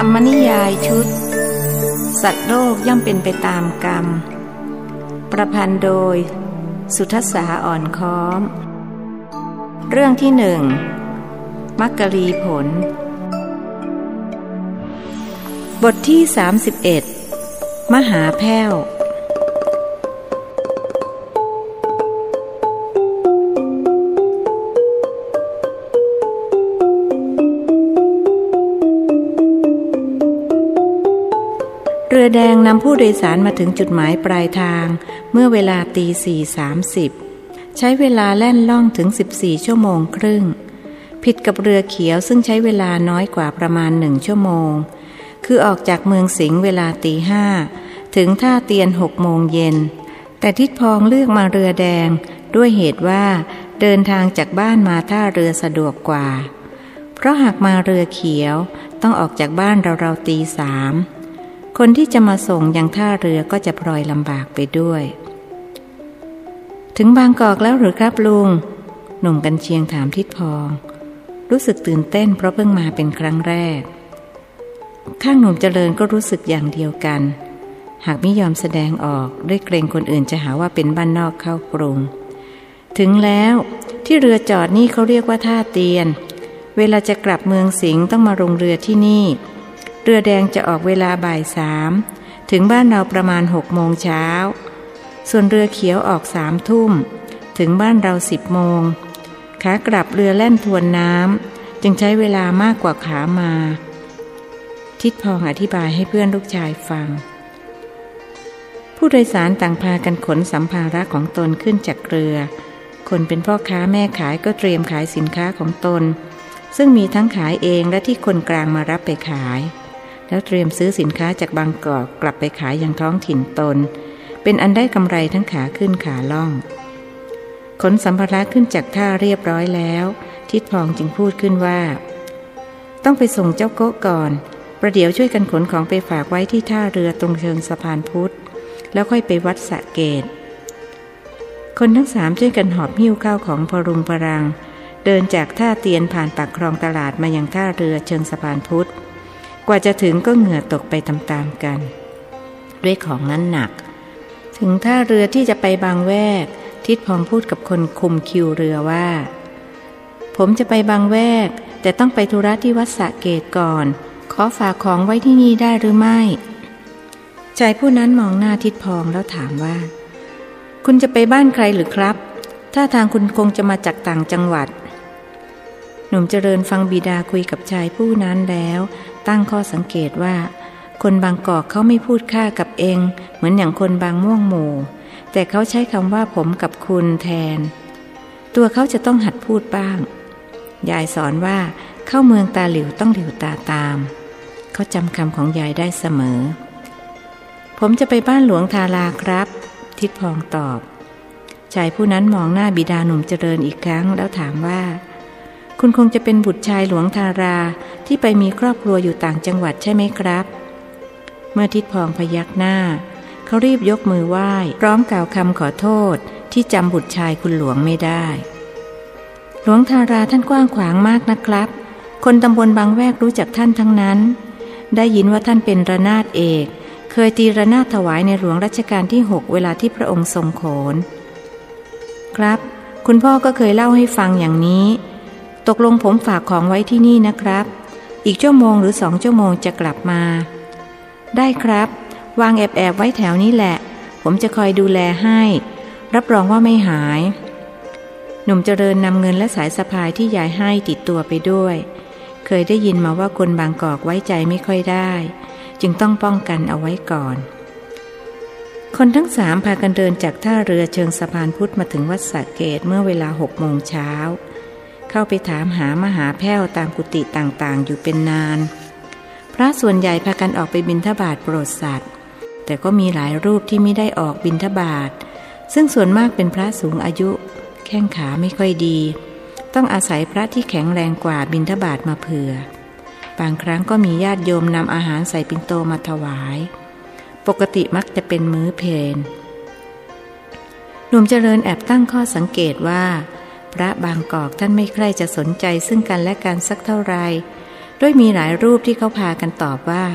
รรมนิยายชุด สัตว์โลกย่อมเป็นไปตามกรรม ประพันธ์โดย สุทัศาอ่อนค้อม เรื่องที่หนึ่งมักกะลีผล บทที่ 31 มหาแพ้ว รือแดงนำผู้โดยสารมาถึงจุดหมายปลายทาง เมื่อเวลาตีสี่สามสิบใช้เวลาแล่นล่องถึง 14 ชั่วโมงครึ่ง ผิดกับเรือเขียวซึ่งใช้เวลาน้อยกว่าประมาณหนึ่งชั่วโมง คือออกจากเมืองสิงห์เวลาตีห้าถึงท่าเตียนหกโมงเย็น แต่ทิดพองเลือกมาเรือแดง ด้วยเหตุว่าเดินทางจากบ้านมาท่าเรือสะดวกกว่า เพราะหากมาเรือเขียวต้องออกจากบ้านเราๆตีสาม คนที่จะมาส่งยังท่าเรือก็จะพลอยลำบากไปด้วย ถึงบางกอกแล้วหรือครับลุง หนุ่มกันเชียงถามทิดพอง รู้สึกตื่นเต้นเพราะเพิ่งมาเป็นครั้งแรก ข้างหนุ่มเจริญก็รู้สึกอย่างเดียวกัน หากไม่ยอมแสดงออกด้วยเกรงคนอื่นจะหาว่าเป็นบ้านนอกเข้ากรุง ถึงแล้วที่เรือจอดนี่เขาเรียกว่าท่าเตียน เวลาจะกลับเมืองสิงห์ต้องมาลงเรือที่นี่ เรือแดงจะออกเวลาบ่ายสามถึงบ้านเราประมาณหกโมงเช้า ส่วนเรือเขียวออกสามทุ่ม ถึงบ้านเราสิบโมง ขากลับเรือแล่นทวนน้ำจึงใช้เวลามากกว่าขามา ทิดพองอธิบายให้เพื่อนลูกชายฟัง ผู้โดยสารต่างพากันขนสัมภาระของตนขึ้นจากเรือ คนเป็นพ่อค้าแม่ขายก็เตรียมขายสินค้าของตน ซึ่งมีทั้งขายเองและที่คนกลางมารับไปขาย แล้วเตรียมซื้อสินค้าจากบางกอกกลับไปขายยังท้องถิ่นตน เป็นอันได้กำไรทั้งขาขึ้นขาล่อง ขนสัมภาระขึ้นจากท่าเรียบร้อยแล้ว ทิดพองจึงพูดขึ้นว่า ต้องไปส่งเจ้าโก้ก่อน ประเดี๋ยวช่วยกันขนของไปฝากไว้ที่ท่าเรือตรงเชิงสะพานพุทธ แล้วค่อยไปวัดสะเกต คนทั้งสามช่วยกันหอบหิ้วข้าวของพรุงพรัง เดินจากท่าเตียนผ่านปากคลองตลาดมายังท่าเรือเชิงสะพานพุทธ กว่าจะถึงก็เหงื่อตกไปตามๆกัน ด้วยของนั้นหนัก ถึงท่าเรือที่จะไปบางแวก ทิดพองพูดกับคนคุมคิวเรือว่า ผมจะไปบางแวก แต่ต้องไปธุระที่วัดสะเกตก่อน ขอฝากของไว้ที่นี่ได้หรือไม่ชายผู้นั้นมองหน้าทิดพองแล้วถามว่า คุณจะไปบ้านใครหรือครับ ถ้าทางคุณคงจะมาจากต่างจังหวัด หนุ่มเจริญฟังบิดาคุยกับชายผู้นั้นแล้ว ตั้งข้อสังเกตว่า คนบางกอกเขาไม่พูดค่ากับเอง เหมือนอย่างคนบางม่วงหมู่ แต่เขาใช้คำว่าผมกับคุณแทน ตัวเขาจะต้องหัดพูดบ้าง ยายสอนว่าเข้าเมืองตาหลิวต้องหลิวตาตาม เขาจำคำของยายได้เสมอ ผมจะไปบ้านหลวงทาราครับ ทิดพองตอบชายผู้นั้นมองหน้าบิดาหนุ่มเจริญอีกครั้งแล้วถามว่า คุณคงจะเป็นบุตรชายหลวงทาราที่ไปมีครอบครัวอยู่ต่างจังหวัดใช่ไหมครับ เมื่อทิดพองพยักหน้า เขารีบยกมือไหว้พร้อมกล่าวคำขอโทษที่จำบุตรชายคุณหลวงไม่ได้ หลวงทาราท่านกว้างขวางมากนะครับ คนตำบลบางแวกรู้จักท่านทั้งนั้น ได้ยินว่าท่านเป็นระนาดเอก เคยตีระนาดถวายในหลวงรัชกาลที่หกเวลาที่พระองค์ทรงโขน ครับ คุณพ่อก็เคยเล่าให้ฟังอย่างนี้ ตกลงผมฝากของไว้ที่นี่นะครับ อีกชั่วโมงหรือสองชั่วโมงจะกลับมา ได้ครับ วางแอบแอบไว้แถวนี้แหละ ผมจะคอยดูแลให้ รับรองว่าไม่หาย หนุ่มเจริญนำเงินและสายสะพายที่ยายให้ติดตัวไปด้วย เคยได้ยินมาว่าคนบางกอกไว้ใจไม่ค่อยได้ จึงต้องป้องกันเอาไว้ก่อน คนทั้งสามพากันเดินจากท่าเรือเชิงสะพานพุทธมาถึงวัดสะเกตเมื่อเวลาหกโมงเช้า เข้าไปถามหามหาแพ้วตามกุฏิต่างๆ อยู่เป็นนาน พระส่วนใหญ่พากันออกไปบิณฑบาตโปรดสัตว์ แต่ก็มีหลายรูปที่ไม่ได้ออกบิณฑบาตซึ่งส่วนมากเป็นพระสูงอายุ แข้งขาไม่ค่อยดี ต้องอาศัยพระที่แข็งแรงกว่าบิณฑบาตมาเผื่อ บางครั้งก็มีญาติโยมนำอาหารใส่ปิ่นโตมาถวาย ปกติมักจะเป็นมื้อเพลนหนุ่มเจริญแอบตั้งข้อสังเกตว่า พระบางกอกท่านไม่ใคร่จะสนใจซึ่งกันและกันสักเท่าไรด้วยมีหลายรูปที่เขาพากันตอบว่า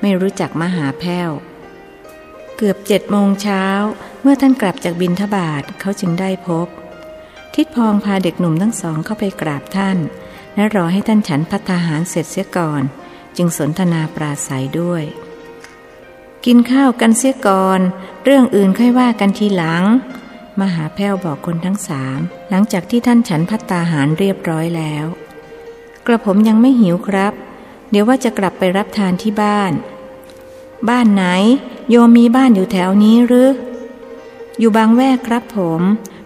ไม่รู้จักมหาแพ้ว เกือบเจ็ดโมงเช้า เมื่อท่านกลับจากบินทบาทเขาจึงได้พบ ทิดพองพาเด็กหนุ่มทั้งสองเข้าไปกราบท่าน และรอให้ท่านฉันพัฒหารเสร็จเสียก่อน จึงสนทนาปราศัยด้วย กินข้าวกันเสียก่อน เรื่องอื่นค่อยว่ากันทีหลัง มหาแพ้วบอกคนทั้งสามหลังจากที่ท่านฉันพัตตาหารเรียบร้อยแล้ว กระผมยังไม่หิวครับ เดี๋ยวว่าจะกลับไปรับทานที่บ้าน บ้านไหน โยมมีบ้านอยู่แถวนี้หรือ อยู่บางแวกครับผม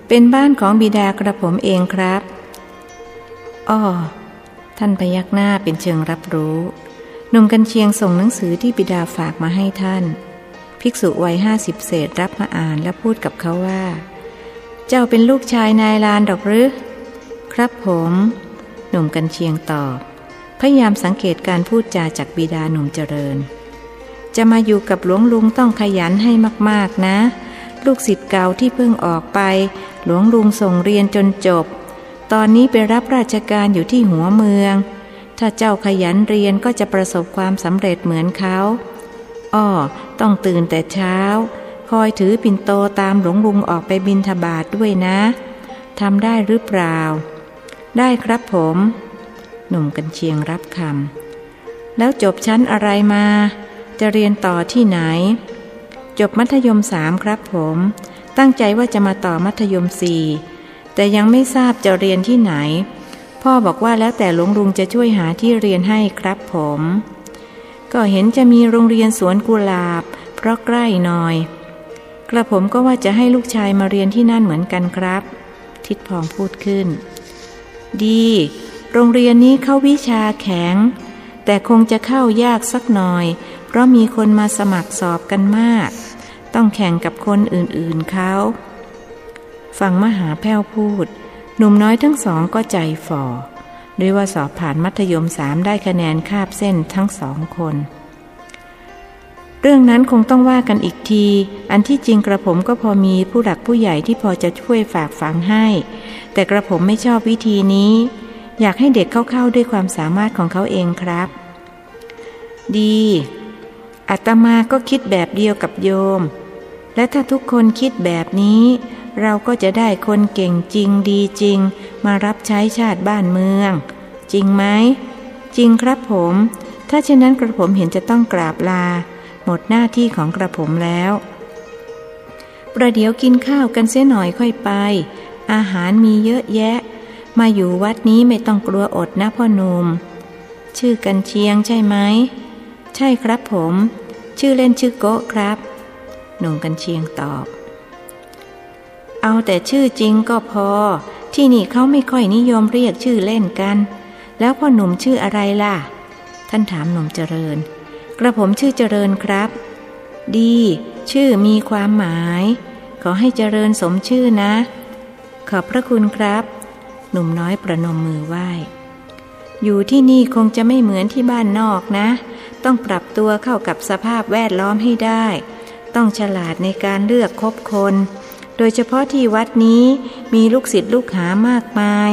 เป็นบ้านของบิดากระผมเองครับอ้อท่านพยักหน้าเป็นเชิงรับรู้หนุ่มกันเชียงส่งหนังสือที่บิดาฝากมาให้ท่าน ภิกษุวัยห้าสิบเศษรับมาอ่านและพูดกับเขาว่า เจ้าเป็นลูกชายนายลานดอกหรือ ครับผม หนุ่มกันเชียงตอบ พยายามสังเกตการพูดจาจากบิดาหนุ่มเจริญ จะมาอยู่กับหลวงลุงต้องขยันให้มากๆนะ ลูกศิษย์เก่าที่เพิ่งออกไป หลวงลุงส่งเรียนจนจบ ตอนนี้ไปรับราชการอยู่ที่หัวเมือง ถ้าเจ้าขยันเรียนก็จะประสบความสำเร็จเหมือนเขาอ้อต้องตื่นแต่เช้า คอยถือปิ่นโตตามหลวงลุงออกไปบินทบาทด้วยนะทำได้หรือเปล่า ได้ครับผม หนุ่มกันเชียงรับคำแล้วจบชั้นอะไรมา จะเรียนต่อที่ไหน จบมัธยมสามครับผม ตั้งใจว่าจะมาต่อมัธยมสี่แต่ยังไม่ทราบจะเรียนที่ไหน พ่อบอกว่าแล้วแต่หลวงลุงจะช่วยหาที่เรียนให้ครับผม ก็เห็นจะมีโรงเรียนสวนกุหลาบ เพราะใกล้หน่อย กระผมก็ว่าจะให้ลูกชายมาเรียนที่นั่นเหมือนกันครับ ทิดพองพูดขึ้น ดี โรงเรียนนี้เข้าวิชาแข็ง แต่คงจะเข้ายากสักหน่อย เพราะมีคนมาสมัครสอบกันมาก ต้องแข่งกับคนอื่นๆเขาฟังมหาแพ้วพูด หนุ่มน้อยทั้งสองก็ใจฝ่อด้วยว่าสอบผ่านมัธยมสามได้คะแนนคาบเส้นทั้งสองคน เรื่องนั้นคงต้องว่ากันอีกที อันที่จริงกระผมก็พอมีผู้หลักผู้ใหญ่ที่พอจะช่วยฝากฝังให้ แต่กระผมไม่ชอบวิธีนี้ อยากให้เด็กเข้าๆด้วยความสามารถของเขาเองครับ ดีอาตมาก็คิดแบบเดียวกับโยม และถ้าทุกคนคิดแบบนี้ เราก็จะได้คนเก่งจริงดีจริง มารับใช้ชาติบ้านเมือง จริงไหม จริงครับผม ถ้าเช่นนั้นกระผมเห็นจะต้องกราบลา หมดหน้าที่ของกระผมแล้ว ประเดี๋ยวกินข้าวกันเสียหน่อยค่อยไป อาหารมีเยอะแยะ มาอยู่วัดนี้ไม่ต้องกลัวอดนะพ่อหนุ่มชื่อกันเชียงใช่ไหม ใช่ครับผม ชื่อเล่นชื่อโกะครับ หนุ่มกันเชียงตอบ เอาแต่ชื่อจริงก็พอ ที่นี่เขาไม่ค่อยนิยมเรียกชื่อเล่นกัน แล้วพ่อหนุ่มชื่ออะไรล่ะ ท่านถามหนุ่มเจริญ กระผมชื่อเจริญครับ ดี ชื่อมีความหมาย ขอให้เจริญสมชื่อนะ ขอบพระคุณครับ หนุ่มน้อยประนมมือไหว้อยู่ที่นี่คงจะไม่เหมือนที่บ้านนอกนะ ต้องปรับตัวเข้ากับสภาพแวดล้อมให้ได้ ต้องฉลาดในการเลือกคบคน โดยเฉพาะที่วัดนี้มีลูกศิษย์ลูกหามากมาย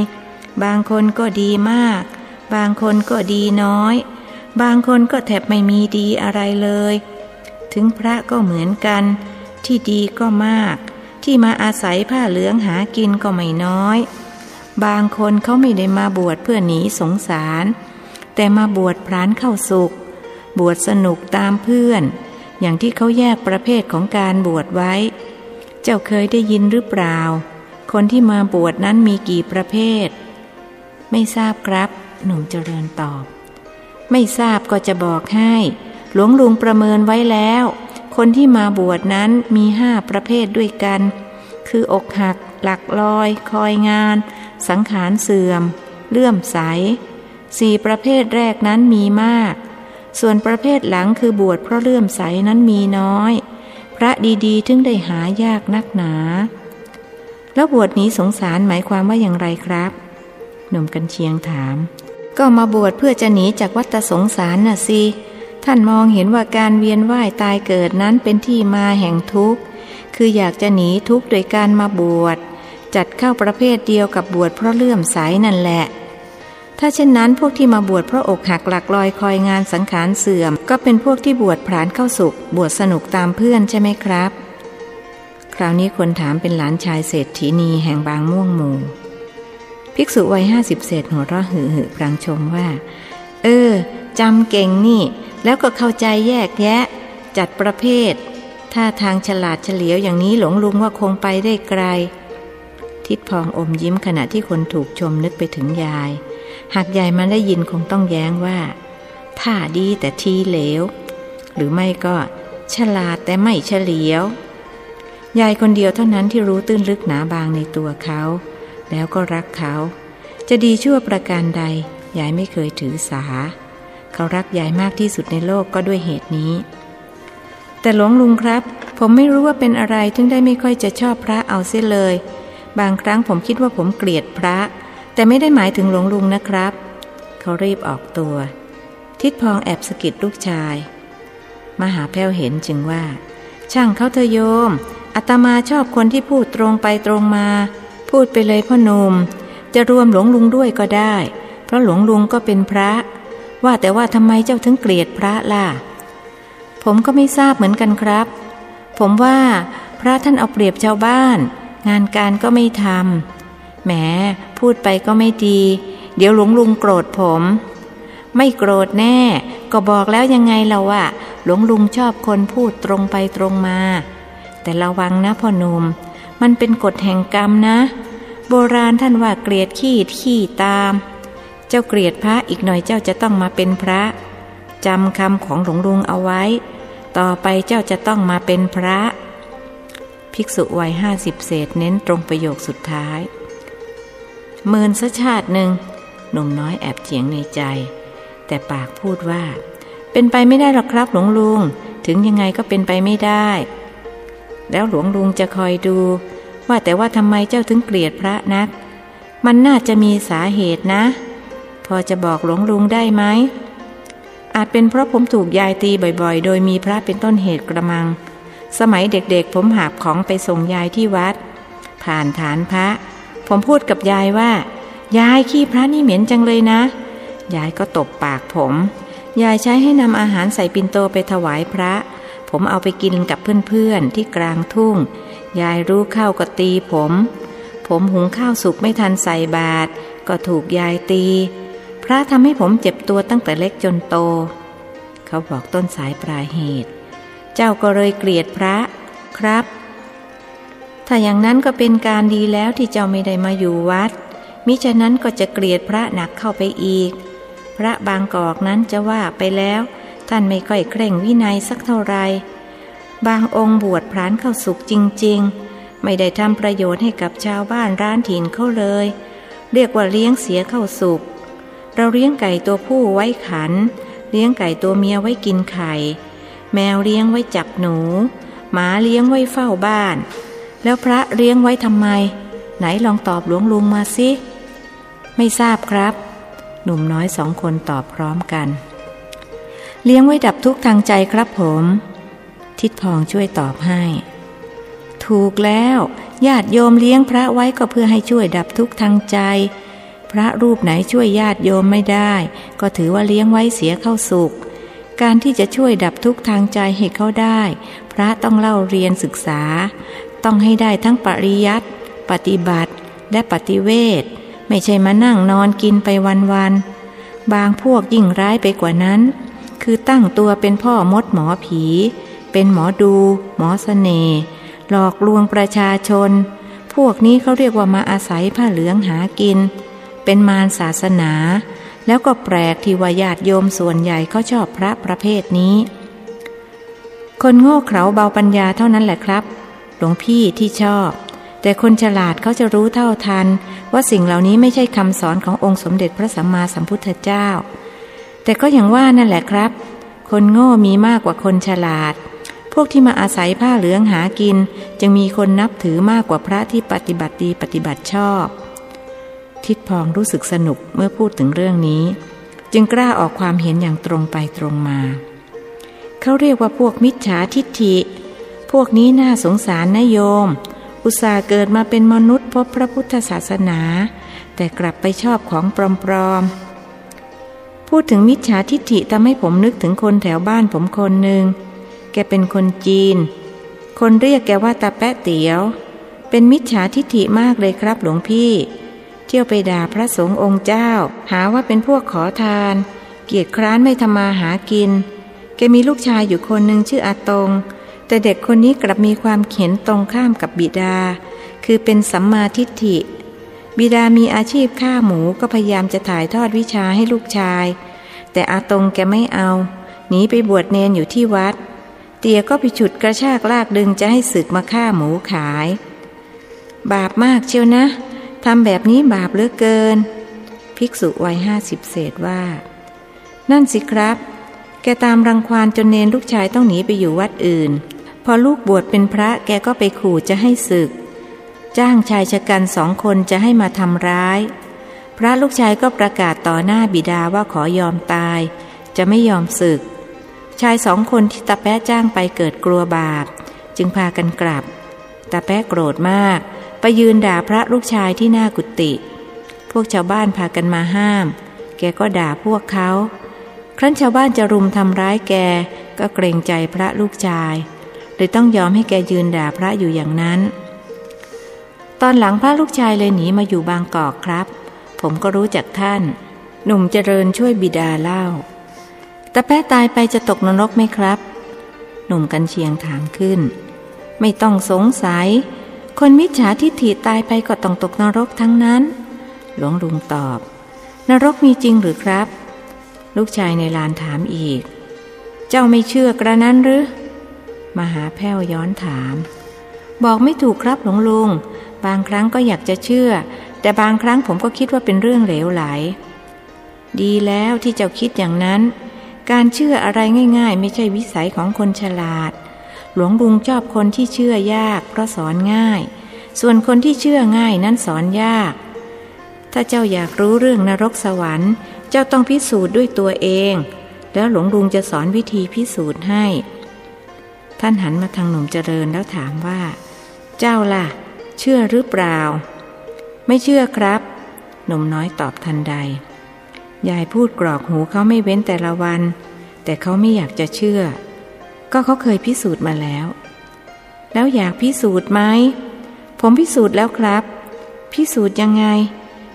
บางคนก็ดีมาก บางคนก็ดีน้อย บางคนก็แทบไม่มีดีอะไรเลย ถึงพระก็เหมือนกัน ที่ดีก็มาก ที่มาอาศัยผ้าเหลืองหากินก็ไม่น้อย บางคนเขาไม่ได้มาบวชเพื่อหนีสงสาร แต่มาบวชพรานเข้าสุข บวชสนุกตามเพื่อน อย่างที่เขาแยกประเภทของการบวชไว้ เจ้าเคยได้ยินหรือเปล่า คนที่มาบวชนั้นมีกี่ประเภท ไม่ทราบครับ หนุ่มเจริญตอบ ไม่ทราบก็จะบอกให้ หลวงลุงประเมินไว้แล้ว คนที่มาบวชนั้นมีห้าประเภทด้วยกัน คืออกหัก หลักลอย คอยงาน สังขารเสื่อม เลื่อมใสสี่ประเภทแรกนั้นมีมาก ส่วนประเภทหลังคือบวชเพราะเลื่อมใสนั้นมีน้อย พระดีๆถึงได้หายากนักหนา แล้วบวชนี้สงสารหมายความว่าอย่างไรครับ หนุ่มกันเชียงถาม ก็มาบวชเพื่อจะหนีจากวัฏสงสารน่ะสิท่านมองเห็นว่าการเวียนว่ายตายเกิดนั้นเป็นที่มาแห่งทุกข์ คืออยากจะหนีทุกข์โดยการมาบวช จัดเข้าประเภทเดียวกับบวชเพราะเลื่อมใสนั่นแหละ ถ้าเช่นนั้นพวกที่มาบวชเพราะอกหักหลักลอยคอยงานสังขารเสื่อม ก็เป็นพวกที่บวชผานเข้าสุข บวชสนุกตามเพื่อนใช่ไหมครับ คราวนี้คนถามเป็นหลานชายเศรษฐีนีแห่งบางม่วงหมู่ ภิกษุวัยห้าสิบเศษหัวเราะหือหือพลางชมว่า เออจำเก่งนี่ แล้วก็เข้าใจแยกแยะ จัดประเภท ถ้าทางฉลาดเฉลียวอย่างนี้หลงลุงว่าคงไปได้ไกล ทิดพองอมยิ้มขณะที่คนถูกชมนึกไปถึงยาย หากยายมันได้ยินคงต้องแย้งว่าท่าดีแต่ทีเหลว หรือไม่ก็ ฉลาดแต่ไม่เฉลียวยายคนเดียวเท่านั้นที่รู้ตื้นลึกหนาบางในตัวเขา แล้วก็รักเขา จะดีชั่วประการใด ยายไม่เคยถือสา เขารักยายมากที่สุดในโลกก็ด้วยเหตุนี้ แต่หลวงลุงครับ ผมไม่รู้ว่าเป็นอะไรถึงได้ไม่ค่อยจะชอบพระเอาเสียเลย บางครั้งผมคิดว่าผมเกลียดพระ แต่ไม่ได้หมายถึงหลวงลุงนะครับ เขารีบออกตัว ทิดพองแอบสกิดลูกชาย มหาแพ้วเห็นจึงว่า ช่างเขาเธอโยมอาตมาชอบคนที่พูดตรงไปตรงมา พูดไปเลยพ่อหนุ่มจะรวมหลวงลุงด้วยก็ได้ เพราะหลวงลุงก็เป็นพระ ว่าแต่ว่าทำไมเจ้าถึงเกลียดพระล่ะ ผมก็ไม่ทราบเหมือนกันครับ ผมว่าพระท่านเอาเปรียบชาวบ้าน งานการก็ไม่ทำแหมพูดไปก็ไม่ดี เดี๋ยวหลวงลุงโกรธผม ไม่โกรธแน่ ก็บอกแล้วยังไงเราอะหลวงลุงชอบคนพูดตรงไปตรงมา แต่ระวังนะพ่อหนุ่มมันเป็นกฎแห่งกรรมนะ โบราณท่านว่าเกลียดขี้ขี้ตาม เจ้าเกลียดพระอีกหน่อยเจ้าจะต้องมาเป็นพระจำคำของหลวงลุงเอาไว้ ต่อไปเจ้าจะต้องมาเป็นพระ ภิกษุวัยห้าสิบเศษเน้นตรงประโยคสุดท้ายเมินสชาติหนึ่งหนุ่มน้อยแอบเฉียงในใจ แต่ปากพูดว่า เป็นไปไม่ได้หรอกครับหลวงลุง ถึงยังไงก็เป็นไปไม่ได้ แล้วหลวงลุงจะคอยดู ว่าแต่ว่าทำไมเจ้าถึงเกลียดพระนัก มันน่าจะมีสาเหตุนะ พอจะบอกหลวงลุงได้ไหม อาจเป็นเพราะผมถูกยายตีบ่อยๆ โดยมีพระเป็นต้นเหตุกระมัง สมัยเด็กๆ ผมหาบของไปส่งยายที่วัด ผ่านฐานพระ ผมพูดกับยายว่า ยายขี้พระนี่เหม็นจังเลยนะ ยายก็ตบปากผม ยายใช้ให้นำอาหารใส่ปินโตไปถวายพระ ผมเอาไปกินกับเพื่อนๆที่กลางทุ่ง ยายรู้เข้าก็ตีผม ผมหุงข้าวสุกไม่ทันใส่บาตรก็ถูกยายตี พระทำให้ผมเจ็บตัวตั้งแต่เล็กจนโต เขาบอกต้นสายปลายเหตุ เจ้าก็เลยเกลียดพระครับ ถ้าอย่างนั้นก็เป็นการดีแล้วที่เจ้าไม่ได้มาอยู่วัด มิฉะนั้นก็จะเกลียดพระหนักเข้าไปอีก พระบางกอกนั้นจะว่าไปแล้ว ท่านไม่ค่อยเคร่งวินัยสักเท่าไร บางองค์บวชพรานเข้าสุขจริง ๆ ไม่ได้ทำประโยชน์ให้กับชาวบ้านร้านถิ่นเขาเลย เรียกว่าเลี้ยงเสียเข้าสุข เราเลี้ยงไก่ตัวผู้ไว้ขัน เลี้ยงไก่ตัวเมียไว้กินไข่ แมวเลี้ยงไว้จับหนู หมาเลี้ยงไว้เฝ้าบ้าน แล้วพระเลี้ยงไว้ทำไม ไหนลองตอบหลวงลุงมาสิไม่ทราบครับ หนุ่มน้อยสองคนตอบพร้อมกัน เลี้ยงไว้ดับทุกทางใจครับผม ทิดพองช่วยตอบให้ ถูกแล้วญาติโยมเลี้ยงพระไว้ก็เพื่อให้ช่วยดับทุกข์ทางใจ พระรูปไหนช่วยญาติโยมไม่ได้ ก็ถือว่าเลี้ยงไว้เสียเข้าสุข การที่จะช่วยดับทุกข์ทางใจให้เขาได้ พระต้องเล่าเรียนศึกษา ต้องให้ได้ทั้งปริยัติปฏิบัติและปฏิเวทไม่ใช่มานั่งนอนกินไปวันๆบางพวกยิ่งร้ายไปกว่านั้น คือตั้งตัวเป็นพ่อมดหมอผี เป็นหมอดู หมอสเสน่ห์หลอกลวงประชาชน พวกนี้เขาเรียกว่ามาอาศัยผ้าเหลืองหากิน เป็นมารศาสนา แล้วก็แปลกที่ว่าญาติโยมส่วนใหญ่เขาชอบพระประเภทนี้ คนโง่เขลาเบาปัญญาเท่านั้นแหละครับ หลวงพี่ที่ชอบ แต่คนฉลาดเขาจะรู้เท่าทัน ว่าสิ่งเหล่านี้ไม่ใช่คำสอนขององค์สมเด็จพระสัมมาสัมพุทธเจ้า แต่ก็อย่างว่านั่นแหละครับ คนโง่มีมากกว่าคนฉลาด พวกที่มาอาศัยผ้าเหลืองหากิน จึงมีคนนับถือมากกว่าพระที่ปฏิบัติดีปฏิบัติชอบ ทิดพองรู้สึกสนุกเมื่อพูดถึงเรื่องนี้ จึงกล้าออกความเห็นอย่างตรงไปตรงมา เขาเรียกว่าพวกมิจฉาทิฏฐิ พวกนี้น่าสงสารนะโยม อุตส่าห์เกิดมาเป็นมนุษย์พบพระพุทธศาสนา แต่กลับไปชอบของปลอมๆพูดถึงมิจฉาทิฏฐิทำให้ผมนึกถึงคนแถวบ้านผมคนหนึ่ง แกเป็นคนจีน คนเรียกแกว่าตาแปะเตี๋ยว เป็นมิจฉาทิฏฐิมากเลยครับหลวงพี่ เที่ยวไปด่าพระสงฆ์องค์เจ้า หาว่าเป็นพวกขอทาน เกียรติคร้านไม่ทำมาหากิน แกมีลูกชายอยู่คนหนึ่งชื่ออาตง แต่เด็กคนนี้กลับมีความเข็นตรงข้ามกับบิดา คือเป็นสัมมาทิฏฐิ บิดามีอาชีพฆ่าหมูก็พยายามจะถ่ายทอดวิชาให้ลูกชาย แต่อาตงแกไม่เอาหนีไปบวชเนนอยู่ที่วัด เตียก็ไปฉุดกระชากลากดึงจะให้ศึกมาฆ่าหมูขาย บาปมากเชียวนะทำแบบนี้บาปเหลือเกิน ภิกษุวัยห้าสิบเศษว่า นั่นสิครับ แกตามรังควานจนเนนลูกชายต้องหนีไปอยู่วัดอื่น พอลูกบวชเป็นพระแกก็ไปขู่จะให้ศึก จ้างชายชะกันสองคนจะให้มาทำร้าย พระลูกชายก็ประกาศต่อหน้าบิดาว่าขอยอมตาย จะไม่ยอมศึก ชายสองคนที่ตาแป๊ะจ้างไปเกิดกลัวบาป จึงพากันกลับตาแป๊ะโกรธมาก ไปยืนด่าพระลูกชายที่หน้ากุฏิพวกชาวบ้านพากันมาห้าม แกก็ด่าพวกเขา ครั้นชาวบ้านจะรุมทำร้ายแกก็เกรงใจพระลูกชายเลยต้องยอมให้แกยืนด่าพระอยู่อย่างนั้น ตอนหลังพระลูกชายเลยหนีมาอยู่บางกอกครับ ผมก็รู้จักท่าน หนุ่มเจริญช่วยบิดาเล่า แต่แพ้ตายไปจะตกนรกไหมครับ หนุ่มกันเชียงถามขึ้น ไม่ต้องสงสัย คนมิจฉาทิฏฐิตายไปก็ต้องตกนรกทั้งนั้น หลวงลุงตอบ นรกมีจริงหรือครับ ลูกชายในลานถามอีก เจ้าไม่เชื่อกระนั้นหรือ มหาแพ้วย้อนถาม บอกไม่ถูกครับหลวงลุง บางครั้งก็อยากจะเชื่อ แต่บางครั้งผมก็คิดว่าเป็นเรื่องเหลวไหล ดีแล้วที่เจ้าคิดอย่างนั้น การเชื่ออะไรง่าย ๆ ไม่ใช่วิสัยของคนฉลาด หลวงลุงชอบคนที่เชื่อยาก เพราะสอนง่าย ส่วนคนที่เชื่อง่ายนั้นสอนยาก ถ้าเจ้าอยากรู้เรื่องนรกสวรรค์ เจ้าต้องพิสูจน์ด้วยตัวเอง แล้วหลวงลุงจะสอนวิธีพิสูจน์ให้ ท่านหันมาทางหนุ่มเจริญแล้วถามว่า เจ้าล่ะ เชื่อหรือเปล่า ไม่เชื่อครับ หนุ่มน้อยตอบทันใด ยายพูดกรอกหูเขาไม่เว้นแต่ละวัน แต่เขาไม่อยากจะเชื่อ ก็เขาเคยพิสูจน์มาแล้ว แล้วอยากพิสูจน์ไหม ผมพิสูจน์แล้วครับ พิสูจน์ยังไง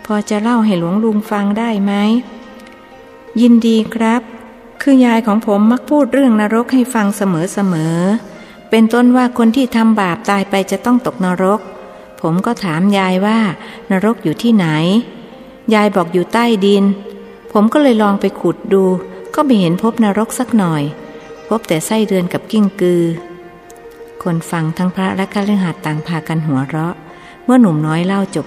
พอจะเล่าให้หลวงลุงฟังได้ไหม ยินดีครับ คือยายของผมมักพูดเรื่องนรกให้ฟังเสมอๆ เป็นต้นว่าคนที่ทำบาปตายไปจะต้องตกนรก ผมก็ถามยายว่า นรกอยู่ที่ไหน ยายบอกอยู่ใต้ดิน ผมก็เลยลองไปขุดดู ก็ไม่เห็นพบนรกสักหน่อย พบแต่ไส้เดือนกับกิ้งกือ คนฟังทั้งพระและกฤหัสต่างพากันหัวเราะ เมื่อหนุ่มน้อยเล่าจบ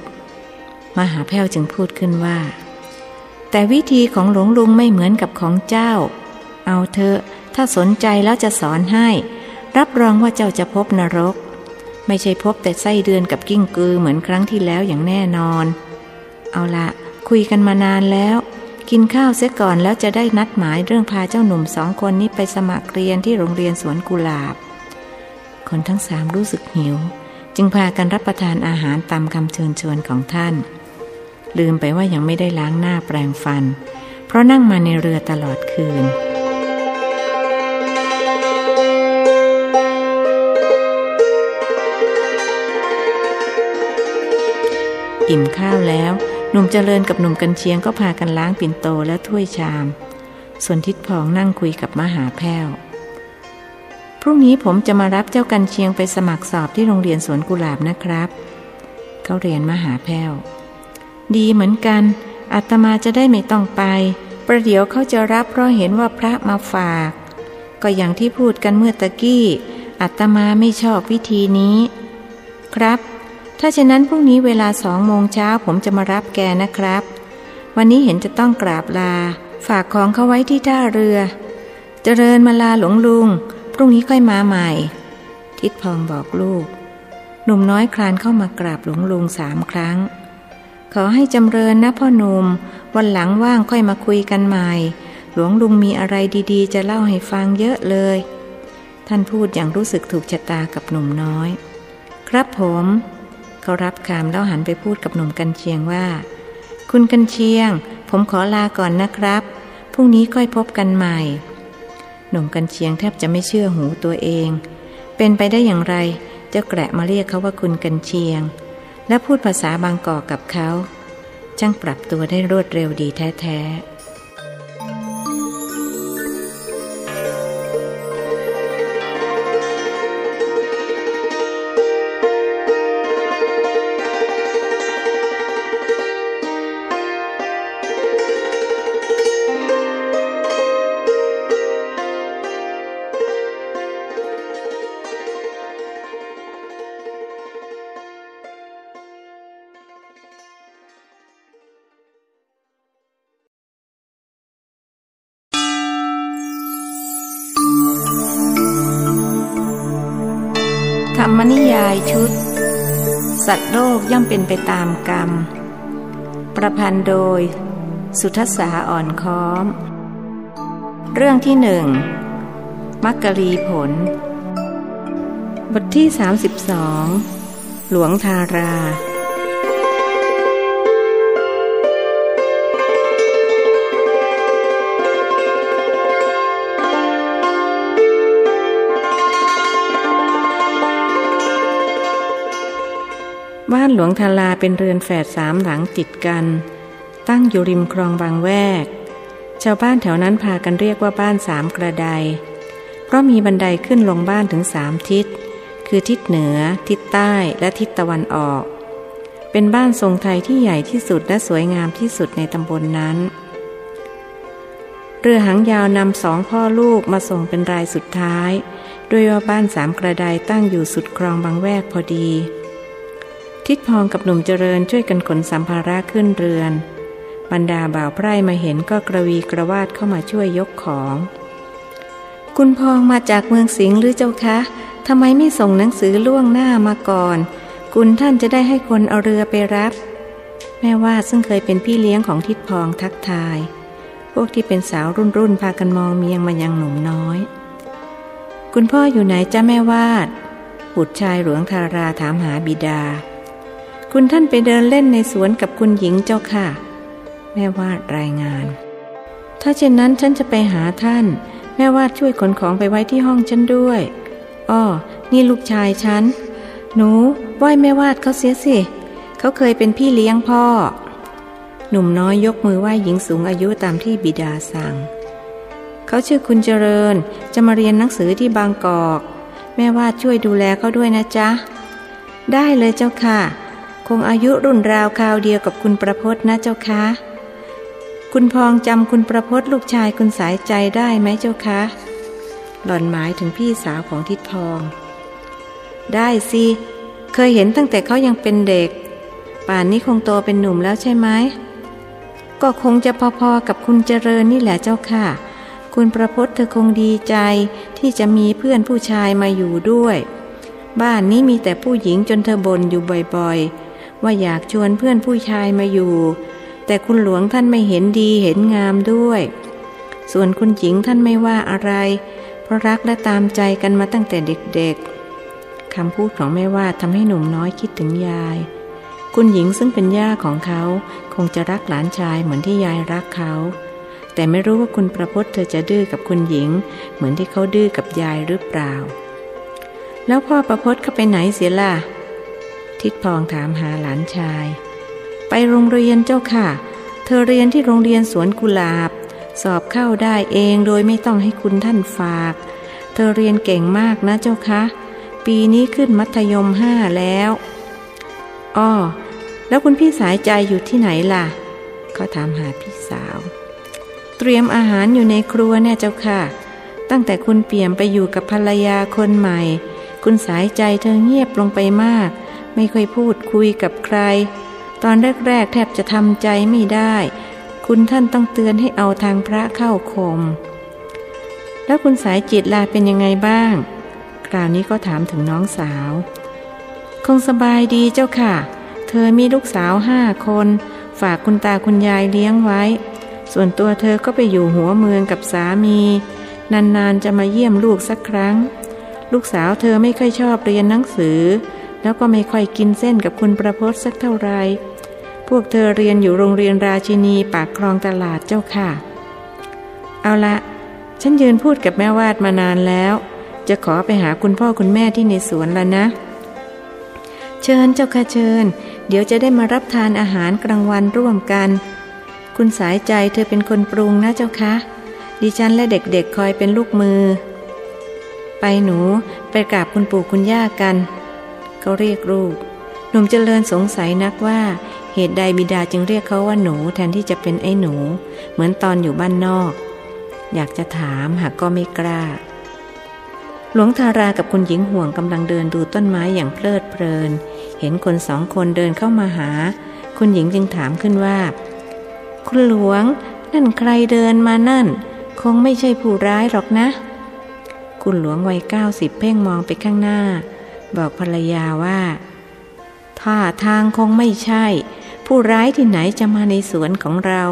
มหาแพ้วจึงพูดขึ้นว่า แต่วิธีของหลวงลุงไม่เหมือนกับของเจ้า เอาเถอะ ถ้าสนใจแล้วจะสอนให้ รับรองว่าเจ้าจะพบนรก ไม่ใช่พบแต่ไส้เดือนกับกิ้งกือเหมือนครั้งที่แล้วอย่างแน่นอน เอาละคุยกันมานานแล้ว กินข้าวเสียก่อนแล้วจะได้นัดหมายเรื่องพาเจ้าหนุ่มสองคนนี้ไปสมัครเรียนที่โรงเรียนสวนกุหลาบ คนทั้งสามรู้สึกหิว จึงพากันรับประทานอาหารตามคำเชิญชวนของท่าน ลืมไปว่ายังไม่ได้ล้างหน้าแปรงฟัน เพราะนั่งมาในเรือตลอดคืนอิ่มข้าวแล้ว หนุ่มเจริญกับหนุ่มกันเชียงก็พากันล้างปิ่นโตและถ้วยชาม ส่วนทิดพองนั่งคุยกับมหาแพ้ว พรุ่งนี้ผมจะมารับเจ้ากันเชียงไปสมัครสอบที่โรงเรียนสวนกุหลาบนะครับ เขาเรียนมหาแพ้ว ดีเหมือนกัน อาตมาจะได้ไม่ต้องไป ประเดี๋ยวเขาจะรับเพราะเห็นว่าพระมาฝาก ก็อย่างที่พูดกันเมื่อตะกี้อาตมาไม่ชอบวิธีนี้ ครับ ถ้าเช่นนั้นพรุ่งนี้เวลาสองโมงเช้าผมจะมารับแกนะครับ วันนี้เห็นจะต้องกราบลา ฝากของเขาไว้ที่ท่าเรือ เจริญมาลาหลวงลุง พรุ่งนี้ค่อยมาใหม่ ทิดพองบอกลูก หนุ่มน้อยคลานเข้ามากราบหลวงลุงสามครั้ง ขอให้จำเริญนะพ่อหนุ่ม วันหลังว่างค่อยมาคุยกันใหม่ หลวงลุงมีอะไรดีๆ จะเล่าให้ฟังเยอะเลย ท่านพูดอย่างรู้สึกถูกชะตากับหนุ่มน้อย ครับผม เขารับคำแล้วหันไปพูดกับหนุ่มกันเชียงว่า คุณกันเชียง ผมขอลาก่อนนะครับ พรุ่งนี้ค่อยพบกันใหม่ หนุ่มกันเชียงแทบจะไม่เชื่อหูตัวเอง เป็นไปได้อย่างไร เจ้าแกะมาเรียกเขาว่าคุณกันเชียง และพูดภาษาบางกอกกับเขาช่างปรับตัวได้รวดเร็วดีแท้ๆ ย่อมเป็นไปตามกรรม ประพันธ์โดย สุทศาอ่อนค้อม เรื่องที่หนึ่งมักกะรีผล บทที่ 32 หลวงทารา บ้านหลวงทาราเป็นเรือนแฝดสามหลังติดกัน ตั้งอยู่ริมคลองบางแวก ชาวบ้านแถวนั้นพากันเรียกว่าบ้านสามกระได เพราะมีบันไดขึ้นลงบ้านถึงสามทิศ คือทิศเหนือ ทิศใต้และทิศตะวันออก เป็นบ้านทรงไทยที่ใหญ่ที่สุดและสวยงามที่สุดในตำบลนนั้น เรือหางยาวนำสองพ่อลูกมาส่งเป็นรายสุดท้าย ด้วยว่าบ้านสามกระไดตั้งอยู่สุดคลองบางแวกพอดี ทิดพองกับหนุ่มเจริญช่วยกันขนสัมภาระขึ้นเรือน บรรดาบ่าวไพร่มาเห็นก็กระวีกระวาดเข้ามาช่วยยกของ คุณพองมาจากเมืองสิงห์หรือเจ้าคะทำไมไม่ส่งหนังสือล่วงหน้ามาก่อน คุณท่านจะได้ให้คนเอาเรือไปรับ แม่วาดซึ่งเคยเป็นพี่เลี้ยงของทิดพองทักทาย พวกที่เป็นสาวรุ่นรุ่นพากันมองเมียงมายังหนุ่มน้อย คุณพ่ออยู่ไหนจ้าแม่วาดบุตรชายหลวงทาราถามหาบิดา คุณท่านไปเดินเล่นในสวนกับคุณหญิงเจ้าค่ะ แม่วาดรายงาน ถ้าเช่นนั้นฉันจะไปหาท่าน แม่วาดช่วยขนของไปไว้ที่ห้องฉันด้วยอ้อนี่ลูกชายฉัน หนูไหว้แม่วาดเขาเสียสิ เขาเคยเป็นพี่เลี้ยงพ่อ หนุ่มน้อยยกมือไหว้หญิงสูงอายุตามที่บิดาสั่ง เขาชื่อคุณเจริญ จะมาเรียนหนังสือที่บางกอก แม่วาดช่วยดูแลเขาด้วยนะจ๊ะ ได้เลยเจ้าค่ะ คงอายุรุ่นราวคราวเดียวกับคุณประพจน์นะเจ้าคะ คุณพองจำคุณประพจน์ลูกชายคุณสายใจได้ไหมเจ้าคะ หล่อนหมายถึงพี่สาวของทิดพอง ได้สิ เคยเห็นตั้งแต่เขายังเป็นเด็ก ป่านนี้คงโตเป็นหนุ่มแล้วใช่ไหม ก็คงจะพอๆกับคุณเจริญนี่แหละเจ้าค่ะ คุณประพจน์เธอคงดีใจที่จะมีเพื่อนผู้ชายมาอยู่ด้วย บ้านนี้มีแต่ผู้หญิงจนเธอบ่นอยู่บ่อยๆ ว่าอยากชวนเพื่อนผู้ชายมาอยู่ แต่คุณหลวงท่านไม่เห็นดีเห็นงามด้วย ส่วนคุณหญิงท่านไม่ว่าอะไร เพราะรักและตามใจกันมาตั้งแต่เด็กๆคำพูดของแม่ว่าทำให้หนุ่มน้อยคิดถึงยาย คุณหญิงซึ่งเป็นย่าของเขาคงจะรักหลานชายเหมือนที่ยายรักเขา แต่ไม่รู้ว่าคุณประพจน์เธอจะดื้อกับคุณหญิง เหมือนที่เขาดื้อกับยายหรือเปล่า แล้วพ่อประพจน์เขาไปไหนเสียล่ะ ทิดพองถามหาหลานชาย ไปโรงเรียนเจ้าค่ะ เธอเรียนที่โรงเรียนสวนกุหลาบ สอบเข้าได้เองโดยไม่ต้องให้คุณท่านฝาก เธอเรียนเก่งมากนะเจ้าคะ ปีนี้ขึ้นมัธยมห้าแล้วอ้อแล้วคุณพี่สายใจอยู่ที่ไหนล่ะเขาถามหาพี่สาว เตรียมอาหารอยู่ในครัวแน่เจ้าค่ะ ตั้งแต่คุณเปี่ยมไปอยู่กับภรรยาคนใหม่ คุณสายใจเธอเงียบลงไปมาก ไม่ค่อยพูดคุยกับใคร ตอนแรกๆแทบจะทำใจไม่ได้ คุณท่านต้องเตือนให้เอาทางพระเข้าคม แล้วคุณสายจิตลาเป็นยังไงบ้าง คราวนี้ก็ถามถึงน้องสาว คงสบายดีเจ้าค่ะ เธอมีลูกสาวห้าคน ฝากคุณตาคุณยายเลี้ยงไว้ ส่วนตัวเธอก็ไปอยู่หัวเมืองกับสามี นานๆจะมาเยี่ยมลูกสักครั้ง ลูกสาวเธอไม่ค่อยชอบเรียนหนังสือ แล้วก็ไม่ค่อยกินเส้นกับคุณประพศสักเท่าไร พวกเธอเรียนอยู่โรงเรียนราชินีปากคลองตลาดเจ้าค่ะ เอาละ ฉันยืนพูดกับแม่วาดมานานแล้ว จะขอไปหาคุณพ่อคุณแม่ที่ในสวนแล้วนะ เชิญเจ้าค่ะเชิญ เดี๋ยวจะได้มารับทานอาหารกลางวันร่วมกัน คุณสายใจเธอเป็นคนปรุงนะเจ้าคะดิฉันและเด็กๆคอยเป็นลูกมือ ไปหนูไปกราบคุณปู่คุณย่ากัน เขาเรียกลูกหนุ่มเจริญสงสัยนักว่า เหตุใดบิดาจึงเรียกเขาว่าหนูแทนที่จะเป็นไอ้หนู เหมือนตอนอยู่บ้านนอก อยากจะถามหากก็ไม่กล้า หลวงทารากับคุณหญิงห่วงกำลังเดินดูต้นไม้อย่างเพลิดเพลิน เห็นคนสองคนเดินเข้ามาหา คุณหญิงจึงถามขึ้นว่า คุณหลวง นั่นใครเดินมานั่น คงไม่ใช่ผู้ร้ายหรอกนะ คุณหลวงวัยเก้าสิบเพ่งมองไปข้างหน้า บอกภรรยาว่าท่าทางคงไม่ใช่ ผู้ร้ายที่ไหนจะมาในสวนของเรา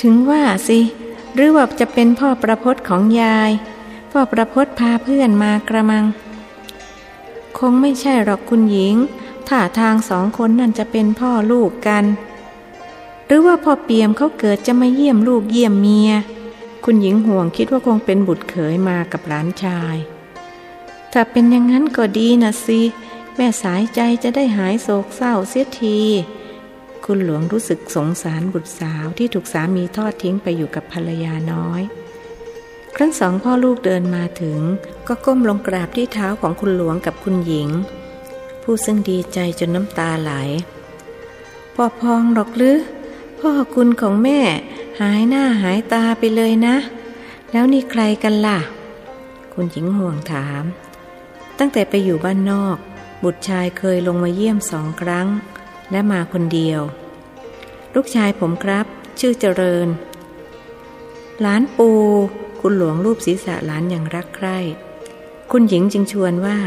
ถึงว่าสิ หรือว่าจะเป็นพ่อประพศของยาย พ่อประพศพาเพื่อนมากระมัง คงไม่ใช่หรอกคุณหญิงท่าทางสองคนนั่นจะเป็นพ่อลูกกัน หรือว่าพ่อเปียมเขาเกิดจะมาเยี่ยมลูกเยี่ยมเมีย คุณหญิงห่วงคิดว่าคงเป็นบุตรเขยมากับหลานชาย ถ้าเป็นอย่างนั้นก็ดีนะสิ แม่สายใจจะได้หายโศกเศร้าเสียที คุณหลวงรู้สึกสงสารบุตรสาวที่ถูกสามีทอดทิ้งไปอยู่กับภรรยาน้อย ครั้งสองพ่อลูกเดินมาถึง ก็ก้มลงกราบที่เท้าของคุณหลวงกับคุณหญิง ผู้ซึ่งดีใจจนน้ำตาไหล พ่อพองหรอกหรือพ่อคุณของแม่หายหน้าหายตาไปเลยนะ แล้วนี่ใครกันล่ะ คุณหญิงห่วงถาม ตั้งแต่ไปอยู่บ้านนอก บุตรชายเคยลงมาเยี่ยมสองครั้ง และมาคนเดียว ลูกชายผมครับ ชื่อเจริญ หลานปู คุณหลวงรูปศีรษะหลานอย่างรักใคร่ คุณหญิงจึงชวนว่า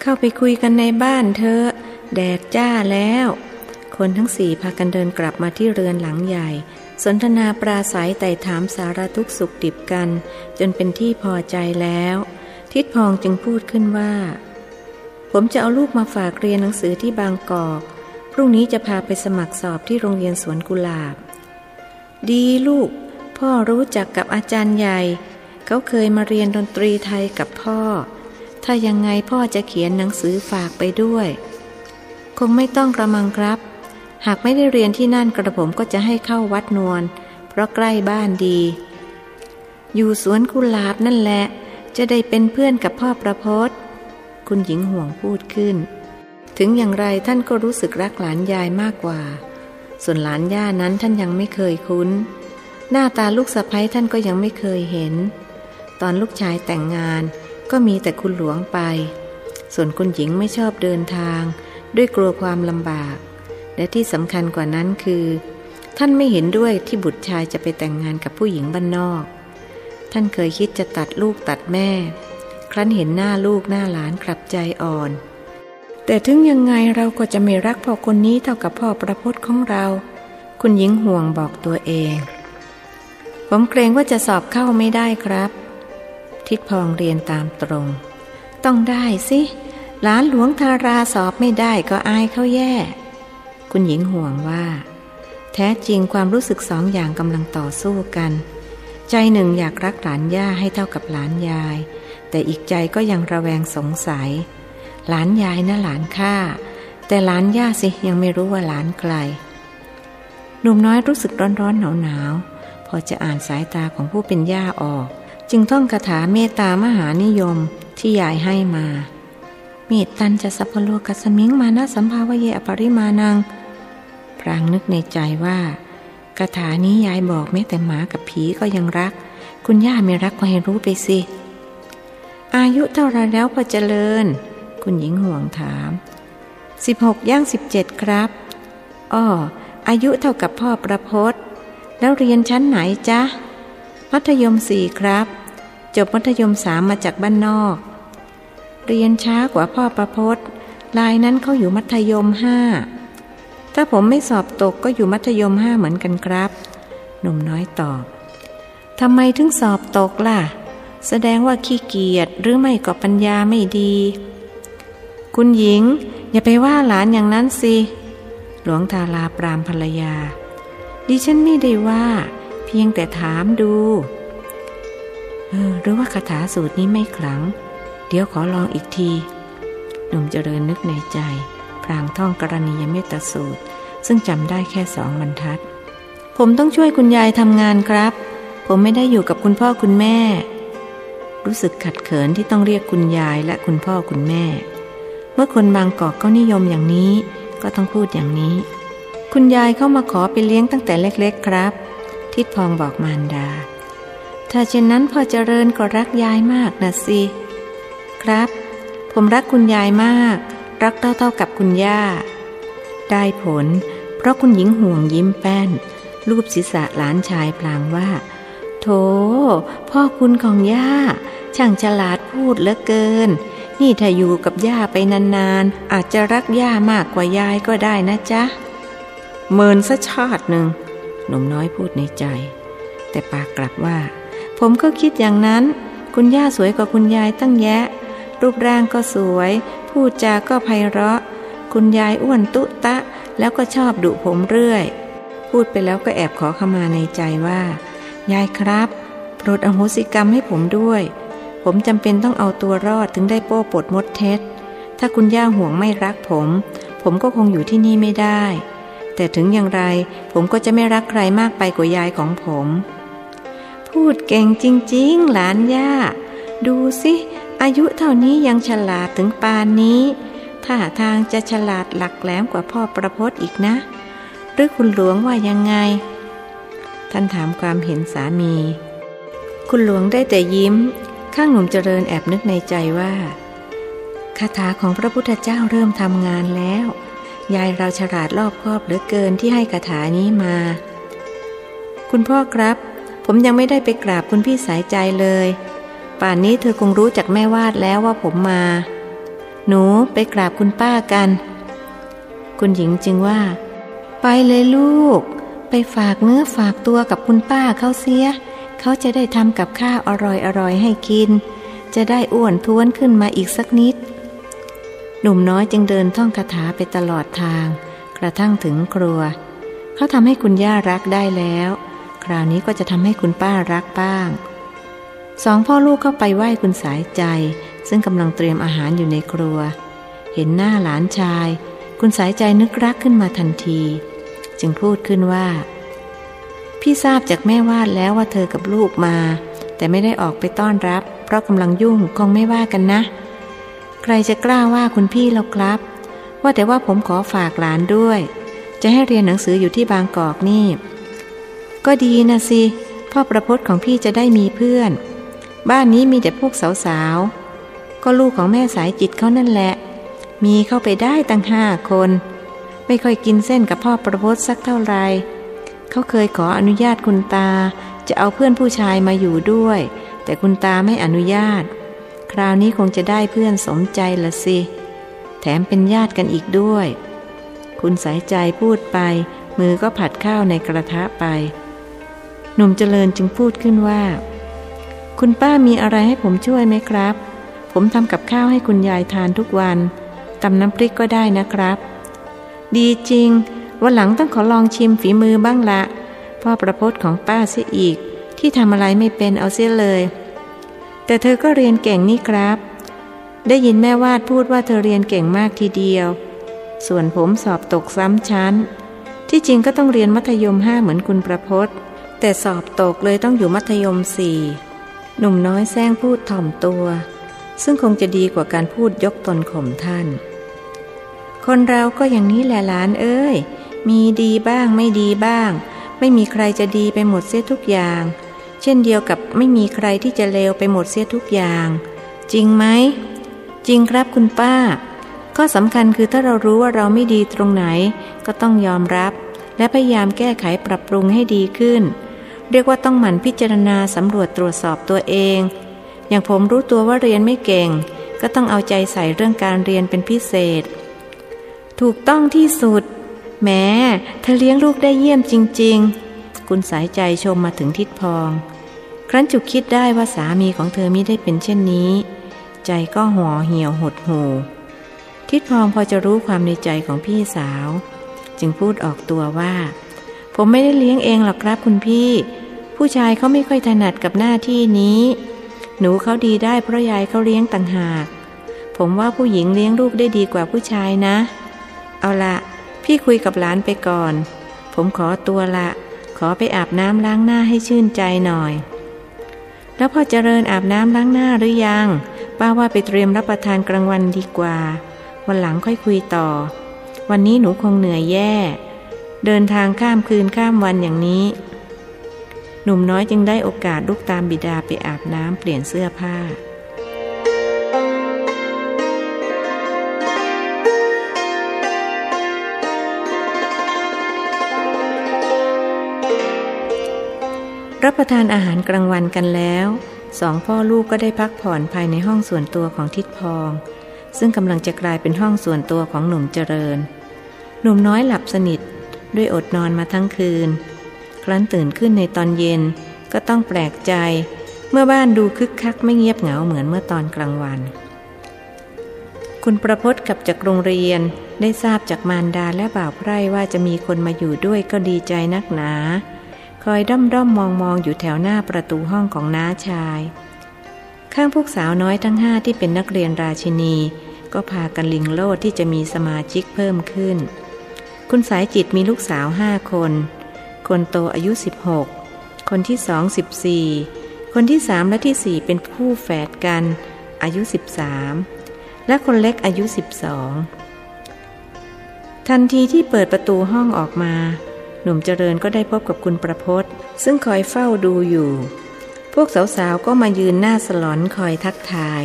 เข้าไปคุยกันในบ้านเธอแดดจ้าแล้ว คนทั้งสี่พากันเดินกลับมาที่เรือนหลังใหญ่ สนทนาปราศัยไต่ถามสารทุกสุขดิบกัน จนเป็นที่พอใจแล้ว ทิดพองจึงพูดขึ้นว่า ผมจะเอาลูกมาฝากเรียนหนังสือที่บางกอก พรุ่งนี้จะพาไปสมัครสอบที่โรงเรียนสวนกุหลาบ ดีลูก พ่อรู้จักกับอาจารย์ใหญ่ เขาเคยมาเรียนดนตรีไทยกับพ่อ ถ้ายังไงพ่อจะเขียนหนังสือฝากไปด้วย คงไม่ต้องกระมังครับ หากไม่ได้เรียนที่นั่นกระผมก็จะให้เข้าวัดนวล เพราะใกล้บ้านดี อยู่สวนกุหลาบนั่นแหละ จะได้เป็นเพื่อนกับพ่อประพศคุณหญิงห่วงพูดขึ้น ถึงอย่างไรท่านก็รู้สึกรักหลานยายมากกว่า ส่วนหลานย่านั้นท่านยังไม่เคยคุ้น หน้าตาลูกสะพ้ยท่านก็ยังไม่เคยเห็น ตอนลูกชายแต่งงานก็มีแต่คุณหลวงไป ส่วนคุณหญิงไม่ชอบเดินทาง ด้วยกลัวความลำบาก และที่สำคัญกว่านั้นคือ ท่านไม่เห็นด้วยที่บุตรชายจะไปแต่งงานกับผู้หญิงบ้านนอก ท่านเคยคิดจะตัดลูกตัดแม่ ครั้นเห็นหน้าลูกหน้าหลานกลับใจอ่อน แต่ถึงยังไงเราก็จะไม่รักพ่อคนนี้เท่ากับพ่อประพจน์ของเรา คุณหญิงห่วงบอกตัวเอง ผมเกรงว่าจะสอบเข้าไม่ได้ครับ ทิดพองเรียนตามตรง ต้องได้สิหลานหลวงทาราสอบไม่ได้ก็อายเขาแย่ คุณหญิงห่วงว่า แท้จริงความรู้สึกสองอย่างกำลังต่อสู้กัน ใจหนึ่งอยากรักหลานย่าให้เท่ากับหลานยาย แต่อีกใจก็ยังระแวงสงสัย หลานยายนะหลานข้าแต่หลานย่าสิยังไม่รู้ว่าหลานไกลหนุ่มน้อยรู้สึกร้อนร้อนหนาวหนาวพอจะอ่านสายตาของผู้เป็นย่าออก จึงท่องคาถาเมตตามหานิยมที่ยายให้มาเมตตันจะสัพพโลกัสมิงมานะสัมภาวเยอปริมานัง พรางนึกในใจว่า คาถานี้ยายบอกแม้แต่หมากับผีก็ยังรัก คุณย่าไม่รักก็ให้รู้ไปสิ อายุเท่าไรแล้วพอเจริญ คุณหญิงห่วงถามสิบหกย่างสิบเจ็ดครับอ้ออายุเท่ากับพ่อประพศแล้วเรียนชั้นไหนจ๊ะ มัธยมสี่ครับ จบมัธยมสามมาจากบ้านนอก เรียนช้ากว่าพ่อประพศลายนั้นเขาอยู่มัธยมห้า ถ้าผมไม่สอบตกก็อยู่มัธยมห้าเหมือนกันครับ หนุ่มน้อยตอบทำไมถึงสอบตกล่ะ แสดงว่าขี้เกียจหรือไม่ก็ปัญญาไม่ดี คุณหญิง อย่าไปว่าหลานอย่างนั้นสิ หลวงทาลาปรามภรรยา ดิฉันไม่ได้ว่า เพียงแต่ถามดู เออหรือว่าคาถาสูตรนี้ไม่ขลัง เดี๋ยวขอลองอีกที หนุ่มเจริญนึกในใจ พรางท่องกรณียเมตสูตร ซึ่งจำได้แค่สองบรรทัด ผมต้องช่วยคุณยายทำงานครับ ผมไม่ได้อยู่กับคุณพ่อคุณแม่ รู้สึกขัดเขินที่ต้องเรียกคุณยายและคุณพ่อคุณแม่ เมื่อคนบางกอกก็นิยมอย่างนี้ ก็ต้องพูดอย่างนี้ คุณยายเข้ามาขอไปเลี้ยงตั้งแต่เล็ก ๆ ครับ ทิดพองบอกมารดา ถ้าเช่นนั้นพ่อเจริญก็รักยายมากนะสิ ครับ ผมรักคุณยายมาก รักเท่าๆกับคุณย่า ได้ผล เพราะคุณหญิงห่วงยิ้มแป้น รูปศีรษะหลานชายพลางว่า โถ พ่อคุณของย่า ช่างฉลาดพูดเหลือเกิน นี่ถ้าอยู่กับย่าไปนานๆ อาจจะรักย่ามากกว่ายายก็ได้นะจ๊ะ เมินซะชาติหนึ่งหนุ่มน้อยพูดในใจ แต่ปากกลับว่า ผมก็คิดอย่างนั้น คุณย่าสวยกว่าคุณยายตั้งแยะ รูปร่างก็สวยพูดจาก็ไพเราะ คุณยายอ้วนตุตะ แล้วก็ชอบดุผมเรื่อย พูดไปแล้วก็แอบขอขมาในใจว่า ยายครับโปรดอโหสิกรรมให้ผมด้วย ผมจำเป็นต้องเอาตัวรอดถึงได้โป้ปดมดเท็จ ถ้าคุณย่าห่วงไม่รักผม ผมก็คงอยู่ที่นี่ไม่ได้ แต่ถึงอย่างไรผมก็จะไม่รักใครมากไปกว่ายายของผม พูดเก่งจริง ๆ หลานย่า ดูสิ อายุเท่านี้ยังฉลาดถึงปานนี้ท่าทางจะฉลาดหลักแหลมกว่าพ่อประพจน์อีกนะ หรือคุณหลวงว่ายังไง ท่านถามความเห็นสามี คุณหลวงได้แต่ยิ้ม ข้างหนุ่มเจริญแอบนึกในใจว่าคาถาของพระพุทธเจ้าเริ่มทำงานแล้ว ยายเราฉลาดรอบคอบเหลือเกินที่ให้คาถานี้มา คุณพ่อครับ ผมยังไม่ได้ไปกราบคุณพี่สายใจเลย ป่านนี้เธอคงรู้จากแม่วาดแล้วว่าผมมา หนูไปกราบคุณป้ากัน คุณหญิงจึงว่า ไปเลยลูก ไปฝากเนื้อฝากตัวกับคุณป้าเขาเสีย เขาจะได้ทำกับข้าวอร่อยๆให้กิน จะได้อ้วนท้วนขึ้นมาอีกสักนิด หนุ่มน้อยจึงเดินท่องคาถาไปตลอดทาง กระทั่งถึงครัว เขาทำให้คุณย่ารักได้แล้ว คราวนี้ก็จะทำให้คุณป้ารักบ้าง สองพ่อลูกเข้าไปไหว้คุณสายใจ ซึ่งกำลังเตรียมอาหารอยู่ในครัว เห็นหน้าหลานชาย คุณสายใจนึกรักขึ้นมาทันที จึงพูดขึ้นว่า พี่ทราบจากแม่วาดแล้วว่าเธอกับลูกมา แต่ไม่ได้ออกไปต้อนรับ เพราะกำลังยุ่งคงไม่ว่ากันนะ ใครจะกล้าว่าคุณพี่เราครับ ว่าแต่ว่าผมขอฝากหลานด้วย จะให้เรียนหนังสืออยู่ที่บางกอกนี่ ก็ดีนะสิพ่อประพจน์ของพี่จะได้มีเพื่อน บ้านนี้มีแต่พวกสาวๆ ก็ลูกของแม่สายจิตเขานั่นแหละ มีเข้าไปได้ตั้งห้าคน ไม่ค่อยกินเส้นกับพ่อประพจน์สักเท่าไร เขาเคยขออนุญาตคุณตาจะเอาเพื่อนผู้ชายมาอยู่ด้วย แต่คุณตาไม่อนุญาต คราวนี้คงจะได้เพื่อนสมใจละสิ แถมเป็นญาติกันอีกด้วย คุณสายใจพูดไป มือก็ผัดข้าวในกระทะไป หนุ่มเจริญจึงพูดขึ้นว่า คุณป้ามีอะไรให้ผมช่วยไหมครับ ผมทำกับข้าวให้คุณยายทานทุกวันตำน้ำพริกก็ได้นะครับ ดีจริง วันหลังต้องขอลองชิมฝีมือบ้างละ พ่อประพจน์ของป้าเสียอีก ที่ทำอะไรไม่เป็นเอาเสียเลย แต่เธอก็เรียนเก่งนี่ครับ ได้ยินแม่วาดพูดว่าเธอเรียนเก่งมากทีเดียว ส่วนผมสอบตกซ้ำชั้น ที่จริงก็ต้องเรียนมัธยมห้าเหมือนคุณประพจน์แต่สอบตกเลยต้องอยู่มัธยมสี่ หนุ่มน้อยแซงพูดถ่อมตัว ซึ่งคงจะดีกว่าการพูดยกตนข่มท่าน คนเราก็อย่างนี้แหละหลานเอ้ย มีดีบ้างไม่ดีบ้าง ไม่มีใครจะดีไปหมดเสียทุกอย่าง เช่นเดียวกับไม่มีใครที่จะเลวไปหมดเสียทุกอย่าง จริงไหม จริงครับคุณป้า ข้อสำคัญคือถ้าเรารู้ว่าเราไม่ดีตรงไหน ก็ต้องยอมรับ และพยายามแก้ไขปรับปรุงให้ดีขึ้น เรียกว่าต้องหมั่นพิจารณาสำรวจตรวจสอบตัวเอง อย่างผมรู้ตัวว่าเรียนไม่เก่ง ก็ต้องเอาใจใส่เรื่องการเรียนเป็นพิเศษ ถูกต้องที่สุด แม้เธอเลี้ยงลูกได้เยี่ยมจริง ๆ คุณสายใจชมมาถึงทิดพอง ครั้นจุกคิดได้ว่าสามีของเธอมิได้เป็นเช่นนี้ ใจก็ห่อเหี่ยวหดหูทิดพองพอจะรู้ความในใจของพี่สาว จึงพูดออกตัวว่า ผมไม่ได้เลี้ยงเองหรอกครับคุณพี่ ผู้ชายเขาไม่ค่อยถนัดกับหน้าที่นี้ หนูเขาดีได้เพราะยายเขาเลี้ยงต่างหาก ผมว่าผู้หญิงเลี้ยงลูกได้ดีกว่าผู้ชายนะ เอาละพี่คุยกับหลานไปก่อน ผมขอตัวละ ขอไปอาบน้ำล้างหน้าให้ชื่นใจหน่อย แล้วพ่อเจริญอาบน้ำล้างหน้าหรือยัง ป้าว่าไปเตรียมรับประทานกลางวันดีกว่า วันหลังค่อยคุยต่อ วันนี้หนูคงเหนื่อยแย่ เดินทางข้ามคืนข้ามวันอย่างนี้ หนุ่มน้อยจึงได้โอกาสลุกตามบิดาไปอาบน้ำเปลี่ยนเสื้อผ้า รับประทานอาหารกลางวันกันแล้วสองพ่อลูกก็ได้พักผ่อนภายในห้องส่วนตัวของทิดพอง ซึ่งกำลังจะกลายเป็นห้องส่วนตัวของหนุ่มเจริญ หนุ่มน้อยหลับสนิท ด้วยอดนอนมาทั้งคืน ครั้นตื่นขึ้นในตอนเย็นก็ต้องแปลกใจ เมื่อบ้านดูคึกคักไม่เงียบเหงาเหมือนเมื่อตอนกลางวัน คุณประพศกับจากโรงเรียนได้ทราบจากมารดาและบ่าวไพร่ว่าจะมีคนมาอยู่ด้วยก็ดีใจนักหนา คอยด้อมด้อมมองมองอยู่แถวหน้าประตูห้องของน้าชาย ข้างพวกสาวน้อยทั้งห้าที่เป็นนักเรียนราชินี ก็พากันลิงโลดที่จะมีสมาชิกเพิ่มขึ้น คุณสายจิตมีลูกสาวห้าคน คนโตอายุ 16 คนที่สองสิบสี่คนที่สามและที่สี่เป็นคู่แฝดกัน อายุ 13 และคนเล็กอายุ 12 ทันทีที่เปิดประตูห้องออกมา หนุ่มเจริญก็ได้พบกับคุณประพศซึ่งคอยเฝ้าดูอยู่ พวกสาวๆก็มายืนหน้าสลอนคอยทักทาย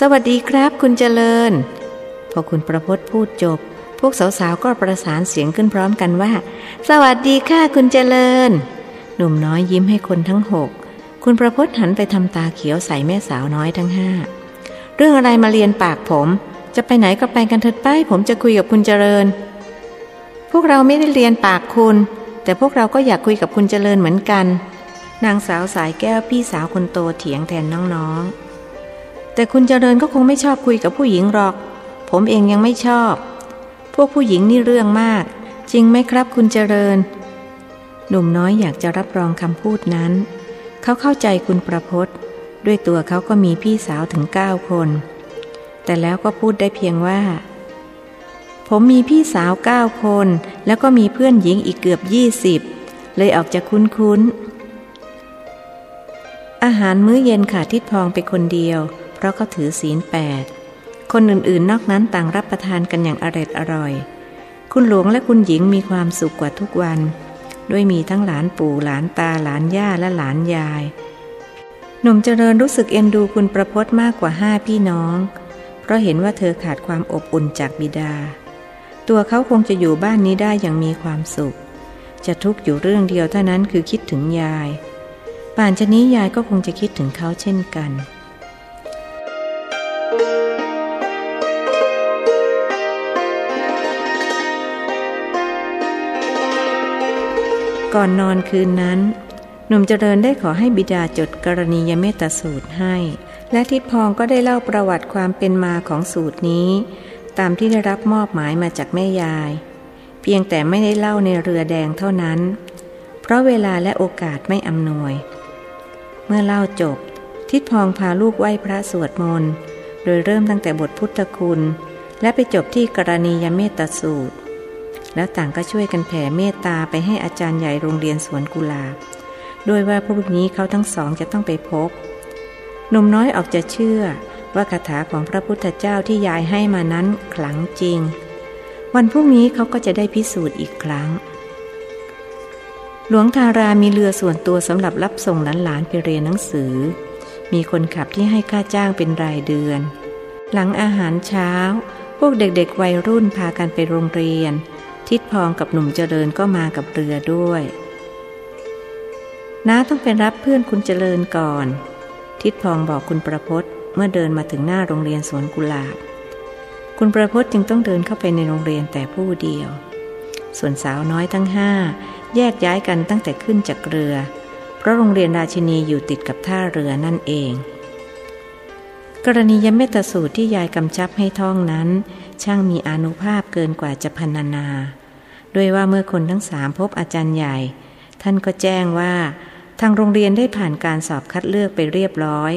สวัสดีครับคุณเจริญ พอคุณประพศพูดจบ พวกสาวๆก็ประสานเสียงขึ้นพร้อมกันว่า สวัสดีค่ะคุณเจริญ หนุ่มน้อยยิ้มให้คนทั้งหกคุณประพศหันไปทำตาเขียวใส่แม่สาวน้อยทั้งห้าเรื่องอะไรมาเรียนปากผม จะไปไหนก็ไปกันเถิดไปผมจะคุยกับคุณเจริญ พวกเราไม่ได้เรียนปากคุณ แต่พวกเราก็อยากคุยกับคุณเจริญเหมือนกัน นางสาวสายแก้วพี่สาวคนโตเถียงแทนน้องๆแต่คุณเจริญก็คงไม่ชอบคุยกับผู้หญิงหรอก ผมเองยังไม่ชอบ พวกผู้หญิงนี่เรื่องมาก จริงไหมครับคุณเจริญ หนุ่มน้อยอยากจะรับรองคำพูดนั้น เขาเข้าใจคุณประพศด้วยตัวเขาก็มีพี่สาวถึงเก้าคน แต่แล้วก็พูดได้เพียงว่า ผมมีพี่สาวเก้าคน แล้วก็มีเพื่อนหญิงอีกเกือบยี่สิบเลยออกจะคุ้นๆอาหารมื้อเย็นขาดทิดพองไปคนเดียว เพราะเขาถือศีลแปด คนอื่นๆ นอกนั้นต่างรับประทานกันอย่างอร็ดอร่อย คุณหลวงและคุณหญิงมีความสุขกว่าทุกวัน ด้วยมีทั้งหลานปู่หลานตาหลานย่าและหลานยาย หนุ่มเจริญรู้สึกเอ็นดูคุณประพศมากกว่าห้าพี่น้อง เพราะเห็นว่าเธอขาดความอบอุ่นจากบิดา ตัวเขาคงจะอยู่บ้านนี้ได้อย่างมีความสุข จะทุกข์อยู่เรื่องเดียวเท่านั้นคือคิดถึงยาย ป่านชนี้ยายก็คงจะคิดถึงเขาเช่นกัน ก่อนนอนคืนนั้น หนุ่มเจริญได้ขอให้บิดาจดกรณียเมตสูตรให้ และทิดพองก็ได้เล่าประวัติความเป็นมาของสูตรนี้ ตามที่ได้รับมอบหมายมาจากแม่ยาย เพียงแต่ไม่ได้เล่าในเรือแดงเท่านั้น เพราะเวลาและโอกาสไม่อำนวย เมื่อเล่าจบ ทิดพองพาลูกไหว้พระสวดมนต์โดยเริ่มตั้งแต่บทพุทธคุณ และไปจบที่กรณียเมตสูตร แล้วต่างก็ช่วยกันแผ่เมตตาไปให้อาจารย์ใหญ่โรงเรียนสวนกุหลาบโดยว่าพรุ่งนี้เขาทั้งสองจะต้องไปพบหนุ่มน้อยออกจะเชื่อว่าคาถาของพระพุทธเจ้าที่ยายให้มานั้นขลังจริง วันพรุ่งนี้เขาก็จะได้พิสูจน์อีกครั้ง หลวงทารามีเรือส่วนตัวสำหรับรับส่งหลานๆไปเรียนหนังสือ มีคนขับที่ให้ค่าจ้างเป็นรายเดือน หลังอาหารเช้า พวกเด็กๆวัยรุ่นพากันไปโรงเรียน ทิดพองกับหนุ่มเจริญก็มากับเรือด้วยน้าต้องไปรับเพื่อนคุณเจริญก่อน ทิดพองบอกคุณประพศเมื่อเดินมาถึงหน้าโรงเรียนสวนกุหลาบ คุณประพศจึงต้องเดินเข้าไปในโรงเรียนแต่ผู้เดียว ส่วนสาวน้อยทั้งห้าแยกย้ายกันตั้งแต่ขึ้นจากเรือ เพราะโรงเรียนราชินีอยู่ติดกับท่าเรือนั่นเอง กรณียเมตสูตรที่ยายกำชับให้ท่องนั้น ช่างมีอนุภาพเกินกว่าจะพรรณนา ด้วยว่าเมื่อคนทั้งสามพบอาจารย์ใหญ่ ท่านก็แจ้งว่าทางโรงเรียนได้ผ่านการสอบคัดเลือกไปเรียบร้อย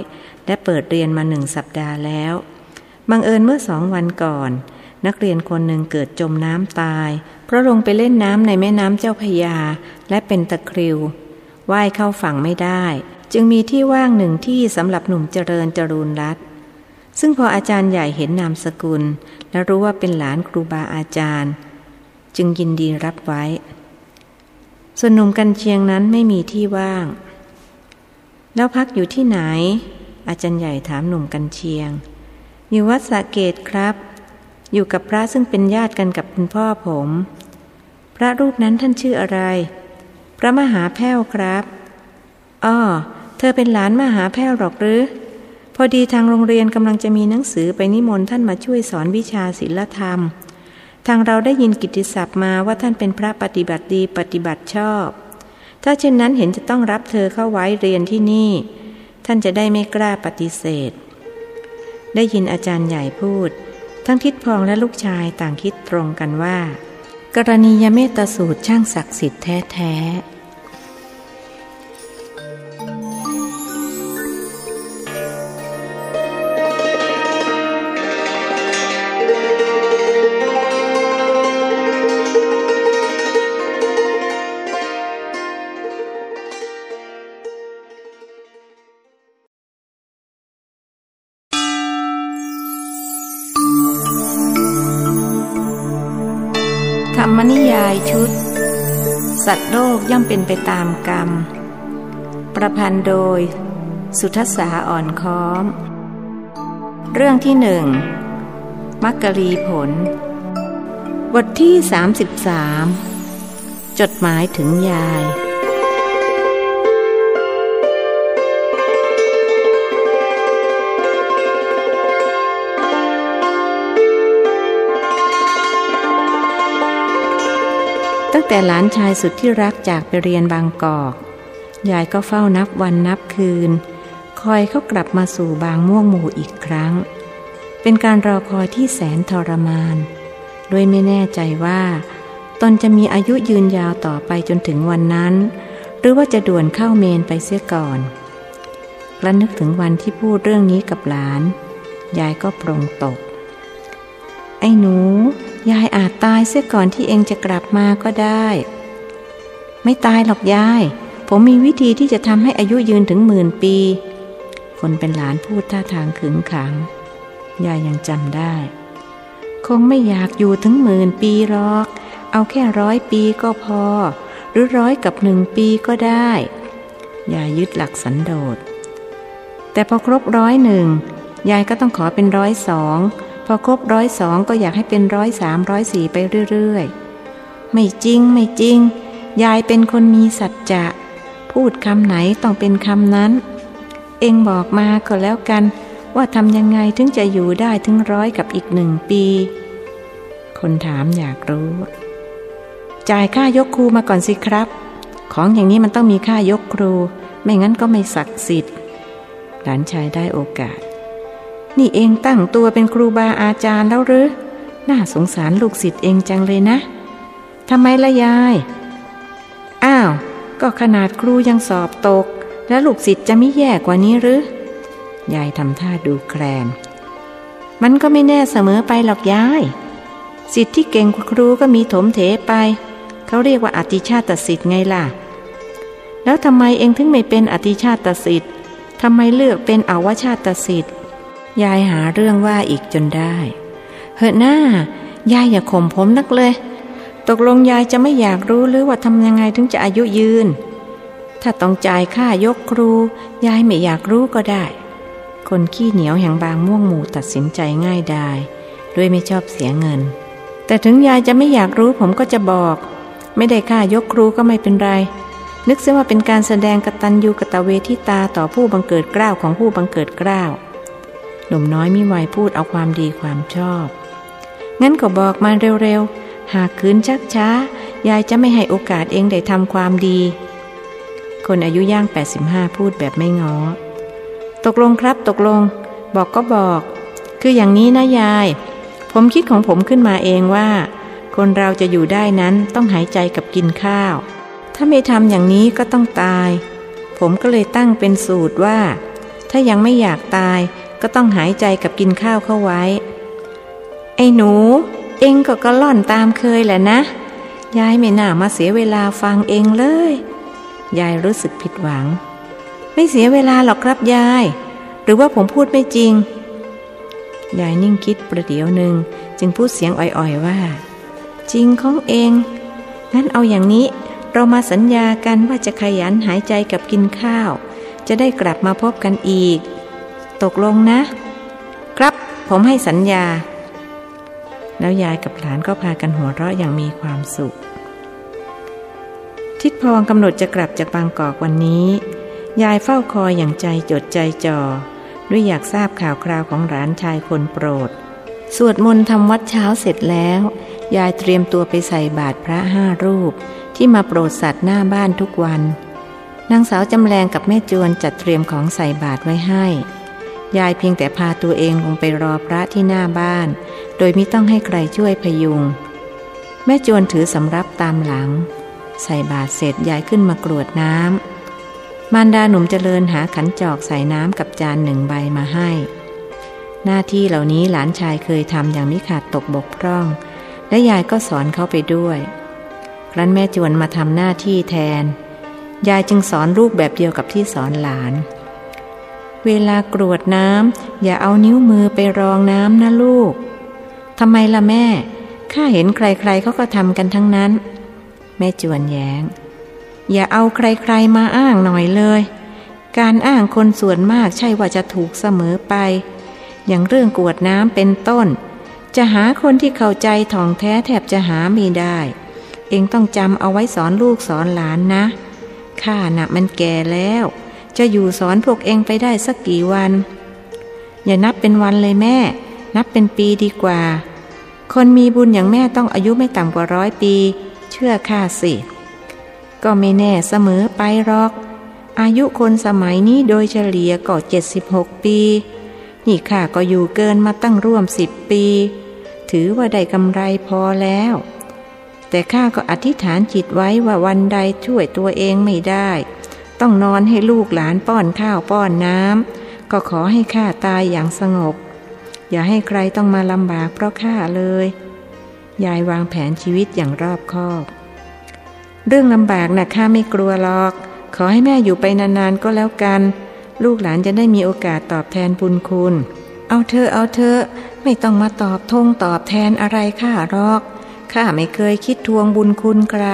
และเปิดเรียนมาหนึ่งสัปดาห์แล้ว บังเอิญเมื่อสองวันก่อน นักเรียนคนหนึ่งเกิดจมน้ำตาย เพราะลงไปเล่นน้ำในแม่น้ำเจ้าพยา และเป็นตะคริวว่ายเข้าฝั่งไม่ได้ จึงมีที่ว่างหนึ่งที่สำหรับหนุ่มเจริญจรูนรัตซึ่งพออาจารย์ใหญ่เห็นนามสกุล และรู้ว่าเป็นหลานครูบาอาจารย์ จึงยินดีรับไว้ ส่วนหนุ่มกันเชียงนั้นไม่มีที่ว่าง แล้วพักอยู่ที่ไหน อาจารย์ใหญ่ถามหนุ่มกันเชียง อยู่วัดสะเกตครับ อยู่กับพระซึ่งเป็นญาติกันกับคุณพ่อผม พระรูปนั้นท่านชื่ออะไร พระมหาแพ้วครับอ้อเธอเป็นหลานมหาแพ้วหรอกหรือพอดีทางโรงเรียนกำลังจะมีหนังสือไปนิมนต์ท่านมาช่วยสอนวิชาศิลธรรม ทางเราได้ยินกิตติศัพท์มาว่าท่านเป็นพระปฏิบัติดีปฏิบัติชอบ ถ้าเช่นนั้นเห็นจะต้องรับเธอเข้าไว้เรียนที่นี่ ท่านจะได้ไม่กล้าปฏิเสธ ได้ยินอาจารย์ใหญ่พูด ทั้งทิดพองและลูกชายต่างคิดตรงกันว่า กรณียเมตสูตรช่างศักดิ์สิทธิ์แท้ กย่อมเป็นไปตามกรรม ประพันธ์โดย สุทศาอ่อนค้อม เรื่องที่หนึ่งมักกะรีผล บทที่ 33 จดหมายถึงยาย ตั้งแต่หลานชายสุดที่รักจากไปเรียนบางกอก ยายก็เฝ้านับวันนับคืน คอยเขากลับมาสู่บางม่วงหมู่อีกครั้ง เป็นการรอคอยที่แสนทรมานโดยไม่แน่ใจว่า ตนจะมีอายุยืนยาวต่อไปจนถึงวันนั้น หรือว่าจะด่วนเข้าเมนไปเสียก่อนและนึกถึงวันที่พูดเรื่องนี้กับหลาน ยายก็ปรงตก ไอ้หนู ยายอาจตายเสียก่อนที่เองจะกลับมาก็ได้ ไม่ตายหรอกยาย ผมมีวิธีที่จะทำให้อายุยืนถึงหมื่นปี คนเป็นหลานพูดท่าทางขึงขัง ยายยังจำได้ คงไม่อยากอยู่ถึงหมื่นปีหรอก เอาแค่ร้อยปีก็พอ หรือร้อยกับหนึ่งปีก็ได้ ยายยึดหลักสันโดษ แต่พอครบร้อยหนึ่งยายก็ต้องขอเป็นร้อยสอง พอครบร้อยสองก็อยากให้เป็นร้อยสามร้อยสี่ไปเรื่อยๆ ไม่จริงไม่จริง ยายเป็นคนมีสัจจะ พูดคำไหนต้องเป็นคำนั้น เองบอกมาก็แล้วกัน ว่าทำยังไงถึงจะอยู่ได้ถึงร้อยกับอีกหนึ่งปี คนถามอยากรู้ จ่ายค่ายกครูมาก่อนสิครับ ของอย่างนี้มันต้องมีค่ายกครู ไม่งั้นก็ไม่ศักดิ์สิทธิ์หลานชายได้โอกาส นี่เองตั้งตัวเป็นครูบาอาจารย์แล้วหรือ น่าสงสารลูกศิษย์เองจังเลยนะทำไมละยาย อ้าว ก็ขนาดครูยังสอบตก แล้วลูกศิษย์จะไม่แย่กว่านี้หรือ ยายทำท่าดูแคลน มันก็ไม่แน่เสมอไปหรอกยาย สิทธิ์ที่เก่งกว่าครูก็มีถมเถไป เขาเรียกว่าอติชาติสิทธิ์ไงล่ะ แล้วทำไมเองถึงไม่เป็นอติชาติสิทธิ์ทำไมเลือกเป็นอวชาติสิทธิ์ ยายหาเรื่องว่าอีกจนได้ เฮ้หน้ายายอย่าข่มผมนักเลย ตกลงยายจะไม่อยากรู้หรือว่าทำยังไงถึงจะอายุยืน ถ้าต้องจ่ายค่ายกครู ยายไม่อยากรู้ก็ได้ คนขี้เหนียวแห่งบางม่วงหมู่ตัดสินใจง่ายได้ด้วยไม่ชอบเสียเงิน แต่ถึงยายจะไม่อยากรู้ผมก็จะบอก ไม่ได้ค่ายกครูก็ไม่เป็นไร นึกเสียว่าเป็นการแสดงกตัญญูกตเวทิตาต่อผู้บังเกิดกล้าวของผู้บังเกิดกล้าว หนุ่มน้อยมิไวพูดเอาความดีความชอบ งั้นก็บอกมาเร็วๆ หากคืนชักช้า ยายจะไม่ให้โอกาสเองได้ทำความดี คนอายุย่าง 85 พูดแบบไม่ง้อ ตกลงครับตกลง บอกก็บอก คืออย่างนี้นะยาย ผมคิดของผมขึ้นมาเองว่า คนเราจะอยู่ได้นั้นต้องหายใจกับกินข้าว ถ้าไม่ทำอย่างนี้ก็ต้องตาย ผมก็เลยตั้งเป็นสูตรว่า ถ้ายังไม่อยากตาย ก็ต้องหายใจกับกินข้าวเข้าไว้ ไอ้หนู เองก็กระล่อนตามเคยแหละนะ ยายไม่น่ามาเสียเวลาฟังเองเลย ยายรู้สึกผิดหวัง ไม่เสียเวลาหรอกครับยาย หรือว่าผมพูดไม่จริง ยายนิ่งคิดประเดี๋ยวหนึ่งจึงพูดเสียงอ่อยๆว่า จริงของเอง งั้นเอาอย่างนี้เรามาสัญญากันว่าจะขยันหายใจกับกินข้าว จะได้กลับมาพบกันอีก ตกลงนะ ครับผมให้สัญญา แล้วยายกับหลานก็พากันหัวเราะอย่างมีความสุข ทิดพองกำหนดจะกลับจากบางกอกวันนี้ ยายเฝ้าคอยอย่างใจจดใจจ่อด้วยอยากทราบข่าวคราวของหลานชายคนโปรด สวดมนต์ทำวัดเช้าเสร็จแล้ว ยายเตรียมตัวไปใส่บาตรพระห้ารูป ที่มาโปรดสัตว์หน้าบ้านทุกวันนางสาวจำแรงกับแม่จวนจัดเตรียมของใส่บาตรไว้ให้ ยายเพียงแต่พาตัวเองลงไปรอพระที่หน้าบ้าน โดยไม่ต้องให้ใครช่วยพยุง แม่จวนถือสำรับตามหลัง ใส่บาตรเสร็จยายขึ้นมากรวดน้ำมารดาหนุ่มเจริญหาขันจอกใส่น้ำกับจานหนึ่งใบมาให้ หน้าที่เหล่านี้หลานชายเคยทำอย่างมิขาดตกบกพร่อง และยายก็สอนเขาไปด้วย ครั้นแม่จวนมาทำหน้าที่แทน ยายจึงสอนลูกแบบเดียวกับที่สอนหลาน เวลากรวดน้ำอย่าเอานิ้วมือไปรองน้ำนะลูกทำไมล่ะแม่ ข้าเห็นใครๆเขาก็ทำกันทั้งนั้น แม่จวนแยง้ง อย่าเอาใครๆมาอ้างหน่อยเลย การอ้างคนส่วนมากใช่ว่าจะถูกเสมอไป อย่างเรื่องกวดน้ำเป็นต้น จะหาคนที่เข้าใจถ่องแท้แทบจะหาไม่ได้ เองต้องจำเอาไว้สอนลูกสอนหลานนะ ข้าน่ะมันแก่แล้ว จะอยู่สอนพวกเองไปได้สักกี่วัน อย่านับเป็นวันเลยแม่ นับเป็นปีดีกว่า คนมีบุญอย่างแม่ต้องอายุไม่ต่ำกว่าร้อยปี เชื่อข้าสิ ก็ไม่แน่เสมอไปหรอก อายุคนสมัยนี้โดยเฉลี่ยก็เจ็ดสิบหกปี นี่ข้าก็อยู่เกินมาตั้งร่วมสิบปี ถือว่าได้กำไรพอแล้ว แต่ข้าก็อธิษฐานจิตไว้ว่าวันใดช่วยตัวเองไม่ได้ ต้องนอนให้ลูกหลานป้อนข้าวป้อนน้ำก็ขอให้ข้าตายอย่างสงบ อย่าให้ใครต้องมาลำบากเพราะข้าเลย ยายวางแผนชีวิตอย่างรอบคอบ เรื่องลำบากนะข้าไม่กลัวหรอก ขอให้แม่อยู่ไปนานๆก็แล้วกัน ลูกหลานจะได้มีโอกาสตอบแทนบุญคุณ เอาเธอเอาเธอไม่ต้องมาตอบทงตอบแทนอะไรข้าหรอกข้าไม่เคยคิดทวงบุญคุณใคร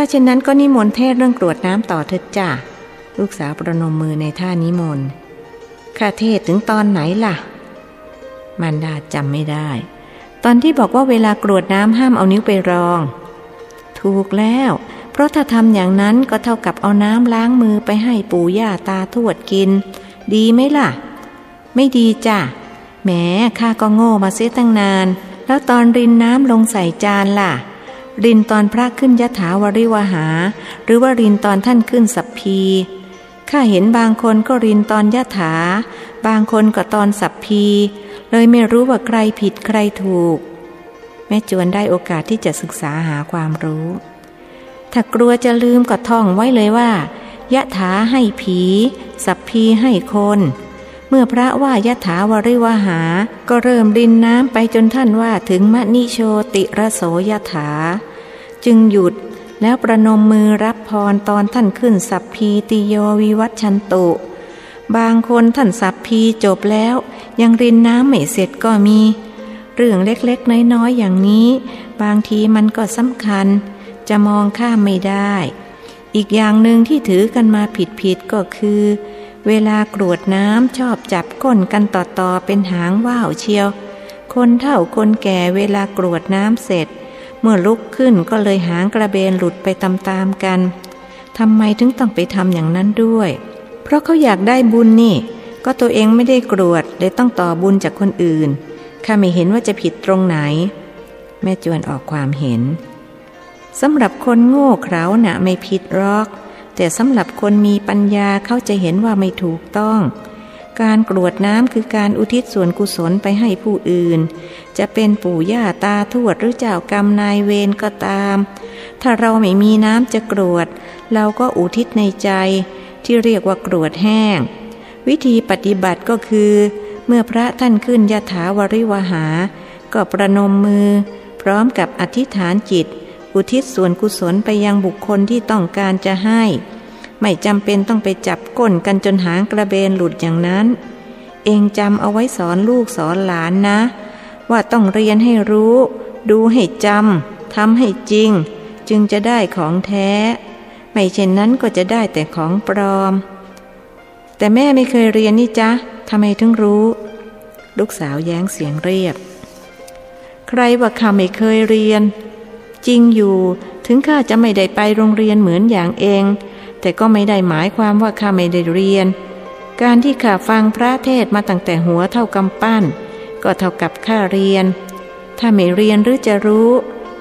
ถ้าเช่นนั้นก็นิมนต์เทศเรื่องกรวดน้ำต่อเถิดจ้าลูกสาวประนมมือในท่านิมนต์ข้าเทศถึงตอนไหนล่ะ มันดาจำไม่ได้ ตอนที่บอกว่าเวลากรวดน้ำห้ามเอานิ้วไปรอง ถูกแล้ว เพราะถ้าทำอย่างนั้นก็เท่ากับเอาน้ำล้างมือไปให้ปู่ย่าตาทวดกิน ดีไหมล่ะ ไม่ดีจ้ะแหมข้าก็โง่มาเสียตั้งนาน แล้วตอนรินน้ำลงใส่จานล่ะ รินตอนพระขึ้นยถาวริวหา หรือว่ารินตอนท่านขึ้นสัพพีข้าเห็นบางคนก็รินตอนยถา บางคนก็ตอนสัพพี เลยไม่รู้ว่าใครผิดใครถูก แม่จวนได้โอกาสที่จะศึกษาหาความรู้ ถ้ากลัวจะลืมก็ท่องไว้เลยว่ายะถาให้ผี สัพพีให้คน เมื่อพระว่ายะถาวริวหา ก็เริ่มดินน้ำไปจนท่านว่าถึงมณิโชติระโสยะถา จึงหยุดแล้วประนมมือรับพรตอนท่านขึ้นสัพพีติโยวิวัตชันตุ บางคนท่านสัพพีจบแล้วยังรินน้ำไม่เสร็จก็มี เรื่องเล็กๆ น้อยๆ อย่างนี้ บางทีมันก็สำคัญ จะมองข้ามไม่ได้ อีกอย่างหนึ่งที่ถือกันมาผิดๆ ก็คือ เวลากรวดน้ำชอบจับก้นกันต่อๆ เป็นหางว่าวเชียว คนเฒ่าคนแก่เวลากรวดน้ำเสร็จ เมื่อลุกขึ้นก็เลยหางกระเบนหลุดไปตามๆกันทำไมถึงต้องไปทำอย่างนั้นด้วย เพราะเขาอยากได้บุญนี่ ก็ตัวเองไม่ได้กรวดเลยต้องต่อบุญจากคนอื่นข้าไม่เห็นว่าจะผิดตรงไหน แม่จวนออกความเห็นสำหรับคนโง่เขลานะ่ะไม่ผิดหรอก แต่สำหรับคนมีปัญญาเขาจะเห็นว่าไม่ถูกต้อง การกรวดน้ำคือการอุทิศส่วนกุศลไปให้ผู้อื่น จะเป็นปู่ย่าตาทวดหรือเจ้ากรรมนายเวรก็ตาม ถ้าเราไม่มีน้ำจะกรวด เราก็อุทิศในใจที่เรียกว่ากรวดแห้ง วิธีปฏิบัติก็คือ เมื่อพระท่านขึ้นยถาวริวหา ก็ประนมมือ พร้อมกับอธิษฐานจิต อุทิศส่วนกุศลไปยังบุคคลที่ต้องการจะให้ ไม่จำเป็นต้องไปจับก้นกันจนหางกระเบนหลุดอย่างนั้น เองจำเอาไว้สอนลูกสอนหลานนะ ว่าต้องเรียนให้รู้ ดูให้จำทำให้จริง จึงจะได้ของแท้ ไม่เช่นนั้นก็จะได้แต่ของปลอม แต่แม่ไม่เคยเรียนนี่จ๊ะทำไมถึงรู้ ลูกสาวแย้งเสียงเรียบ ใครว่าข้าไม่เคยเรียน จริงอยู่ถึงข้าจะไม่ได้ไปโรงเรียนเหมือนอย่างเอง แต่ก็ไม่ได้หมายความว่าข้าไม่ได้เรียน การที่ข้าฟังพระเทศมาตั้งแต่หัวเท่ากำปั้น ก็เท่ากับข้าเรียน ถ้าไม่เรียนหรือจะรู้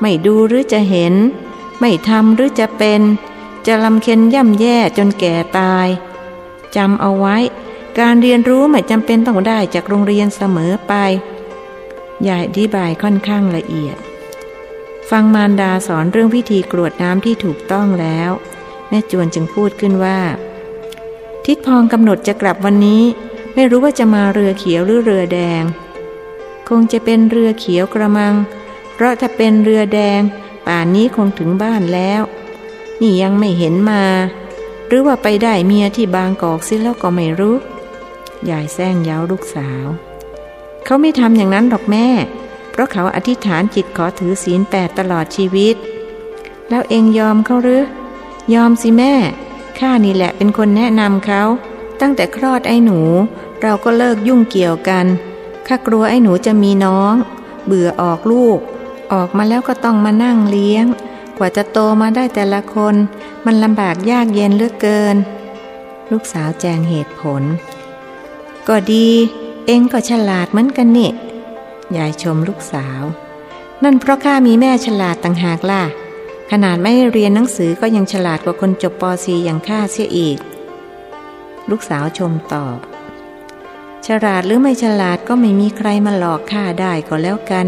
ไม่ดูหรือจะเห็น ไม่ทำหรือจะเป็น จะลำเค็นย่ำแย่จนแก่ตายจำเอาไว้ การเรียนรู้ไม่จำเป็นต้องได้จากโรงเรียนเสมอไปยายอธิบายค่อนข้างละเอียด ฟังมารดาสอนเรื่องพิธีกรวดน้ำที่ถูกต้องแล้ว แม่จวนจึงพูดขึ้นว่า ทิดพองกำหนดจะกลับวันนี้ ไม่รู้ว่าจะมาเรือเขียวหรือเรือแดง คงจะเป็นเรือเขียวกระมัง เพราะถ้าเป็นเรือแดง ป่านนี้คงถึงบ้านแล้ว นี่ยังไม่เห็นมา หรือว่าไปได้เมียที่บางกอกซิแล้วก็ไม่รู้ยายแซงเย้าลูกสาว เขาไม่ทำอย่างนั้นหรอกแม่ เพราะเขาอธิษฐานจิตขอถือศีลแปดตลอดชีวิต แล้วเองยอมเขาหรือ ยอมสิแม่ ข้านี่แหละเป็นคนแนะนำเขา ตั้งแต่คลอดไอ้หนู เราก็เลิกยุ่งเกี่ยวกัน ข้ากลัวไอ้หนูจะมีน้อง เบื่อออกลูก ออกมาแล้วก็ต้องมานั่งเลี้ยง กว่าจะโตมาได้แต่ละคน มันลำบากยากเย็นเหลือเกิน ลูกสาวแจงเหตุผล ก็ดี เองก็ฉลาดเหมือนกันนี่ยายชมลูกสาว นั่นเพราะข้ามีแม่ฉลาดต่างหากล่ะ ขนาดไม่เรียนหนังสือก็ยังฉลาดกว่าคนจบป .4 อย่างข้าเสียอีก ลูกสาวชมตอบ ฉลาดหรือไม่ฉลาดก็ไม่มีใครมาหลอกข้าได้ก็แล้วกัน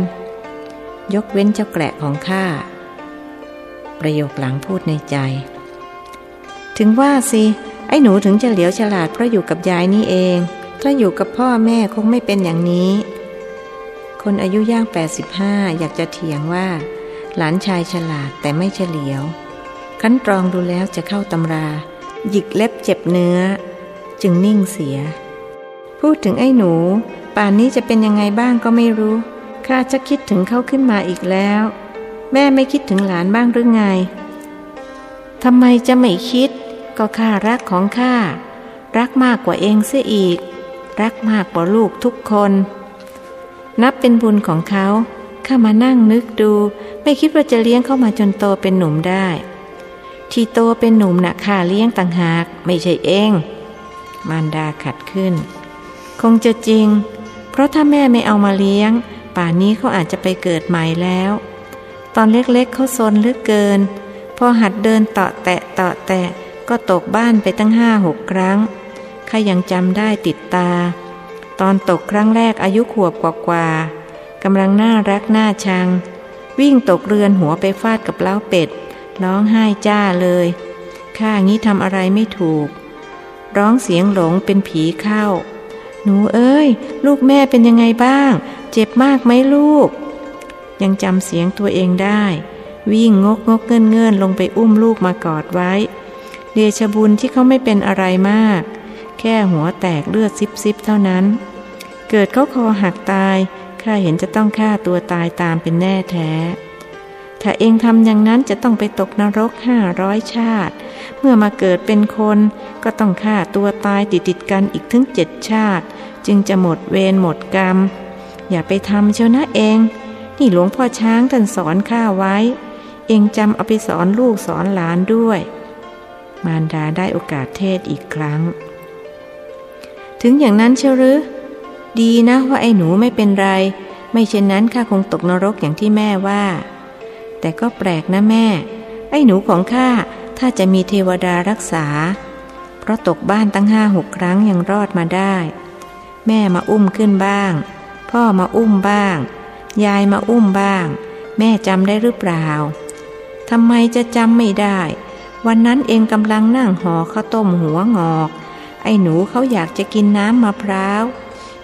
ยกเว้นเจ้าแกละของข้า ประโยคหลังพูดในใจ ถึงว่าสิ ไอ้หนูถึงจะเหลียวฉลาดเพราะอยู่กับยายนี่เอง ถ้าอยู่กับพ่อแม่คงไม่เป็นอย่างนี้ คนอายุย่าง 85 อยากจะเถียงว่า หลานชายฉลาดแต่ไม่เฉลียว คั้นตรองดูแล้วจะเข้าตำรา หยิกเล็บเจ็บเนื้อ จึงนิ่งเสีย พูดถึงไอ้หนู ป่านนี้จะเป็นยังไงบ้างก็ไม่รู้ข้าจะคิดถึงเขาขึ้นมาอีกแล้ว แม่ไม่คิดถึงหลานบ้างหรือไงทำไมจะไม่คิด ก็ข้ารักของข้ารักมากกว่าเองเสียอีก รักมากกว่าลูกทุกคน นับเป็นบุญของเขา ข้ามานั่งนึกดู ไม่คิดว่าจะเลี้ยงเข้ามาจนโตเป็นหนุ่มได้ ที่โตเป็นหนุ่มนะ่ะข้าเลี้ยงต่างหาก ไม่ใช่เอง มารดาขัดขึ้น คงจะจริง เพราะถ้าแม่ไม่เอามาเลี้ยง ป่านนี้เขาอาจจะไปเกิดใหม่แล้ว ตอนเล็กๆเขาซนลึกเกิน พอหัดเดินเตาะแตะเตาะแตะก็ตกบ้านไปตั้งห้าหกครั้งข้ายังจำได้ติดตา ตอนตกครั้งแรกอายุขวบกว่า กำลังน่ารักน่าชัง วิ่งตกเรือนหัวไปฟาดกับเล้าเป็ด ร้องไห้จ้าเลย ข้างี้ทำอะไรไม่ถูก ร้องเสียงหลงเป็นผีเข้า หนูเอ้ย ลูกแม่เป็นยังไงบ้าง เจ็บมากไหมลูก ยังจำเสียงตัวเองได้ วิ่งงกงกเงินเงินลงไปอุ้มลูกมากอดไว้เดชบุญที่เขาไม่เป็นอะไรมาก แค่หัวแตกเลือดซิบซิบเท่านั้น เกิดเขาคอหักตาย ข้าเห็นจะต้องฆ่าตัวตายตามเป็นแน่แท้ ถ้าเองทำอย่างนั้นจะต้องไปตกนรกห้าร้อยชาติ เมื่อมาเกิดเป็นคนก็ต้องฆ่าตัวตายติดติดกันอีกถึงเจ็ดชาติ จึงจะหมดเวรหมดกรรม อย่าไปทำเชียวนะเอง นี่หลวงพ่อช้างท่านสอนข้าไว้ เองจำเอาไปสอนลูกสอนหลานด้วย มารดาได้โอกาสเทศอีกครั้ง ถึงอย่างนั้นเชียวหรือ ดีนะว่าไอ้หนูไม่เป็นไร ไม่เช่นนั้นข้าคงตกนรกอย่างที่แม่ว่า แต่ก็แปลกนะแม่ ไอ้หนูของข้าถ้าจะมีเทวดารักษา เพราะตกบ้านตั้งห้าหกครั้งยังรอดมาได้ แม่มาอุ้มขึ้นบ้าง พ่อมาอุ้มบ้าง ยายมาอุ้มบ้าง แม่จำได้หรือเปล่าทำไมจะจำไม่ได้ วันนั้นเองกำลังนั่งห่อข้าวต้มหัวงอก ไอ้หนูเขาอยากจะกินน้ำมะพร้าว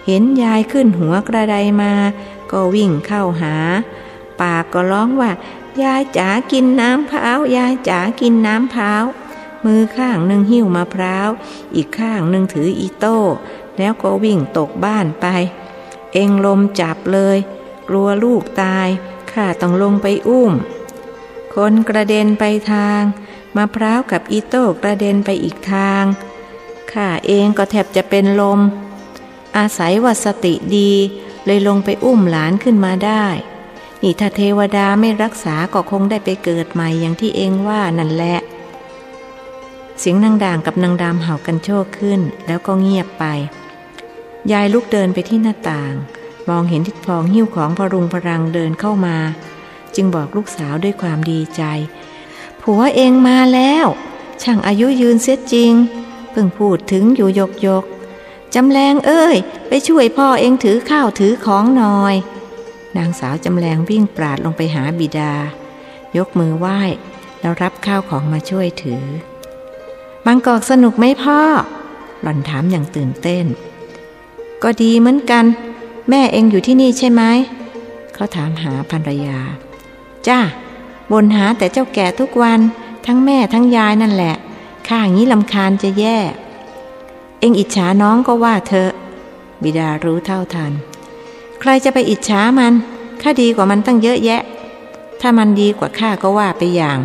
เห็นยายขึ้นหัวกระไดมา ก็วิ่งเข้าหา ปากก็ร้องว่า ยายจ๋ากินน้ำพร้าวยายจ๋ากินน้ำพร้าวมือข้างหนึ่งหิ้วมะพร้าว อีกข้างหนึ่งถืออีโต้ แล้วก็วิ่งตกบ้านไป เองลมจับเลย กลัวลูกตาย ข้าต้องลงไปอุ้ม คนกระเด็นไปทางมะพร้าวกับอีโต้กระเด็นไปอีกทาง ข้าเองก็แทบจะเป็นลม อาศัยว่าสติดี เลยลงไปอุ้มหลานขึ้นมาได้ นี่ถ้าเทวดาไม่รักษาก็คงได้ไปเกิดใหม่อย่างที่เองว่านั่นแหละ เสียงนางด่างกับนางดำเห่ากันโชคขึ้น แล้วก็เงียบไป ยายลุกเดินไปที่หน้าต่าง มองเห็นทิดพองหิ้วของพรุงพรังเดินเข้ามา จึงบอกลูกสาวด้วยความดีใจ ผัวเองมาแล้ว ช่างอายุยืนเสียจริง เพิ่งพูดถึงอยู่ยกยก จำแรงเอ้ย ไปช่วยพ่อเองถือข้าวถือของหน่อย นางสาวจำแรงวิ่งปราดลงไปหาบิดา ยกมือไหว้ แล้วรับข้าวของมาช่วยถือ บางกอกสนุกไหมพ่อ หล่อนถามอย่างตื่นเต้น ก็ดีเหมือนกัน แม่เองอยู่ที่นี่ใช่ไหม เขาถามหาภรรยา จ้าบนหาแต่เจ้าแก่ทุกวัน ทั้งแม่ทั้งยายนั่นแหละ ข้างี้ลำคาญจะแย่ เองอิจฉาน้องก็ว่าเธอบิดารู้เท่าทัน ใครจะไปอิจฉามันข้าดีกว่ามันตั้งเยอะแยะ ถ้ามันดีกว่าข้าก็ว่าไปอย่าง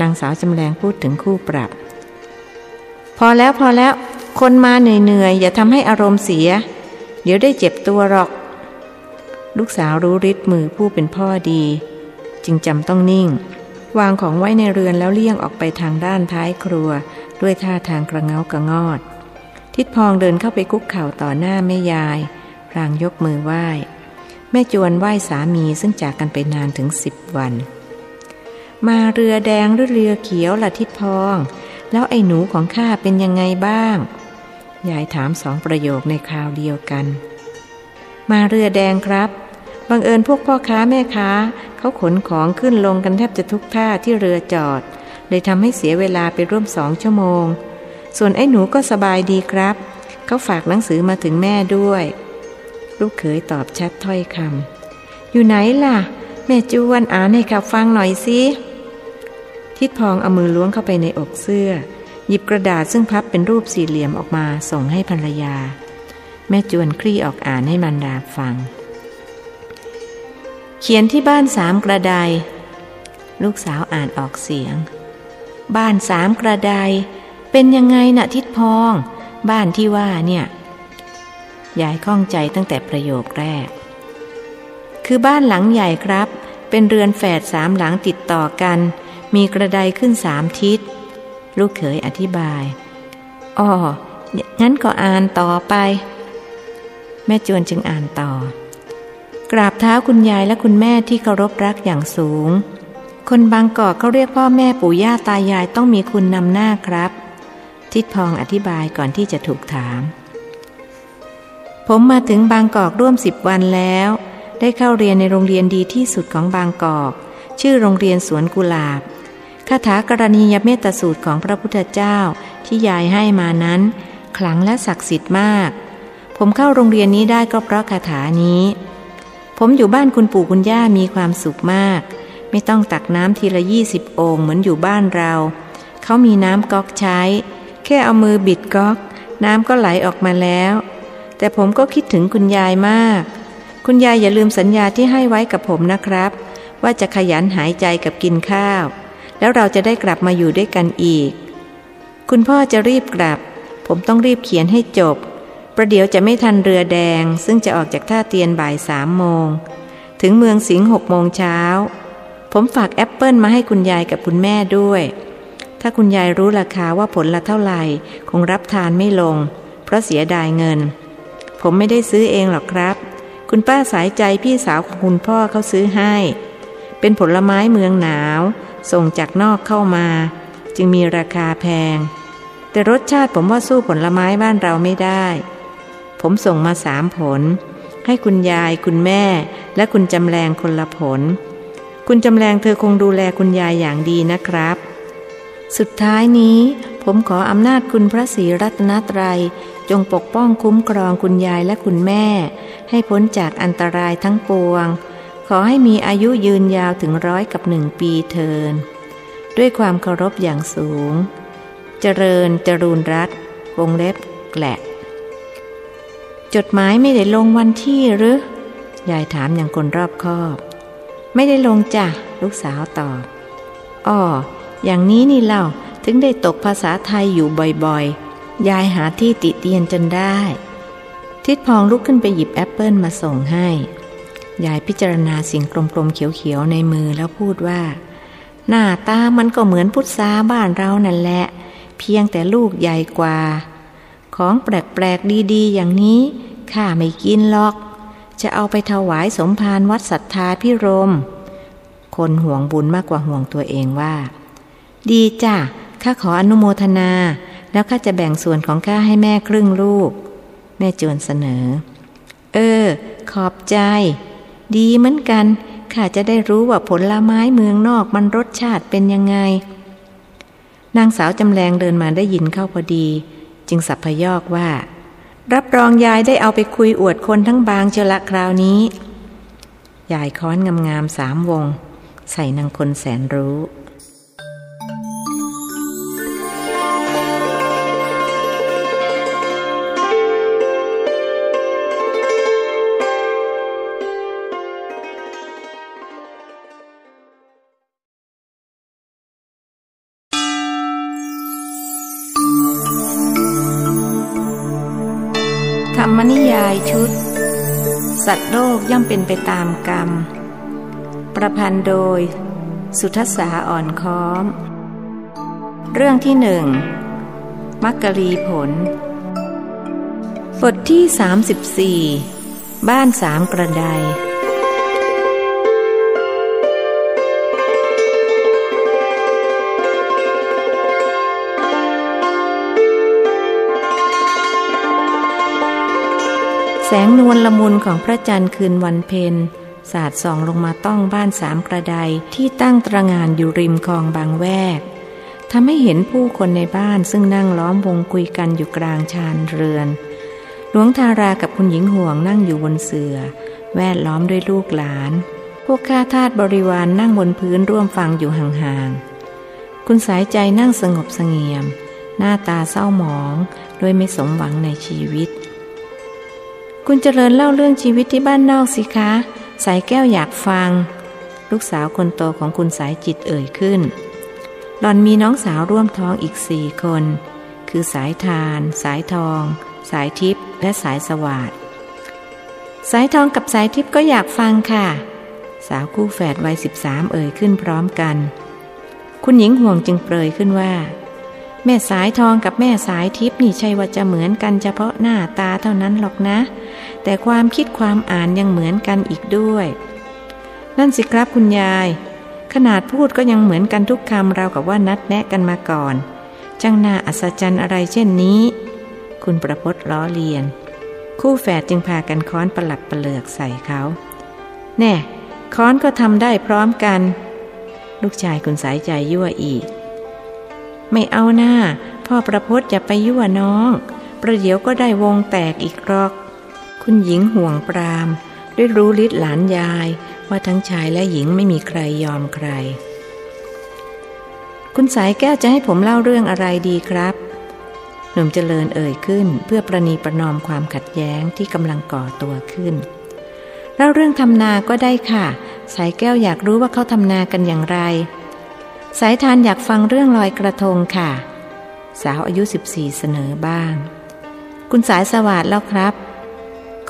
นางสาวจำแรงพูดถึงคู่ปรับ พอแล้วพอแล้ว คนมาเหนื่อยๆอย่าทำให้อารมณ์เสีย เดี๋ยวได้เจ็บตัวหรอก ลูกสาวรู้ฤทธิ์มือผู้เป็นพ่อดี จึงจำต้องนิ่ง วางของไว้ในเรือนแล้วเลี่ยงออกไปทางด้านท้ายครัว ด้วยท่าทางกระเงากระงอด ทิดพองเดินเข้าไปคุกเข่าต่อหน้าแม่ยาย พรางยกมือไหว้ แม่จวนไหว้สามีซึ่งจากกันไปนานถึงสิบวัน มาเรือแดงหรือเรือเขียวล่ะทิดพอง แล้วไอ้หนูของข้าเป็นยังไงบ้าง ยายถามสองประโยคในคราวเดียวกัน มาเรือแดงครับบังเอิญพวกพ่อค้าแม่ค้าเขาขนของขึ้นลงกันแทบจะทุกท่าที่เรือจอด เลยทำให้เสียเวลาไปร่วมสองชั่วโมง ส่วนไอ้หนูก็สบายดีครับ เขาฝากหนังสือมาถึงแม่ด้วย ลูกเขยตอบชัดถ้อยคำอยู่ไหนล่ะ แม่จวนอ่านให้ขับฟังหน่อยสิทิดพองเอามือล้วงเข้าไปในอกเสื้อ หยิบกระดาษซึ่งพับเป็นรูปสี่เหลี่ยมออกมาส่งให้ภรรยา แม่จวนคลี่ออกอ่านให้มันดาฟัง เขียนที่บ้านสามกระไดลูกสาวอ่านออกเสียง บ้านสามกระไดเป็นยังไงนะทิดพอง บ้านที่ว่าเนี่ยยายข้องใจตั้งแต่ประโยคแรก คือบ้านหลังใหญ่ครับ เป็นเรือนแฝดสามหลังติดต่อกัน มีกระไดขึ้นสามทิศ ลูกเขยอธิบายอ๋องั้นก็อ่านต่อไป แม่จวนจึงอ่านต่อ กราบเท้าคุณยายและคุณแม่ที่เคารพรักอย่างสูง คนบางกอกเขาเรียกพ่อแม่ปู่ย่าตายายต้องมีคุณนำหน้าครับ ทิดพองอธิบายก่อนที่จะถูกถาม ผมมาถึงบางกอกร่วมสิบวันแล้ว ได้เข้าเรียนในโรงเรียนดีที่สุดของบางกอก ชื่อโรงเรียนสวนกุหลาบคาถากรณียเมตสูตรของพระพุทธเจ้าที่ยายให้มานั้น ขลังและศักดิ์สิทธิ์มาก ผมเข้าโรงเรียนนี้ได้ก็เพราะคาถานี้ ผมอยู่บ้านคุณปู่คุณย่ามีความสุขมาก ไม่ต้องตักน้ำทีละยี่สิบโอ่งเหมือนอยู่บ้านเรา เขามีน้ำก๊อกใช้ แค่เอามือบิดก๊อก น้ำก็ไหลออกมาแล้ว แต่ผมก็คิดถึงคุณยายมาก คุณยายอย่าลืมสัญญาที่ให้ไว้กับผมนะครับ ว่าจะขยันหายใจกับกินข้าว แล้วเราจะได้กลับมาอยู่ด้วยกันอีก คุณพ่อจะรีบกลับ ผมต้องรีบเขียนให้จบ ประเดี๋ยวจะไม่ทันเรือแดง ซึ่งจะออกจากท่าเตียนบ่ายสามโมงถึงเมืองสิงห์หกโมงเช้า ผมฝากแอปเปิลมาให้คุณยายกับคุณแม่ด้วย ถ้าคุณยายรู้ราคาว่าผลละเท่าไหร่คงรับทานไม่ลง เพราะเสียดายเงิน ผมไม่ได้ซื้อเองหรอกครับ คุณป้าสายใจพี่สาวของคุณพ่อเขาซื้อให้ เป็นผลไม้เมืองหนาว ส่งจากนอกเข้ามา จึงมีราคาแพง แต่รสชาติผมว่าสู้ผลไม้บ้านเราไม่ได้ผผมส่งมาสามผล ให้คุณยายคุณแม่ และคุณจำแรงคนละผล คุณจำแรงเธอคงดูแลคุณยายอย่างดีนะครับ สุดท้ายนี้ ผมขออำนาจคุณพระศรีรัตนตรัย จงปกป้องคุ้มครองคุณยายและคุณแม่ ให้พ้นจากอันตรายทั้งปวง ขอให้มีอายุยืนยาวถึงร้อยกับหนึ่งปีเทิน ด้วยความเคารพอย่างสูง เจริญจรูนรัตวงเล็บแกละจดหมายไม่ได้ลงวันที่หรือ ยายถามอย่างคนรอบคอบ ไม่ได้ลงจ้ะลูกสาวตอบอ้ออย่างนี้นี่เล่าถึงได้ตกภาษาไทยอยู่บ่อยๆ ยายหาที่ติเตียนจนได้ ทิดพองลุกขึ้นไปหยิบแอปเปิลมาส่งให้ ยายพิจารณาสิ่งกลมๆเขียวๆในมือแล้วพูดว่า หน้าตามันก็เหมือนพุทราบ้านเรานั่นแหละ เพียงแต่ลูกใหญ่กว่า ของแปลกๆดีๆ อย่างนี้ข้าไม่กินหรอก จะเอาไปถวายสมภารวัดศรัทธาพิรม คนห่วงบุญมากกว่าห่วงตัวเองว่า ดีจ้ะข้าขออนุโมทนา แล้วข้าจะแบ่งส่วนของข้าให้แม่ครึ่งลูก แม่จวนเสนอ เออ ขอบใจ ดีเหมือนกันข้าจะได้รู้ว่าผลไม้เมืองนอกมันรสชาติเป็นยังไง นางสาวจำแรงเดินมาได้ยินเข้าพอดี จึงสับพยอกว่า รับรองยายได้เอาไปคุยอวดคนทั้งบางเจละคราวนี้ ยายค้อนงามๆสามวง ใส่นางคนแสนรู้ สัตว์โลกย่อมเป็นไปตามกรรม ประพันธ์โดย สุทศาอ่อนค้อม เรื่องที่หนึ่งมักกะลีผล บทที่ 34 บ้านสามกระได แสงนวลละมุนของพระจันทร์คืนวันเพ็ญสาดส่องลงมาต้องบ้านสามกระไดที่ตั้งตระงานอยู่ริมคลองบางแวกทำให้เห็นผู้คนในบ้านซึ่งนั่งล้อมวงคุยกันอยู่กลางชานเรือน หลวงทารากับคุณหญิงห่วงนั่งอยู่บนเสือ่อแวดล้อมด้วยลูกหลาน พวกข้าทาสบริวารนนั่งบนพื้นร่วมฟังอยู่ห่างๆ คุณสายใจนั่งสงบเสงี่ยม หน้าตาเศร้าหมองโดยไม่สมหวังในชีวิต คุณเจริญเล่าเรื่องชีวิตที่บ้านนอกสิคะ สายแก้วอยากฟัง ลูกสาวคนโตของคุณสายจิตเอ่ยขึ้น หล่อนมีน้องสาวร่วมท้องอีกสี่คน คือสายทาน สายทอง สายทิพย์และสายสวัสดสายทองกับสายทิพย์ก็อยากฟังค่ะ สาวคู่แฝดวัยสิบสามเอ่ยขึ้นพร้อมกัน คุณหญิงห่วงจึงเปรยขึ้นว่า แม่สายทองกับแม่สายทิพย์นี่ใช่ว่าจะเหมือนกันเฉพาะหน้าตาเท่านั้นหรอกนะ แต่ความคิดความอ่านยังเหมือนกันอีกด้วย นั่นสิครับคุณยาย ขนาดพูดก็ยังเหมือนกันทุกคำเรากับว่านัดแนะกันมาก่อนจังน่าอัศจรรย์อะไรเช่นนี้ คุณประพศล้อเลียน คู่แฝดจึงพากันค้อนประหลับประเลือกใส่เขาแน่ค้อนก็ทำได้พร้อมกัน ลูกชายคุณสายใจยั่วอีก ไม่เอาหน้า พ่อประพศจะไปยั่วน้อง ประเดี๋ยวก็ได้วงแตกอีกรอก คุณหญิงห่วงปราม ด้วยรู้ฤทธิ์หลานยาย ว่าทั้งชายและหญิงไม่มีใครยอมใคร คุณสายแก้วจะให้ผมเล่าเรื่องอะไรดีครับหนุ่มเจริญเอ่ยขึ้น เพื่อประนีประนอมความขัดแย้งที่กำลังก่อตัวขึ้นเล่าเรื่องทำนาก็ได้ค่ะ สายแก้วอยากรู้ว่าเขาทำนากันอย่างไร สายทานอยากฟังเรื่องลอยกระทงค่ะ สาวอายุ 14 เสนอบ้าง คุณสายสวัสดิ์แล้วครับ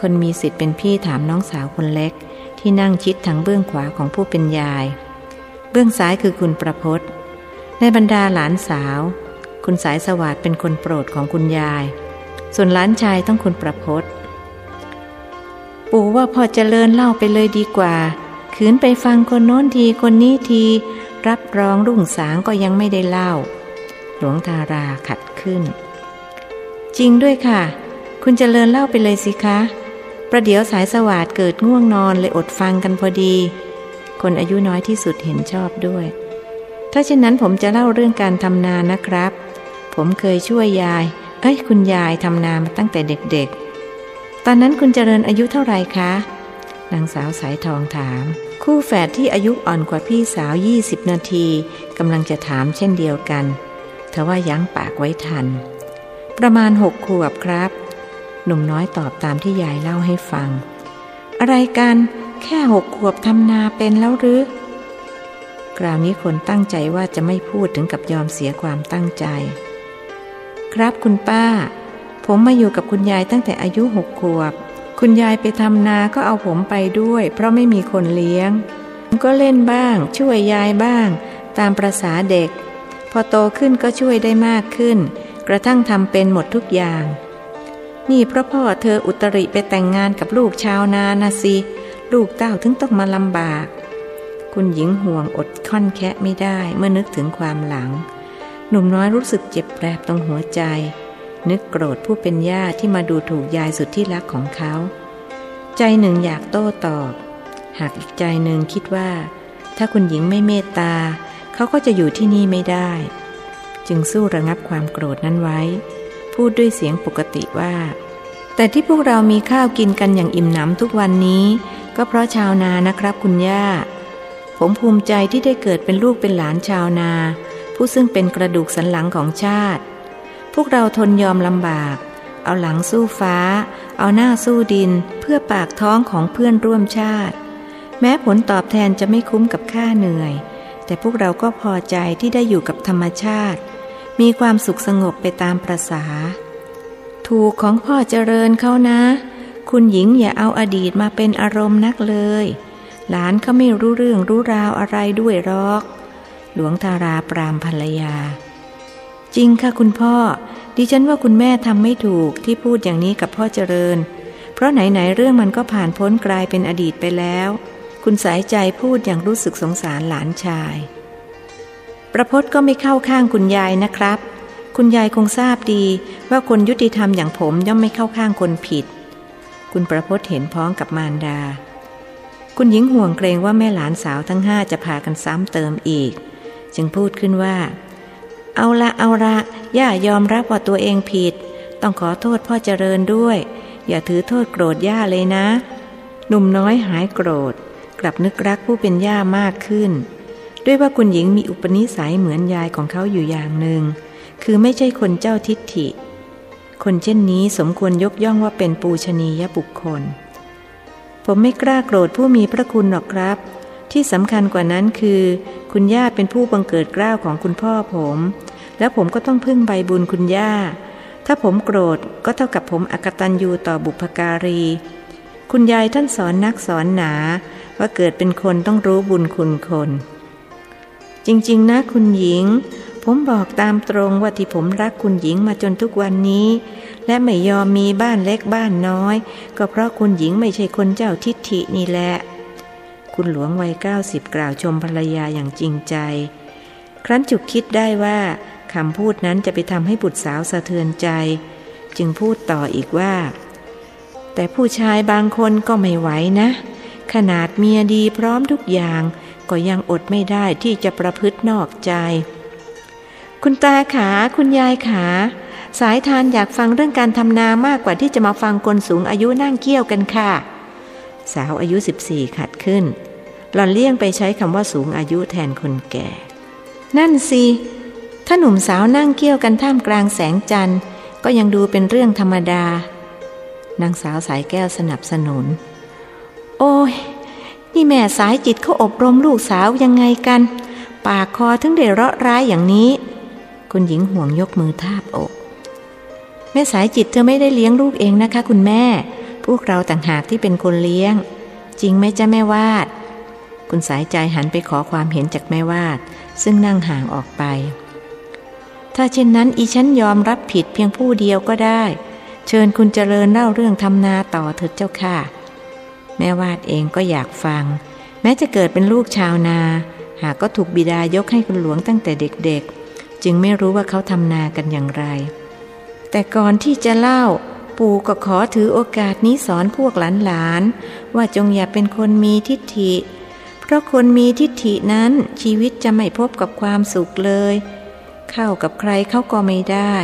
คนมีสิทธิ์เป็นพี่ถามน้องสาวคนเล็ก ที่นั่งชิดทางเบื้องขวาของผู้เป็นยาย เบื้องซ้ายคือคุณประพศในบรรดาหลานสาว คุณสายสวัสดิ์เป็นคนโปรดของคุณยาย ส่วนหลานชายต้องคุณประพศปู่ว่าพอเจริญเล่าไปเลยดีกว่า ขืนไปฟังคนโน้นทีคนนี้ที รับรองรุ่งสางก็ยังไม่ได้เล่า หลวงทาราขัดขึ้น จริงด้วยค่ะ คุณจเจริญเล่าไปเลยสิคะ ประเดี๋ยวสายสวาดเกิดง่วงนอนเลยอดฟังกันพอดี คนอายุน้อยที่สุดเห็นชอบด้วย ถ้าเช่นนั้นผมจะเล่าเรื่องการทำนานะครับ ผมเคยช่วยยาย เอ้ยคุณยายทำนามาตั้งแต่เด็กๆ ตอนนั้นคุณเจริญอายุเท่าไหร่คะนางสาวสายทองถาม คู่แฝดที่อายุอ่อนกว่าพี่สาว 20 นาทีกำลังจะถามเช่นเดียวกันทว่ายั้งปากไว้ทัน ประมาณหกขวบครับ หนุ่มน้อยตอบตามที่ยายเล่าให้ฟัง อะไรกันแค่หกขวบทำนาเป็นแล้วหรือ คราวนี้คนตั้งใจว่าจะไม่พูดถึงกับยอมเสียความตั้งใจ ครับคุณป้า ผมมาอยู่กับคุณยายตั้งแต่อายุหกขวบ คุณยายไปทำนาก็เอาผมไปด้วย เพราะไม่มีคนเลี้ยง ผมก็เล่นบ้าง ช่วยยายบ้าง ตามประษาเด็ก พอโตขึ้นก็ช่วยได้มากขึ้น กระทั่งทำเป็นหมดทุกอย่าง นี่เพราะพ่อเธออุตริไปแต่งงานกับลูกชาวนานะสิลูกเต้าถึงต้องมาลำบาก คุณหญิงห่วงอดค่อนแคะไม่ได้เมื่อนึกถึงความหลัง หนุ่มน้อยรู้สึกเจ็บแปรบตรงหัวใจ นึกโกรธผู้เป็นย่าที่มาดูถูกยายสุดที่รักของเขา ใจหนึ่งอยากโต้ตอบ หากอีกใจหนึ่งคิดว่า ถ้าคุณหญิงไม่เมตตา เขาก็จะอยู่ที่นี่ไม่ได้ จึงสู้ระงับความโกรธนั้นไว้ พูดด้วยเสียงปกติว่า แต่ที่พวกเรามีข้าวกินกันอย่างอิ่มหนำทุกวันนี้ ก็เพราะชาวนานะครับคุณย่า ผมภูมิใจที่ได้เกิดเป็นลูกเป็นหลานชาวนา ผู้ซึ่งเป็นกระดูกสันหลังของชาติ พวกเราทนยอมลำบาก เอาหลังสู้ฟ้า เอาหน้าสู้ดินเพื่อปากท้องของเพื่อนร่วมชาติ แม้ผลตอบแทนจะไม่คุ้มกับค่าเหนื่อย แต่พวกเราก็พอใจที่ได้อยู่กับธรรมชาติ มีความสุขสงบไปตามประษา ถูกของพ่อเจริญเขานะ คุณหญิงอย่าเอาอดีตมาเป็นอารมณ์นักเลย หลานเขาไม่รู้เรื่องรู้ราวอะไรด้วยหรอก หลวงทาราปรามภรรยา จริงค่ะคุณพ่อ ดิฉันว่าคุณแม่ทำไม่ถูกที่พูดอย่างนี้กับพ่อเจริญ เพราะไหนๆเรื่องมันก็ผ่านพ้นกลายเป็นอดีตไปแล้ว คุณสายใจพูดอย่างรู้สึกสงสารหลานชาย ประพศก็ไม่เข้าข้างคุณยายนะครับ คุณยายคงทราบดีว่าคนยุติธรรมอย่างผมย่อมไม่เข้าข้างคนผิด คุณประพศเห็นพ้องกับมารดา คุณหญิงห่วงเกรงว่าแม่หลานสาวทั้งห้าจะพากันซ้ำเติมอีก จึงพูดขึ้นว่า เอาละเอาละย่ายอมรับว่าตัวเองผิด ต้องขอโทษพ่อเจริญด้วย อย่าถือโทษโกรธย่าเลยนะ หนุ่มน้อยหายโกรธ กลับนึกรักผู้เป็นย่ามากขึ้น ด้วยว่าคุณหญิงมีอุปนิสัยเหมือนยายของเขาอยู่อย่างหนึ่ง คือไม่ใช่คนเจ้าทิฏฐิ คนเช่นนี้สมควรยกย่องว่าเป็นปูชนียบุคคล ผมไม่กล้าโกรธผู้มีพระคุณหรอกครับ ที่สำคัญกว่านั้นคือ คุณย่าเป็นผู้บังเกิดกล้าวของคุณพ่อผม แล้วผมก็ต้องพึ่งใบบุญคุณย่า ถ้าผมโกรธก็เท่ากับผมอกตันยูต่อบุพการี คุณยายท่านสอนนักสอนหนา ว่าเกิดเป็นคนต้องรู้บุญคุณคน จริงๆ นะคุณหญิง ผมบอกตามตรงว่าที่ผมรักคุณหญิงมาจนทุกวันนี้ และไม่ยอมมีบ้านเล็กบ้านน้อย ก็เพราะคุณหญิงไม่ใช่คนเจ้าทิฏฐินี่แหละ คุณหลวงวัยเก้าสิบกล่าวชมภรรยาอย่างจริงใจ ครั้นจุกคิดได้ว่าคำพูดนั้นจะไปทำให้บุตรสาวสะเทือนใจ จึงพูดต่ออีกว่า แต่ผู้ชายบางคนก็ไม่ไหวนะ ขนาดเมียดีพร้อมทุกอย่าง ก็ยังอดไม่ได้ที่จะประพฤตินอกใจ คุณตาขาคุณยายขา สายทานอยากฟังเรื่องการทำนามากกว่าที่จะมาฟังคนสูงอายุนั่งเกี้ยวกันค่ะ สาวอายุ 14 ขัดขึ้น หล่อนเลี่ยงไปใช้คำว่าสูงอายุแทนคนแก่ นั่นสิถ้าหนุ่มสาวนั่งเกี้ยวกันท่ามกลางแสงจันทร์ ก็ยังดูเป็นเรื่องธรรมดา นางสาวสายแก้วสนับสนุน โอ้ย นี่แม่สายจิตเขาอบรมลูกสาวยังไงกัน ปากคอถึงได้เราะร้ายอย่างนี้ คุณหญิงห่วงยกมือทาบอก แม่สายจิตเธอไม่ได้เลี้ยงลูกเองนะคะ คุณแม่ พวกเราต่างหากที่เป็นคนเลี้ยง จริงไหมจ้าแม่วาด คุณสายใจหันไปขอความเห็นจากแม่วาด ซึ่งนั่งห่างออกไป ถ้าเช่นนั้นอีฉันยอมรับผิดเพียงผู้เดียวก็ได้ เชิญคุณเจริญเล่าเรื่องทำนาต่อเถิดเจ้าค่ะ แม่วาดเองก็อยากฟัง แม้จะเกิดเป็นลูกชาวนา หากก็ถูกบิดายกให้คุณหลวงตั้งแต่เด็กๆ จึงไม่รู้ว่าเขาทำนากันอย่างไร แต่ก่อนที่จะเล่า ปู่ก็ขอถือโอกาสนี้สอนพวกหลานๆว่าจงอย่าเป็นคนมีทิฏฐิ เพราะคนมีทิฏฐินั้นชีวิตจะไม่พบกับความสุขเลย เข้ากับใครเขาก็ไม่ได้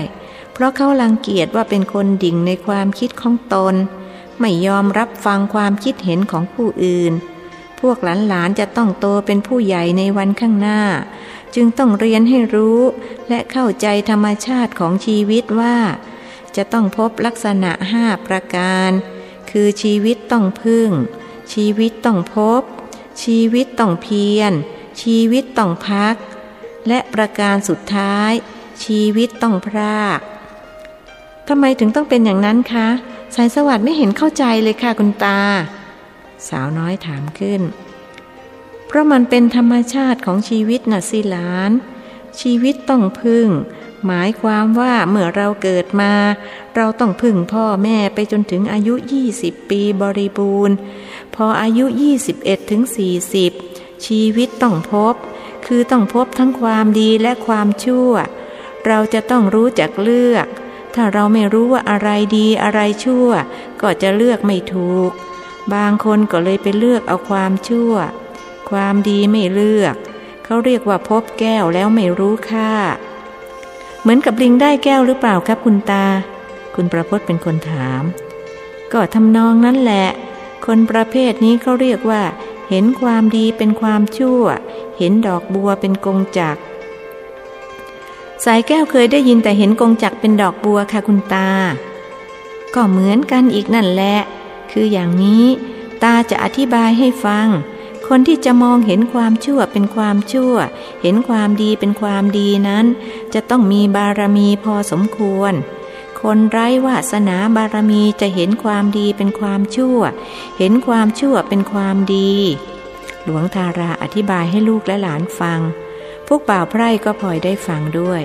เพราะเขาลังเกียจว่าเป็นคนดิ่งในความคิดของตน ไม่ยอมรับฟังความคิดเห็นของผู้อื่น พวกหลานๆจะต้องโตเป็นผู้ใหญ่ในวันข้างหน้า จึงต้องเรียนให้รู้ และเข้าใจธรรมชาติของชีวิตว่า จะต้องพบลักษณะห้าประการ คือชีวิตต้องพึ่ง ชีวิตต้องพบ ชีวิตต้องเพียร ชีวิตต้องพัก และประการสุดท้าย ชีวิตต้องพรากทำไมถึงต้องเป็นอย่างนั้นคะสายสวัสดิ์ไม่เห็นเข้าใจเลยค่ะคุณตา สาวน้อยถามขึ้น เพราะมันเป็นธรรมชาติของชีวิตน่ะสิหลาน ชีวิตต้องพึ่ง หมายความว่าเมื่อเราเกิดมา เราต้องพึ่งพ่อแม่ไปจนถึงอายุ 20 ปีบริบูรณ์ พออายุ 21ถึง40 ชีวิตต้องพบ คือต้องพบทั้งความดีและความชั่ว เราจะต้องรู้จักเลือก ถ้าเราไม่รู้ว่าอะไรดีอะไรชั่ว ก็จะเลือกไม่ถูก บางคนก็เลยไปเลือกเอาความชั่ว ความดีไม่เลือก เขาเรียกว่าพบแก้วแล้วไม่รู้ค่า เหมือนกับลิงได้แก้วหรือเปล่าครับคุณตา คุณประพจน์เป็นคนถาม ก็ทำนองนั้นแหละ คนประเภทนี้เขาเรียกว่า เห็นความดีเป็นความชั่ว เห็นดอกบัวเป็นกงจักสายแก้วเคยได้ยินแต่เห็นกงจักเป็นดอกบัวค่ะคุณตา ก็เหมือนกันอีกนั่นแหละ คืออย่างนี้ ตาจะอธิบายให้ฟัง คนที่จะมองเห็นความชั่วเป็นความชั่ว เห็นความดีเป็นความดีนั้น จะต้องมีบารมีพอสมควร คนไร้วาสนาบารมีจะเห็นความดีเป็นความชั่ว เห็นความชั่วเป็นความดี หลวงทาราอธิบายให้ลูกและหลานฟัง พวกบ่าวไพร่ก็พลอยได้ฟังด้วย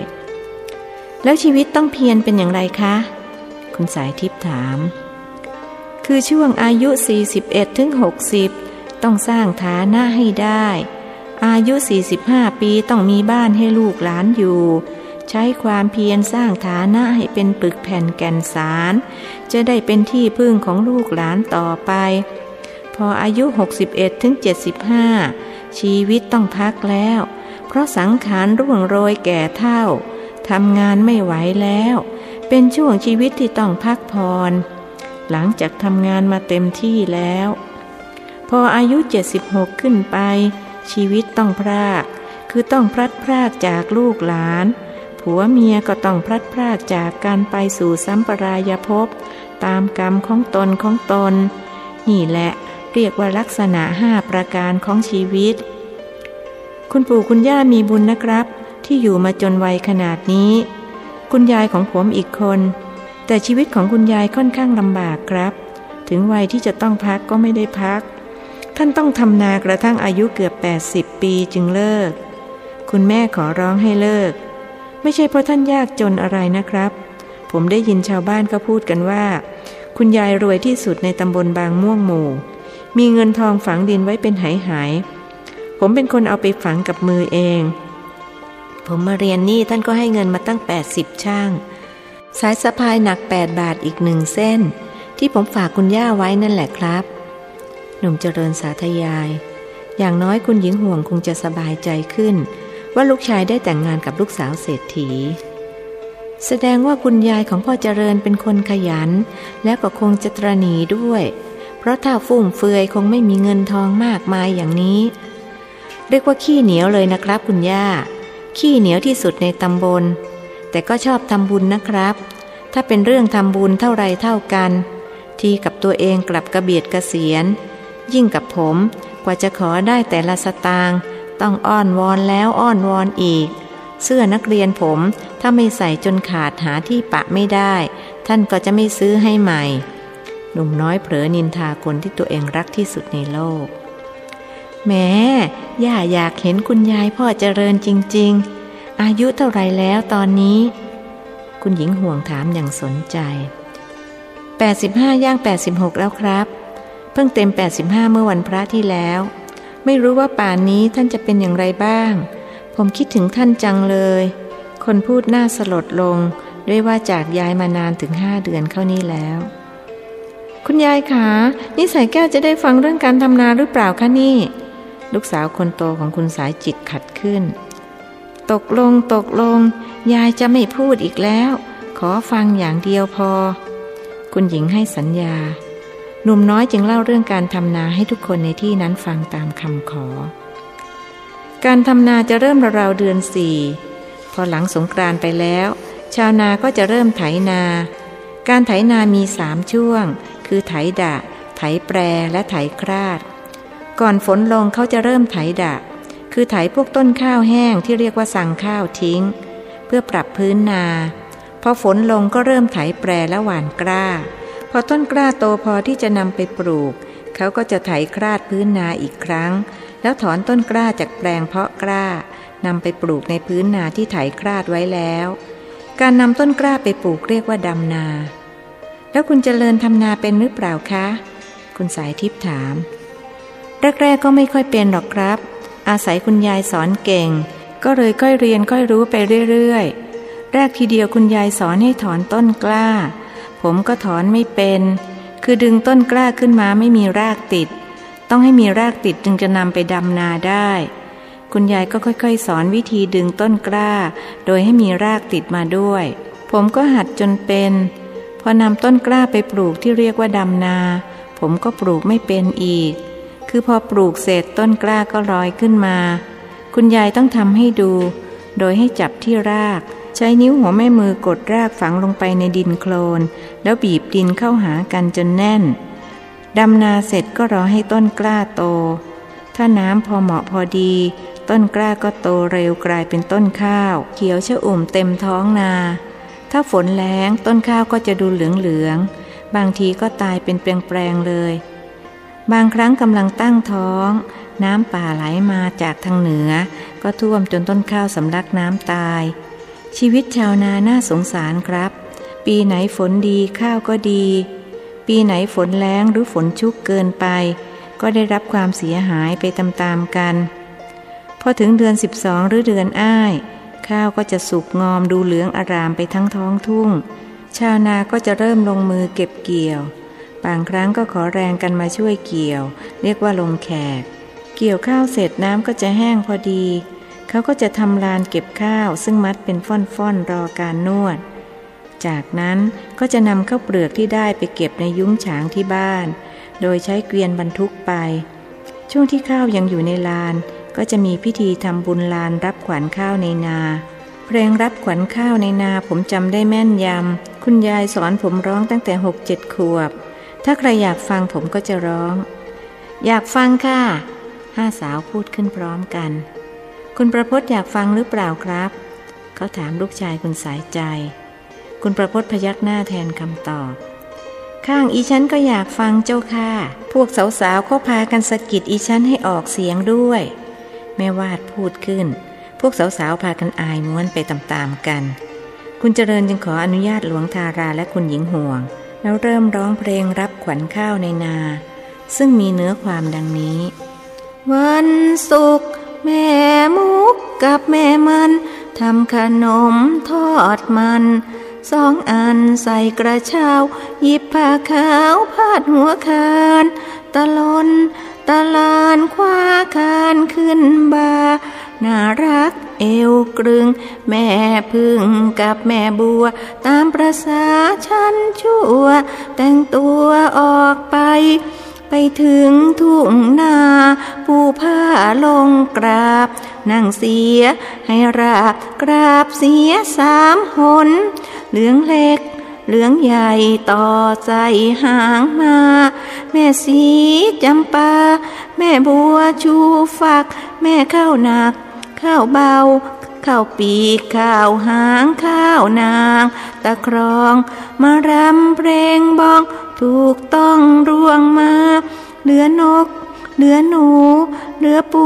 แล้วชีวิตต้องเพียรเป็นอย่างไรคะ คุณสายทิพย์ถาม คือช่วงอายุ 41ถึง60 ต้องสร้างฐานะให้ได้ อายุ 45 ปีต้องมีบ้านให้ลูกหลานอยู่ ใช้ความเพียรสร้างฐานะให้เป็นปึกแผ่นแก่นสาร จะได้เป็นที่พึ่งของลูกหลานต่อไป พออายุ 61ถึง75 ชีวิตต้องพักแล้ว เพราะสังขารร่วงโรยแก่เท่าทำงานไม่ไหวแล้ว เป็นช่วงชีวิตที่ต้องพักผ่อนหลังจากทำงานมาเต็มที่แล้ว พออายุ 76 ขึ้นไป ชีวิตต้องพราก คือต้องพลัดพรากจากลูกหลาน ผัวเมียก็ต้องพลัดพรากจากการไปสู่สัมปรายภพ ตามกรรมของตนของตน นี่แหละเรียกว่าลักษณะห้าประการของชีวิต คุณปู่คุณย่ามีบุญนะครับ ที่อยู่มาจนวัยขนาดนี้ คุณยายของผมอีกคน แต่ชีวิตของคุณยายค่อนข้างลำบากครับ ถึงวัยที่จะต้องพักก็ไม่ได้พัก ท่านต้องทำนากระทั่งอายุเกือบ 80 ปีจึงเลิก คุณแม่ขอร้องให้เลิก ไม่ใช่เพราะท่านยากจนอะไรนะครับ ผมได้ยินชาวบ้านก็พูดกันว่า คุณยายรวยที่สุดในตำบลบางม่วงหมู่ มีเงินทองฝังดินไว้เป็นหายหาย ผมเป็นคนเอาไปฝังกับมือเอง ผมมาเรียนนี่ท่านก็ให้เงินมาตั้ง 80 ช่าง สายสะพายหนัก 8 บาทอีกหนึ่งเส้น ที่ผมฝากคุณย่าไว้นั่นแหละครับ หนุ่มเจริญสาธยาย อย่างน้อยคุณหญิงห่วงคงจะสบายใจขึ้น ว่าลูกชายได้แต่งงานกับลูกสาวเศรษฐี แสดงว่าคุณยายของพ่อเจริญเป็นคนขยัน และก็คงจะตรณีด้วย เพราะถ้าฟุ่มเฟือยคงไม่มีเงินทองมากมายอย่างนี้ เรียกว่าขี้เหนียวเลยนะครับคุณย่า ขี้เหนียวที่สุดในตำบล แต่ก็ชอบทำบุญนะครับ ถ้าเป็นเรื่องทำบุญเท่าไรเท่ากัน ทีกับตัวเองกลับกระเบียดกระเสียน ยิ่งกับผม กว่าจะขอได้แต่ละสตางค์ต้องอ้อนวอนแล้วอ้อนวอนอีก เสื้อนักเรียนผมถ้าไม่ใส่จนขาดหาที่ปะไม่ได้ ท่านก็จะไม่ซื้อให้ใหม่ หนุ่มน้อยเผลอนินทาคนที่ตัวเองรักที่สุดในโลกแม้ย่าอยากเห็นคุณยายพ่อเจริญจริง ๆ อายุเท่าไรแล้วตอนนี้ คุณหญิงห่วงถามอย่างสนใจ 85 ย่าง 86 แล้วครับ เพิ่งเต็ม 85 เมื่อวันพระที่แล้ว ไม่รู้ว่าป่านนี้ท่านจะเป็นอย่างไรบ้าง ผมคิดถึงท่านจังเลย คนพูดหน้าสลดลง ด้วยว่าจากย้ายมานานถึงห้าเดือนเข้านี้แล้ว คุณยายคะนิสัยแก้วจะได้ฟังเรื่องการทำนาหรือเปล่าคะนี่ ลูกสาวคนโตของคุณสายจิตขัดขึ้น ตกลงตกลง ยายจะไม่พูดอีกแล้ว ขอฟังอย่างเดียวพอ คุณหญิงให้สัญญา หนุ่มน้อยจึงเล่าเรื่องการทำนาให้ทุกคนในที่นั้นฟังตามคำขอ การทำนาจะเริ่มราวเดือนสี่พอหลังสงกรานไปแล้ว ชาวนาก็จะเริ่มไถนา การไถนามีสามช่วง คือไถดะ ไถแปรและไถคราด ก่อนฝนลงเขาจะเริ่มไถดะ คือไถพวกต้นข้าวแห้งที่เรียกว่าสั่งข้าวทิ้ง เพื่อปรับพื้นนา พอฝนลงก็เริ่มไถแปรและหว่านกล้า อต้นกล้าโตพอที่จะนำไปปลูก เขาก็จะไถคราดพื้นนาอีกครั้ง แล้วถอนต้นกล้าจากแปลงเพาะกล้านำไปปลูกในพื้นนาที่ไถคราดไว้แล้ว การนำต้นกล้าไปปลูกเรียกว่าดำนา แล้วคุณเจริญทำนาเป็นหรือเปล่าคะ คุณสายทิพย์ถามแรกๆก็ไม่ค่อยเป็นหรอกครับ อาศัยคุณยายสอนเก่ง ก็เลยค่อยเรียนค่อยรู้ไปเรื่อยๆ แรกทีเดียวคุณยายสอนให้ถอนต้นกล้า ผมก็ถอนไม่เป็น คือดึงต้นกล้าขึ้นมาไม่มีรากติด ต้องให้มีรากติดจึงจะนำไปดำนาได้ คุณยายก็ค่อยๆ สอนวิธีดึงต้นกล้า โดยให้มีรากติดมาด้วย ผมก็หัดจนเป็น พอนำต้นกล้าไปปลูกที่เรียกว่าดำนา ผมก็ปลูกไม่เป็นอีก คือพอปลูกเสร็จต้นกล้าก็ลอยขึ้นมา คุณยายต้องทำให้ดู โดยให้จับที่รากใช้นิ้วหัวแม่มือกดรากฝังลงไปในดินโคลน แล้วบีบดินเข้าหากันจนแน่น ดำนาเสร็จก็รอให้ต้นกล้าโต ถ้าน้ำพอเหมาะพอดี ต้นกล้าก็โตเร็วกลายเป็นต้นข้าว เขียวชอุ่มเต็มท้องนา ถ้าฝนแล้งต้นข้าวก็จะดูเหลืองเหลืองบางทีก็ตายเป็นเปลงแปลงเลย บางครั้งกำลังตั้งท้อง น้ำป่าไหลมาจากทางเหนือ ก็ท่วมจนต้นข้าวสำลักน้ำตาย ชีวิตชาวนาน่าสงสารครับ ปีไหนฝนดีข้าวก็ดี ปีไหนฝนแล้งหรือฝนชุกเกินไป ก็ได้รับความเสียหายไปตามๆกัน พอถึงเดือนสิบสองหรือเดือนอ้าย ข้าวก็จะสุกงอมดูเหลืองอารามไปทั้งท้องทุ่ง ชาวนาก็จะเริ่มลงมือเก็บเกี่ยว บางครั้งก็ขอแรงกันมาช่วยเกี่ยว เรียกว่าลงแขก เกี่ยวข้าวเสร็จน้ำก็จะแห้งพอดี เขาก็จะทำลานเก็บข้าวซึ่งมัดเป็นฟ่อนๆรอการนวด จากนั้นก็จะนำข้าวเปลือกที่ได้ไปเก็บในยุ้งฉางที่บ้าน โดยใช้เกวียนบรรทุกไป ช่วงที่ข้าวยังอยู่ในลาน ก็จะมีพิธีทำบุญลานรับขวัญข้าวในนา เพลงรับขวัญข้าวในนาผมจำได้แม่นยำ คุณยายสอนผมร้องตั้งแต่หกเจ็ดขวบ ถ้าใครอยากฟังผมก็จะร้อง อยากฟังค่ะ ห้าสาวพูดขึ้นพร้อมกัน คุณประพจน์อยากฟังหรือเปล่าครับ เขาถามลูกชายคุณสายใจ คุณประพจน์พยักหน้าแทนคำตอบ ข้างอีฉันก็อยากฟังเจ้าค่ะ พวกสาวๆเขาพากันสะกิดอีฉันให้ออกเสียงด้วย แม่วาดพูดขึ้น พวกสาวๆพากันอายม้วนไปตามๆกัน คุณเจริญจึงขออนุญาตหลวงทาราและคุณหญิงห่วง แล้วเริ่มร้องเพลงรับขวัญข้าวในนา ซึ่งมีเนื้อความดังนี้ วันศุกร์แม่มุกกับแม่มันทำขนมทอดมัน สองอันใส่กระเช้าหยิบผ้าขาวพาดหัวคานตะลนตะลานคว้าคานขึ้นบาน่ารักเอวกรึง แม่พึ่งกับแม่บัว ตามประษาฉันชั่ว แต่งตัวออกไป ไปถึงทุ่งนาปูผ้าลงกราบ นั่งเสียให้ราบกราบเสียสามหน เหลืองเล็กเหลืองใหญ่ต่อใจหางมา แม่สีจำปา แม่บัวชูฝัก แม่ข้าวหนัก ข้าวเบา ข้าวปีกข้าวหางข้าวนาง ตะครอง มารำเพลงบอง ถูกต้องร่วงมา เหลือนก เหลือหนู เหลือปู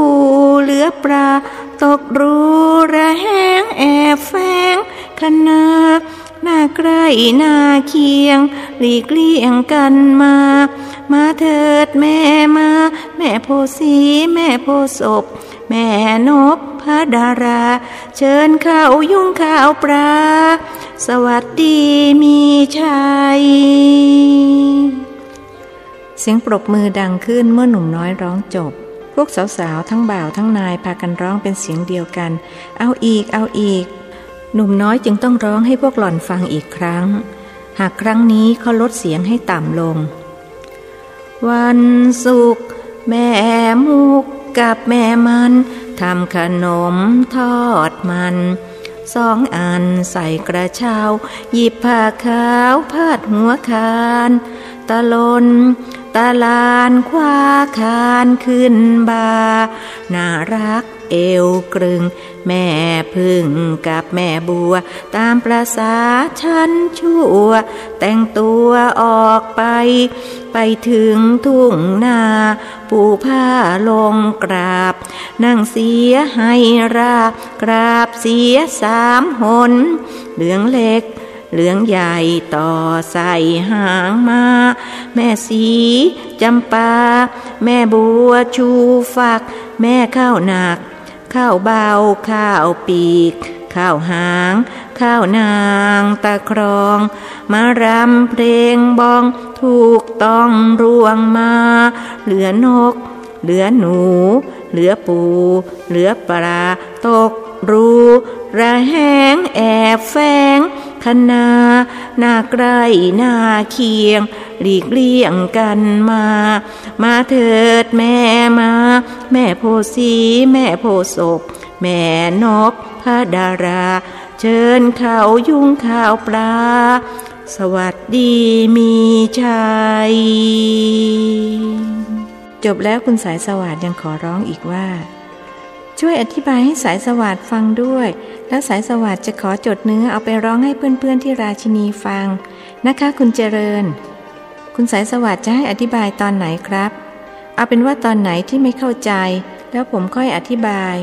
เหลือปลา ตกรูระแหงแอบแฝงคณาหน้าใกล้หน้าเคียง หลีกเลี่ยงกันมา มาเถิดแม่มา แม่โพสีแม่โพศพ แม่นบพระดารา เชิญข้าวยุ่งข้าวปลา สวัสดีมีชัย เสียงปรบมือดังขึ้นเมื่อหนุ่มน้อยร้องจบ พวกสาวๆ ทั้งบ่าวทั้งนายพากันร้องเป็นเสียงเดียวกัน เอาอีกเอาอีก หนุ่มน้อยจึงต้องร้องให้พวกหล่อนฟังอีกครั้ง หากครั้งนี้เขาลดเสียงให้ต่ำลง วันศุกร์แม่มุก กับแม่มันทำขนมทอดมันสองอันใส่กระเช้าหยิบผ้าขาวพาดหัวคานตะลน ตาลานคว้าคานขึ้นบา น่ารักเอวกรึง แม่พึ่งกับแม่บัว ตามประษาฉันชั่ว แต่งตัวออกไป ไปถึงทุ่งนาปูผ้าลงกราบ นั่งเสียให้รากราบเสียสามหนเหลืองเล็ก เหลืองใหญ่ต่อใส่หางมา แม่สีจำปา แม่บัวชูฝัก แม่ข้าวหนัก ข้าวเบาข้าวปีก ข้าวหาง ข้าวนางตะครอง มารำเพลงบองถูกต้องรวงมา เหลือนก เหลือหนู เหลือปู เหลือปลาตกรูระแหงแอบแฝงคณาหน้าใกล้หน้าเคียง หลีกเลี่ยงกันมา มาเถิดแม่มา แม่โพสีแม่โพศพ แม่นบพระดารา เชิญเขายุ่งข่าวปลา สวัสดีมีชัย จบแล้วคุณสายสวัสดยังขอร้องอีกว่า ช่วยอธิบายให้สายสวัสดฟังด้วย แล้วสายสวัสดจะขอจดเนื้อเอาไปร้องให้เพื่อนๆที่ราชินีฟังนะคะ คุณเจริญ คุณสายสวัสดจะให้อธิบายตอนไหนครับ เอาเป็นว่าตอนไหนที่ไม่เข้าใจ แล้วผมค่อยอธิบาย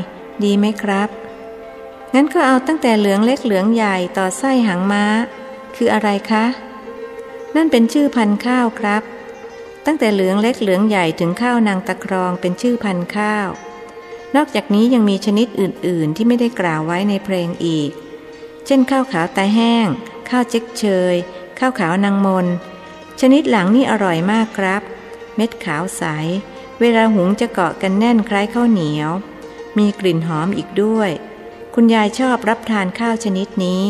ดีไหมครับงั้นก็เอาตั้งแต่เหลืองเล็กเหลืองใหญ่ต่อไส้หางม้า คืออะไรคะ นั่นเป็นชื่อพันธุ์ข้าวครับ ตั้งแต่เหลืองเล็กเหลืองใหญ่ถึงข้าวนางตะครองเป็นชื่อพันธุ์ข้าว นอกจากนี้ยังมีชนิดอื่น ๆ ที่ไม่ได้กล่าวไว้ในเพลงอีก เช่นข้าวขาวตาแห้ง ข้าวเจ๊กเชย ข้าวขาวนางมน ชนิดหลังนี่อร่อยมากครับ เม็ดขาวใส เวลาหุงจะเกาะกันแน่นคล้ายข้าวเหนียว มีกลิ่นหอมอีกด้วย คุณยายชอบรับทานข้าวชนิดนี้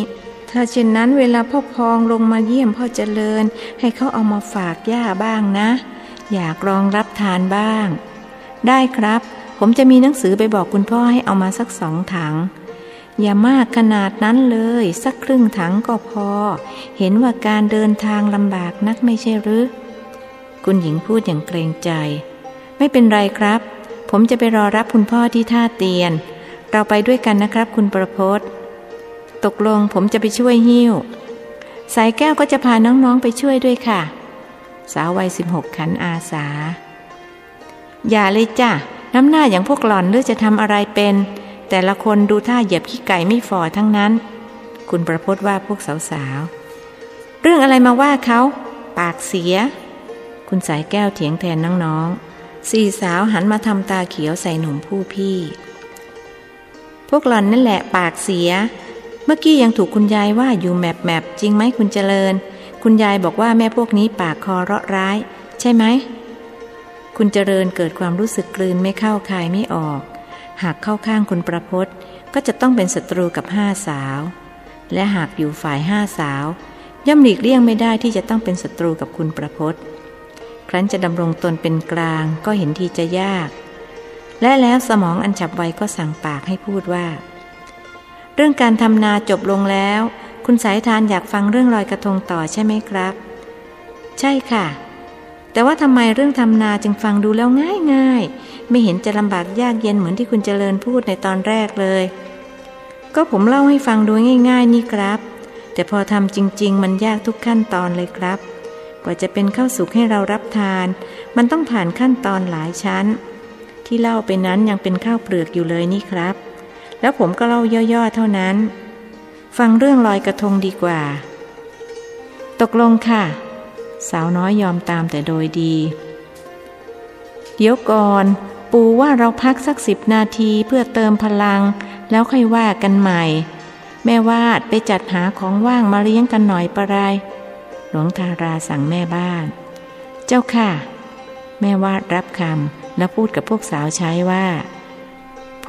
ถ้าเช่นนั้นเวลาพ่อพองลงมาเยี่ยมพ่อเจริญ ให้เขาเอามาฝากย่าบ้างนะ อยากลองรับทานบ้าง ได้ครับ ผมจะมีหนังสือไปบอกคุณพ่อให้เอามาสักสองถัง อย่ามากขนาดนั้นเลย สักครึ่งถังก็พอ เห็นว่าการเดินทางลำบากนักไม่ใช่หรือ คุณหญิงพูดอย่างเกรงใจ ไม่เป็นไรครับ ผมจะไปรอรับคุณพ่อที่ท่าเตียน เราไปด้วยกันนะครับคุณประพศ ตกลงผมจะไปช่วยหิ้ว สายแก้วก็จะพาน้องๆไปช่วยด้วยค่ะ สาววัยสิบหกขันอาสา อย่าเลยจ้ะ น้ำหน้าอย่างพวกหล่อนหรือจะทำอะไรเป็น แต่ละคนดูท่าเหยียบขี้ไก่ไม่ฝ่อทั้งนั้น คุณประพศว่าพวกสาวๆ เรื่องอะไรมาว่าเขา ปากเสีย คุณสายแก้วเถียงแทนน้องๆ สี่สาวหันมาทำตาเขียวใส่หนุ่มผู้พี่ พวกหล่อนนั่นแหละปากเสีย เมื่อกี้ยังถูกคุณยายว่าอยู่แมบแมบจริงไหมคุณเจริญ คุณยายบอกว่าแม่พวกนี้ปากคอเราะร้าย ใช่ไหม คุณเจริญเกิดความรู้สึกกลืนไม่เข้าคายไม่ออก หากเข้าข้างคุณประพศก็จะต้องเป็นศัตรูกับห้าสาว และหากอยู่ฝ่ายห้าสาว ย่อมหลีกเลี่ยงไม่ได้ที่จะต้องเป็นศัตรูกับคุณประพศครั้นจะดำรงตนเป็นกลางก็เห็นทีจะยาก และแล้วสมองอันฉับไวก็สั่งปากให้พูดว่า เรื่องการทำนาจบลงแล้ว คุณสายทานอยากฟังเรื่องลอยกระทงต่อใช่ไหมครับ ใช่ค่ะ แต่ว่าทำไมเรื่องทำนาจึงฟังดูแล้วง่ายง่ายๆไม่เห็นจะลำบากยากเย็นเหมือนที่คุณเจริญพูดในตอนแรกเลย ก็ผมเล่าให้ฟังดูง่าย ๆ นี่ครับ แต่พอทำจริง ๆ มันยากทุกขั้นตอนเลยครับ กว่าจะเป็นข้าวสุกให้เรารับทาน มันต้องผ่านขั้นตอนหลายชั้น ที่เล่าไปนั้นยังเป็นข้าวเปลือกอยู่เลยนี่ครับ แล้วผมก็เล่าย่อๆเท่านั้น ฟังเรื่องลอยกระทงดีกว่า ตกลงค่ะ สาวน้อยยอมตามแต่โดยดี เดี๋ยวก่อน ปู่ว่าเราพักสักสิบนาทีเพื่อเติมพลัง แล้วค่อยว่ากันใหม่ แม่วาดไปจัดหาของว่างมาเลี้ยงกันหน่อยปะไรหลวงทาราสั่งแม่บ้าน เจ้าค่ะ แม่วาดรับคำแล้วพูดกับพวกสาวใช้ว่า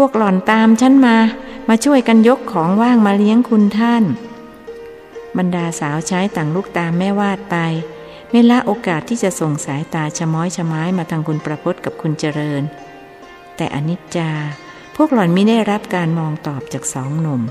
พวกหล่อนตามฉันมา มาช่วยกันยกของว่างมาเลี้ยงคุณท่าน บรรดาสาวใช้ต่างลูกตามแม่วาดไป ไม่ละโอกาสที่จะส่งสายตาชะม้อยชะไม้มาทางคุณประพศกับคุณเจริญ แต่อนิจจา พวกหล่อนไม่ได้รับการมองตอบจากสองหนุ่ม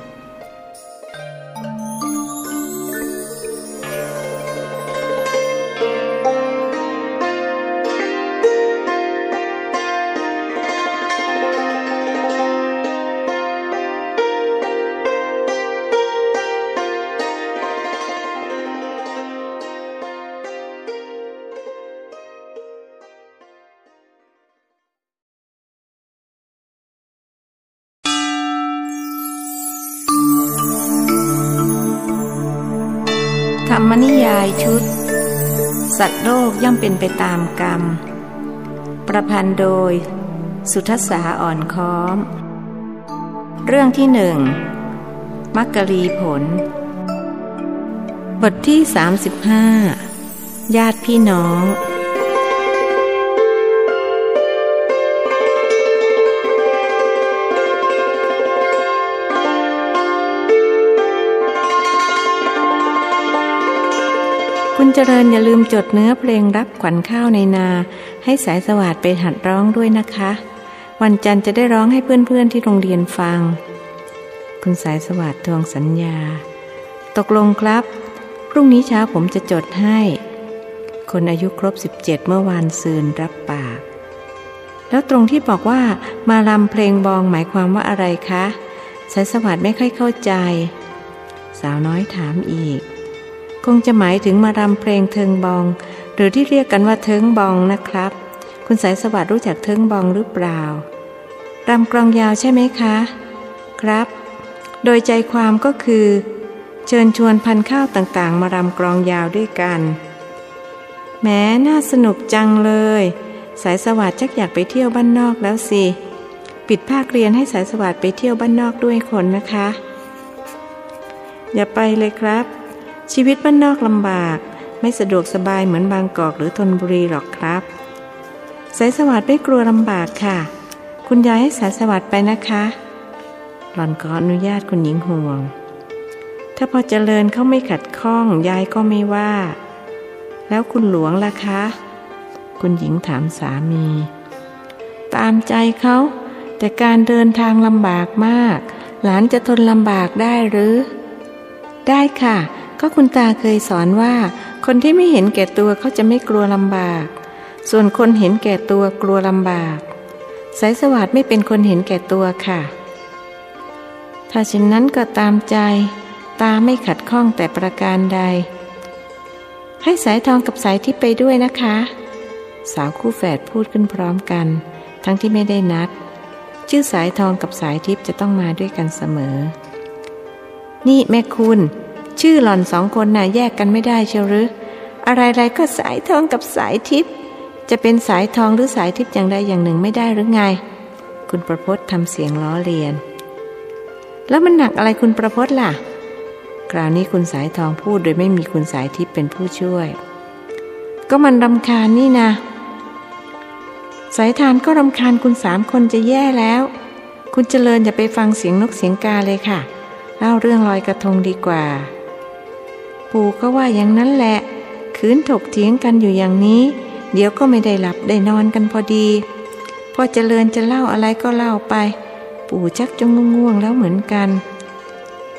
โลกย่อมเป็นไปตามกรรม ประพันธ์โดย สุทศาอ่อนค้อม เรื่องที่หนึ่งมักกะลีผล บทที่ 35 ญาติพี่น้อง คุณเจริญอย่าลืมจดเนื้อเพลงรับขวัญข้าวในนา ให้สายสวัสดไปหัดร้องด้วยนะคะ วันจันทร์จะได้ร้องให้เพื่อนๆที่โรงเรียนฟัง คุณสายสวัสดทวงสัญญา ตกลงครับ พรุ่งนี้เช้าผมจะจดให้ คนอายุครบ 17 เมื่อวานซืนรับปาก แล้วตรงที่บอกว่ามาลำเพลงบองหมายความว่าอะไรคะสายสวัสดไม่ค่อยเข้าใจ สาวน้อยถามอีก งจะหมายถึงมารำเพลงเทิงบอง หรือที่เรียกกันว่าเทิงบองนะครับ คุณสายสวัสดิ์รู้จักเทิงบองหรือเปล่ารำกลองยาวใช่ไหมคะ ครับ โดยใจความก็คือ เชิญชวนพันข้าวต่างๆ มารำกลองยาวด้วยกันแม้น่าสนุกจังเลย สายสวัสดิ์ชักอยากไปเที่ยวบ้านนอกแล้วสิ ปิดภาคเรียนให้สายสวัสดิ์ไปเที่ยวบ้านนอกด้วยคนนะคะ อย่าไปเลยครับ ชีวิตบ้านนอกลำบาก ไม่สะดวกสบายเหมือนบางกอกหรือธนบุรีหรอกครับสายสวัสดิ์ไม่กลัวลำบากค่ะ คุณยายให้สายสวัสดิ์ไปนะคะ หล่อนขออนุญาตคุณหญิงห่วง ถ้าพอเจริญเขาไม่ขัดข้องยายก็ไม่ว่า แล้วคุณหลวงล่ะคะ คุณหญิงถามสามี ตามใจเขาแต่การเดินทางลำบากมาก หลานจะทนลำบากได้หรือ ได้ค่ะ ก็คุณตาเคยสอนว่า คนที่ไม่เห็นแก่ตัวเขาจะไม่กลัวลำบาก ส่วนคนเห็นแก่ตัวกลัวลำบาก สายสวัสดไม่เป็นคนเห็นแก่ตัวค่ะ ถ้าเช่นนั้นก็ตามใจ ตาไม่ขัดข้องแต่ประการใด ให้สายทองกับสายทิพย์ไปด้วยนะคะ สาวคู่แฝดพูดขึ้นพร้อมกัน ทั้งที่ไม่ได้นัด ชื่อสายทองกับสายทิพย์จะต้องมาด้วยกันเสมอ นี่แม่คุณ ชื่อหล่อนสองคนน่ะแยกกันไม่ได้เชียวหรือ อะไรๆก็สายทองกับสายทิพย์จะเป็นสายทองหรือสายทิพย์อย่างใดอย่างหนึ่งไม่ได้หรือไง คุณประพศทำเสียงล้อเลียน แล้วมันหนักอะไรคุณประพศล่ะ คราวนี้คุณสายทองพูดโดยไม่มีคุณสายทิพย์เป็นผู้ช่วย ก็มันรำคาญนี่นะ สายทานก็รำคาญคุณสามคนจะแย่แล้ว คุณเจริญอย่าไปฟังเสียงนกเสียงกาเลยค่ะเล่าเรื่องลอยกระทงดีกว่า ปู่ก็ว่าอย่างนั้นแหละ คืนถกเถียงกันอยู่อย่างนี้ เดี๋ยวก็ไม่ได้หลับได้นอนกันพอดีพอเจริญจะเล่าอะไรก็เล่าไป ปู่ชักจะง่วงแล้วเหมือนกัน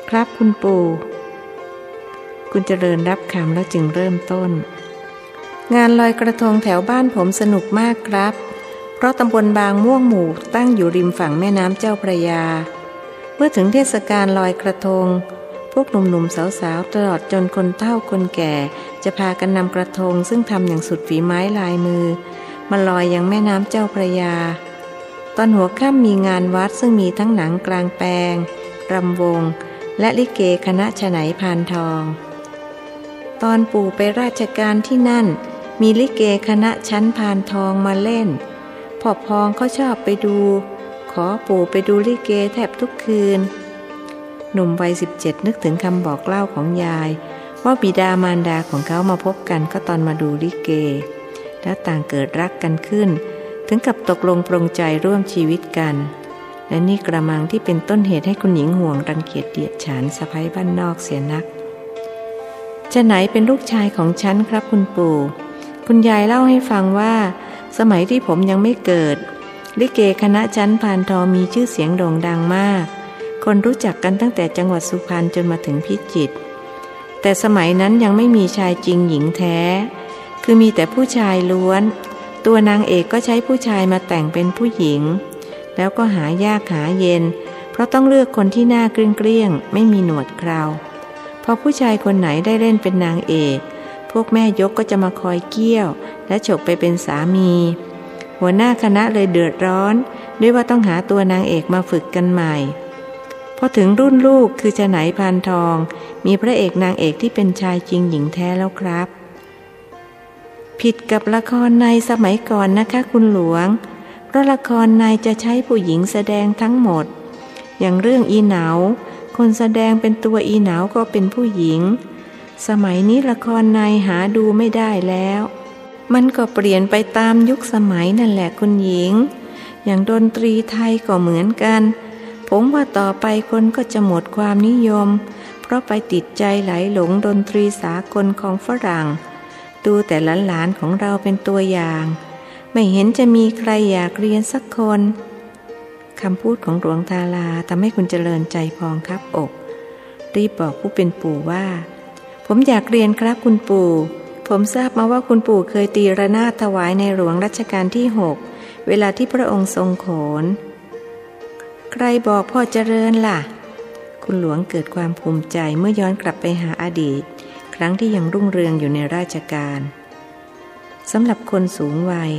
ครับคุณปู่ คุณเจริญรับคำแล้วจึงเริ่มต้น งานลอยกระทงแถวบ้านผมสนุกมากครับ เพราะตำบลบางม่วงหมู่ตั้งอยู่ริมฝั่งแม่น้ำเจ้าพระยา เมื่อถึงเทศกาลลอยกระทง พวกหนุ่มๆสาวๆตลอดจนคนเฒ่าคนแก่ จะพากันนำกระทง ซึ่งทำอย่างสุดฝีไม้ลายมือมาลอยอยังแม่น้ำเจ้าพระยา ตอนหัวค่ำมีงานวัดซึ่งมีทั้งหนังกลางแปลงรำวง และลิเกคณะฉไนพานทอง ตอนปู่ไปราชการที่นั่น มีลิเกคณะชั้นพานทองมาเล่นพพ่อพองเขาชอบไปดู ขอปู่ไปดูลิเกแทบทุกคืน หนุ่มวัยสิบเจ็ดนึกถึงคำบอกเล่าของยาย ว่าบิดามารดาของเขามาพบกันก็ตอนมาดูลิเก แล้วต่างเกิดรักกันขึ้น ถึงกับตกลงปรงใจร่วมชีวิตกัน และนี่กระมังที่เป็นต้นเหตุให้คุณหญิงห่วงรังเกียจเดียดฉันสะพ้ยบ้านนอกเสียนัก จะไหนเป็นลูกชายของฉันครับคุณปู่ คุณยายเล่าให้ฟังว่า สมัยที่ผมยังไม่เกิด ลิเกคณะชั้นพานทอมีชื่อเสียงโด่งดังมาก คนรู้จักกันตั้งแต่จังหวัดสุพรรณจนมาถึงพิจิตรแต่สมัยนั้นยังไม่มีชายจริงหญิงแท้ คือมีแต่ผู้ชายล้วน ตัวนางเอกก็ใช้ผู้ชายมาแต่งเป็นผู้หญิง แล้วก็หายากหาเย็น เพราะต้องเลือกคนที่หน้าเกลี้ยงๆไม่มีหนวดเคราพอผู้ชายคนไหนได้เล่นเป็นนางเอก พวกแม่ยกก็จะมาคอยเกี้ยว และฉกไปเป็นสามี หัวหน้าคณะเลยเดือดร้อน ด้วยว่าต้องหาตัวนางเอกมาฝึกกันใหม่ พอถึงรุ่นลูกคือจะไหนพานทอง มีพระเอกนางเอกที่เป็นชายจริงหญิงแท้แล้วครับ ผิดกับละครในสมัยก่อนนะคะคุณหลวง เพราะละครในจะใช้ผู้หญิงแสดงทั้งหมด อย่างเรื่องอีเหนาคนแสดงเป็นตัวอีเหนาก็เป็นผู้หญิง สมัยนี้ละครในหาดูไม่ได้แล้ว มันก็เปลี่ยนไปตามยุคสมัยนั่นแหละคุณหญิง อย่างดนตรีไทยก็เหมือนกัน ผมว่าต่อไปคนก็จะหมดความนิยม เพราะไปติดใจไหลหลงดนตรีสากลของฝรั่ง ดูแต่หลานๆของเราเป็นตัวอย่าง ไม่เห็นจะมีใครอยากเรียนสักคนคำพูดของหลวงตาลาทำให้คุณเจริญใจพองครับอก รีบบอกผู้เป็นปู่ว่า ผมอยากเรียนครับคุณปู่ ผมทราบมาว่าคุณปู่เคยตีระนาดถวายในหลวงรัชกาลที่หกเวลาที่พระองค์ทรงโขน ใครบอกพ่อเจริญล่ะ คุณหลวงเกิดความภูมิใจเมื่อย้อนกลับไปหาอดีต ครั้งที่ยังรุ่งเรืองอยู่ในราชการสำหรับคนสูงวัย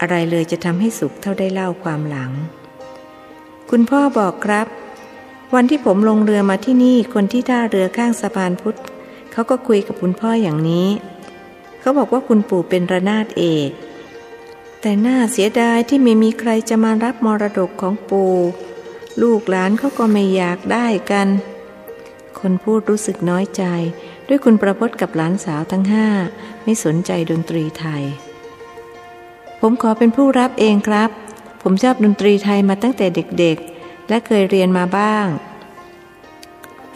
อะไรเลยจะทำให้สุขเท่าได้เล่าความหลัง คุณพ่อบอกครับ วันที่ผมลงเรือมาที่นี่คนที่ท่าเรือข้างสะพานพุทธเขาก็คุยกับคุณพ่ออย่างนี้ เขาบอกว่าคุณปู่เป็นระนาดเอกแต่น่าเสียดายที่ไม่มีใครจะมารับมรดกของปู่ ลูกหลานเขาก็ไม่อยากได้กัน คนพูดรู้สึกน้อยใจ ด้วยคุณประพจน์กับหลานสาวทั้งห้าไม่สนใจดนตรีไทย ผมขอเป็นผู้รับเองครับ ผมชอบดนตรีไทยมาตั้งแต่เด็กๆ และเคยเรียนมาบ้าง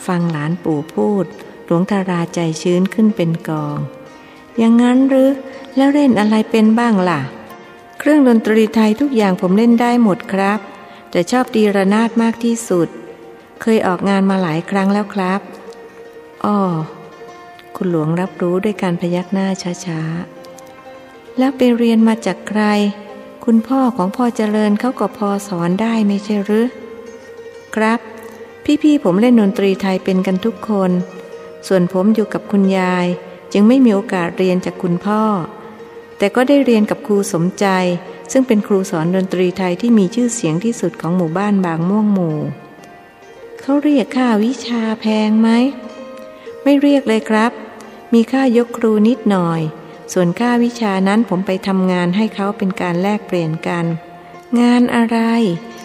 ฟังหลานปู่พูด หลวงทาราใจชื้นขึ้นเป็นกอง อย่างนั้นหรือแล้วเล่นอะไรเป็นบ้างล่ะ เครื่องดนตรีไทยทุกอย่างผมเล่นได้หมดครับ แต่ชอบดีระนาดมากที่สุด เคยออกงานมาหลายครั้งแล้วครับอ๋อคุณหลวงรับรู้ด้วยการพยักหน้าช้าๆ แล้วไปเรียนมาจากใคร คุณพ่อของพ่อเจริญเขาก็พอสอนได้ไม่ใช่หรือ ครับ พี่ๆผมเล่นดนตรีไทยเป็นกันทุกคน ส่วนผมอยู่กับคุณยาย จึงไม่มีโอกาสเรียนจากคุณพ่อ แต่ก็ได้เรียนกับครูสมใจ ซึ่งเป็นครูสอนดนตรีไทยที่มีชื่อเสียงที่สุดของหมู่บ้านบางม่วงหมู่ เขาเรียกค่าวิชาแพงไหม ไม่เรียกเลยครับ มีค่ายกครูนิดหน่อย ส่วนค่าวิชานั้นผมไปทำงานให้เขาเป็นการแลกเปลี่ยนกัน งานอะไร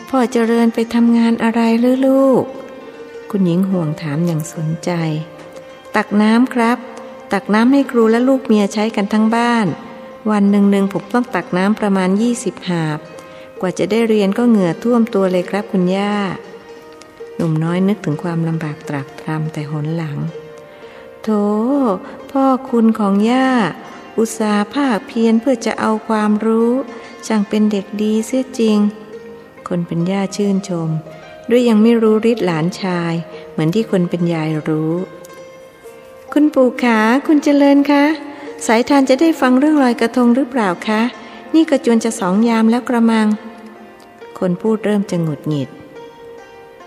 พ่อเจริญไปทำงานอะไรหรือลูก คุณหญิงห่วงถามอย่างสนใจ ตักน้ำครับ ตักน้ำให้ครูและลูกเมียใช้กันทั้งบ้าน วันหนึ่งหนึ่งผมต้องตักน้ำประมาณยี่สิบหาบ กว่าจะได้เรียนก็เหงื่อท่วมตัวเลยครับคุณย่า หนุ่มน้อยนึกถึงความลำบากตรากตรำแต่หนหลังโธพ่อคุณของย่า อุตสาห์ภาคเพียรเพื่อจะเอาความรู้ช่างเป็นเด็กดีเสียจริง คนเป็นย่าชื่นชม ด้วยยังไม่รู้ฤทธิ์หลานชาย เหมือนที่คนเป็นยายรู้ คุณปู่ขาคุณเจริญคะ สายทานจะได้ฟังเรื่องลอยกระทงหรือเปล่าคะ นี่ก็จวนจะสองยามแล้วกระมัง คนพูดเริ่มจะหงุดหงิด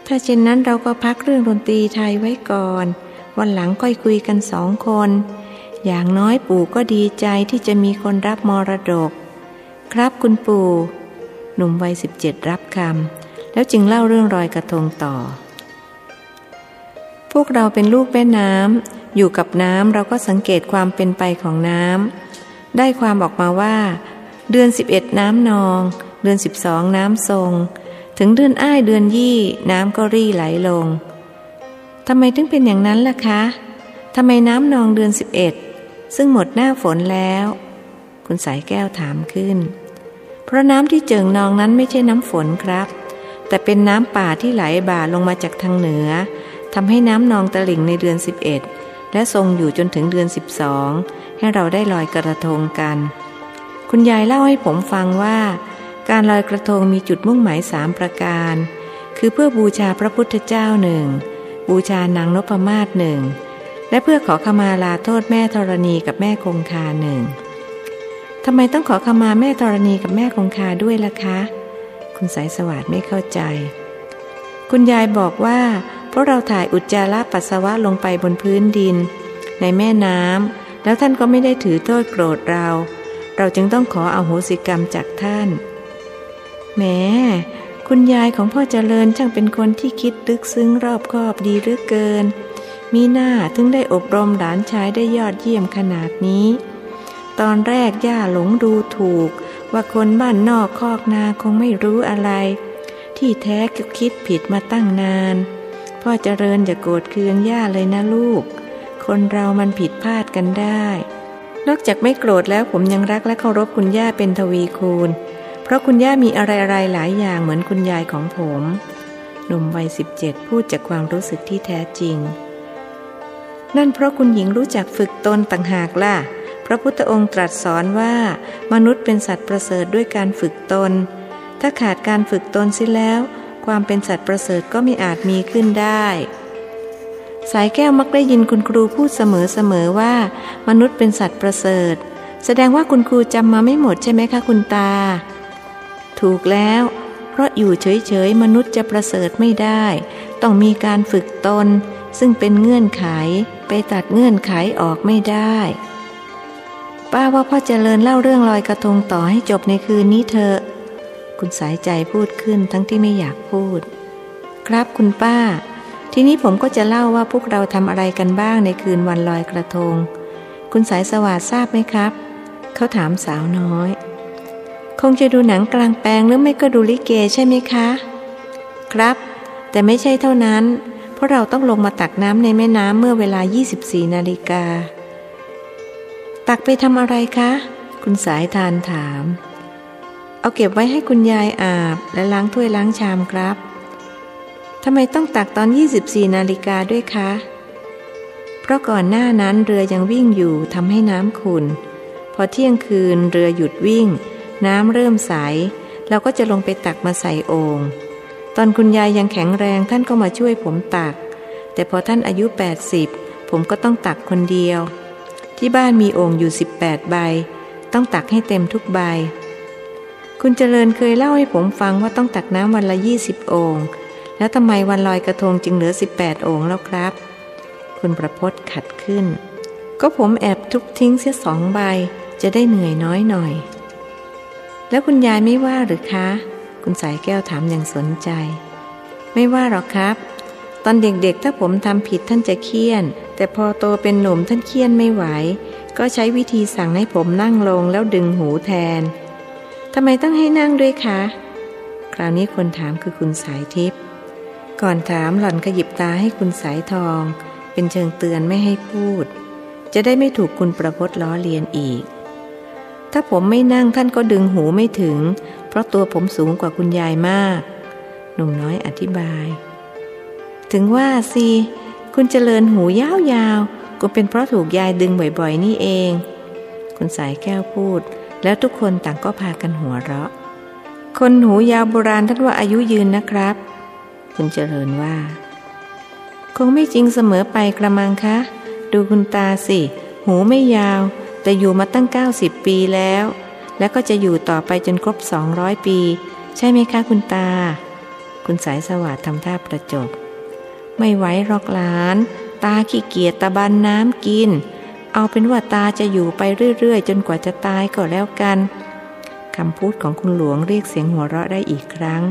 ถ้าเช่นนั้นเราก็พักเรื่องดนตรีไทยไว้ก่อน วันหลังค่อยคุยกันสองคน อย่างน้อยปู่ก็ดีใจที่จะมีคนรับมรดก ครับคุณปู่ หนุ่มวัยสิบเจ็ดรับคำแล้วจึงเล่าเรื่องรอยกระทงต่อ วกเราเป็นลูกแม่น้ำอยู่กับน้ำเราก็สังเกตความเป็นไปของน้ำได้ความออกมาว่า เดือนสิบเอ็ดน้ำนอง เดือนสิบสองน้ำทรง ถึงเดือนอ้ายเดือนยี่น้ำก็รี่ไหลลงทำไมถึงเป็นอย่างนั้นล่ะคะทำไมน้ำนองเดือนสิบเอ็ดซึ่งหมดหน้าฝนแล้ว คุณสายแก้วถามขึ้น เพราะน้ำที่เจิงนองนั้นไม่ใช่น้ำฝนครับ แต่เป็นน้ำป่าที่ไหลบ่าลงมาจากทางเหนือ ทำให้น้ำนองตลิ่งในเดือนสิบเอ็ดและทรงอยู่จนถึงเดือนสิบสองให้เราได้ลอยกระทงกัน คุณยายเล่าให้ผมฟังว่า การลอยกระทงมีจุดมุ่งหมายสามประการ คือเพื่อบูชาพระพุทธเจ้าหนึ่ง บูชานางนพมาศหนึ่ง และเพื่อขอขมาลาโทษแม่ธรณีกับแม่คงคาหนึ่งทำไมต้องขอขมาแม่ธรณีกับแม่คงคาด้วยล่ะคะ คุณสายสวัสดไม่เข้าใจ คุณยายบอกว่า ราะเราถ่ายอุจจาระปัสสาวะลงไปบนพื้นดิน ในแม่น้ำแล้วท่านก็ไม่ได้ถือโทษโกรธเรา เราจึงต้องขอเอาโหสิกรรมจากท่านแม้คุณยายของพ่อเจริญช่างเป็นคนที่คิดลึกซึ้งรอบคอบดีเหลือเกิน มีหน้าถึงได้อบรมหลานชายได้ยอดเยี่ยมขนาดนี้ ตอนแรกย่าหลงดูถูก ว่าคนบ้านนอกคอกนาคงไม่รู้อะไร ที่แท้ก็คิดผิดมาตั้งนาน พ่อเจริญอย่าโกรธเคืองย่าเลยนะลูก คนเรามันผิดพลาดกันได้ นอกจากไม่โกรธแล้วผมยังรักและเคารพคุณย่าเป็นทวีคูณ เพราะคุณย่ามีอะไรๆหลายอย่างเหมือนคุณยายของผมหนุ่มวัยสิบเจ็ดพูดจากความรู้สึกที่แท้จริง นั่นเพราะคุณหญิงรู้จักฝึกตนต่างหากล่ะ พระพุทธองค์ตรัสสอนว่า มนุษย์เป็นสัตว์ประเสริฐด้วยการฝึกตน ถ้าขาดการฝึกตนสิแล้ว ความเป็นสัตว์ประเสริฐก็ไม่อาจมีขึ้นได้ สายแก้วมักได้ยินคุณครูพูดเสมอๆว่า มนุษย์เป็นสัตว์ประเสริฐ แสดงว่าคุณครูจำมาไม่หมดใช่ไหมคะคุณตา ถูกแล้ว เพราะอยู่เฉยๆ มนุษย์จะประเสริฐไม่ได้ ต้องมีการฝึกตน ซึ่งเป็นเงื่อนไข ไปตัดเงื่อนไขออกไม่ได้ป้าว่าพ่อเจริญเล่าเรื่องลอยกระทงต่อให้จบในคืนนี้เถอะ คุณสายใจพูดขึ้นทั้งที่ไม่อยากพูด ครับคุณป้า ทีนี้ผมก็จะเล่าว่าพวกเราทำอะไรกันบ้างในคืนวันลอยกระทง คุณสายสวัสดทราบไหมครับ เขาถามสาวน้อย คงจะดูหนังกลางแปลงหรือไม่ก็ดูลิเกใช่ไหมคะ ครับ แต่ไม่ใช่เท่านั้น เพราะเราต้องลงมาตักน้ำในแม่น้ำเมื่อเวลา 24 นาฬิกาตักไปทำอะไรคะ คุณสายทานถาม เอาเก็บไว้ให้คุณยายอาบและล้างถ้วยล้างชามครับทำไมต้องตักตอน 24 นาฬิกาด้วยคะ เพราะก่อนหน้านั้นเรือยังวิ่งอยู่ทำให้น้ำขุ่น พอเที่ยงคืนเรือหยุดวิ่ง น้ำเริ่มใส เราก็จะลงไปตักมาใส่โอง่ง ตอนคุณยายยังแข็งแรงท่านก็มาช่วยผมตัก แต่พอท่านอายุ 80 ผมก็ต้องตักคนเดียว ที่บ้านมีโอ่งอยู่ 18 ใบ ต้องตักให้เต็มทุกใบ คุณเจริญเคยเล่าให้ผมฟังว่าต้องตักน้ำวันละ20โอ่งแล้วทำไมวันลอยกระทงจึงเหลือ18โอ่งแล้วครับ คุณประพศขัดขึ้น ก็ผมแอบทุกทิ้งเสียสองใบ จะได้เหนื่อยน้อยหน่อย แล้วคุณยายไม่ว่าหรือคะ คุณสายแก้วถามอย่างสนใจ ไม่ว่าหรอกครับ ตอนเด็กๆถ้าผมทำผิดท่านจะเคี่ยน แต่พอโตเป็นหนุ่มท่านเคี่ยนไม่ไหว ก็ใช้วิธีสั่งให้ผมนั่งลงแล้วดึงหูแทน ทำไมต้องให้นั่งด้วยคะ คราวนี้คนถามคือคุณสายทิพย์ ก่อนถามหล่อนขยิบตาให้คุณสายทอง เป็นเชิงเตือนไม่ให้พูด จะได้ไม่ถูกคุณประพศล้อเลียนอีก ถ้าผมไม่นั่งท่านก็ดึงหูไม่ถึง เพราะตัวผมสูงกว่าคุณยายมาก หนุ่มน้อยอธิบาย ถึงว่าสิคุณเจริญหูยาวๆก็เป็นเพราะถูกยายดึงบ่อยๆ นี่เอง คุณสายแก้วพูด แล้วทุกคนต่างก็พากันหัวเราะ คนหูยาวโบราณท่านว่าอายุยืนนะครับ คุณเจริญว่า คงไม่จริงเสมอไปกระมังคะ ดูคุณตาสิ หูไม่ยาว แต่อยู่มาตั้ง 90 ปีแล้ว และก็จะอยู่ต่อไปจนครบ 200 ปี ใช่ไหมคะคุณตา คุณสายสวัสดิ์ทำท่าประจบ ไม่ไหวหรอกหลาน ตาขี้เกียจตะบันน้ำกิน เอาเป็นว่าตาจะอยู่ไปเรื่อยๆ จนกว่าจะตายก็แล้วกันคำพูดของคุณหลวงเรียกเสียงหัวเราะได้อีกครั้ง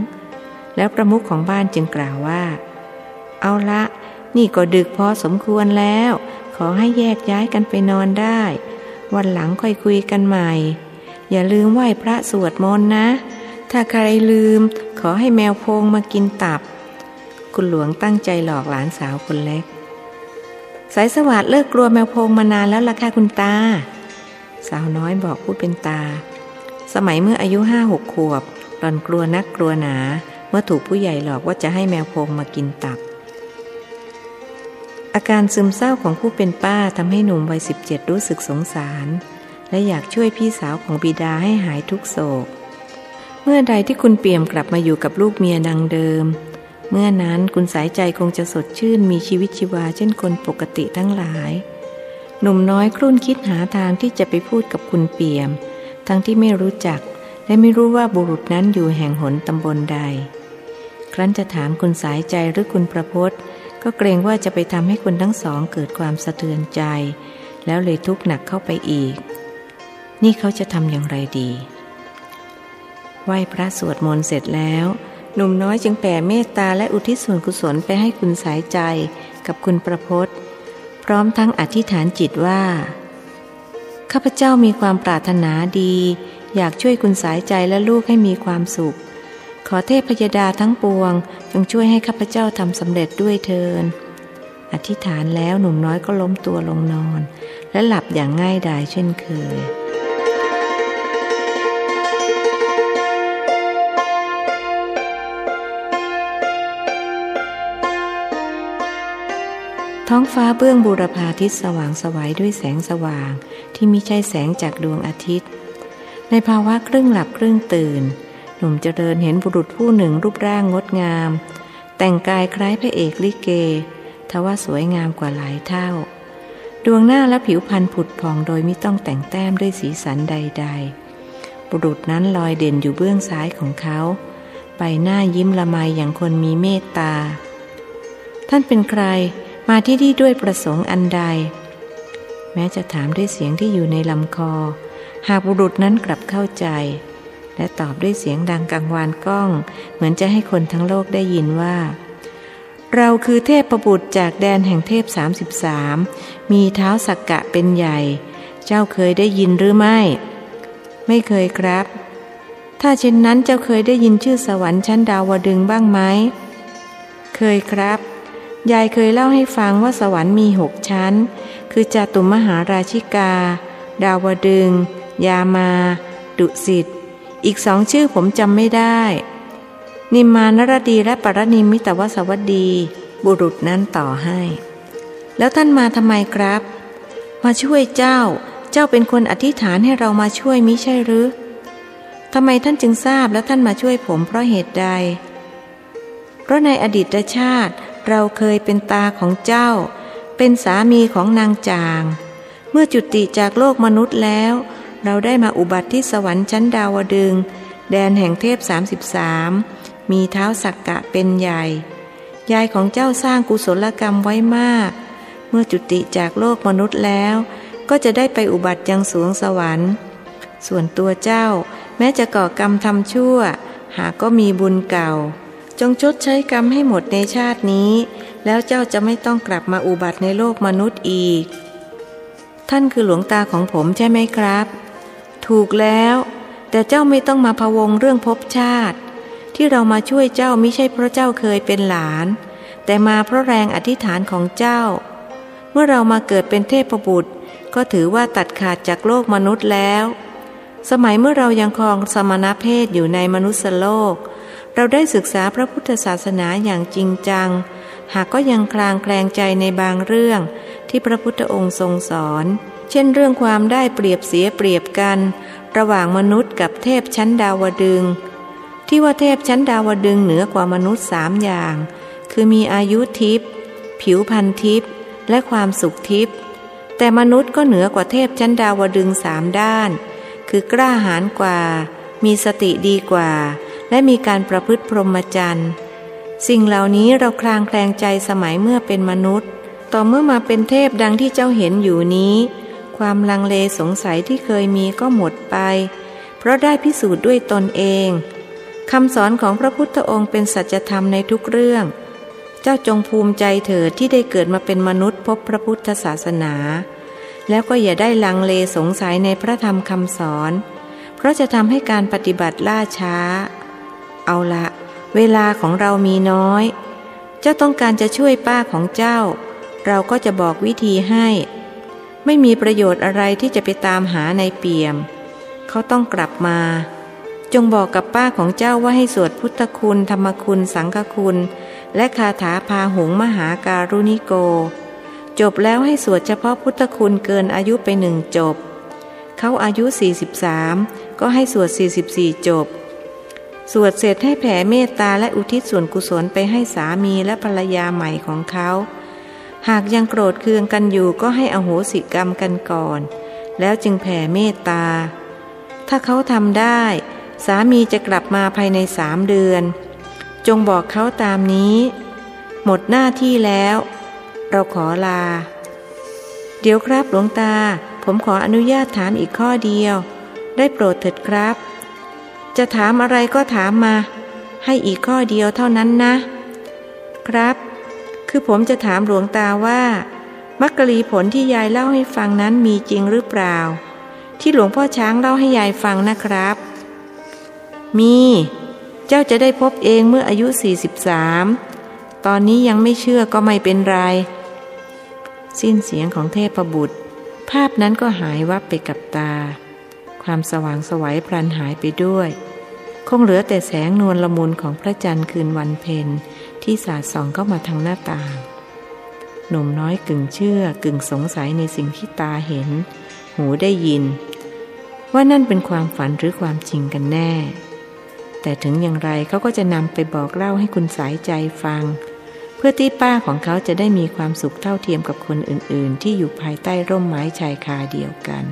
แล้วประมุขของบ้านจึงกล่าวว่า เอาละ นี่ก็ดึกพอสมควรแล้ว ขอให้แยกย้ายกันไปนอนได้ วันหลังค่อยคุยกันใหม่ อย่าลืมไหว้พระสวดมนต์นะ ถ้าใครลืม ขอให้แมวโพงมากินตับ คุณหลวงตั้งใจหลอกหลานสาวคนเล็ก สายสวัสด์เลิกกลัวแมวโพงมานานแล้วล่ะค่ะคุณตา สาวน้อยบอกพูดเป็นตา สมัยเมื่ออายุห้าหกขวบ หล่อนกลัวนักกลัวหนา เมื่อถูกผู้ใหญ่หลอกว่าจะให้แมวโพงมากินตับ อาการซึมเศร้าของผู้เป็นป้าทำให้หนุ่มวัยสิบเจ็ดรู้สึกสงสาร และอยากช่วยพี่สาวของบิดาให้หายทุกโศก เมื่อใดที่คุณเปี่ยมกลับมาอยู่กับลูกเมียดังเดิม เมื่อนั้นคุณสายใจคงจะสดชื่นมีชีวิตชีวาเช่นคนปกติทั้งหลาย หนุ่มน้อยครุ่นคิดหาทางที่จะไปพูดกับคุณเปี่ยม ทั้งที่ไม่รู้จัก และไม่รู้ว่าบุรุษนั้นอยู่แห่งหนตำบลใด ครั้นจะถามคุณสายใจหรือคุณประพศก็เกรงว่าจะไปทำให้คุณทั้งสองเกิดความสะเทือนใจ แล้วเลยทุกข์หนักเข้าไปอีก นี่เขาจะทำอย่างไรดี ไหว้พระสวดมนต์เสร็จแล้ว หนุ่มน้อยจึงแผ่เมตตาและอุทิศส่วนกุศลไปให้คุณสายใจกับคุณประพศพร้อมทั้งอธิษฐานจิตว่า ข้าพเจ้ามีความปรารถนาดี อยากช่วยคุณสายใจและลูกให้มีความสุข ขอเทพพยดาทั้งปวง จงช่วยให้ข้าพเจ้าทำสำเร็จด้วยเทินอธิษฐานแล้วหนุ่มน้อยก็ล้มตัวลงนอน และหลับอย่างง่ายดายเช่นเคย ท้องฟ้าเบื้องบูรพาทิตสว่างสวัยด้วยแสงสว่างที่มิใช่แสงจากดวงอาทิตย์ ในภาวะครึ่งหลับครึ่งตื่น หนุ่มเจริญเห็นบุรุษผู้หนึ่งรูปร่างงดงาม แต่งกายคล้ายพระเอกลิเก ทว่าสวยงามกว่าหลายเท่า ดวงหน้าและผิวพรรณผุดผ่องโดยไม่ต้องแต่งแต้มด้วยสีสันใด ๆ บุรุษนั้นลอยเด่นอยู่เบื้องซ้ายของเขาใบหน้ายิ้มละไมอย่างคนมีเมตตา ท่านเป็นใคร มาที่นี่ด้วยประสงค์อันใด แม้จะถามด้วยเสียงที่อยู่ในลำคอ หากบุรุษนั้นกลับเข้าใจ และตอบด้วยเสียงดังกังวานก้อง เหมือนจะให้คนทั้งโลกได้ยินว่า เราคือเทพประบุตรจากแดนแห่งเทพ 33 มีเท้าสักกะเป็นใหญ่ เจ้าเคยได้ยินหรือไม่ ไม่เคยครับ ถ้าเช่นนั้นเจ้าเคยได้ยินชื่อสวรรค์ชั้นดาวดึงบ้างไหมเคยครับ ยายเคยเล่าให้ฟังว่าสวรรค์มีหกชั้น คือจตุมหาราชิกา ดาวดึง ยามา ดุสิต อีกสองชื่อผมจำไม่ได้ นิมานรดีและปรนิมิตวสวัสดี บุรุษนั้นต่อให้ แล้วท่านมาทำไมครับ มาช่วยเจ้า เจ้าเป็นคนอธิษฐานให้เรามาช่วยมิใช่หรือทำไมท่านจึงทราบแล้วท่านมาช่วยผมเพราะเหตุใด เพราะในอดีตชาติ เราเคยเป็นตาของเจ้า เป็นสามีของนางจาง เมื่อจุติจากโลกมนุษย์แล้ว เราได้มาอุบัติที่สวรรค์ชั้นดาวดึง แดนแห่งเทพ 33 มีเท้าสักกะเป็นใหญ่ ยายของเจ้าสร้างกุศลกรรมไว้มาก เมื่อจุติจากโลกมนุษย์แล้ว ก็จะได้ไปอุบัติยังสวงสวรรค์ ส่วนตัวเจ้า แม้จะก่อกรรมทำชั่ว หากก็มีบุญเก่า จงชดใช้กรรมให้หมดในชาตินี้ แล้วเจ้าจะไม่ต้องกลับมาอุบัติในโลกมนุษย์อีก ท่านคือหลวงตาของผมใช่ไหมครับ ถูกแล้ว แต่เจ้าไม่ต้องมาพะวงเรื่องภพชาติ ที่เรามาช่วยเจ้าไม่ใช่เพราะเจ้าเคยเป็นหลาน แต่มาเพราะแรงอธิษฐานของเจ้า เมื่อเรามาเกิดเป็นเทพบุตร ก็ถือว่าตัดขาดจากโลกมนุษย์แล้ว สมัยเมื่อเรายังครองสมณเพศอยู่ในมนุษยโลก เราได้ศึกษาพระพุทธศาสนาอย่างจริงจัง หากก็ยังคลางแคลงใจในบางเรื่อง ที่พระพุทธองค์ทรงสอน เช่นเรื่องความได้เปรียบเสียเปรียบกัน ระหว่างมนุษย์กับเทพชั้นดาวดึง ที่ว่าเทพชั้นดาวดึงเหนือกว่ามนุษย์สามอย่าง คือมีอายุทิพย์ผิวพันทิพย์และความสุขทิพย์แต่มนุษย์ก็เหนือกว่าเทพชั้นดาวดึงสามด้าน คือกล้าหาญกว่า มีสติดีกว่า และมีการประพฤติพรหมจรรย์สิ่งเหล่านี้เราคลางแคลงใจสมัยเมื่อเป็นมนุษย์ ต่อเมื่อมาเป็นเทพดังที่เจ้าเห็นอยู่นี้ ความลังเลสงสัยที่เคยมีก็หมดไป เพราะได้พิสูจน์ด้วยตนเองคำสอนของพระพุทธองค์เป็นสัจธรรมในทุกเรื่อง เจ้าจงภูมิใจเถิดที่ได้เกิดมาเป็นมนุษย์พบพระพุทธศาสนา แล้วก็อย่าได้ลังเลสงสัยในพระธรรมคำสอน เพราะจะทำให้การปฏิบัติล่าช้า เอาละ เวลาของเรามีน้อย เจ้าต้องการจะช่วยป้าของเจ้า เราก็จะบอกวิธีให้ ไม่มีประโยชน์อะไรที่จะไปตามหาในเปี่ยม เขาต้องกลับมา จงบอกกับป้าของเจ้าว่าให้สวดพุทธคุณ ธรรมคุณ สังฆคุณ และคาถาพาหงมหาการุณิโก จบแล้วให้สวดเฉพาะพุทธคุณเกินอายุไปหนึ่งจบ เขาอายุ 43 ก็ให้สวด 44 จบ สวดเสร็จให้แผ่เมตตาและอุทิศส่วนกุศลไปให้สามีและภรรยาใหม่ของเขา หากยังโกรธเคืองกันอยู่ก็ให้อโหสิกรรมกันก่อน แล้วจึงแผ่เมตตา ถ้าเขาทำได้ สามีจะกลับมาภายในสามเดือน จงบอกเขาตามนี้ หมดหน้าที่แล้ว เราขอลา เดี๋ยวครับหลวงตา ผมขออนุญาตถามอีกข้อเดียว ได้โปรดเถิดครับ จะถามอะไรก็ถามมา ให้อีกข้อเดียวเท่านั้นนะ ครับ คือผมจะถามหลวงตาว่า มักกะลีผลที่ยายเล่าให้ฟังนั้นมีจริงหรือเปล่า ที่หลวงพ่อช้างเล่าให้ยายฟังนะครับ มี เจ้าจะได้พบเองเมื่ออายุ 43 ตอนนี้ยังไม่เชื่อก็ไม่เป็นไร สิ้นเสียงของเทพบุตร ภาพนั้นก็หายวับไปกับตาความสว่างสวัยพลันหายไปด้วย คงเหลือแต่แสงนวลละมุนของพระจันทร์คืนวันเพ็ญที่สาดส่องเข้ามาทางหน้าต่าง หนุ่มน้อยกึ่งเชื่อกึ่งสงสัยในสิ่งที่ตาเห็น หูได้ยิน ว่านั่นเป็นความฝันหรือความจริงกันแน่ แต่ถึงอย่างไรเขาก็จะนำไปบอกเล่าให้คุณสายใจฟัง เพื่อที่ป้าของเขาจะได้มีความสุขเท่าเทียมกับคนอื่น ๆ ที่อยู่ภายใต้ร่มไม้ชายคาเดียวกัน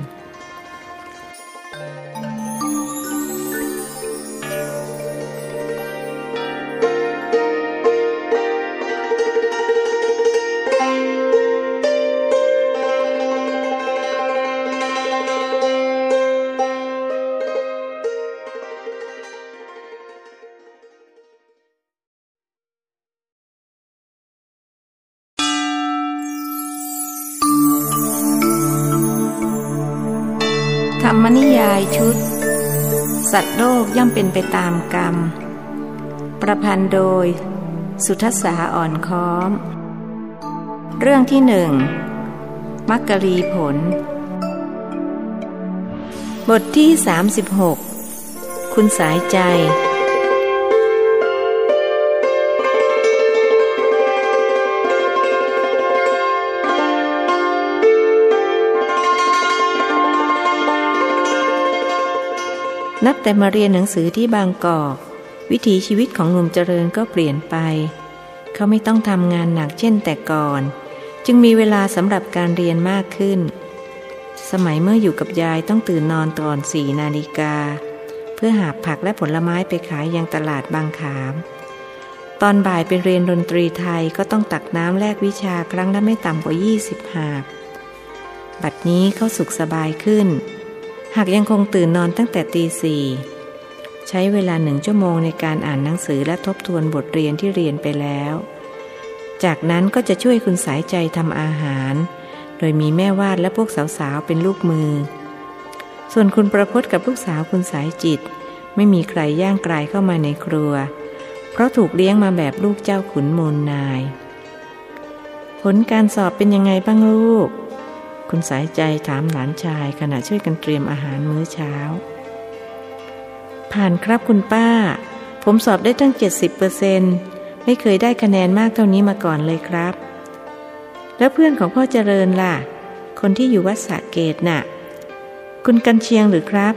กย่อมเป็นไปตามกรรม ประพันธ์โดย สุทัศสาอ่อนค้อม เรื่องที่หนึ่งมักกะลีผล บทที่ 36 คุณสายใจ นับแต่มาเรียนหนังสือที่บางกอก วิถีชีวิตของหนุ่มเจริญก็เปลี่ยนไป เขาไม่ต้องทำงานหนักเช่นแต่ก่อน จึงมีเวลาสำหรับการเรียนมากขึ้น สมัยเมื่ออยู่กับยายต้องตื่นนอนตอนสี่นาฬิกา เพื่อหาผักและผลไม้ไปขายยังตลาดบางขาม ตอนบ่ายไปเรียนดนตรีไทยก็ต้องตักน้ำแลกวิชาครั้งละไม่ต่ำกว่า 20 หาบ บัดนี้เขาสุขสบายขึ้น หากยังคงตื่นนอนตั้งแต่ตีสี่ใช้เวลาหนึ่งชั่วโมงในการอ่านหนังสือและทบทวนบทเรียนที่เรียนไปแล้ว จากนั้นก็จะช่วยคุณสายใจทำอาหาร โดยมีแม่วาดและพวกสาวๆเป็นลูกมือ ส่วนคุณประพจน์กับลูกสาวคุณสายจิต ไม่มีใครย่างกลายเข้ามาในครัว เพราะถูกเลี้ยงมาแบบลูกเจ้าขุนมูลนาย ผลการสอบเป็นยังไงบ้างลูก คุณสายใจถามหลานชายขณะช่วยกันเตรียมอาหารมื้อเช้า ผ่านครับคุณป้า ผมสอบได้ตั้ง 70เปอร์เซนไม่เคยได้คะแนนมากเท่านี้มาก่อนเลยครับ แล้วเพื่อนของพ่อเจริญล่ะ คนที่อยู่วัดสะเกตน่ะ คุณกันเชียงหรือครับ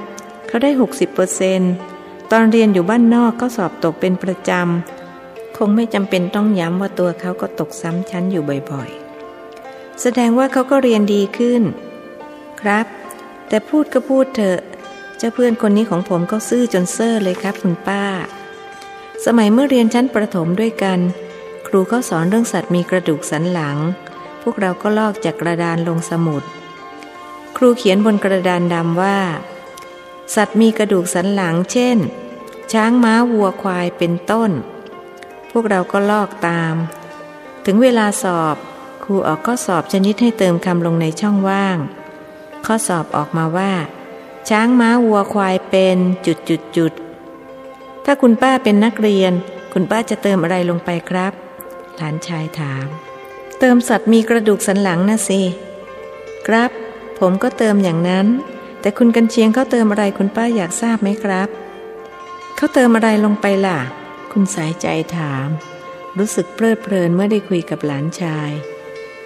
เขาได้ 60เปอร์เซนตอนเรียนอยู่บ้านนอกก็สอบตกเป็นประจำ คงไม่จำเป็นต้องย้ำว่าตัวเขาก็ตกซ้ำชั้นอยู่บ่อย แสดงว่าเขาก็เรียนดีขึ้น ครับ แต่พูดก็พูดเถอะ เจ้าเพื่อนคนนี้ของผมก็ซื่อจนเซ่อเลยครับคุณป้า สมัยเมื่อเรียนชั้นประถมด้วยกัน ครูเขาสอนเรื่องสัตว์มีกระดูกสันหลัง พวกเราก็ลอกจากกระดานลงสมุด ครูเขียนบนกระดานดำว่า สัตว์มีกระดูกสันหลัง เช่น ช้างม้าวัวควายเป็นต้น พวกเราก็ลอกตาม ถึงเวลาสอบ รูออกข้อสอบชนิดให้เติมคำลงในช่องว่าง ข้อสอบออกมาว่า ช้างม้าวัวควายเป็นจุดจุดจุดถ้าคุณป้าเป็นนักเรียน คุณป้าจะเติมอะไรลงไปครับ หลานชายถาม เติมสัตว์มีกระดูกสันหลังนะสิ ครับ ผมก็เติมอย่างนั้น แต่คุณกันเชียงเขาเติมอะไรคุณป้าอยากทราบไหมครับเขาเติมอะไรลงไปล่ะ คุณสายใจถาม รู้สึกเพลิดเพลินเมื่อได้คุยกับหลานชาย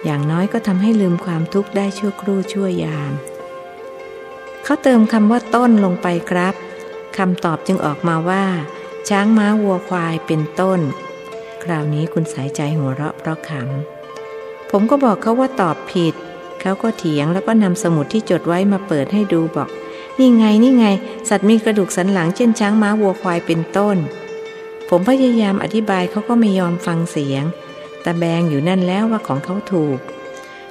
อย่างน้อยก็ทำให้ลืมความทุกข์ได้ชั่วครู่ชั่วยาม เขาเติมคำว่าต้นลงไปครับคำตอบจึงออกมาว่า ช้างม้าวัวควายเป็นต้น คราวนี้คุณสายใจหัวเราะเพราะขำผมก็บอกเขาว่าตอบผิด เขาก็เถียงแล้วก็นำสมุดที่จดไว้มาเปิดให้ดูบอก นี่ไงนี่ไง สัตว์มีกระดูกสันหลังเช่นช้างม้าวัวควายเป็นต้น ผมพยายามอธิบายเขาก็ไม่ยอมฟังเสียง แต่แบงอยู่นั่นแล้วว่าของเขาถูก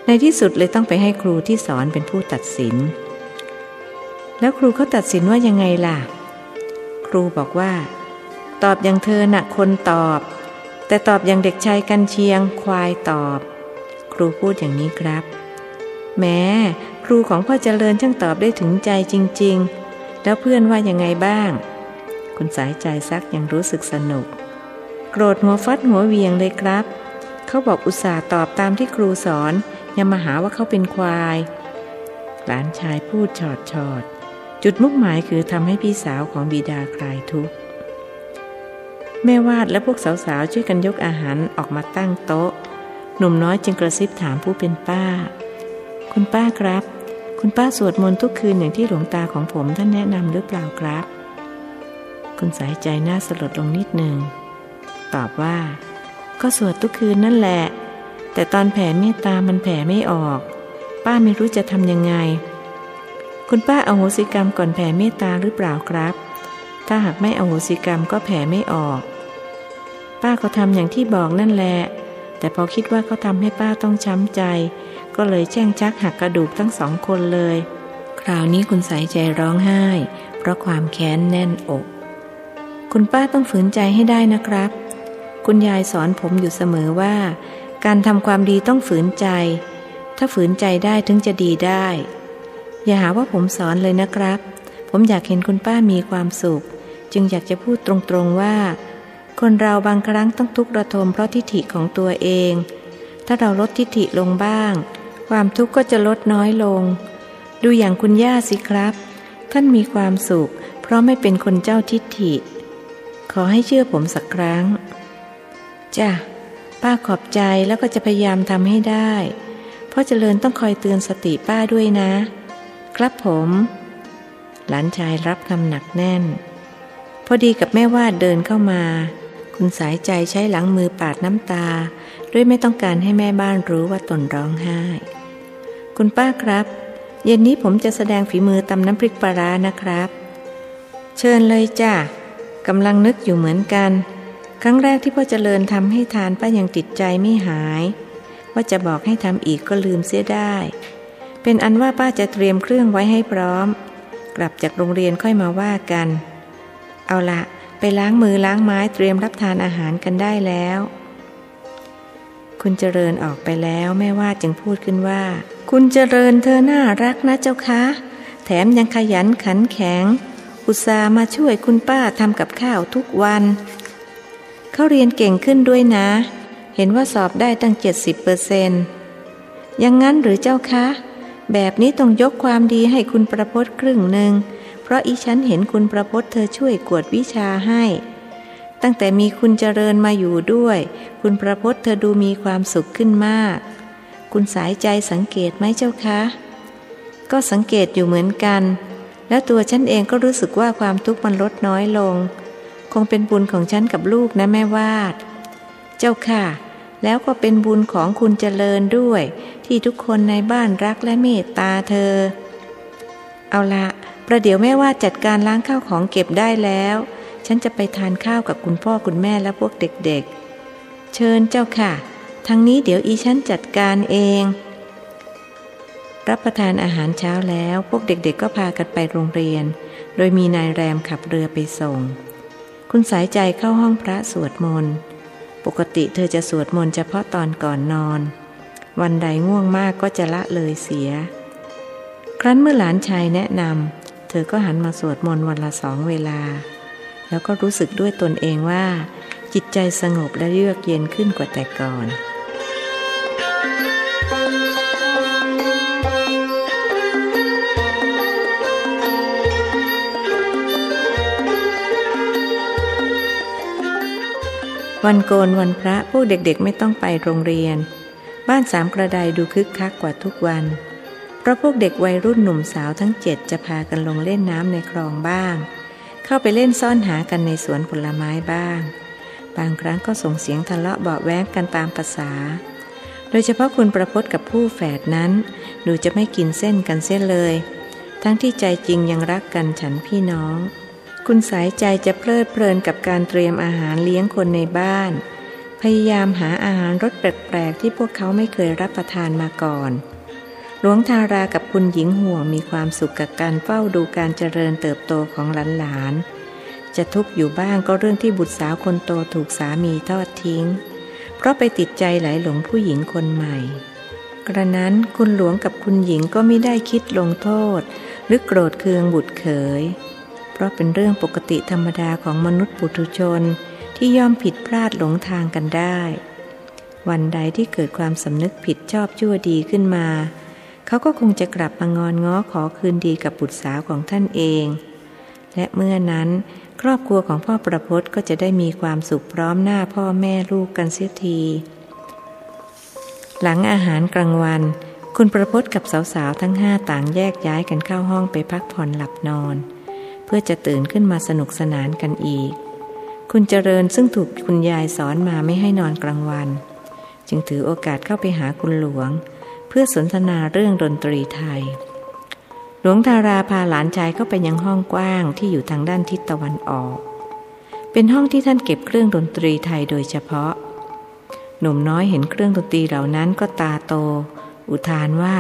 ในที่สุดเลยต้องไปให้ครูที่สอนเป็นผู้ตัดสิน แล้วครูเขาตัดสินว่ายังไงล่ะ ครูบอกว่า ตอบอย่างเธอน่ะคนตอบ แต่ตอบอย่างเด็กชายกันเชียงควายตอบ ครูพูดอย่างนี้ครับแม้ครูของพ่อเจริญช่างตอบได้ถึงใจจริง ๆ แล้วเพื่อนว่ายังไงบ้าง คุณสายใจซักยังรู้สึกสนุก โกรธหัวฟัดหัวเวียงเลยครับ เขาบอกอุตส่าห์ตอบตามที่ครูสอนยังมาหาว่าเขาเป็นควาย หลานชายพูดชอดชอด จุดมุ่งหมายคือทำให้พี่สาวของบิดาคลายทุกข์ แม่วาดและพวกสาวๆช่วยกันยกอาหารออกมาตั้งโต๊ะ หนุ่มน้อยจึงกระซิบถามผู้เป็นป้า คุณป้าครับ คุณป้าสวดมนต์ทุกคืนอย่างที่หลวงตาของผมท่านแนะนำหรือเปล่าครับ คุณสายใจหน้าสลดลงนิดหนึ่งตอบว่า ก็สวดทุกคืนนั่นแหละ แต่ตอนแผ่เมตตามันแผ่ไม่ออก ป้าไม่รู้จะทำยังไง คุณป้าอาโหสิกรรมก่อนแผ่เมตตาหรือเปล่าครับ ถ้าหากไม่อโหสิกรรมก็แผ่ไม่ออก ป้าเขาทำอย่างที่บอกนั่นแหละ แต่พอคิดว่าเขาทำให้ป้าต้องช้ำใจ ก็เลยแช่งชักหักกระดูกทั้งสองคนเลย คราวนี้คุณสายใจร้องไห้ เพราะความแค้นแน่นอก คุณป้าต้องฝืนใจให้ได้นะครับ คุณยายสอนผมอยู่เสมอว่า การทำความดีต้องฝืนใจ ถ้าฝืนใจได้ถึงจะดีได้ อย่าหาว่าผมสอนเลยนะครับ ผมอยากเห็นคุณป้ามีความสุข จึงอยากจะพูดตรงๆว่า คนเราบางครั้งต้องทุกข์ระทมเพราะทิฏฐิของตัวเอง ถ้าเราลดทิฏฐิลงบ้าง ความทุกข์ก็จะลดน้อยลง ดูอย่างคุณย่าสิครับ ท่านมีความสุข เพราะไม่เป็นคนเจ้าทิฏฐิ ขอให้เชื่อผมสักครั้ง จ้ะป้าขอบใจแล้วก็จะพยายามทำให้ได้ เพราะเจริญต้องคอยเตือนสติป้าด้วยนะ ครับผม หลานชายรับคำหนักแน่น พอดีกับแม่วาดเดินเข้ามา คุณสายใจใช้หลังมือปาดน้ำตา ด้วยไม่ต้องการให้แม่บ้านรู้ว่าตนร้องไห้ คุณป้าครับ เย็นนี้ผมจะแสดงฝีมือตำน้ำพริกปลาร้านะครับ เชิญเลยจ้ะกำลังนึกอยู่เหมือนกัน ครั้งแรกที่พ่อเจริญทำให้ทานป้ายังติดใจไม่หาย ว่าจะบอกให้ทำอีกก็ลืมเสียได้ เป็นอันว่าป้าจะเตรียมเครื่องไว้ให้พร้อม กลับจากโรงเรียนค่อยมาว่ากัน เอาละไปล้างมือล้างไม้เตรียมรับทานอาหารกันได้แล้ว คุณเจริญออกไปแล้วแม่ว่าจึงพูดขึ้นว่า คุณเจริญเธอน่ารักนะเจ้าคะแถมยังขยันขันแข็ง อุตส่าห์มาช่วยคุณป้าทำกับข้าวทุกวัน เขาเรียนเก่งขึ้นด้วยนะ เห็นว่าสอบได้ตั้งเจ็ดสิบเปอร์เซนยังงั้นหรือเจ้าคะ แบบนี้ต้องยกความดีให้คุณประพศครึ่งหนึ่ง เพราะอีฉันเห็นคุณประพศเธอช่วยกวดวิชาให้ ตั้งแต่มีคุณเจริญมาอยู่ด้วย คุณประพศเธอดูมีความสุขขึ้นมาก คุณสายใจสังเกตไหมเจ้าคะ ก็สังเกตอยู่เหมือนกัน แล้วตัวฉันเองก็รู้สึกว่าความทุกข์มันลดน้อยลง คงเป็นบุญของฉันกับลูกนะแม่วาด เจ้าค่ะ แล้วก็เป็นบุญของคุณเจริญด้วย ที่ทุกคนในบ้านรักและเมตตาเธอ เอาละประเดี๋ยวแม่ว่าจัดการล้างข้าวของเก็บได้แล้ว ฉันจะไปทานข้าวกับคุณพ่อคุณแม่และพวกเด็กๆ เชิญเจ้าค่ะ ทั้งนี้เดี๋ยวอีฉันจัดการเอง รับประทานอาหารเช้าแล้ว พวกเด็กๆ ก็พากันไปโรงเรียน โดยมีนายแรมขับเรือไปส่ง คุณสายใจเข้าห้องพระสวดมนต์ปกติเธอจะสวดมนต์เฉพาะตอนก่อนนอน วันใดง่วงมากก็จะละเลยเสีย ครั้นเมื่อหลานชายแนะนำเธอก็หันมาสวดมนต์วันละสองเวลา แล้วก็รู้สึกด้วยตนเองว่า จิตใจสงบและเยือกเย็นขึ้นกว่าแต่ก่อน วันโกนวันพระพวกเด็กๆไม่ต้องไปโรงเรียน บ้านสามกระไดดูคึกคักกว่าทุกวัน เพราะพวกเด็กวัยรุ่นหนุ่มสาวทั้งเจ็ดจะพากันลงเล่นน้ำในคลองบ้าง เข้าไปเล่นซ่อนหากันในสวนผลไม้บ้าง บางครั้งก็ส่งเสียงทะเลาะเบาแวงกันตามภาษา โดยเฉพาะคุณประพจน์กับผู้แฝดนั้น ดูจะไม่กินเส้นกันเส้นเลย ทั้งที่ใจจริงยังรักกันฉันพี่น้อง คุณสายใจจะเพลิดเพลินกับการเตรียมอาหารเลี้ยงคนในบ้าน พยายามหาอาหารรสแปลกๆที่พวกเขาไม่เคยรับประทานมาก่อน หลวงทารากับคุณหญิงห่วงมีความสุขกับการเฝ้าดูการเจริญเติบโตของหลานๆ จะทุกข์อยู่บ้างก็เรื่องที่บุตรสาวคนโตถูกสามีทอดทิ้ง เพราะไปติดใจไหลหลงผู้หญิงคนใหม่ กระนั้นคุณหลวงกับคุณหญิงก็ไม่ได้คิดลงโทษ หรือโกรธเคืองบุตรเขย ราะเป็นเรื่องปกติธรรมดาของมนุษย์ปุถุชนที่ย่อมผิดพลาดหลงทางกันได้ วันใดที่เกิดความสำนึกผิดชอบชั่วดีขึ้นมา เขาก็คงจะกลับมางอนง้อขอคืนดีกับบุตรสาวของท่านเอง และเมื่อนั้นครอบครัวของพ่อประพศก็จะได้มีความสุขพร้อมหน้าพ่อแม่ลูกกันเสียที หลังอาหารกลางวัน คุณประพศกับสาวๆทั้งห้าต่างแยกย้ายกันเข้าห้องไปพักผ่อนหลับนอน พื่อจะตื่นขึ้นมาสนุกสนานกันอีก คุณเจริญซึ่งถูกคุณยายสอนมาไม่ให้นอนกลางวัน จึงถือโอกาสเข้าไปหาคุณหลวง เพื่อสนทนาเรื่องดนตรีไทย หลวงทาราพาหลานชายเข้าไปยังห้องกว้างที่อยู่ทางด้านทิศตะวันออก เป็นห้องที่ท่านเก็บเครื่องดนตรีไทยโดยเฉพาะ หนุ่มน้อยเห็นเครื่องดนตรีเหล่านั้นก็ตาโต อุทานว่า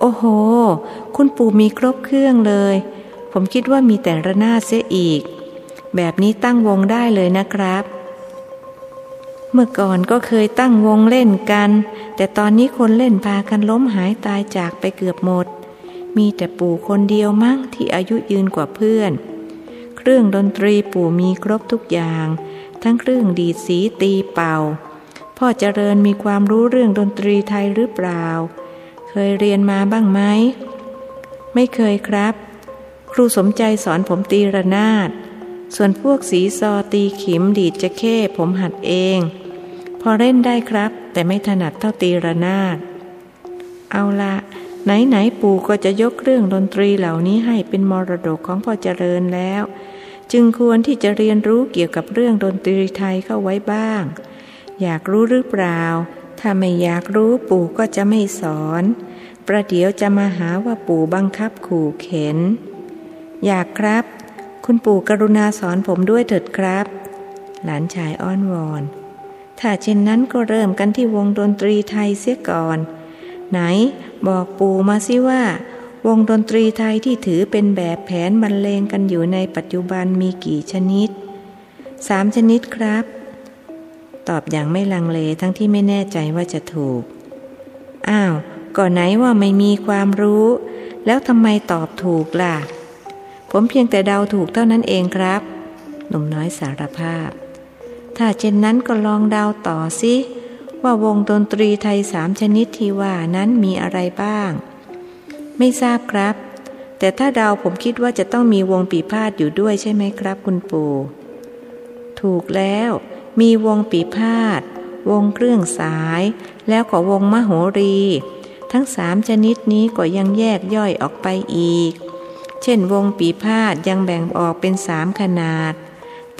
โอ้โห คุณปู่มีครบเครื่องเลย ผมคิดว่ามีแต่ระนาดเสียอีก แบบนี้ตั้งวงได้เลยนะครับ เมื่อก่อนก็เคยตั้งวงเล่นกัน แต่ตอนนี้คนเล่นพากันล้มหายตายจากไปเกือบหมด มีแต่ปู่คนเดียวมั้งที่อายุยืนกว่าเพื่อน เครื่องดนตรีปู่มีครบทุกอย่าง ทั้งเครื่องดีดสีตีเป่า พ่อเจริญมีความรู้เรื่องดนตรีไทยหรือเปล่า เคยเรียนมาบ้างไหมไม่เคยครับ รูสมใจสอนผมตีระนาด ส่วนพวกสีซอตีขิมดีดจะเข้ผมหัดเอง พอเล่นได้ครับ แต่ไม่ถนัดเท่าตีระนาด เอาละไหนไหนปู่ก็จะยกเรื่องดนตรีเหล่านี้ให้เป็นมรดกของพ่อเจริญแล้ว จึงควรที่จะเรียนรู้เกี่ยวกับเรื่องดนตรีไทยเข้าไว้บ้าง อยากรู้หรือเปล่า ถ้าไม่อยากรู้ปู่ก็จะไม่สอน ประเดี๋ยวจะมาหาว่าปู่บังคับขู่เข็น อยากครับ คุณปู่กรุณาสอนผมด้วยเถิดครับ หลานชายอ้อนวอน ถ้าเช่นนั้นก็เริ่มกันที่วงดนตรีไทยเสียก่อน ไหนบอกปู่มาสิว่า วงดนตรีไทยที่ถือเป็นแบบแผนบรรเลงกันอยู่ในปัจจุบันมีกี่ชนิดสามชนิดครับ ตอบอย่างไม่ลังเลทั้งที่ไม่แน่ใจว่าจะถูก อ้าวก่อนไหนว่าไม่มีความรู้ แล้วทำไมตอบถูกล่ะ ผมเพียงแต่เดาถูกเท่านั้นเองครับ หนุ่มน้อยสารภาพ ถ้าเช่นนั้นก็ลองเดาต่อสิว่าวงดนตรีไทยสามชนิดที่ว่านั้นมีอะไรบ้าง ไม่ทราบครับ แต่ถ้าเดาผมคิดว่าจะต้องมีวงปีพาดอยู่ด้วยใช่ไหมครับ คุณปู่ ถูกแล้ว มีวงปีพาดวงเครื่องสาย แล้วก็วงมโหรี ทั้งสามชนิดนี้ก็ยังแยกย่อยออกไปอีก เช่นวงปีพาดยังแบ่งออกเป็นสามขนาด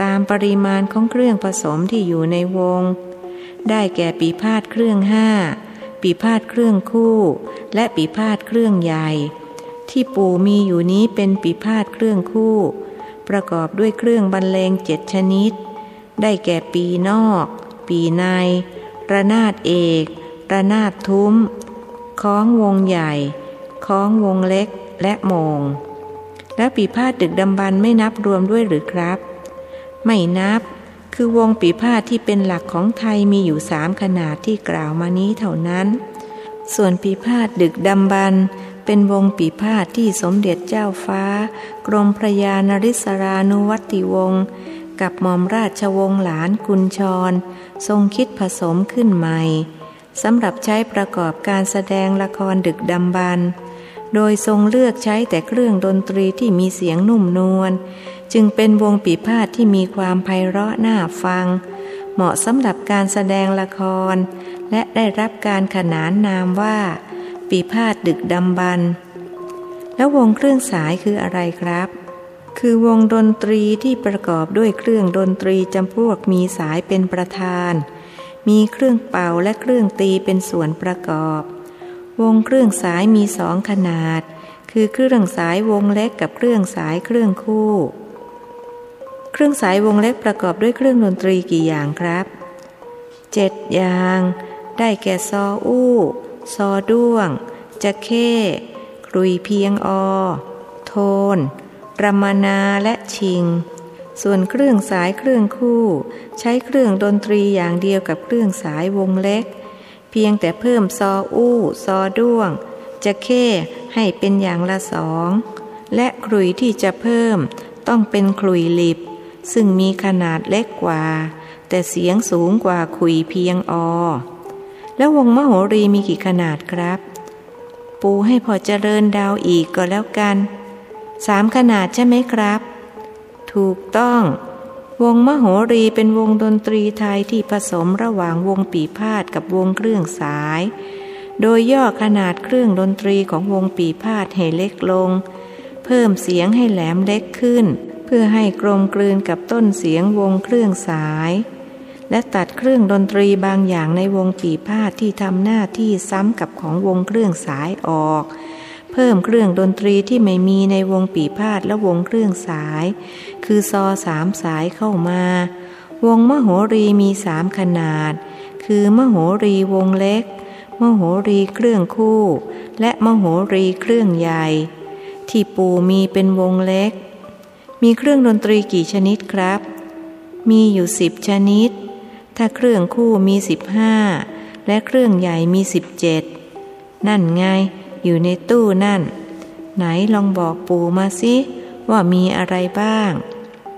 ตามปริมาณของเครื่องผสมที่อยู่ในวง ได้แก่ปีพาดเครื่องห้าปีพาดเครื่องคู่ และปีพาดเครื่องใหญ่ ที่ปู่มีอยู่นี้เป็นปีพาดเครื่องคู่ ประกอบด้วยเครื่องบรรเลงเจ็ดชนิด ได้แก่ปีนอก ปีใน ระนาดเอก ระนาดทุ้มคล้องวงใหญ่คล้องวงเล็กและโมง แล้วปีพาดดึกดำบรรไม่นับรวมด้วยหรือครับ ไม่นับ คือวงปีพาดที่เป็นหลักของไทยมีอยู่สามขนาดที่กล่าวมานี้เท่านั้น ส่วนปีพาดดึกดำบรรเป็นวงปีพาทที่สมเด็จเจ้าฟ้า กรมพระยานริศรานุวัติวงศ์กับหม่อมราชวงศ์หลานกุญชร ทรงคิดผสมขึ้นใหม่สำหรับใช้ประกอบการแสดงละครดึกดำบรร โดยทรงเลือกใช้แต่เครื่องดนตรีที่มีเสียงนุ่มนวล จึงเป็นวงปีพาทที่มีความไพเราะน่าฟัง เหมาะสำหรับการแสดงละคร และได้รับการขนานนามว่า ปีพาทดึกดำบรรแล้ววงเครื่องสายคืออะไรครับ คือวงดนตรีที่ประกอบด้วยเครื่องดนตรีจำพวกมีสายเป็นประธาน มีเครื่องเป่าและเครื่องตีเป็นส่วนประกอบ วงเครื่องสายมีสองขนาด คือเครื่องสายวงเล็กกับเครื่องสายเครื่องคู่ เครื่องสายวงเล็กประกอบด้วยเครื่องดนตรีกี่อย่างครับเจ็ดอย่าง ได้แก่ซออู้ ซอด้วง จะเข้ครุยเพียงอ โทนรมนาและชิง ส่วนเครื่องสายเครื่องคู่ ใช้เครื่องดนตรีอย่างเดียวกับเครื่องสายวงเล็ก พียงแต่เพิ่มซออู้ซอด้วง จะเข้ให้เป็นอย่างละสอง และครุยที่จะเพิ่มต้องเป็นครุยลิบ ซึ่งมีขนาดเล็กกว่า แต่เสียงสูงกว่าคุยเพียงอ แล้ววงมโหรีมีกี่ขนาดครับ ปูให้พอเจริญดาวอีกก็แล้วกันสามขนาดใช่ไหมครับ ถูกต้อง วงมโหรีเป็นวงดนตรีไทยที่ผสมระหว่างวงปีพาดกับวงเครื่องสาย โดยย่อขนาดเครื่องดนตรีของวงปีพาดให้เล็กลง เพิ่มเสียงให้แหลมเล็กขึ้น เพื่อให้กลมกลืนกับต้นเสียงวงเครื่องสาย และตัดเครื่องดนตรีบางอย่างในวงปีพาดที่ทำหน้าที่ซ้ำกับของวงเครื่องสายออก เพิ่มเครื่องดนตรีที่ไม่มีในวงปีพาดและวงเครื่องสาย คือซอสามสายเข้ามา วงมโหรีมีสามขนาด คือมโหรีวงเล็ก มโหรีเครื่องคู่ และมโหรีเครื่องใหญ่ ที่ปูมีเป็นวงเล็ก มีเครื่องดนตรีกี่ชนิดครับ มีอยู่สิบชนิด ถ้าเครื่องคู่มีสิบห้าและเครื่องใหญ่มีสิบเจ็ดนั่นไง อยู่ในตู้นั่น ไหนลองบอกปู่มาสิว่ามีอะไรบ้าง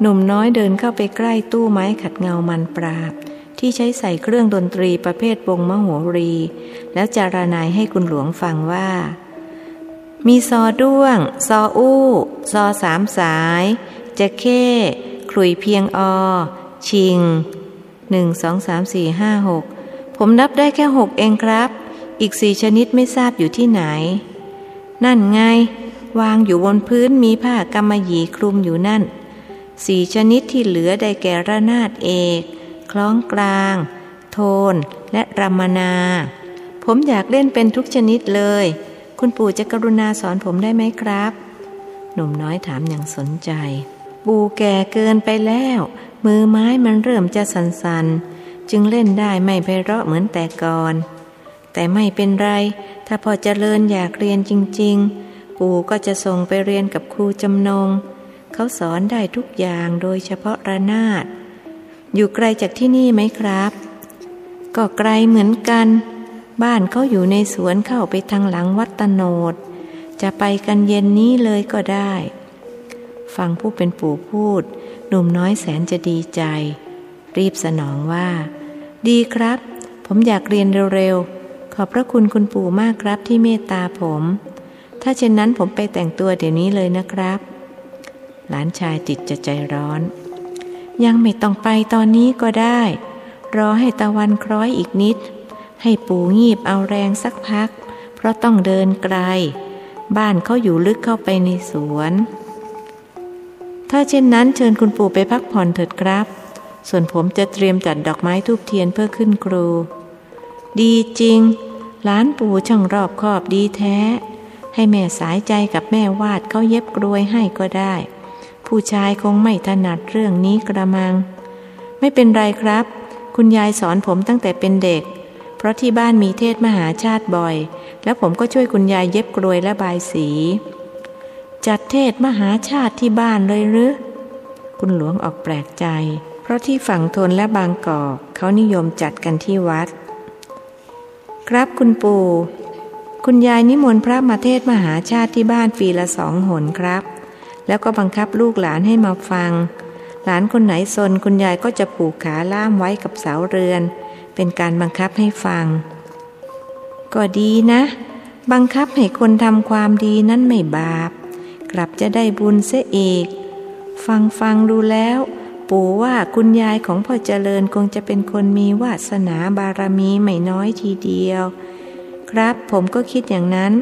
หนุ่มน้อยเดินเข้าไปใกล้ตู้ไม้ขัดเงามันปราบ ที่ใช้ใส่เครื่องดนตรีประเภทวงมโหรี แล้วจารนายให้คุณหลวงฟังว่า มีซอด้วง ซออู้ ซอสามสายจะเข้คลุยเพียงอ ชิงหนึ่งสองสามสี่ห้าหกผมนับได้แค่หกเองครับ อีกสี่ชนิดไม่ทราบอยู่ที่ไหน นั่นไง วางอยู่บนพื้นมีผ้ากำมะหยี่คลุมอยู่นั่น สี่ชนิดที่เหลือได้แก่ระนาดเอก คล้องกลาง โทน และรามนา ผมอยากเล่นเป็นทุกชนิดเลย คุณปู่จะกรุณาสอนผมได้ไหมครับ หนุ่มน้อยถามอย่างสนใจ ปู่แก่เกินไปแล้ว มือไม้มันเริ่มจะสันๆ จึงเล่นได้ไม่ไพเราะเหมือนแต่ก่อน แต่ไม่เป็นไร ถ้าพอเจริญอยากเรียนจริง ๆ ปู่ก็จะส่งไปเรียนกับครูจำนง เขาสอนได้ทุกอย่างโดยเฉพาะระนาด อยู่ไกลจากที่นี่ไหมครับ ก็ไกลเหมือนกัน บ้านเขาอยู่ในสวนเข้าไปทางหลังวัดตโนด จะไปกันเย็นนี้เลยก็ได้ ฟังผู้เป็นปู่พูด หนุ่มน้อยแสนจะดีใจ รีบสนองว่า ดีครับ ผมอยากเรียนเร็วๆ ขอบพระคุณคุณปู่มากครับที่เมตตาผม ถ้าเช่นนั้นผมไปแต่งตัวเดี๋ยวนี้เลยนะครับ หลานชายติดจะใจร้อน ยังไม่ต้องไปตอนนี้ก็ได้ รอให้ตะวันคล้อยอีกนิด ให้ปู่งีบเอาแรงสักพัก เพราะต้องเดินไกล บ้านเขาอยู่ลึกเข้าไปในสวน ถ้าเช่นนั้นเชิญคุณปู่ไปพักผ่อนเถิดครับ ส่วนผมจะเตรียมจัดดอกไม้ทูบเทียนเพื่อขึ้นครู ดีจริง หลานปู่ช่างรอบคอบดีแท้ ให้แม่สายใจกับแม่วาดเขาเย็บกรวยให้ก็ได้ ผู้ชายคงไม่ถนัดเรื่องนี้กระมัง ไม่เป็นไรครับ คุณยายสอนผมตั้งแต่เป็นเด็ก เพราะที่บ้านมีเทศมหาชาติบ่อย แล้วผมก็ช่วยคุณยายเย็บกลวยและบายสี จัดเทศมหาชาติที่บ้านเลยหรือ คุณหลวงออกแปลกใจ เพราะที่ฝั่งทนและบางกอกเขานิยมจัดกันที่วัด ครับคุณปู่ คุณยายนิมนต์พระมาเทศมหาชาติที่บ้านปีละสองหนครับ แล้วก็บังคับลูกหลานให้มาฟัง หลานคนไหนสนคุณยายก็จะผูกขาล่ามไว้กับเสาเรือน เป็นการบังคับให้ฟัง ก็ดีนะ บังคับให้คนทำความดีนั้นไม่บาป กลับจะได้บุญเสียอีก ฟังฟังดูแล้ว ปู่ว่าคุณยายของพ่อเจริญคงจะเป็นคนมีวาสนาบารมีไม่น้อยทีเดียว ครับผมก็คิดอย่างนั้น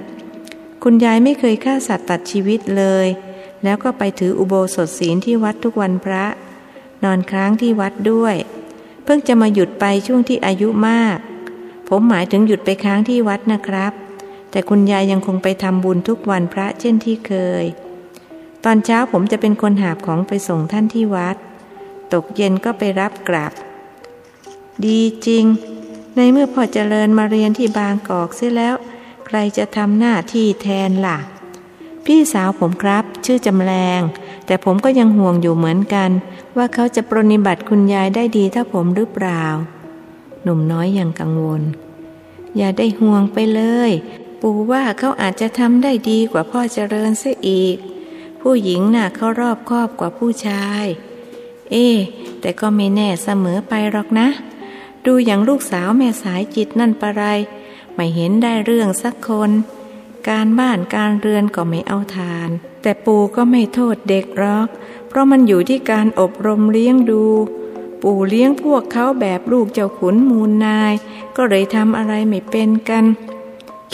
คุณยายไม่เคยฆ่าสัตว์ตัดชีวิตเลย แล้วก็ไปถืออุโบสถศีลที่วัดทุกวันพระ นอนค้างที่วัดด้วย เพิ่งจะมาหยุดไปช่วงที่อายุมาก ผมหมายถึงหยุดไปค้างที่วัดนะครับ แต่คุณยายยังคงไปทำบุญทุกวันพระเช่นที่เคย ตอนเช้าผมจะเป็นคนหาบของไปส่งท่านที่วัด ตกเย็นก็ไปรับกลับ ดีจริง ในเมื่อพ่อเจริญมาเรียนที่บางกอกเสียแล้ว ใครจะทำหน้าที่แทนล่ะ พี่สาวผมครับ ชื่อจำแรง แต่ผมก็ยังห่วงอยู่เหมือนกัน ว่าเขาจะปรนิบัติคุณยายได้ดีถ้าผมหรือเปล่า หนุ่มน้อยอยังกังวล อย่าได้ห่วงไปเลย ปู่ว่าเขาอาจจะทำได้ดีกว่าพ่อเจริญเสียอีก ผู้หญิงน่ะเขารอบคอบกว่าผู้ชาย เอ๊แต่ก็ไม่แน่เสมอไปหรอกนะ ดูอย่างลูกสาวแม่สายจิตนั่นปะไร ไม่เห็นได้เรื่องสักคน การบ้านการเรือนก็ไม่เอาทาน แต่ปู่ก็ไม่โทษเด็กหรอก เพราะมันอยู่ที่การอบรมเลี้ยงดู ปู่เลี้ยงพวกเขาแบบลูกเจ้าขุนมูลนาย ก็เลยทำอะไรไม่เป็นกัน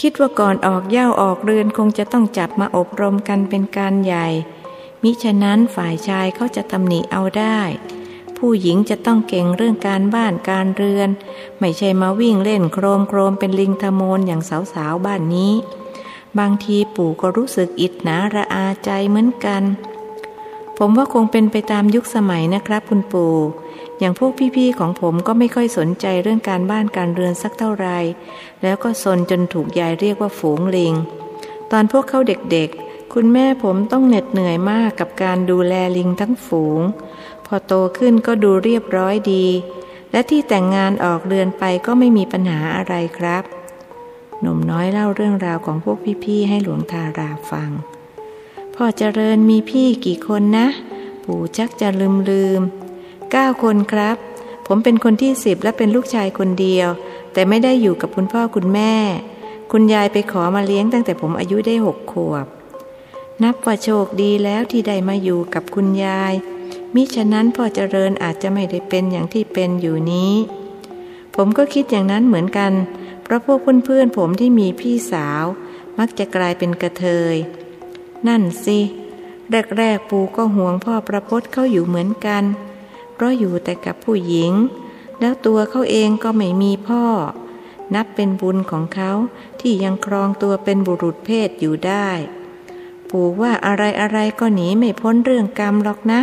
คิดว่าก่อนออกเย่าออกเรือนคงจะต้องจับมาอบรมกันเป็นการใหญ่ มิฉะนั้นฝ่ายชายเขาจะตำหนิเอาได้ ผู้หญิงจะต้องเก่งเรื่องการบ้านการเรือน ไม่ใช่มาวิ่งเล่นโครมโครมเป็นลิงทโมนอย่างสาวๆบ้านนี้ บางทีปู่ก็รู้สึกอิดหนาระอาใจเหมือนกัน ผมว่าคงเป็นไปตามยุคสมัยนะครับคุณปู่อย่างพวกพี่ๆของผมก็ไม่ค่อยสนใจเรื่องการบ้านการเรือนสักเท่าไร แล้วก็สนจนถูกยายเรียกว่าฝูงลิง ตอนพวกเขาเด็กๆ คุณแม่ผมต้องเหน็ดเหนื่อยมากกับการดูแลลิงทั้งฝูง พอโตขึ้นก็ดูเรียบร้อยดี และที่แต่งงานออกเรือนไปก็ไม่มีปัญหาอะไรครับ หนุ่มน้อยเล่าเรื่องราวของพวกพี่ๆให้หลวงทาราฟัง พ่อเจริญมีพี่กี่คนนะ ปู่ชักจะลืมลืมเก้าคนครับ ผมเป็นคนที่สิบและเป็นลูกชายคนเดียว แต่ไม่ได้อยู่กับคุณพ่อคุณแม่ คุณยายไปขอมาเลี้ยงตั้งแต่ผมอายุได้หกขวบ นับว่าโชคดีแล้วที่ได้มาอยู่กับคุณยาย มิฉะนั้นพ่อเจริญอาจจะไม่ได้เป็นอย่างที่เป็นอยู่นี้ ผมก็คิดอย่างนั้นเหมือนกัน เพราะพวกเพื่อนๆผมที่มีพี่สาว มักจะกลายเป็นกระเทย นั่นสิ แรกๆปูก็ห่วงพ่อประพศเขาอยู่เหมือนกัน เพราะอยู่แต่กับผู้หญิง แล้วตัวเขาเองก็ไม่มีพ่อ นับเป็นบุญของเขาที่ยังครองตัวเป็นบุรุษเพศอยู่ได้ ปู่ว่าอะไรๆก็หนีไม่พ้นเรื่องกรรมหรอกนะ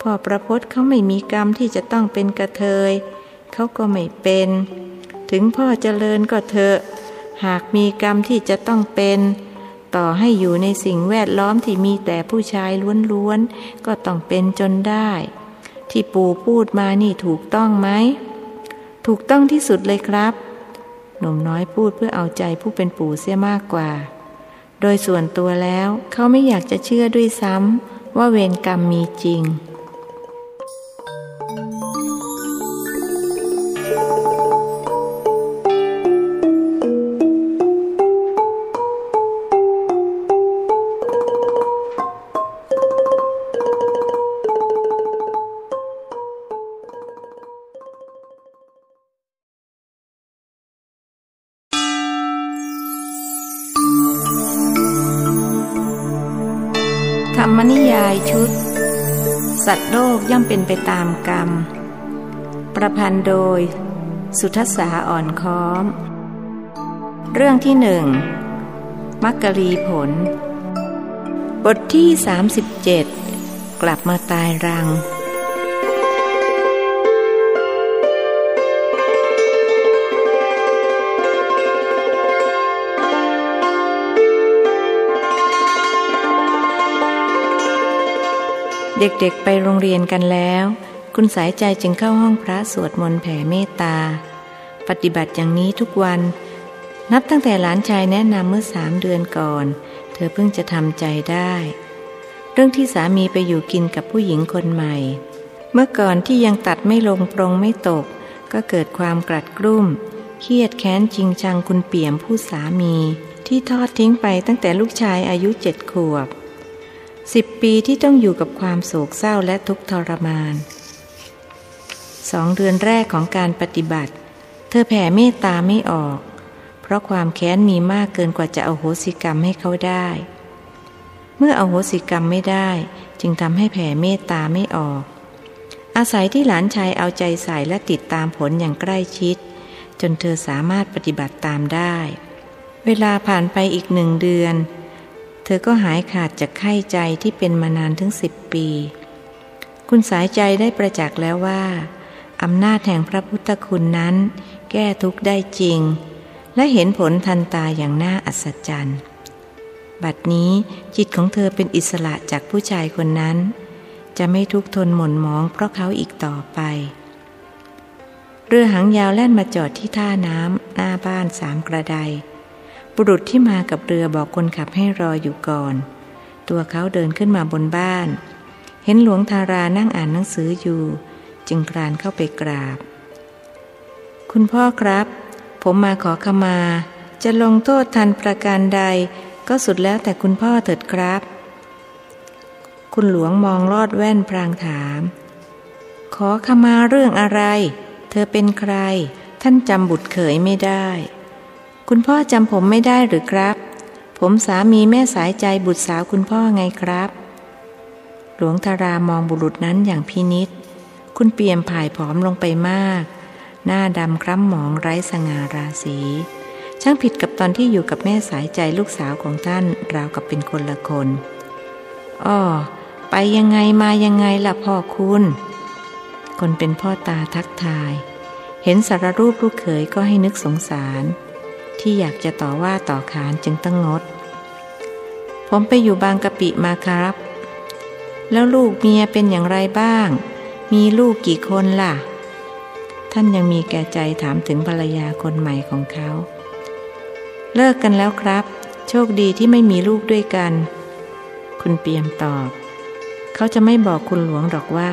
พ่อประพศเขาไม่มีกรรมที่จะต้องเป็นกระเทย เขาก็ไม่เป็น ถึงพ่อเจริญก็เถอะ หากมีกรรมที่จะต้องเป็น ต่อให้อยู่ในสิ่งแวดล้อมที่มีแต่ผู้ชายล้วนๆ ก็ต้องเป็นจนได้ ที่ปู่พูดมานี่ถูกต้องไหม ถูกต้องที่สุดเลยครับ หนุ่มน้อยพูดเพื่อเอาใจผู้เป็นปู่เสียมากกว่า โดยส่วนตัวแล้วเขาไม่อยากจะเชื่อด้วยซ้ำว่าเวรกรรมมีจริง กย่อมเป็นไปตามกรรม ประพันธ์โดย สุทัศสาอ่อนค้อม เรื่องที่หนึ่งมักกะรีผล บทที่ 37 กลับมาตายรัง เด็กๆไปโรงเรียนกันแล้ว คุณสายใจจึงเข้าห้องพระสวดมนต์แผ่เมตตา ปฏิบัติอย่างนี้ทุกวัน นับตั้งแต่หลานชายแนะนำเมื่อสามเดือนก่อน เธอเพิ่งจะทำใจได้ เรื่องที่สามีไปอยู่กินกับผู้หญิงคนใหม่ เมื่อก่อนที่ยังตัดไม่ลงปรงไม่ตก ก็เกิดความกลัดกลุ้มเครียดแค้นจริงจังคุณเปี่ยมผู้สามี ที่ทอดทิ้งไปตั้งแต่ลูกชายอายุเจ็ดขวบ สิบปีที่ต้องอยู่กับความโศกเศร้าและทุกข์ทรมานสองเดือนแรกของการปฏิบัติ เธอแผ่เมตตาไม่ออก เพราะความแค้นมีมากเกินกว่าจะเอาโหสิกรรมให้เขาได้ เมื่อเอาโหสิกรรมไม่ได้ จึงทำให้แผ่เมตตาไม่ออก อาศัยที่หลานชายเอาใจใส่และติดตามผลอย่างใกล้ชิด จนเธอสามารถปฏิบัติตามได้ เวลาผ่านไปอีกหนึ่งเดือน ธอก็หายขาดจากไข้ใจที่เป็นมานานถึงสิบปี คุณสายใจได้ประจักษ์แล้วว่า อำนาจแห่งพระพุทธคุณนั้น แก้ทุกข์ได้จริง และเห็นผลทันตาอย่างน่าอัศจรรย์ บัดนี้จิตของเธอเป็นอิสระจากผู้ชายคนนั้น จะไม่ทุกทนหม่นมองเพราะเขาอีกต่อไป เรือหางยาวแล่นมาจอดที่ท่าน้ำหน้าบ้านสามกระได บุรุษที่มากับเรือบอกคนขับให้รออยู่ก่อน ตัวเขาเดินขึ้นมาบนบ้าน เห็นหลวงทารานั่งอ่านหนังสืออยู่ จึงกรานเข้าไปกราบ คุณพ่อครับ ผมมาขอขมา จะลงโทษทันประการใด ก็สุดแล้วแต่คุณพ่อเถิดครับ คุณหลวงมองลอดแว่นพรางถาม ขอขมาเรื่องอะไร เธอเป็นใคร ท่านจำบุตรเขยไม่ได้ คุณพ่อจำผมไม่ได้หรือครับ ผมสามีแม่สายใจบุตรสาวคุณพ่อไงครับ หลวงทารามองบุรุษนั้นอย่างพินิษคุณเปี่ยมผายผอมลงไปมาก หน้าดำคล้ำหมองไร้สง่าราศีช่างผิดกับตอนที่อยู่กับแม่สายใจลูกสาวของท่านราวกับเป็นคนละคนอ้อไปยังไงมายังไงล่ะพ่อคุณ คนเป็นพ่อตาทักทาย เห็นสารรูปลูกเขยก็ให้นึกสงสาร ที่อยากจะต่อว่าต่อขานจึงต้องงด ผมไปอยู่บางกะปิมาครับ แล้วลูกเมียเป็นอย่างไรบ้าง มีลูกกี่คนล่ะ ท่านยังมีแก่ใจถามถึงภรรยาคนใหม่ของเขา เลิกกันแล้วครับ โชคดีที่ไม่มีลูกด้วยกัน คุณเปียมตอบ เขาจะไม่บอกคุณหลวงหรอกว่า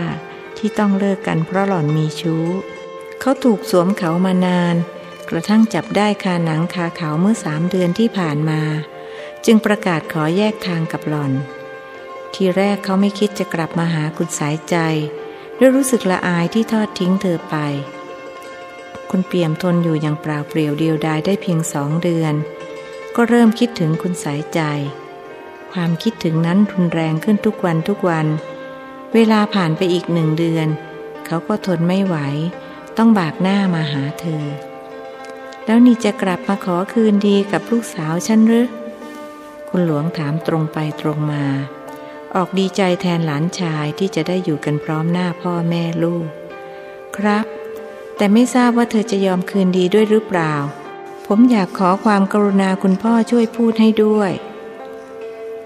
ที่ต้องเลิกกันเพราะหล่อนมีชู้ เขาถูกสวมเขามานาน กระทั่งจับได้คาหนังคาเขาเมื่อสามเดือนที่ผ่านมา จึงประกาศขอแยกทางกับหล่อน ทีแรกเขาไม่คิดจะกลับมาหาคุณสายใจ ด้วยรู้สึกละอายที่ทอดทิ้งเธอไป คุณเปี่ยมทนอยู่อย่างเปล่าเปลี่ยวเดียวดายได้เพียงสองเดือน ก็เริ่มคิดถึงคุณสายใจ ความคิดถึงนั้นรุนแรงขึ้นทุกวันทุกวัน เวลาผ่านไปอีกหนึ่งเดือน เขาก็ทนไม่ไหว ต้องบากหน้ามาหาเธอ แล้วนี่จะกลับมาขอคืนดีกับลูกสาวฉันหรือ คุณหลวงถามตรงไปตรงมา ออกดีใจแทนหลานชายที่จะได้อยู่กันพร้อมหน้าพ่อแม่ลูก ครับ แต่ไม่ทราบว่าเธอจะยอมคืนดีด้วยหรือเปล่า ผมอยากขอความกรุณาคุณพ่อช่วยพูดให้ด้วย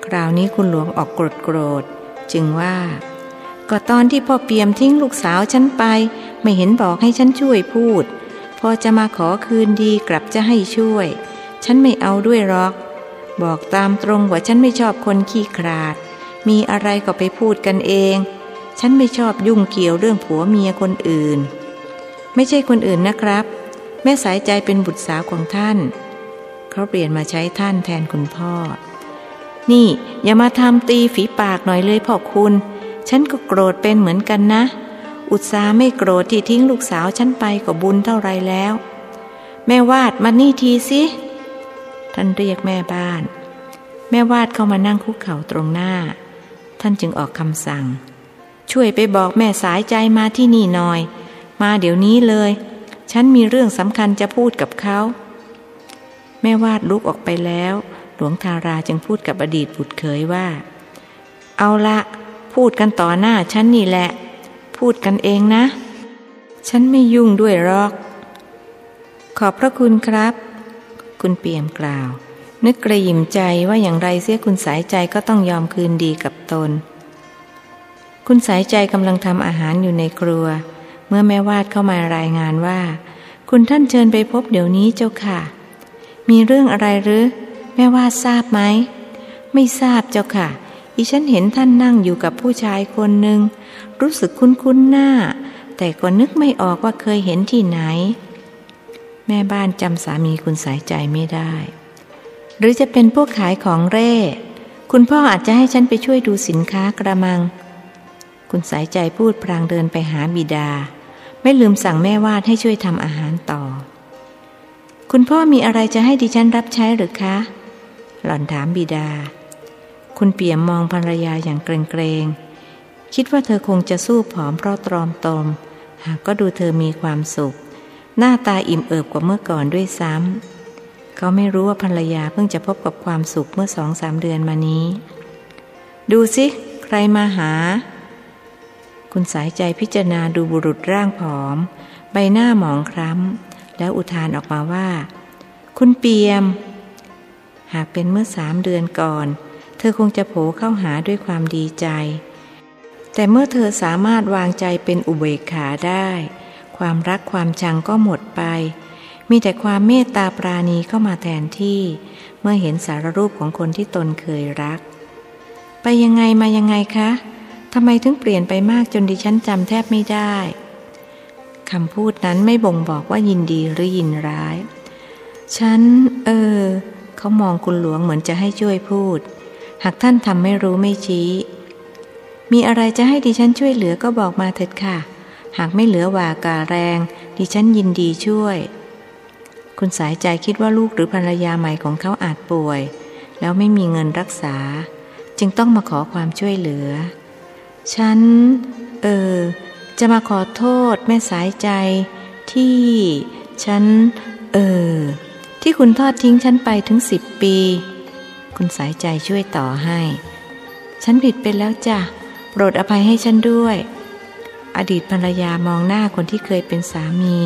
คราวนี้คุณหลวงออกโกรธโกรธ จึงว่า ก็ตอนที่พ่อเปียมทิ้งลูกสาวฉันไป ไม่เห็นบอกให้ฉันช่วยพูด พอจะมาขอคืนดีกลับจะให้ช่วย ฉันไม่เอาด้วยหรอก บอกตามตรงว่าฉันไม่ชอบคนขี้ขลาด มีอะไรก็ไปพูดกันเอง ฉันไม่ชอบยุ่งเกี่ยวเรื่องผัวเมียคนอื่น ไม่ใช่คนอื่นนะครับ แม่สายใจเป็นบุตรสาวของท่าน เขาเปลี่ยนมาใช้ท่านแทนคุณพ่อ นี่อย่ามาทำตีฝีปากหน่อยเลยพ่อคุณ ฉันก็โกรธเป็นเหมือนกันนะ อุตสาไม่โกรธที่ทิ้งลูกสาวฉันไปก็บุญเท่าไรแล้ว แม่วาดมานี่ทีสิท่านเรียกแม่บ้าน แม่วาดเข้ามานั่งคุกเข่าตรงหน้า ท่านจึงออกคำสั่ง ช่วยไปบอกแม่สายใจมาที่นี่หน่อย มาเดี๋ยวนี้เลย ฉันมีเรื่องสำคัญจะพูดกับเขา แม่วาดลุกออกไปแล้ว หลวงทาราจึงพูดกับอดีตบุตรเขยว่า เอาละพูดกันต่อหน้าฉันนี่แหละ พูดกันเองนะ ฉันไม่ยุ่งด้วยหรอก ขอบพระคุณครับ คุณเปี่ยมกล่าว นึกกระยิมใจว่าอย่างไรเสียคุณสายใจก็ต้องยอมคืนดีกับตน คุณสายใจกำลังทำอาหารอยู่ในครัว เมื่อแม่วาดเข้ามารายงานว่า คุณท่านเชิญไปพบเดี๋ยวนี้เจ้าค่ะ มีเรื่องอะไรหรือ แม่ว่าทราบไหม ไม่ทราบเจ้าค่ะ อีฉันเห็นท่านนั่งอยู่กับผู้ชายคนหนึ่ง รู้สึกคุ้นๆหน้า แต่ก็นึกไม่ออกว่าเคยเห็นที่ไหน แม่บ้านจำสามีคุณสายใจไม่ได้ หรือจะเป็นพวกขายของเร่ คุณพ่ออาจจะให้ฉันไปช่วยดูสินค้ากระมัง คุณสายใจพูดพลางเดินไปหาบิดา ไม่ลืมสั่งแม่วาดให้ช่วยทำอาหารต่อ คุณพ่อมีอะไรจะให้ดิฉันรับใช้หรือคะ หล่อนถามบิดา คุณเปี่ยมมองภรรยาอย่างเกรงๆ คิดว่าเธอคงจะสู้ผอมเพราะตรอมตมหากก็ดูเธอมีความสุข หน้าตาอิ่มเอิบกว่าเมื่อก่อนด้วยซ้ำเขาไม่รู้ว่าภรรยาเพิ่งจะพบกับความสุขเมื่อสองสามเดือนมานี้ ดูสิใครมาหา คุณสายใจพิจารณาดูบุรุษร่างผอม ใบหน้าหมองคล้ำแล้วอุทานออกมาว่า คุณเปียม หากเป็นเมื่อสามเดือนก่อน เธอคงจะโผเข้าหาด้วยความดีใจ แต่เมื่อเธอสามารถวางใจเป็นอุเบกขาได้ ความรักความชังก็หมดไป มีแต่ความเมตตาปราณีเข้ามาแทนที่ เมื่อเห็นสารรูปของคนที่ตนเคยรัก ไปยังไงมายังไงคะทำไมถึงเปลี่ยนไปมากจนดิฉันจำแทบไม่ได้คำพูดนั้นไม่บ่งบอกว่ายินดีหรือยินร้าย ฉัน เออ เขามองคุณหลวงเหมือนจะให้ช่วยพูด หากท่านทำไม่รู้ไม่ชี้ มีอะไรจะให้ดิฉันช่วยเหลือก็บอกมาเถิดค่ะ หากไม่เหลือว่ากาแรง ดิฉันยินดีช่วย คุณสายใจคิดว่าลูกหรือภรรยาใหม่ของเขาอาจป่วย แล้วไม่มีเงินรักษา จึงต้องมาขอความช่วยเหลือ ฉัน เออ จะมาขอโทษแม่สายใจ ที่ ฉัน เออ ที่คุณทอดทิ้งฉันไปถึงสิบปี คุณสายใจช่วยต่อให้ ฉันผิดไปแล้วจ้ะ โปรดอภัยให้ฉันด้วย อดีตภรรยามองหน้าคนที่เคยเป็นสามี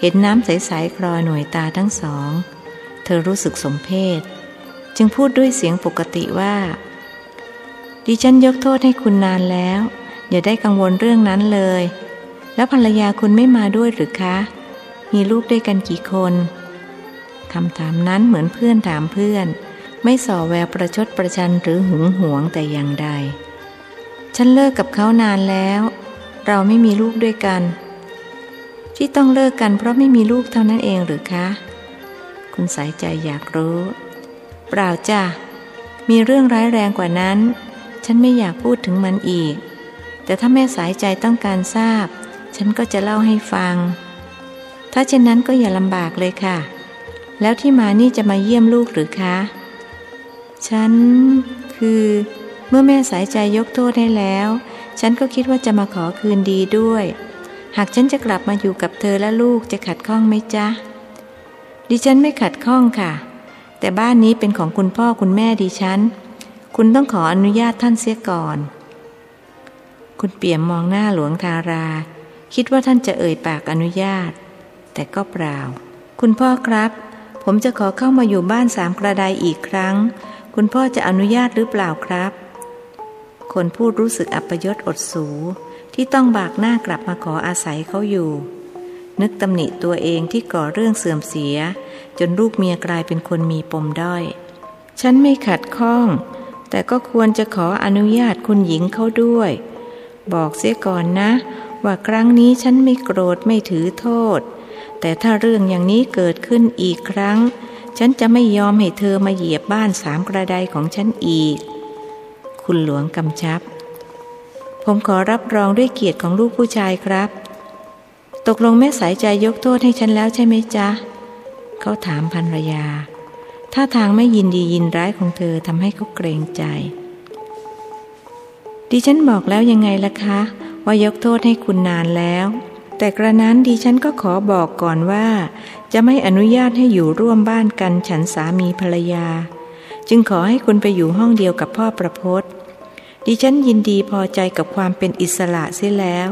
เห็นน้ำใสๆคลอหน่วยตาทั้งสอง เธอรู้สึกสมเพศ จึงพูดด้วยเสียงปกติว่า ดิฉันยกโทษให้คุณนานแล้ว อย่าได้กังวลเรื่องนั้นเลย แล้วภรรยาคุณไม่มาด้วยหรือคะ มีลูกด้วยกันกี่คนคำถามนั้นเหมือนเพื่อนถามเพื่อน ไม่ส่อแววประชดประชันหรือหึงหวงแต่อย่างใด ฉันเลิกกับเขานานแล้ว เราไม่มีลูกด้วยกัน ที่ต้องเลิกกันเพราะไม่มีลูกเท่านั้นเองหรือคะ คุณสายใจอยากรู้ เปล่าจ้ะ มีเรื่องร้ายแรงกว่านั้น ฉันไม่อยากพูดถึงมันอีก แต่ถ้าแม่สายใจต้องการทราบ ฉันก็จะเล่าให้ฟัง ถ้าเช่นนั้นก็อย่าลำบากเลยค่ะ แล้วที่มานี่จะมาเยี่ยมลูกหรือคะ ฉันคือ มื่อแม่สายใจยกโทษให้แล้ว ฉันก็คิดว่าจะมาขอคืนดีด้วย หากฉันจะกลับมาอยู่กับเธอและลูกจะขัดข้องไหมจ๊ะ ดิฉันไม่ขัดข้องค่ะ แต่บ้านนี้เป็นของคุณพ่อคุณแม่ดิฉัน คุณต้องขออนุญาตท่านเสียก่อน คุณเปี่ยมมองหน้าหลวงทารา คิดว่าท่านจะเอ่ยปากอนุญาต แต่ก็เปล่า คุณพ่อครับ ผมจะขอเข้ามาอยู่บ้านสามกระไดอีกครั้ง คุณพ่อจะอนุญาตหรือเปล่าครับ คนพูดรู้สึกอัปยศอดสู ที่ต้องบากหน้ากลับมาขออาศัยเขาอยู่ นึกตำหนิตัวเองที่ก่อเรื่องเสื่อมเสีย จนลูกเมียกลายเป็นคนมีปมด้อย ฉันไม่ขัดข้อง แต่ก็ควรจะขออนุญาตคุณหญิงเขาด้วย บอกเสียก่อนนะ ว่าครั้งนี้ฉันไม่โกรธไม่ถือโทษ แต่ถ้าเรื่องอย่างนี้เกิดขึ้นอีกครั้ง ฉันจะไม่ยอมให้เธอมาเหยียบบ้านสามกระไดของฉันอีก คุณหลวงกำชับ ผมขอรับรองด้วยเกียรติของลูกผู้ชายครับ ตกลงแม่สายใจยกโทษให้ฉันแล้วใช่ไหมจ๊ะ เขาถามภรรยาถ้าทางไม่ยินดียินร้ายของเธอทำให้เขาเกรงใจ ดิฉันบอกแล้วยังไงล่ะคะ ว่ายกโทษให้คุณนานแล้วแต่กระนั้นดิฉันก็ขอบอกก่อนว่า จะไม่อนุญาตให้อยู่ร่วมบ้านกันฉันสามีภรรยา จึงขอให้คุณไปอยู่ห้องเดียวกับพ่อประพศดิฉันยินดีพอใจกับความเป็นอิสระเสียแล้ว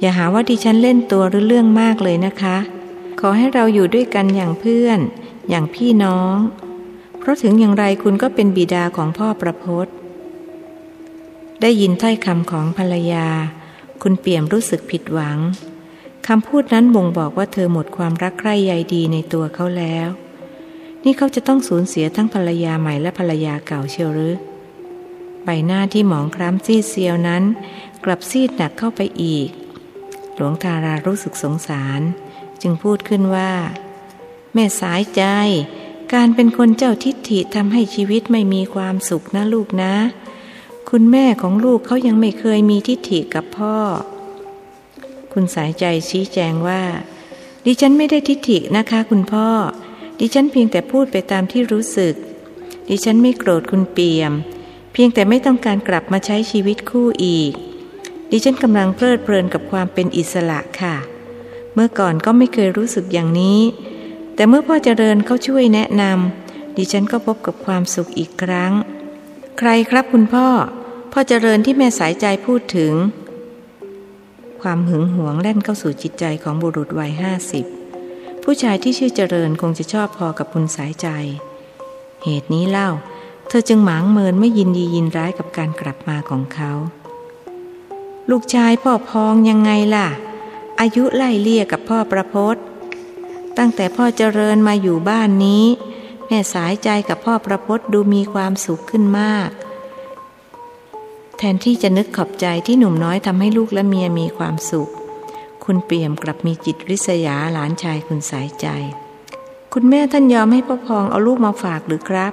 อย่าหาว่าดิฉันเล่นตัวหรือเรื่องมากเลยนะคะ ขอให้เราอยู่ด้วยกันอย่างเพื่อน อย่างพี่น้อง เพราะถึงอย่างไรคุณก็เป็นบิดาของพ่อประพศได้ยินถ้อยคำของภรรยา คุณเปี่ยมรู้สึกผิดหวังคำพูดนั้นบ่งบอกว่าเธอหมดความรักใคร่ใยดีในตัวเขาแล้ว นี่เขาจะต้องสูญเสียทั้งภรรยาใหม่และภรรยาเก่าเชียวหรือ ใบหน้าที่หมองคล้ำซีดเซียวนั้น กลับซีดหนักเข้าไปอีก หลวงทารารู้สึกสงสาร จึงพูดขึ้นว่า แม่สายใจ การเป็นคนเจ้าทิฏฐิทำให้ชีวิตไม่มีความสุขนะลูกนะ คุณแม่ของลูกเขายังไม่เคยมีทิฏฐิกับพ่อ คุณสายใจชี้แจงว่า ดิฉันไม่ได้ทิฏฐินะคะ คุณพ่อ ดิฉันเพียงแต่พูดไปตามที่รู้สึก ดิฉันไม่โกรธคุณเปียม เพียงแต่ไม่ต้องการกลับมาใช้ชีวิตคู่อีก ดิฉันกำลังเพลิดเพลินกับความเป็นอิสระค่ะ เมื่อก่อนก็ไม่เคยรู้สึกอย่างนี้ แต่เมื่อพ่อเจริญเขาช่วยแนะนำดิฉันก็พบกับความสุขอีกครั้ง ใครครับคุณพ่อ พ่อเจริญที่แม่สายใจพูดถึง ความหึงหวงแล่นเข้าสู่จิตใจของบุรุษวัยห้าสิบ ผู้ชายที่ชื่อเจริญคงจะชอบพอกับคุณสายใจ เหตุนี้เล่า เธอจึงหมางเมินไม่ยินดียินร้ายกับการกลับมาของเขา ลูกชายพ่อพองยังไงล่ะ อายุไล่เลี่ยกับพ่อประพศตั้งแต่พ่อเจริญมาอยู่บ้านนี้ แม่สายใจกับพ่อประพศดูมีความสุขขึ้นมาก แทนที่จะนึกขอบใจที่หนุ่มน้อยทำให้ลูกและเมียมีความสุข คุณเปี่ยมกลับมีจิตริษยาหลานชายคุณสายใจ คุณแม่ท่านยอมให้พ่อพองเอาลูกมาฝากหรือครับ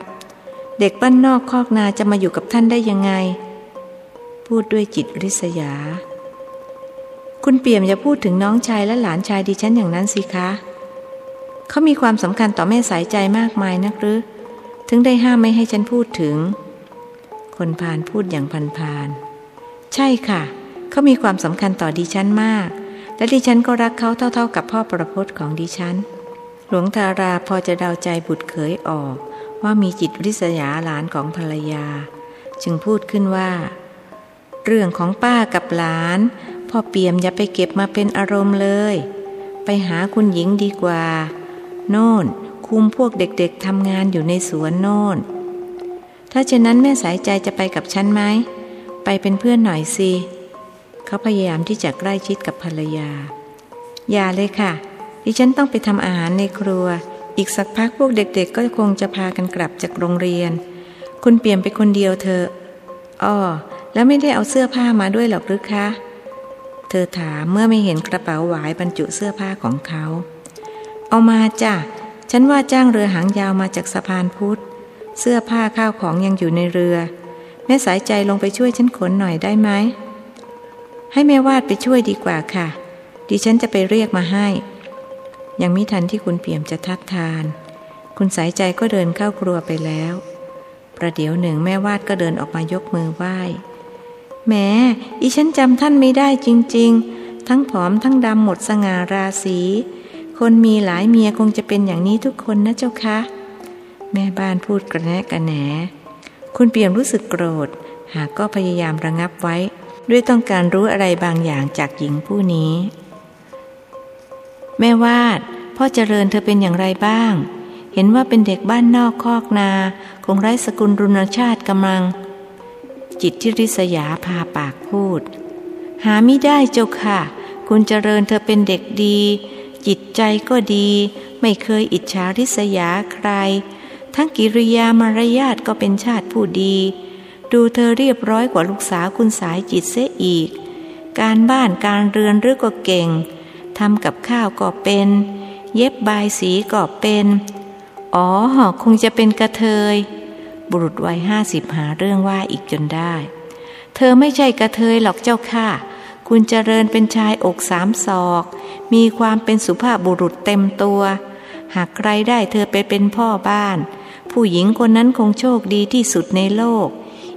เด็กบ้านนอกคอกนาจะมาอยู่กับท่านได้ยังไง พูดด้วยจิตริษยา คุณเปี่ยมอย่าพูดถึงน้องชายและหลานชายดิฉันอย่างนั้นสิคะ เขามีความสำคัญต่อแม่สายใจมากมายนักหรือ ถึงได้ห้ามไม่ให้ฉันพูดถึง คนพานพูดอย่างพันพาน ใช่ค่ะ เขามีความสำคัญต่อดิฉันมาก และดิฉันก็รักเขาเท่า ๆ กับพ่อประพจน์ของดิฉัน หลวงทาราพอจะเดาใจบุตรเขยออก ว่ามีจิตริษยาหลานของภรรยา จึงพูดขึ้นว่า เรื่องของป้ากับหลาน พ่อเปียมอย่าไปเก็บมาเป็นอารมณ์เลย ไปหาคุณหญิงดีกว่า โน่น คุมพวกเด็กๆทำงานอยู่ในสวนโน่น ถ้าเช่นนั้นแม่สายใจจะไปกับฉันไหมไปเป็นเพื่อนหน่อยสิ เขาพยายามที่จะใกล้ชิดกับภรรยา อย่าเลยค่ะ ดิฉันต้องไปทำอาหารในครัว อีกสักพักพวกเด็กๆ ก็คงจะพากันกลับจากโรงเรียน คุณเปลี่ยนไปคนเดียวเธออ้อแล้วไม่ได้เอาเสื้อผ้ามาด้วยหรอกหรือคะ เธอถามเมื่อไม่เห็นกระเป๋าหวายบรรจุเสื้อผ้าของเขา เอามาจ้ะ ฉันว่าจ้างเรือหางยาวมาจากสะพานพุทธ เสื้อผ้าข้าวของยังอยู่ในเรือ แม่สายใจลงไปช่วยฉันขนหน่อยได้ไหม ให้แม่วาดไปช่วยดีกว่าค่ะ ดิฉันจะไปเรียกมาให้ ยังมิทันที่คุณเปี่ยมจะทัดทาน คุณสายใจก็เดินเข้าครัวไปแล้ว ประเดี๋ยวหนึ่งแม่วาดก็เดินออกมายกมือไหว้แม่อีฉันจำท่านไม่ได้จริง ๆ ทั้งผอมทั้งดำหมดสง่าราศีคนมีหลายเมียคงจะเป็นอย่างนี้ทุกคนนะเจ้าคะ แม่บ้านพูดกระแนะกระแหน คุณเปี่ยมรู้สึกโกรธ หากก็พยายามระงับไว้ ด้วยต้องการรู้อะไรบางอย่างจากหญิงผู้นี้ แม่วาด พ่อเจริญเธอเป็นอย่างไรบ้าง เห็นว่าเป็นเด็กบ้านนอกคอกนา คงไร้สกุลรุนชาติกำลัง จิตที่ริษยาพาปากพูด หาไม่ได้เจ้าค่ะ คุณเจริญเธอเป็นเด็กดี จิตใจก็ดี ไม่เคยอิจฉาริษยาใคร ทั้งกิริยามารยาทก็เป็นชาติผู้ดี ดูเธอเรียบร้อยกว่าลูกสาวคุณสายจิตเสียอีก การบ้านการเรือนหรือก็เก่งทำกับข้าวก็เป็น เย็บบายสีก็เป็น อ๋อคงจะเป็นกระเทย บุรุษวัยห้าสิบหาเรื่องว่าอีกจนได้ เธอไม่ใช่กระเทยหรอกเจ้าค่ะ คุณเจริญเป็นชายอกสามศอก มีความเป็นสุภาพบุรุษเต็มตัว หากใครได้เธอไปเป็นพ่อบ้าน ผู้หญิงคนนั้นคงโชคดีที่สุดในโลก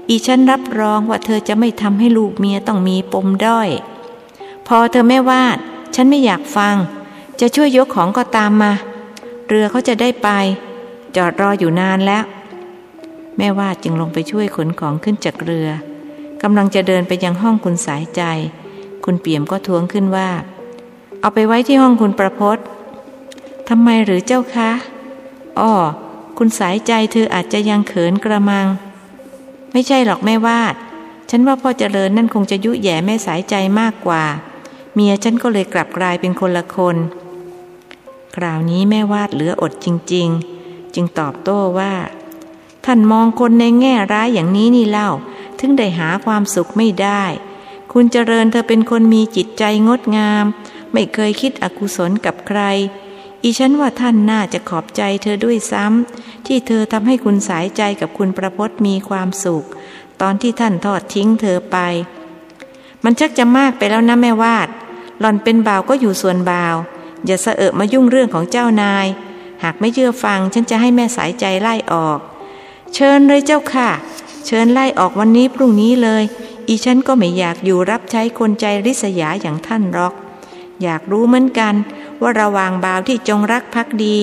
อีฉันรับรองว่าเธอจะไม่ทำให้ลูกเมียต้องมีปมด้อย พอเธอไม่วาด ฉันไม่อยากฟัง จะช่วยยกของก็ตามมา เรือเขาจะได้ไป จอดรออยู่นานแล้ว แม่วาดจึงลงไปช่วยขนของขึ้นจากเรือกำลังจะเดินไปยังห้องคุณสายใจ คุณเปี่ยมก็ทวงขึ้นว่า เอาไปไว้ที่ห้องคุณประพศทำไมหรือเจ้าคะ อ้อ คุณสายใจเธออาจจะยังเขินกระมัง ไม่ใช่หรอกแม่วาด ฉันว่าพ่อเจริญนั่นคงจะยุแย่แม่สายใจมากกว่า เมียฉันก็เลยกลับกลายเป็นคนละคน คราวนี้แม่วาดเหลืออดจริงๆจจึงตอบโต้ว่า ท่านมองคนในแง่ร้ายอย่างนี้นี่เล่า ถึงได้หาความสุขไม่ได้ คุณเจริญเธอเป็นคนมีจิตใจงดงาม ไม่เคยคิดอกุศลกับใคร อีฉันว่าท่านน่าจะขอบใจเธอด้วยซ้ำที่เธอทำให้คุณสายใจกับคุณประพศมีความสุข ตอนที่ท่านทอดทิ้งเธอไป มันชักจะมากไปแล้วนะแม่วาด หล่อนเป็นบ่าวก็อยู่ส่วนบ่าว อย่าเสอะมายุ่งเรื่องของเจ้านาย หากไม่เชื่อฟังฉันจะให้แม่สายใจไล่ออก เชิญเลยเจ้าค่ะ เชิญไล่ออกวันนี้พรุ่งนี้เลย อีฉันก็ไม่อยากอยู่รับใช้คนใจริษยาอย่างท่านหรอก อยากรู้เหมือนกัน ว่าระวางบ่าวที่จงรักภักดี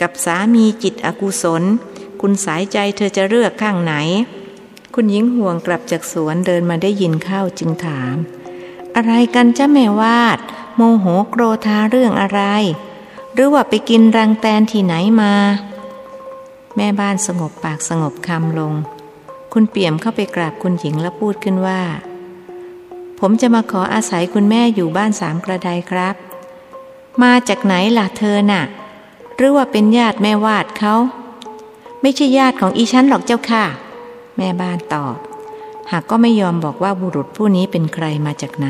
กับสามีจิตอกุศล คุณสายใจเธอจะเลือกข้างไหน คุณหญิงห่วงกลับจากสวนเดินมาได้ยินเข้าจึงถาม อะไรกันจ้าแม่วาด โมโหโกรธาเรื่องอะไร หรือว่าไปกินรังแตนที่ไหนมา แม่บ้านสงบปากสงบคำลง คุณเปี่ยมเข้าไปกราบคุณหญิงแล้วพูดขึ้นว่าผมจะมาขออาศัยคุณแม่อยู่บ้านสามกระไดครับ มาจากไหนล่ะเธอน่ะ หรือว่าเป็นญาติแม่วาดเขาไม่ใช่ญาติของอีฉันหรอกเจ้าค่ะ แม่บ้านตอบ หากก็ไม่ยอมบอกว่าบุรุษผู้นี้เป็นใครมาจากไหน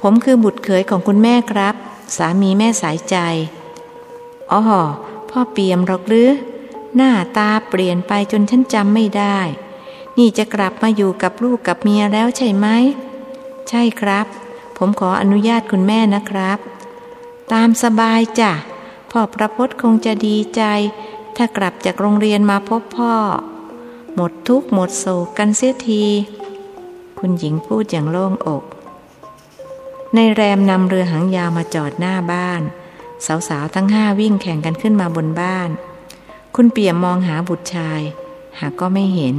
ผมคือบุตรเขยของคุณแม่ครับ สามีแม่สายใจอ๋อพ่อเปียมหรอกหรือ หน้าตาเปลี่ยนไปจนฉันจำไม่ได้ นี่จะกลับมาอยู่กับลูกกับเมียแล้วใช่ไหม ใช่ครับ ผมขออนุญาตคุณแม่นะครับ ตามสบายจ้ะ พ่อประพศคงจะดีใจ ถ้ากลับจากโรงเรียนมาพบพ่อ หมดทุกข์หมดโศกกันเสียที คุณหญิงพูดอย่างโล่งอก ในแรมนำเรือหางยาวมาจอดหน้าบ้าน สาวๆทั้งห้าวิ่งแข่งกันขึ้นมาบนบ้าน คุณเปี่ยมมองหาบุตรชาย หากก็ไม่เห็น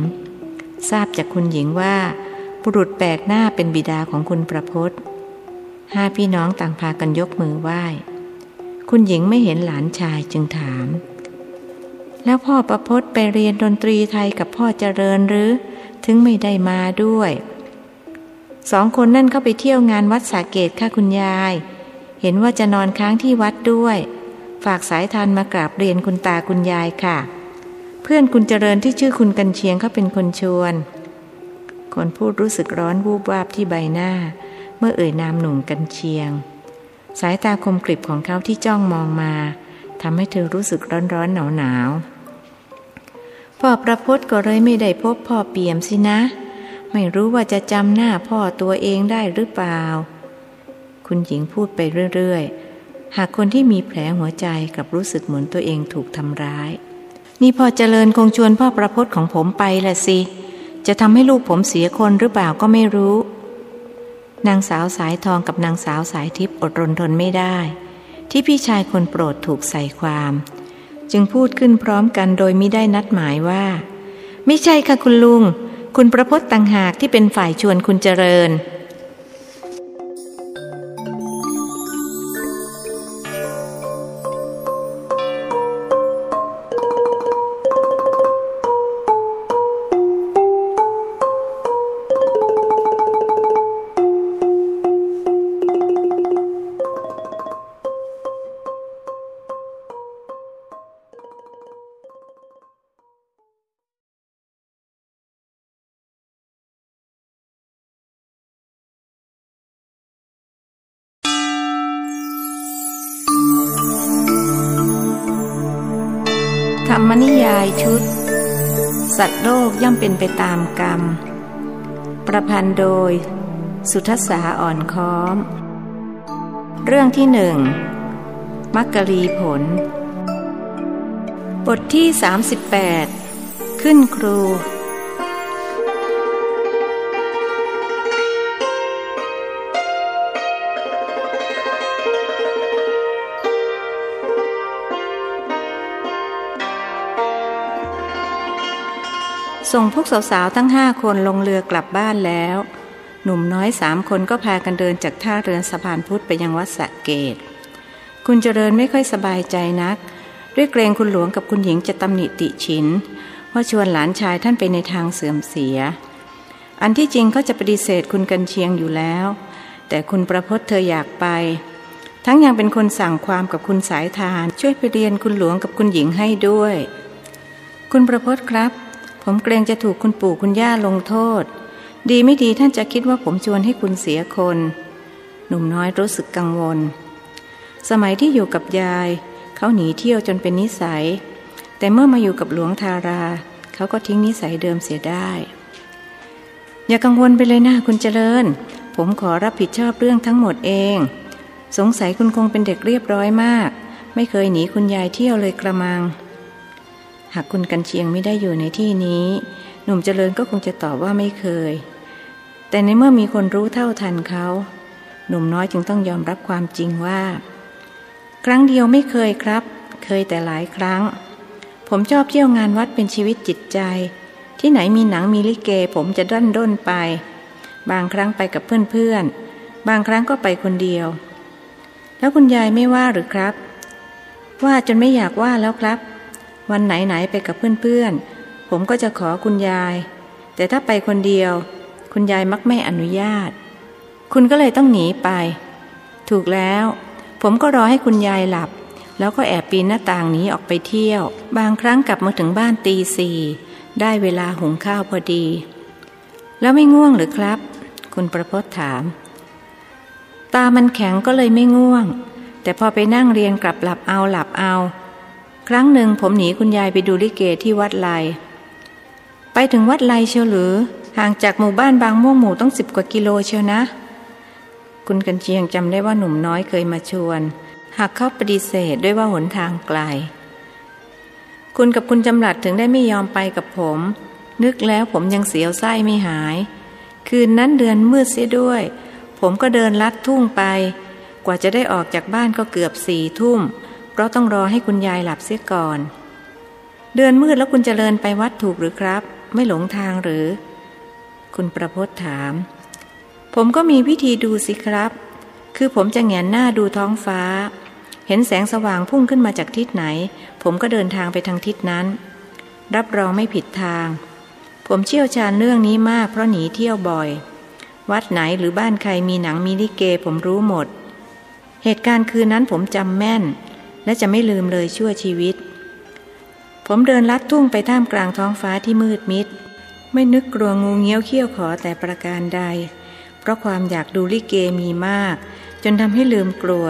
ทราบจากคุณหญิงว่าบุรุษแปลกหน้าเป็นบิดาของคุณประพศ ห้าพี่น้องต่างพากันยกมือไหว้ คุณหญิงไม่เห็นหลานชายจึงถาม แล้วพ่อประพศไปเรียนดนตรีไทยกับพ่อเจริญหรือ ถึงไม่ได้มาด้วย สองคนนั่นเข้าไปเที่ยวงานวัดสาเกตค่ะคุณยาย เห็นว่าจะนอนค้างที่วัดด้วย ฝากสายทานมากราบเรียนคุณตาคุณยายค่ะ เพื่อนคุณเจริญที่ชื่อคุณกันเชียงเขาเป็นคนชวน คนพูดรู้สึกร้อนวูบวาบที่ใบหน้า เมื่อเอ่ยนามหนุ่มกันเชียง สายตาคมกริบของเขาที่จ้องมองมาทำให้เธอรู้สึกร้อนร้อนหนาวหนาวพ่อประพศก็เลยไม่ได้พบพ่อเปี่ยมสินะ ไม่รู้ว่าจะจำหน้าพ่อตัวเองได้หรือเปล่า คุณหญิงพูดไปเรื่อยๆ หากคนที่มีแผลหัวใจกับรู้สึกเหมือนตัวเองถูกทำร้าย นี่พ่อเจริญคงชวนพ่อประพศของผมไปละสิ จะทำให้ลูกผมเสียคนหรือเปล่าก็ไม่รู้ นางสาวสายทองกับนางสาวสายทิพย์อดรนทนไม่ได้ ที่พี่ชายคนโปรดถูกใส่ความ จึงพูดขึ้นพร้อมกันโดยไม่ได้นัดหมายว่า ไม่ใช่ค่ะคุณลุง คุณประพศต่างหากที่เป็นฝ่ายชวนคุณเจริญ สัตว์โลกย่อมเป็นไปตามกรรม ประพันธ์โดย สุทัศสาอ่อนค้อม เรื่องที่หนึ่งมักกะลีผล บทที่ 38 ขึ้นครู ส่งพวกสาวๆทั้งห้าคนลงเรือกลับบ้านแล้ว หนุ่มน้อยสามคนก็พากันเดินจากท่าเรือสะพานพุทธไปยังวัดสะเกตคุณเจริญไม่ค่อยสบายใจนัก ด้วยเกรงคุณหลวงกับคุณหญิงจะตำหนิติฉินว่าชวนหลานชายท่านไปในทางเสื่อมเสีย อันที่จริงก็จะปฏิเสธคุณกันเชียงอยู่แล้ว แต่คุณประพศเธออยากไป ทั้งยังเป็นคนสั่งความกับคุณสายทาน ช่วยไปเรียนคุณหลวงกับคุณหญิงให้ด้วย คุณประพศครับ ผมเกรงจะถูกคุณปู่คุณย่าลงโทษ ดีไม่ดีท่านจะคิดว่าผมชวนให้คุณเสียคน หนุ่มน้อยรู้สึกกังวล สมัยที่อยู่กับยาย เขาหนีเที่ยวจนเป็นนิสัย แต่เมื่อมาอยู่กับหลวงทารา เขาก็ทิ้งนิสัยเดิมเสียได้ อย่ากังวลไปเลยนะคุณเจริญ ผมขอรับผิดชอบเรื่องทั้งหมดเอง สงสัยคุณคงเป็นเด็กเรียบร้อยมาก ไม่เคยหนีคุณยายเที่ยวเลยกระมัง หากคุณกันเชียงไม่ได้อยู่ในที่นี้ หนุ่มเจริญก็คงจะตอบว่าไม่เคย แต่ในเมื่อมีคนรู้เท่าทันเขา หนุ่มน้อยจึงต้องยอมรับความจริงว่า ครั้งเดียวไม่เคยครับ เคยแต่หลายครั้ง ผมชอบเที่ยวงานวัดเป็นชีวิตจิตใจ ที่ไหนมีหนังมีลิเก ผมจะด้นด้นไป บางครั้งไปกับเพื่อนๆ บางครั้งก็ไปคนเดียว แล้วคุณยายไม่ว่าหรือครับ ว่าจนไม่อยากว่าแล้วครับ วันไหนไหนไปกับเพื่อนๆ ผมก็จะขอคุณยาย แต่ถ้าไปคนเดียว คุณยายมักไม่อนุญาต คุณก็เลยต้องหนีไป ถูกแล้ว ผมก็รอให้คุณยายหลับ แล้วก็แอบปีนหน้าต่างหนีออกไปเที่ยว บางครั้งกลับมาถึงบ้านตีสี่ได้เวลาหุงข้าวพอดี แล้วไม่ง่วงหรือครับ คุณประพจน์ถาม ตามันแข็งก็เลยไม่ง่วง แต่พอไปนั่งเรียนกลับหลับเอาหลับเอา ครั้งหนึ่งผมหนีคุณยายไปดูลิเกที่วัดไลไปถึงวัดไลเชียวหรือ ห่างจากหมู่บ้านบางม่วงหมู่ต้องสิบกว่ากิโลเชียวนะ คุณกันเชียงจำได้ว่าหนุ่มน้อยเคยมาชวน หากเขาปฏิเสธด้วยว่าหนทางไกล คุณกับคุณจำหลัดถึงได้ไม่ยอมไปกับผม นึกแล้วผมยังเสียวไส้ไม่หาย คืนนั้นเดือนมืดเสียด้วย ผมก็เดินลัดทุ่งไป กว่าจะได้ออกจากบ้านก็เกือบสี่ทุ่ม เพราะต้องรอให้คุณยายหลับเสียก่อน เดือนมืดแล้วคุณจเจริญไปวัดถูกหรือครับ ไม่หลงทางหรือ คุณประพศถาม ผมก็มีวิธีดูสิครับ คือผมจะแงนหน้าดูท้องฟ้า เห็นแสงสว่างพุ่งขึ้นมาจากทิศไหน ผมก็เดินทางไปทางทิศนั้น รับรองไม่ผิดทาง ผมเชี่ยวชาญเรื่องนี้มากเพราะหนีเที่ยวบ่อย วัดไหนหรือบ้านใครมีหนังมีลิเกผมรู้หมด เหตุการณ์คืนนั้นผมจำแม่น และจะไม่ลืมเลยชั่วชีวิต ผมเดินลัดทุ่งไปท่ามกลางท้องฟ้าที่มืดมิด ไม่นึกกลัวงูเงี้ยวเขี้ยวขอแต่ประการใด เพราะความอยากดูลิเกมีมาก จนทำให้ลืมกลัว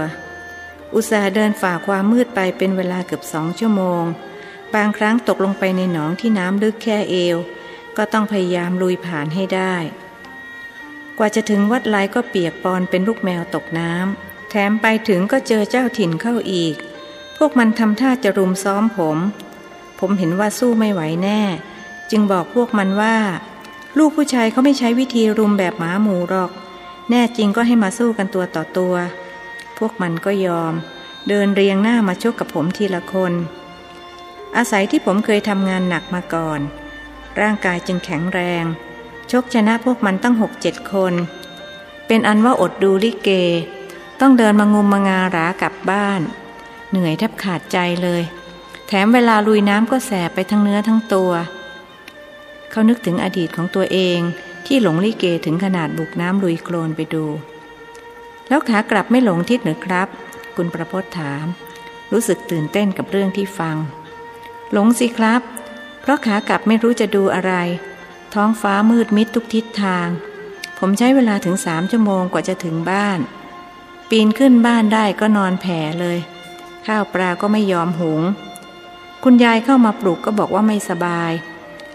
อุตส่าห์เดินฝ่าความมืดไปเป็นเวลาเกือบสองชั่วโมง บางครั้งตกลงไปในหนองที่น้ำลึกแค่เอว ก็ต้องพยายามลุยผ่านให้ได้ กว่าจะถึงวัดไลก็เปียกปอนเป็นลูกแมวตกน้ำแถมไปถึงก็เจอเจ้าถิ่นเข้าอีก วกมันทำท่าจะรุมซ้อมผม ผมเห็นว่าสู้ไม่ไหวแน่ จึงบอกพวกมันว่า ลูกผู้ชายเขาไม่ใช้วิธีรุมแบบหมาหมูหรอก แน่จริงก็ให้มาสู้กันตัวต่อตัว พวกมันก็ยอม เดินเรียงหน้ามาชกกับผมทีละคน อาศัยที่ผมเคยทำงานหนักมาก่อน ร่างกายจึงแข็งแรง ชกชนะพวกมันตั้งหกเจ็ดคน เป็นอันว่าอดดูลิเก ต้องเดินมางุมมางาหรา กลับบ้าน เหนื่อยแทบขาดใจเลย แถมเวลาลุยน้ำก็แสบไปทั้งเนื้อทั้งตัว เขานึกถึงอดีตของตัวเองที่หลงลิเกถึงขนาดบุกน้ำลุยโคลนไปดู แล้วขากลับไม่หลงทิศหรือครับ คุณประพศถาม รู้สึกตื่นเต้นกับเรื่องที่ฟัง หลงสิครับ เพราะขากลับไม่รู้จะดูอะไร ท้องฟ้ามืดมิดทุกทิศทาง ผมใช้เวลาถึงสามชั่วโมงกว่าจะถึงบ้าน ปีนขึ้นบ้านได้ก็นอนแผ่เลย ข้าวปลาก็ไม่ยอมหุง คุณยายเข้ามาปลุกก็บอกว่าไม่สบาย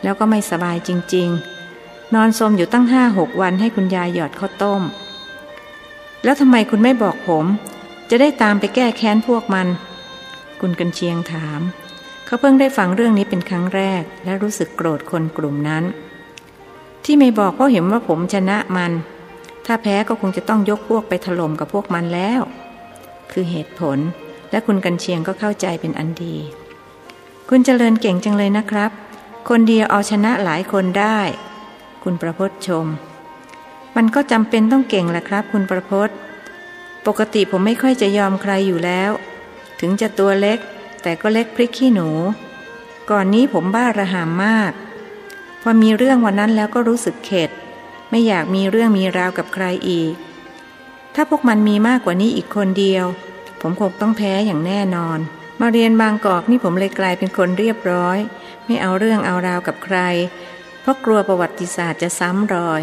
แล้วก็ไม่สบายจริง ๆ นอนสมอยู่ตั้งห้าหกวันให้คุณยายหยอดข้าวต้ม แล้วทำไมคุณไม่บอกผม จะได้ตามไปแก้แค้นพวกมัน คุณกันเชียงถาม เขาเพิ่งได้ฟังเรื่องนี้เป็นครั้งแรก และรู้สึกโกรธคนกลุ่มนั้น ที่ไม่บอกเพราะเห็นว่าผมชนะมัน ถ้าแพ้ก็คงจะต้องยกพวกไปถล่มกับพวกมันแล้ว คือเหตุผล และคุณกันเชียงก็เข้าใจเป็นอันดี คุณเจริญเก่งจังเลยนะครับ คนเดียวเอาชนะหลายคนได้ คุณประพศชม มันก็จำเป็นต้องเก่งแหละครับ คุณประพศปกติผมไม่ค่อยจะยอมใครอยู่แล้ว ถึงจะตัวเล็ก แต่ก็เล็กพริกขี้หนู ก่อนนี้ผมบ้าระหามมาก พอมีเรื่องวันนั้นแล้วก็รู้สึกเข็ด ไม่อยากมีเรื่องมีราวกับใครอีก ถ้าพวกมันมีมากกว่านี้อีกคนเดียว ผมคงต้องแพ้อย่างแน่นอน มาเรียนบางกอกนี่ผมเลยกลายเป็นคนเรียบร้อย ไม่เอาเรื่องเอาราวกับใคร เพราะกลัวประวัติศาสตร์จะซ้ำรอย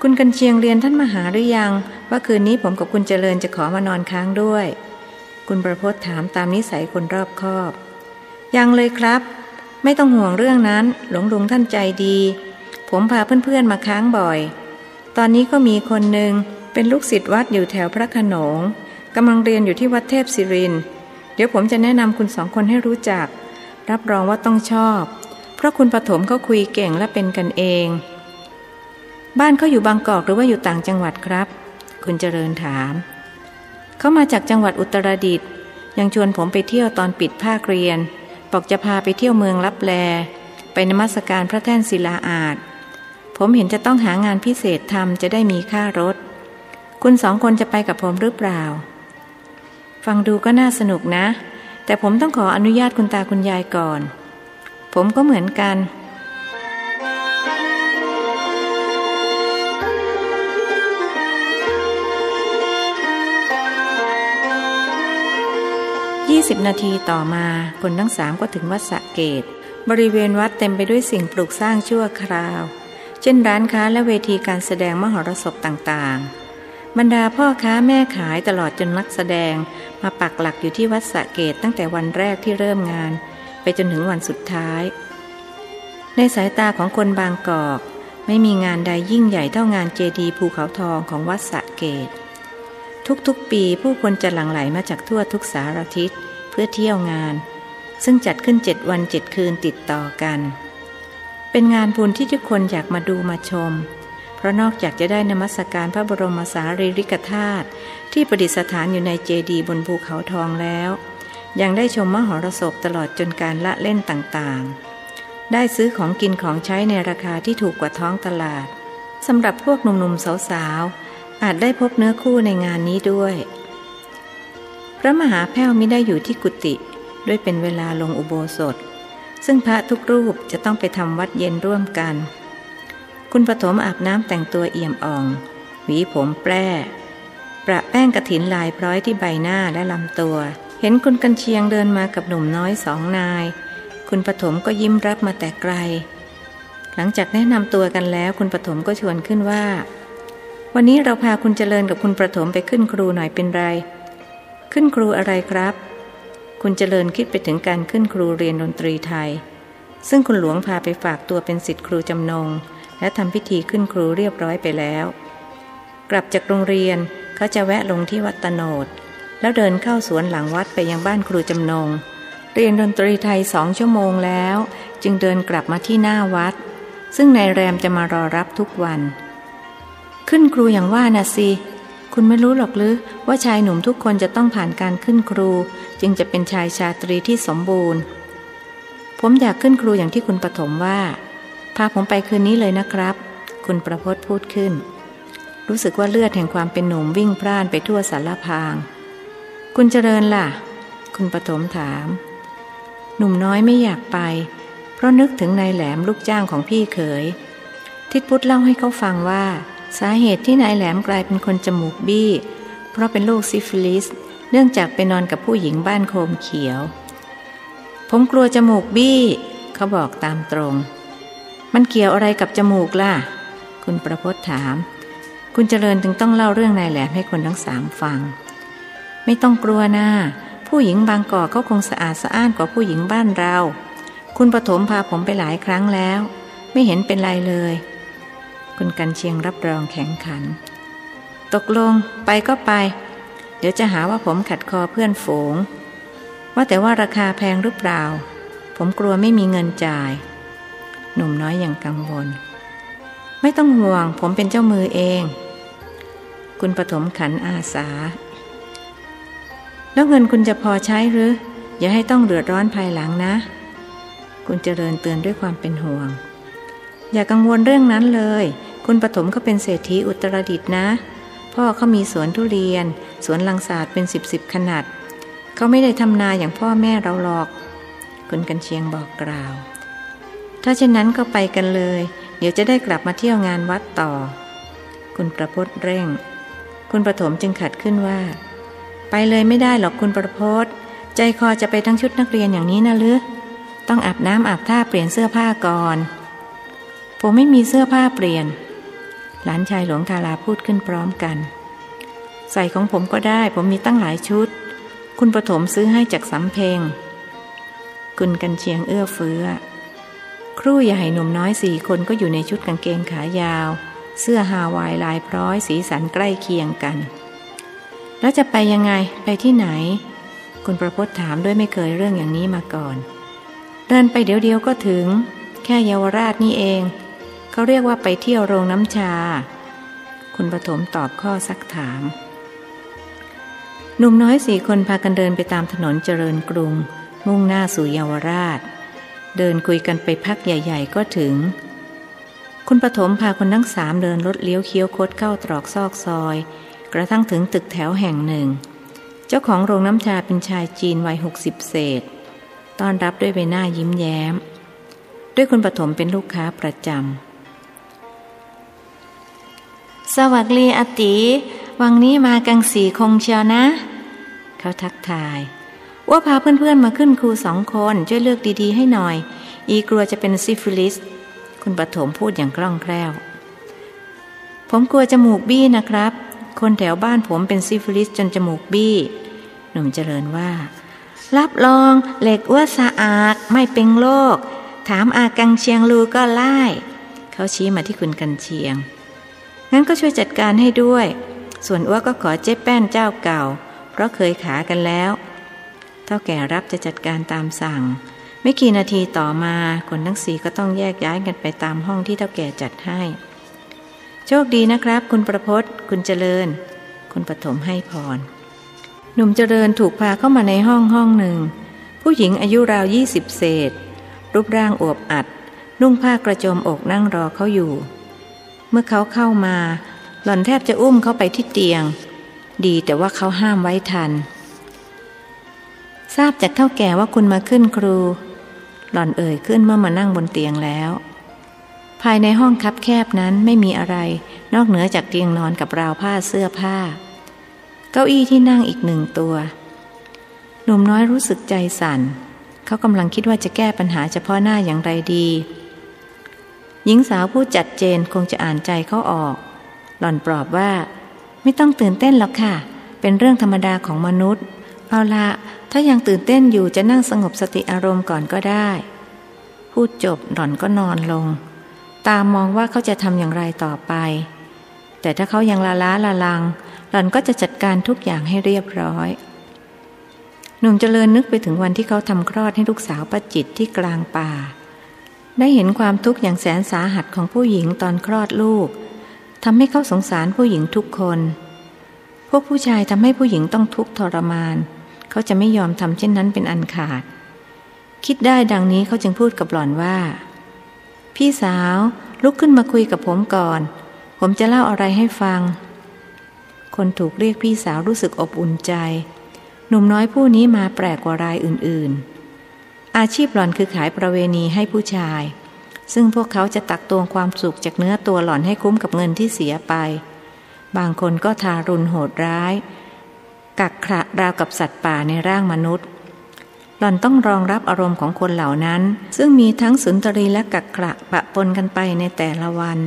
คุณกันเชียงเรียนท่านมหาหรือยัง ว่าคืนนี้ผมกับคุณเจริญจะขอมานอนค้างด้วย คุณประพจน์ถามตามนิสัยคนรอบคอบ ยังเลยครับ ไม่ต้องห่วงเรื่องนั้น หลวงลุงท่านใจดี ผมพาเพื่อนๆมาค้างบ่อย ตอนนี้ก็มีคนหนึ่งเป็นลูกศิษย์วัดอยู่แถวพระขนง กำลังเรียนอยู่ที่วัดเทพศิริน เดี๋ยวผมจะแนะนำคุณสองคนให้รู้จัก รับรองว่าต้องชอบ เพราะคุณปฐมเขาคุยเก่งและเป็นกันเอง บ้านเขาอยู่บางกอกหรือว่าอยู่ต่างจังหวัดครับ คุณเจริญถาม เขามาจากจังหวัดอุตรดิตถ์ยังชวนผมไปเที่ยวตอนปิดภาคเรียน บอกจะพาไปเที่ยวเมืองลับแล ไปนมัสการพระแท่นศิลาอาจผมเห็นจะต้องหางานพิเศษทำจะได้มีค่ารถ คุณสองคนจะไปกับผมหรือเปล่า ฟังดูก็น่าสนุกนะ แต่ผมต้องขออนุญาตคุณตาคุณยายก่อน ผมก็เหมือนกันยี่สิบนาทีต่อมาคนทั้งสามก็ถึงวัดสะเกต บริเวณวัดเต็มไปด้วยสิ่งปลูกสร้างชั่วคราว เช่นร้านค้าและเวทีการแสดงมหรสพต่างๆ บรรดาพ่อค้าแม่ขายตลอดจนนักแสดง มาปักหลักอยู่ที่วัดสะเกตตั้งแต่วันแรกที่เริ่มงาน ไปจนถึงวันสุดท้าย ในสายตาของคนบางกอก ไม่มีงานใดยิ่งใหญ่เท่างานเจดีภูเขาทองของวัดสะเกต ทุกๆปีผู้คนจะหลั่งไหลมาจากทั่วทุกสารทิศเพื่อเที่ยวงาน ซึ่งจัดขึ้นเจ็ดวันเจ็ดคืนติดต่อกัน เป็นงานบุญที่ทุกคนอยากมาดูมาชม เพราะนอกจากจะได้นมัสการพระบรมสารีริกธาตุที่ประดิษฐานอยู่ในเจดีย์บนภูเขาทองแล้ว ยังได้ชมมหรสพตลอดจนการละเล่นต่างๆ ได้ซื้อของกินของใช้ในราคาที่ถูกกว่าท้องตลาดสำหรับพวกหนุ่มๆสาวๆอาจได้พบเนื้อคู่ในงานนี้ด้วย พระมหาแพ้วมิได้อยู่ที่กุฏิด้วยเป็นเวลาลงอุโบสถ ซึ่งพระทุกรูปจะต้องไปทำวัดเย็นร่วมกัน คุณปฐมอาบน้ำแต่งตัวเอี่ยมอ่อง หวีผมแปร่ประแป้งกระถินลายพร้อยที่ใบหน้าและลำตัว เห็นคุณกันเชียงเดินมากับหนุ่มน้อยสองนาย คุณปฐมก็ยิ้มรับมาแต่ไกล หลังจากแนะนำตัวกันแล้ว คุณปฐมก็ชวนขึ้นว่า วันนี้เราพาคุณเจริญกับคุณปฐมไปขึ้นครูหน่อยเป็นไร ขึ้นครูอะไรครับ คุณเจริญคิดไปถึงการขึ้นครูเรียนดนตรีไทย ซึ่งคุณหลวงพาไปฝากตัวเป็นสิทธิครูจำนง และทำพิธีขึ้นครูเรียบร้อยไปแล้ว กลับจากโรงเรียนเขาจะแวะลงที่วัดตโนด แล้วเดินเข้าสวนหลังวัดไปยังบ้านครูจำนง เรียนดนตรีไทยสองชั่วโมงแล้ว จึงเดินกลับมาที่หน้าวัด ซึ่งนายแรมจะมารอรับทุกวัน ขึ้นครูอย่างว่านะสิคุณไม่รู้หรอกหรือว่าชายหนุ่มทุกคนจะต้องผ่านการขึ้นครู จึงจะเป็นชายชาตรีที่สมบูรณ์ ผมอยากขึ้นครูอย่างที่คุณปฐมว่า พาผมไปคืนนี้เลยนะครับ คุณประพศพูดขึ้น รู้สึกว่าเลือดแห่งความเป็นหนุ่มวิ่งพร่านไปทั่วสารพาง คุณเจริญล่ะ คุณปฐมถาม หนุ่มน้อยไม่อยากไป เพราะนึกถึงนายแหลมลูกจ้างของพี่เขย ทิดพุทธเล่าให้เขาฟังว่า สาเหตุที่นายแหลมกลายเป็นคนจมูกบี้ เพราะเป็นโรคซิฟิลิส เนื่องจากไปนอนกับผู้หญิงบ้านโคมเขียว ผมกลัวจมูกบี้ เขาบอกตามตรง มันเกี่ยวอะไรกับจมูกล่ะ คุณประพจน์ถาม คุณเจริญจึงต้องเล่าเรื่องนายแหลมให้คนทั้งสามฟัง ไม่ต้องกลัวนะผู้หญิงบางกอกเขาคงสะอาดสะอ้านกว่าผู้หญิงบ้านเรา คุณปฐมพาผมไปหลายครั้งแล้ว ไม่เห็นเป็นไรเลย คุณกันเชียงรับรองแข็งขัน ตกลงไปก็ไป เดี๋ยวจะหาว่าผมขัดคอเพื่อนฝูง ว่าแต่ว่าราคาแพงหรือเปล่า ผมกลัวไม่มีเงินจ่าย หนุ่มน้อยอย่างกังวล ไม่ต้องห่วง ผมเป็นเจ้ามือเอง คุณปฐมขันอาสา แล้วเงินคุณจะพอใช้หรือ อย่าให้ต้องเดือดร้อนภายหลังนะ คุณเจริญเตือนด้วยความเป็นห่วง อย่ากังวลเรื่องนั้นเลย คุณปฐมเขาเป็นเศรษฐีอุตรดิตนะ พ่อเขามีสวนทุเรียน สวนลังสาดเป็นสิบสิบขนาดเขาไม่ได้ทำนาอย่างพ่อแม่เราหรอก คุณกันเชียงบอกกล่าว ถ้าเช่นนั้นก็ไปกันเลย เดี๋ยวจะได้กลับมาเที่ยวงานวัดต่อ คุณประพศเร่ง คุณประถมจึงขัดขึ้นว่า ไปเลยไม่ได้หรอกคุณประพศใจคอจะไปทั้งชุดนักเรียนอย่างนี้นะลึต้องอาบน้ำอาบท่าเปลี่ยนเสื้อผ้าก่อน ผมไม่มีเสื้อผ้าเปลี่ยน หลานชายหลวงทาราพูดขึ้นพร้อมกัน ใส่ของผมก็ได้ผมมีตั้งหลายชุด คุณประถมซื้อให้จากสำเพงคุณกันเชียงเอื้อเฟื้อ ครู่ใหญ่หนุ่มน้อยสี่คนก็อยู่ในชุดกางเกงขายาว เสื้อฮาวายลายพร้อยสีสันใกล้เคียงกัน แล้วจะไปยังไงไปที่ไหน คุณประพจน์ถามด้วยไม่เคยเรื่องอย่างนี้มาก่อน เดินไปเดี๋ยวๆก็ถึง แค่เยาวราชนี่เอง เขาเรียกว่าไปเที่ยวโรงน้ำชา คุณปฐมตอบข้อซักถามหนุ่มน้อยสี่คนพากันเดินไปตามถนนเจริญกรุง มุ่งหน้าสู่เยาวราช เดินคุยกันไปพักใหญ่ ๆ ก็ถึง คุณปฐมพาคนทั้งสามเดินรถเลี้ยวเคี้ยวคดเข้าตรอกซอกซอย กระทั่งถึงตึกแถวแห่งหนึ่ง เจ้าของโรงน้ำชาเป็นชายจีนวัยหกสิบเศษ ต้อนรับด้วยใบหน้ายิ้มแย้ม ด้วยคุณปฐมเป็นลูกค้าประจำสวัสดีอติ วังนี้มากังสีคงเชียวนะ เขาทักทาย ว่าพาเพื่อนๆมาขึ้นครูสองคนช่วยเลือกดีๆให้หน่อย อีกลัวจะเป็นซิฟิลิส คุณปฐมพูดอย่างคล่องแคล่ว ผมกลัวจมูกบี้นะครับ คนแถวบ้านผมเป็นซิฟิลิสจนจมูกบี้ หนุ่มเจริญว่า รับรองเหล็กอ้วสะอาดไม่เป็นโรคถามอากังเชียงลูก็ไล่ เขาชี้มาที่คุณกันเชียง งั้นก็ช่วยจัดการให้ด้วย ส่วนอ้วก็ขอเจ๊แป้นเจ้าเก่า เพราะเคยขากันแล้ว เท่าแก่รับจะจัดการตามสั่ง ไม่กี่นาทีต่อมาคนทั้งสี่ก็ต้องแยกย้ายกันไปตามห้องที่เท่าแก่จัดให้ โชคดีนะครับ คุณประพศคุณเจริญ คุณปฐมให้พร หนุ่มเจริญถูกพาเข้ามาในห้องห้องหนึ่ง ผู้หญิงอายุราวยี่สิบเศษ รูปร่างอวบอัด นุ่งผ้ากระโจมอกนั่งรอเขาอยู่ เมื่อเขาเข้ามา หล่อนแทบจะอุ้มเขาไปที่เตียง ดีแต่ว่าเขาห้ามไว้ทัน ทราบจากเท่าแก่ว่าคุณมาขึ้นครู หล่อนเอ่ยขึ้นเมื่อมานั่งบนเตียงแล้ว ภายในห้องคับแคบนั้นไม่มีอะไร นอกเหนือจากเตียงนอนกับราวผ้าเสื้อผ้า เก้าอี้ที่นั่งอีกหนึ่งตัว หนุ่มน้อยรู้สึกใจสั่น เขากำลังคิดว่าจะแก้ปัญหาเฉพาะหน้าอย่างไรดี หญิงสาวผู้จัดเจนคงจะอ่านใจเขาออก หล่อนปลอบว่า ไม่ต้องตื่นเต้นหรอกค่ะ เป็นเรื่องธรรมดาของมนุษย์ เอาละถ้ายังตื่นเต้นอยู่จะนั่งสงบสติอารมณ์ก่อนก็ได้ พูดจบหล่อนก็นอนลง ตามมองว่าเขาจะทำอย่างไรต่อไป แต่ถ้าเขายังละล้าละลัง หล่อนก็จะจัดการทุกอย่างให้เรียบร้อยหนุ่มเจริญนึกไปถึงวันที่เขาทำคลอดให้ลูกสาวประจิตที่กลางป่า ได้เห็นความทุกข์อย่างแสนสาหัสของผู้หญิงตอนคลอดลูกทำให้เขาสงสารผู้หญิงทุกคน พวกผู้ชายทำให้ผู้หญิงต้องทุกข์ทรมานเเขาจะไม่ยอมทำเช่นนั้นเป็นอันขาด คิดได้ดังนี้เขาจึงพูดกับหล่อนว่า พี่สาวลุกขึ้นมาคุยกับผมก่อน ผมจะเล่าอะไรให้ฟัง คนถูกเรียกพี่สาวรู้สึกอบอุ่นใจ หนุ่มน้อยผู้นี้มาแปลกกว่ารายอื่นๆ อาชีพหล่อนคือขายประเวณีให้ผู้ชาย ซึ่งพวกเขาจะตักตวงความสุขจากเนื้อตัวหล่อนให้คุ้มกับเงินที่เสียไป บางคนก็ทารุณโหดร้าย กักขระราวกับสัตว์ป่าในร่างมนุษย์ หล่อนต้องรองรับอารมณ์ของคนเหล่านั้น ซึ่งมีทั้งสุนทรีและกักขระปะปนกันไปในแต่ละวัน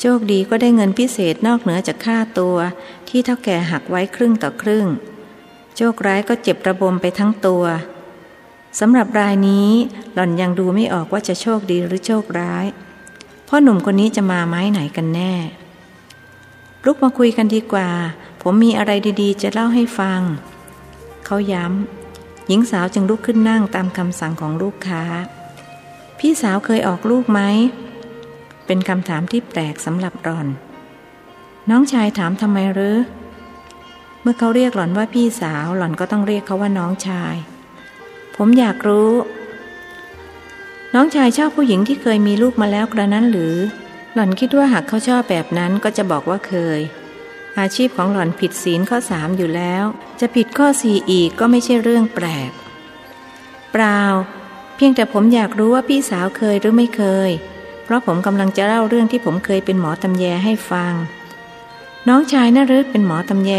โชคดีก็ได้เงินพิเศษนอกเหนือจากค่าตัว ที่เท่าแก่หักไว้ครึ่งต่อครึ่ง โชคร้ายก็เจ็บระบมไปทั้งตัวสำหรับรายนี้หล่อนยังดูไม่ออกว่าจะโชคดีหรือโชคร้ายพ่อหนุ่มคนนี้จะมาไม้ไหนกันแน่ ลุกมาคุยกันดีกว่า ผมมีอะไรดีๆ จะเล่าให้ฟัง เขาย้ำ หญิงสาวจึงลุกขึ้นนั่งตามคำสั่งของลูกค้า พี่สาวเคยออกลูกไหม เป็นคำถามที่แปลกสำหรับรอน น้องชายถามทำไมหรือ เมื่อเขาเรียกหล่อนว่าพี่สาวหล่อนก็ต้องเรียกเขาว่าน้องชาย ผมอยากรู้ น้องชายชอบผู้หญิงที่เคยมีลูกมาแล้วกระนั้นหรือ หล่อนคิดว่าหากเขาชอบแบบนั้นก็จะบอกว่าเคย อาชีพของหล่อนผิดศีลข้อสามอยู่แล้ว จะผิดข้อสี่อีกก็ไม่ใช่เรื่องแปลก เปล่า เพียงแต่ผมอยากรู้ว่าพี่สาวเคยหรือไม่เคย เพราะผมกำลังจะเล่าเรื่องที่ผมเคยเป็นหมอตำแยให้ฟัง น้องชายน่ารึเป็นหมอตำแย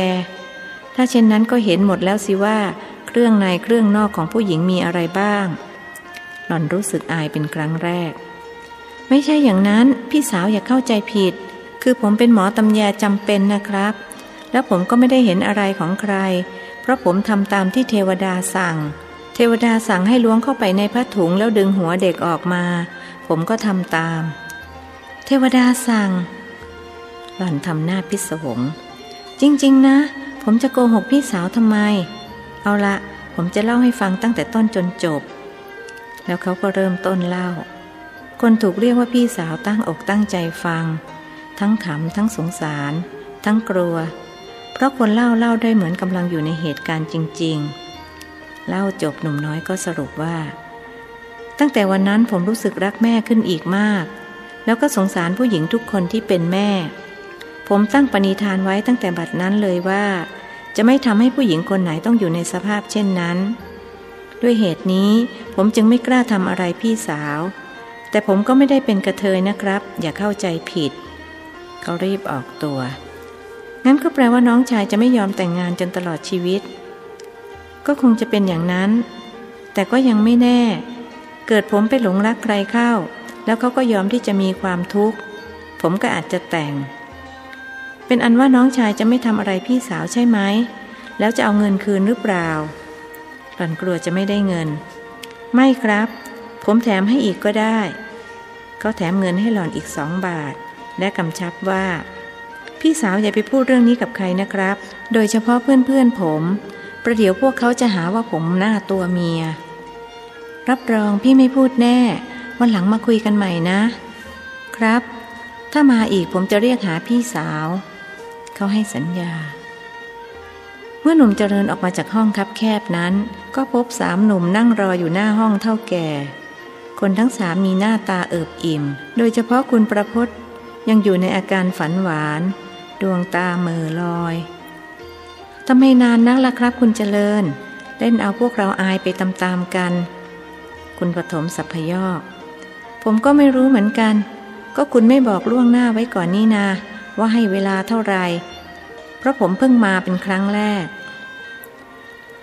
ถ้าเช่นนั้นก็เห็นหมดแล้วสิว่า เครื่องในเครื่องนอกของผู้หญิงมีอะไรบ้าง หล่อนรู้สึกอายเป็นครั้งแรก ไม่ใช่อย่างนั้นพี่สาวอย่าเข้าใจผิด คือผมเป็นหมอตำแยจำเป็นนะครับ แล้วผมก็ไม่ได้เห็นอะไรของใคร เพราะผมทำตามที่เทวดาสั่ง เทวดาสั่งให้ล้วงเข้าไปในผ้าถุงแล้วดึงหัวเด็กออกมา ผมก็ทำตาม เทวดาสั่ง หล่อนทำหน้าพิศวง จริง ๆ นะ ผมจะโกหกพี่สาวทำไม เอาละผมจะเล่าให้ฟังตั้งแต่ต้นจนจบ แล้วเขาก็เริ่มต้นเล่า คนถูกเรียกว่าพี่สาวตั้งอกตั้งใจฟัง ทั้งขำทั้งสงสาร ทั้งกลัว เพราะคนเล่าเล่าได้เหมือนกำลังอยู่ในเหตุการณ์จริง ๆ เล่าจบหนุ่มน้อยก็สรุปว่า ตั้งแต่วันนั้นผมรู้สึกรักแม่ขึ้นอีกมาก แล้วก็สงสารผู้หญิงทุกคนที่เป็นแม่ ผมตั้งปณิธานไว้ตั้งแต่บัดนั้นเลยว่า จะไม่ทำให้ผู้หญิงคนไหนต้องอยู่ในสภาพเช่นนั้น ด้วยเหตุนี้ผมจึงไม่กล้าทำอะไรพี่สาวแต่ผมก็ไม่ได้เป็นกระเทยนะครับ อย่าเข้าใจผิด เขารีบออกตัว งั้นก็แปลว่าน้องชายจะไม่ยอมแต่งงานจนตลอดชีวิต ก็คงจะเป็นอย่างนั้น แต่ก็ยังไม่แน่ เกิดผมไปหลงรักใครเข้า แล้วเขาก็ยอมที่จะมีความทุกข์ ผมก็อาจจะแต่ง เป็นอันว่าน้องชายจะไม่ทำอะไรพี่สาวใช่ไหม แล้วจะเอาเงินคืนหรือเปล่าหล่อนกลัวจะไม่ได้เงิน ไม่ครับ ผมแถมให้อีกก็ได้ เขาแถมเงินให้หล่อนอีกสองบาท และกำชับว่า พี่สาวอย่าไปพูดเรื่องนี้กับใครนะครับ โดยเฉพาะเพื่อนๆผม ประเดี๋ยวพวกเขาจะหาว่าผมหน้าตัวเมีย รับรองพี่ไม่พูดแน่ วันหลังมาคุยกันใหม่นะ ครับ ถ้ามาอีกผมจะเรียกหาพี่สาว เขาให้สัญญาเมื่อหนุ่มเจริญออกมาจากห้องคับแคบนั้น ก็พบสามหนุ่มนั่งรออยู่หน้าห้องเท่าแก่ คนทั้งสามมีหน้าตาเอิบอิ่ม โดยเฉพาะคุณประพศ ยังอยู่ในอาการฝันหวาน ดวงตาเมื่อลอยทำไมนานนักล่ะครับคุณเจริญ เล่นเอาพวกเราอายไปตามๆกัน คุณปฐมสัพพยอกผมก็ไม่รู้เหมือนกัน ก็คุณไม่บอกล่วงหน้าไว้ก่อนนี่นา ว่าให้เวลาเท่าไหร่เพราะผมเพิ่งมาเป็นครั้งแรก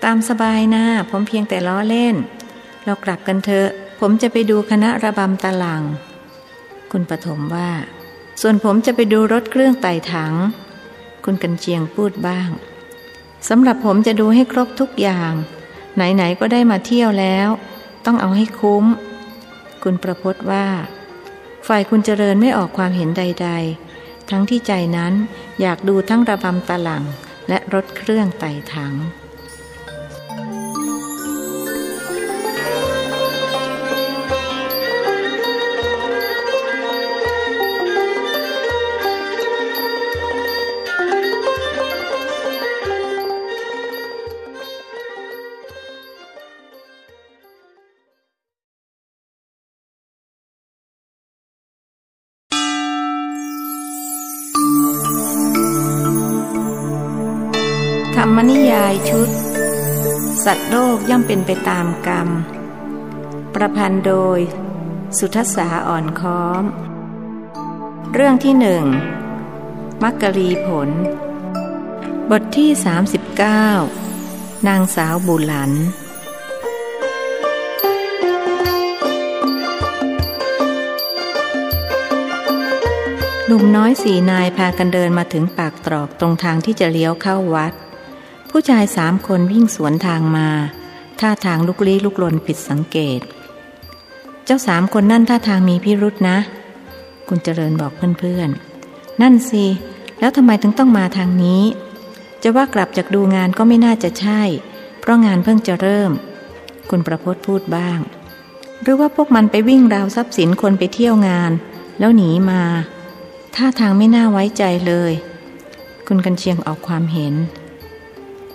ตามสบายนะผมเพียงแต่ล้อเล่น เรากลับกันเถอะ ผมจะไปดูคณะระบำตะลัง คุณปฐมว่า ส่วนผมจะไปดูรถเครื่องไต่ถัง คุณกันเชียงพูดบ้างสำหรับผมจะดูให้ครบทุกอย่าง ไหน ๆ ก็ได้มาเที่ยวแล้ว ต้องเอาให้คุ้ม คุณประพจน์ว่า ฝ่ายคุณเจริญไม่ออกความเห็นใด ๆ ทั้งที่ใจนั้นอยากดูทั้งระบำตะหลังและรถเครื่องไต่ถัง สัตว์โลกย่อมเป็นไปตามกรรม ประพันธ์โดย สุทศาอ่อนค้อม เรื่องที่หนึ่งมักกะรีผล บทที่ 39 นางสาวบุหลัน หนุ่มน้อยสี่นายพากันเดินมาถึงปากตรอกตรงทางที่จะเลี้ยวเข้าวัด ผู้ชายสามคนวิ่งสวนทางมา ท่าทางลุกลี้ลุกลนผิดสังเกต เจ้าสามคนนั่นท่าทางมีพิรุษนะ คุณเจริญบอกเพื่อนๆ นั่นสิ แล้วทำไมถึงต้องมาทางนี้ จะว่ากลับจากดูงานก็ไม่น่าจะใช่ เพราะงานเพิ่งจะเริ่ม คุณประพจน์พูดบ้าง หรือว่าพวกมันไปวิ่งราวทรัพย์สินคนไปเที่ยวงาน แล้วหนีมา ท่าทางไม่น่าไว้ใจเลย คุณกันเชียงออกความเห็น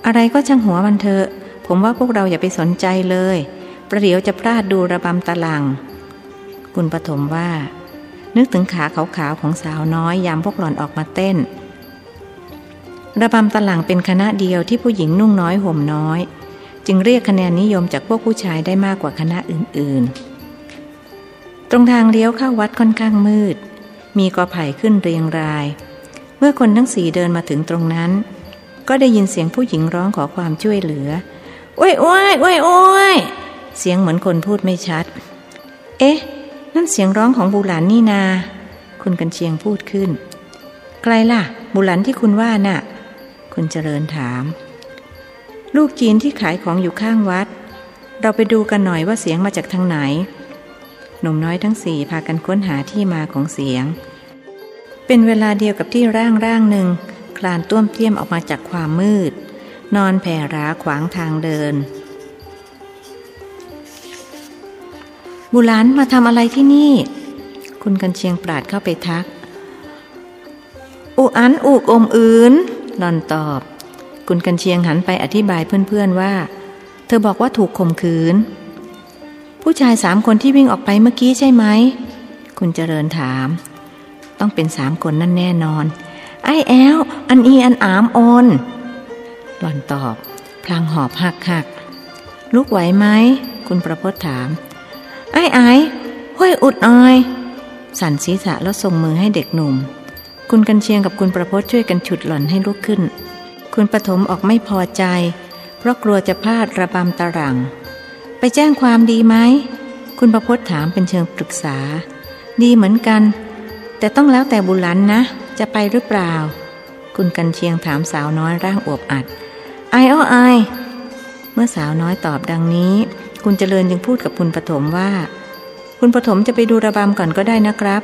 อะไรก็ช่างหัวมันเถอะ ผมว่าพวกเราอย่าไปสนใจเลย ประเดี๋ยวจะพลาดดูระบำตะลัง คุณปฐมว่า นึกถึงขาขาวๆของสาวน้อยยามพวกหล่อนออกมาเต้น ระบำตะลังเป็นคณะเดียวที่ผู้หญิงนุ่งน้อยห่มน้อย จึงเรียกคะแนนนิยมจากพวกผู้ชายได้มากกว่าคณะอื่นๆ ตรงทางเลี้ยวเข้าวัดค่อนข้างมืด มีกอไผ่ขึ้นเรียงราย เมื่อคนทั้งสี่เดินมาถึงตรงนั้น ก็ได้ยินเสียงผู้หญิงร้องขอความช่วยเหลือ โอ้ยโอ้ยโอ้ยโอ้ยเสียงเหมือนคนพูดไม่ชัด เอ๊ะ นั่นเสียงร้องของบุหลันนี่นา คุณกันเชียงพูดขึ้นใครล่ะ บุหลันที่คุณว่าน่ะ คุณเจริญถาม ลูกจีนที่ขายของอยู่ข้างวัด เราไปดูกันหน่อยว่าเสียงมาจากทางไหน หนุ่มน้อยทั้งสี่พากันค้นหาที่มาของเสียง เป็นเวลาเดียวกับที่ร่างร่างหนึ่ง คลานต้วมเตี้ยมออกมาจากความมืด นอนแผ่ราขวางทางเดิน บุหลันมาทำอะไรที่นี่ คุณกันเชียงปราดเข้าไปทัก อุอันอุกอมอื่นหลอนตอบ คุณกันเชียงหันไปอธิบายเพื่อนๆว่า เธอบอกว่าถูกข่มขืน ผู้ชายสามคนที่วิ่งออกไปเมื่อกี้ใช่ไหม คุณเจริญถาม ต้องเป็นสามคนนั่นแน่นอน ไอ้แอลอันอีอันอามโอนหล่อนตอบ พลางหอบหักหักลุกไหวไหม คุณประพจน์ถาม ไอ้ไอ้ห้วยอุดออยสั่นศีรษะแล้วส่งมือให้เด็กหนุ่ม คุณกันเชียงกับคุณประพจน์ช่วยกันฉุดหล่อนให้ลุกขึ้น คุณปฐมออกไม่พอใจ เพราะกลัวจะพลาดระบำตะรัง ไปแจ้งความดีไหม คุณประพจน์ถามเป็นเชิงปรึกษา ดีเหมือนกัน แต่ต้องแล้วแต่บุลันนะ จะไปหรือเปล่า คุณกันเชียงถามสาวน้อยร่างอวบอัด ไออ้อไอ เมื่อสาวน้อยตอบดังนี้ คุณเจริญจึงพูดกับคุณปฐมว่า คุณปฐมจะไปดูระบำก่อนก็ได้นะครับ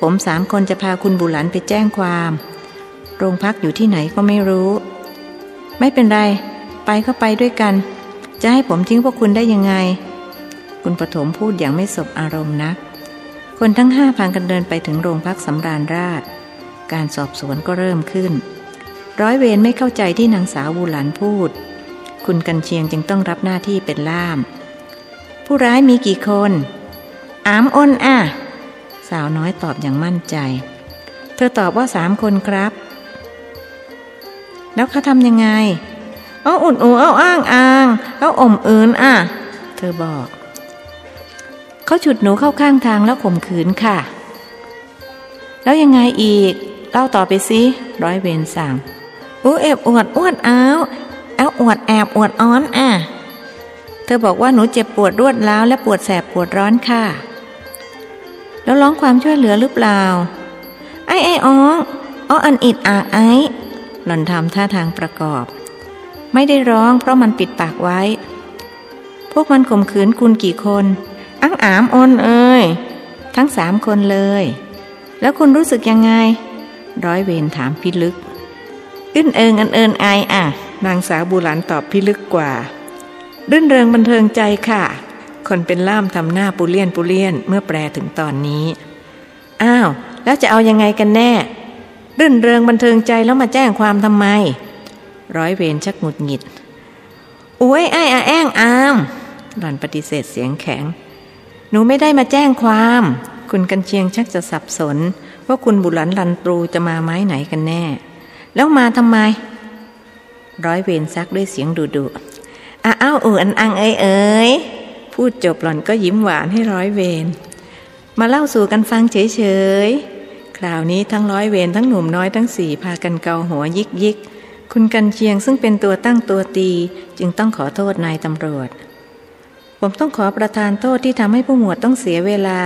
ผมสามคนจะพาคุณบุหลันไปแจ้งความ โรงพักอยู่ที่ไหนก็ไม่รู้ ไม่เป็นไร ไปก็ไปด้วยกัน จะให้ผมทิ้งพวกคุณได้ยังไง คุณปฐมพูดอย่างไม่สบอารมณ์นักคนทั้งห้าพากันเดินไปถึงโรงพักสำราญราช การสอบสวนก็เริ่มขึ้น ร้อยเวรไม่เข้าใจที่นางสาวบุหลันพูด คุณกันเชียงจึงต้องรับหน้าที่เป็นล่าม ผู้ร้ายมีกี่คนอามอ้นอะ สาวน้อยตอบอย่างมั่นใจ เธอตอบว่าสามคนครับ แล้วเขาทำยังไง เอาอุ่นอูเอาอ้างอ้าง เอาอมอื่นอะ เธอบอกเขาฉุดหนูเข้าข้างทางแล้วข่มขืนค่ะ แล้วยังไงอีก เล่าต่อไปสิร้อยเวรสั่งอู้เอบอวดอวดอ้าวเอาอวดแอบอวดอ้อนอะ เธอบอกว่าหนูเจ็บปวดรวดร้าวและปวดแสบปวดร้อนค่ะ แล้วร้องความช่วยเหลือหรือเปล่า ไอ้ไอ้อ้องอ้ออันอิดอาไอ้หล่อนทำท่าทางประกอบ ไม่ได้ร้องเพราะมันปิดปากไว้ พวกมันข่มขืนคุณกี่คนอังอามอนเอ้ยทั้งสามคนเลย แล้วคุณรู้สึกยังไง ร้อยเวรถามพิลึกอึ้นเอิงอันเอินไออะ นางสาวบุหลันตอบพิลึกกว่า รื่นเริงบันเทิงใจค่ะ คนเป็นล่ามทำหน้าปุเลียนปุเลียนเมื่อแปลถึงตอนนี้ อ้าว แล้วจะเอายังไงกันแน่ รื่นเริงบันเทิงใจแล้วมาแจ้งความทำไม ร้อยเวรชักหงุดหงิดโอ้ยไอ้อาแอ้งอามหล่อนปฏิเสธเสียงแข็ง หนูไม่ได้มาแจ้งความ คุณกันเชียงชักจะสับสน ว่าคุณบุหลันลันตรูจะมาไม้ไหนกันแน่ แล้วมาทำไม ร้อยเวรซักด้วยเสียงดุดุอ้าวอูอันอังเอ้ยเอ้ยพูดจบหล่อนก็ยิ้มหวานให้ร้อยเวรมาเล่าสู่กันฟังเฉยๆ คราวนี้ทั้งร้อยเวรทั้งหนุ่มน้อยทั้งสี่พากันเกาหัวยิกยิกคุณกันเชียงซึ่งเป็นตัวตั้งตัวตี จึงต้องขอโทษนายตำรวจ ผมต้องขอประทานโทษที่ทำให้ผู้หมวดต้องเสียเวลา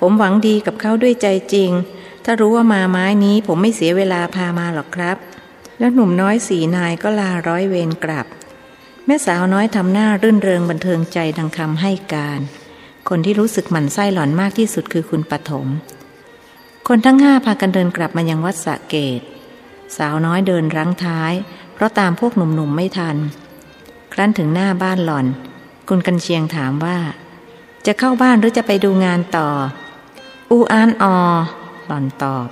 ผมหวังดีกับเขาด้วยใจจริง ถ้ารู้ว่ามาไม้นี้ผมไม่เสียเวลาพามาหรอกครับ แล้วหนุ่มน้อยสี่นายก็ลาร้อยเวรกลับ แม่สาวน้อยทำหน้ารื่นเริงบันเทิงใจดังคำให้การ คนที่รู้สึกหมั่นไส้หล่อนมากที่สุดคือคุณปฐมคนทั้งห้าพากันเดินกลับมายังวัดสะเกต สาวน้อยเดินรั้งท้าย เพราะตามพวกหนุ่มๆไม่ทัน ครั้นถึงหน้าบ้านหล่อน คุณกันเชียงถามว่า จะเข้าบ้านหรือจะไปดูงานต่อ อูอานอ หล่อนตอบ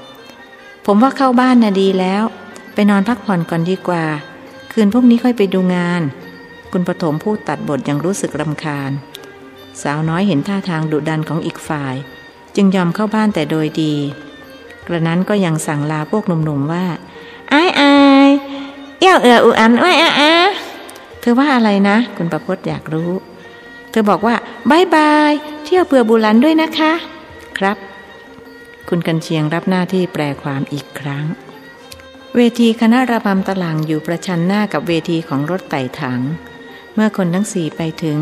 ผมว่าเข้าบ้านน่ะดีแล้ว ไปนอนพักผ่อนก่อนดีกว่า คืนพวกนี้ค่อยไปดูงาน คุณปฐมพูดตัดบทอย่างรู้สึกรำคาญ สาวน้อยเห็นท่าทางดุดันของอีกฝ่าย จึงยอมเข้าบ้านแต่โดยดี กระนั้นก็ยังสั่งลาพวกหนุ่มๆว่าอ้ไอ้เอี้ยวเอืออุอันไอ้อาอาเธอว่าอะไรนะ คุณประพจน์อยากรู้ เธอบอกว่าบายบาย เที่ยวเผื่อบุรันด้วยนะคะ ครับ คุณกันเชียงรับหน้าที่แปลความอีกครั้ง เวทีคณะระบำตลางอยู่ประชันหน้ากับเวทีของรถไต่ถัง เมื่อคนทั้งสี่ไปถึง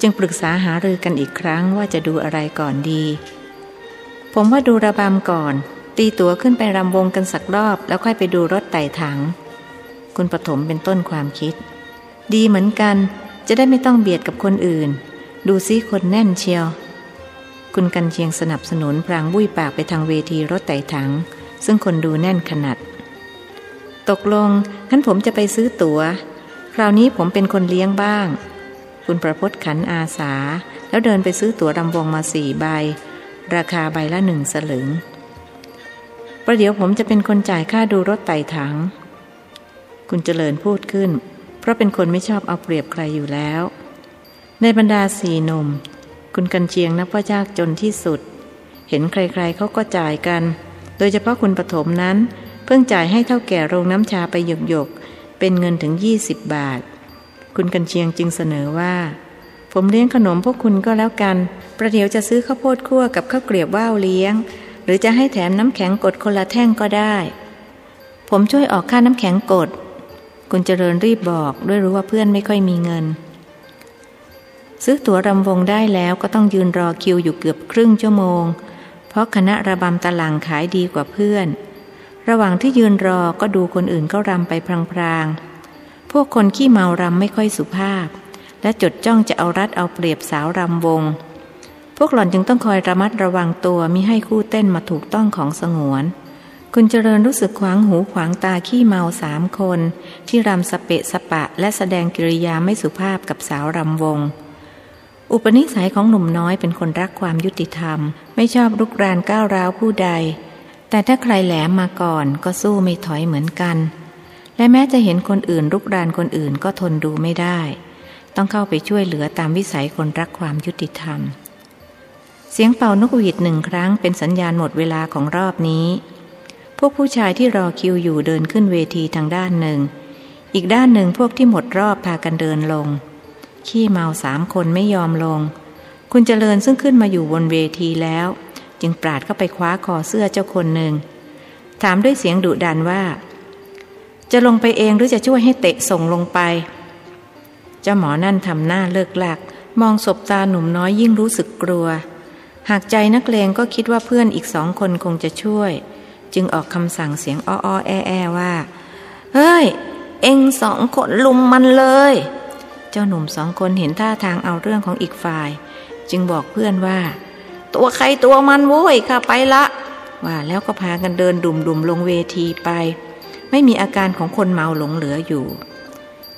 จึงปรึกษาหารือกันอีกครั้งว่าจะดูอะไรก่อนดี ผมว่าดูระบำก่อน ตีตั๋วขึ้นไปรำวงกันสักรอบ แล้วค่อยไปดูรถไต่ถัง คุณปฐมเป็นต้นความคิด ดีเหมือนกัน จะได้ไม่ต้องเบียดกับคนอื่น ดูซิคนแน่นเชียว คุณกันเชียงสนับสนุนพรางบุ้ยปากไปทางเวทีรถไต่ถัง ซึ่งคนดูแน่นขนาด ตกลงงั้นผมจะไปซื้อตัว๋ว คราวนี้ผมเป็นคนเลี้ยงบ้าง คุณประพศขันอาสา แล้วเดินไปซื้อตั๋วรำวงมาสี่ใบ ราคาใบละหนึ่งสลึง ประเดี๋ยวผมจะเป็นคนจ่ายค่าดูรถไต่ถัง คุณเจริญพูดขึ้น เพราะเป็นคนไม่ชอบเอาเปรียบใครอยู่แล้วในบรรดาสี่หนุ่ม คุณกันเชียงนับว่ายากจนที่สุด เห็นใครๆเขาก็จ่ายกัน โดยเฉพาะคุณปฐมนั้น เพิ่งจ่ายให้เท่าแก่โรงน้ำชาไปหยกหยกเป็นเงินถึงยี่สิบบาท คุณกันเชียงจึงเสนอว่า ผมเลี้ยงขนมพวกคุณก็แล้วกัน ประเดี๋ยวจะซื้อข้าวโพดคั่วกับข้าวเกลียบว่าวเลี้ยง หรือจะให้แถมน้ำแข็งกดคนละแท่งก็ได้ ผมช่วยออกค่าน้ำแข็งกด คุณเจริญรีบบอกด้วยรู้ว่าเพื่อนไม่ค่อยมีเงิน ซื้อตั๋วรำวงได้แล้วก็ต้องยืนรอคิวอยู่เกือบครึ่งชั่วโมง เพราะคณะระบำตะลังขายดีกว่าเพื่อน ระหว่างที่ยืนรอก็ดูคนอื่นก็รำไปพลางๆ พวกคนขี้เมารำไม่ค่อยสุภาพ และจดจ้องจะเอารัดเอาเปรียบสาวรำวง พวกหล่อนจึงต้องคอยระมัดระวังตัวมิให้คู่เต้นมาถูกต้องของสงวน คุณเจริญรู้สึกขวางหูขวางตาขี้เมาสามคน ที่รำสเปะสปะและแสดงกิริยาไม่สุภาพกับสาวรำวง อุปนิสัยของหนุ่มน้อยเป็นคนรักความยุติธรรม ไม่ชอบรุกรานก้าวร้าวผู้ใด แต่ถ้าใครแหลมมาก่อนก็สู้ไม่ถอยเหมือนกัน และแม้จะเห็นคนอื่นรุกรานคนอื่นก็ทนดูไม่ได้ ต้องเข้าไปช่วยเหลือตามวิสัยคนรักความยุติธรรม เสียงเป่านกหวีดหนึ่งครั้งเป็นสัญญาณหมดเวลาของรอบนี้ พวกผู้ชายที่รอคิวอยู่เดินขึ้นเวทีทางด้านหนึ่ง อีกด้านหนึ่งพวกที่หมดรอบพากันเดินลง ขี้เมาสามคนไม่ยอมลง คุณเจริญซึ่งขึ้นมาอยู่บนเวทีแล้ว จึงปราดเข้าไปคว้าคอเสื้อเจ้าคนหนึ่ง ถามด้วยเสียงดุดันว่า จะลงไปเองหรือจะช่วยให้เตะส่งลงไป เจ้าหมอนั่นทำหน้าเลิกหลัก มองศบตาหนุ่มน้อยยิ่งรู้สึกกลัว หากใจนักเลงก็คิดว่าเพื่อนอีกสองคนคงจะช่วย จึงออกคำสั่งเสียงอ้อแอแอว่า เฮ้ย เอ็งสองคนลุมมันเลย เจ้าหนุ่มสองคนเห็นท่าทางเอาเรื่องของอีกฝ่าย จึงบอกเพื่อนว่า ตัวใครตัวมันโว้ยข้าไปละ ว่าแล้วก็พากันเดินดุ่มๆลงเวทีไป ไม่มีอาการของคนเมาหลงเหลืออยู่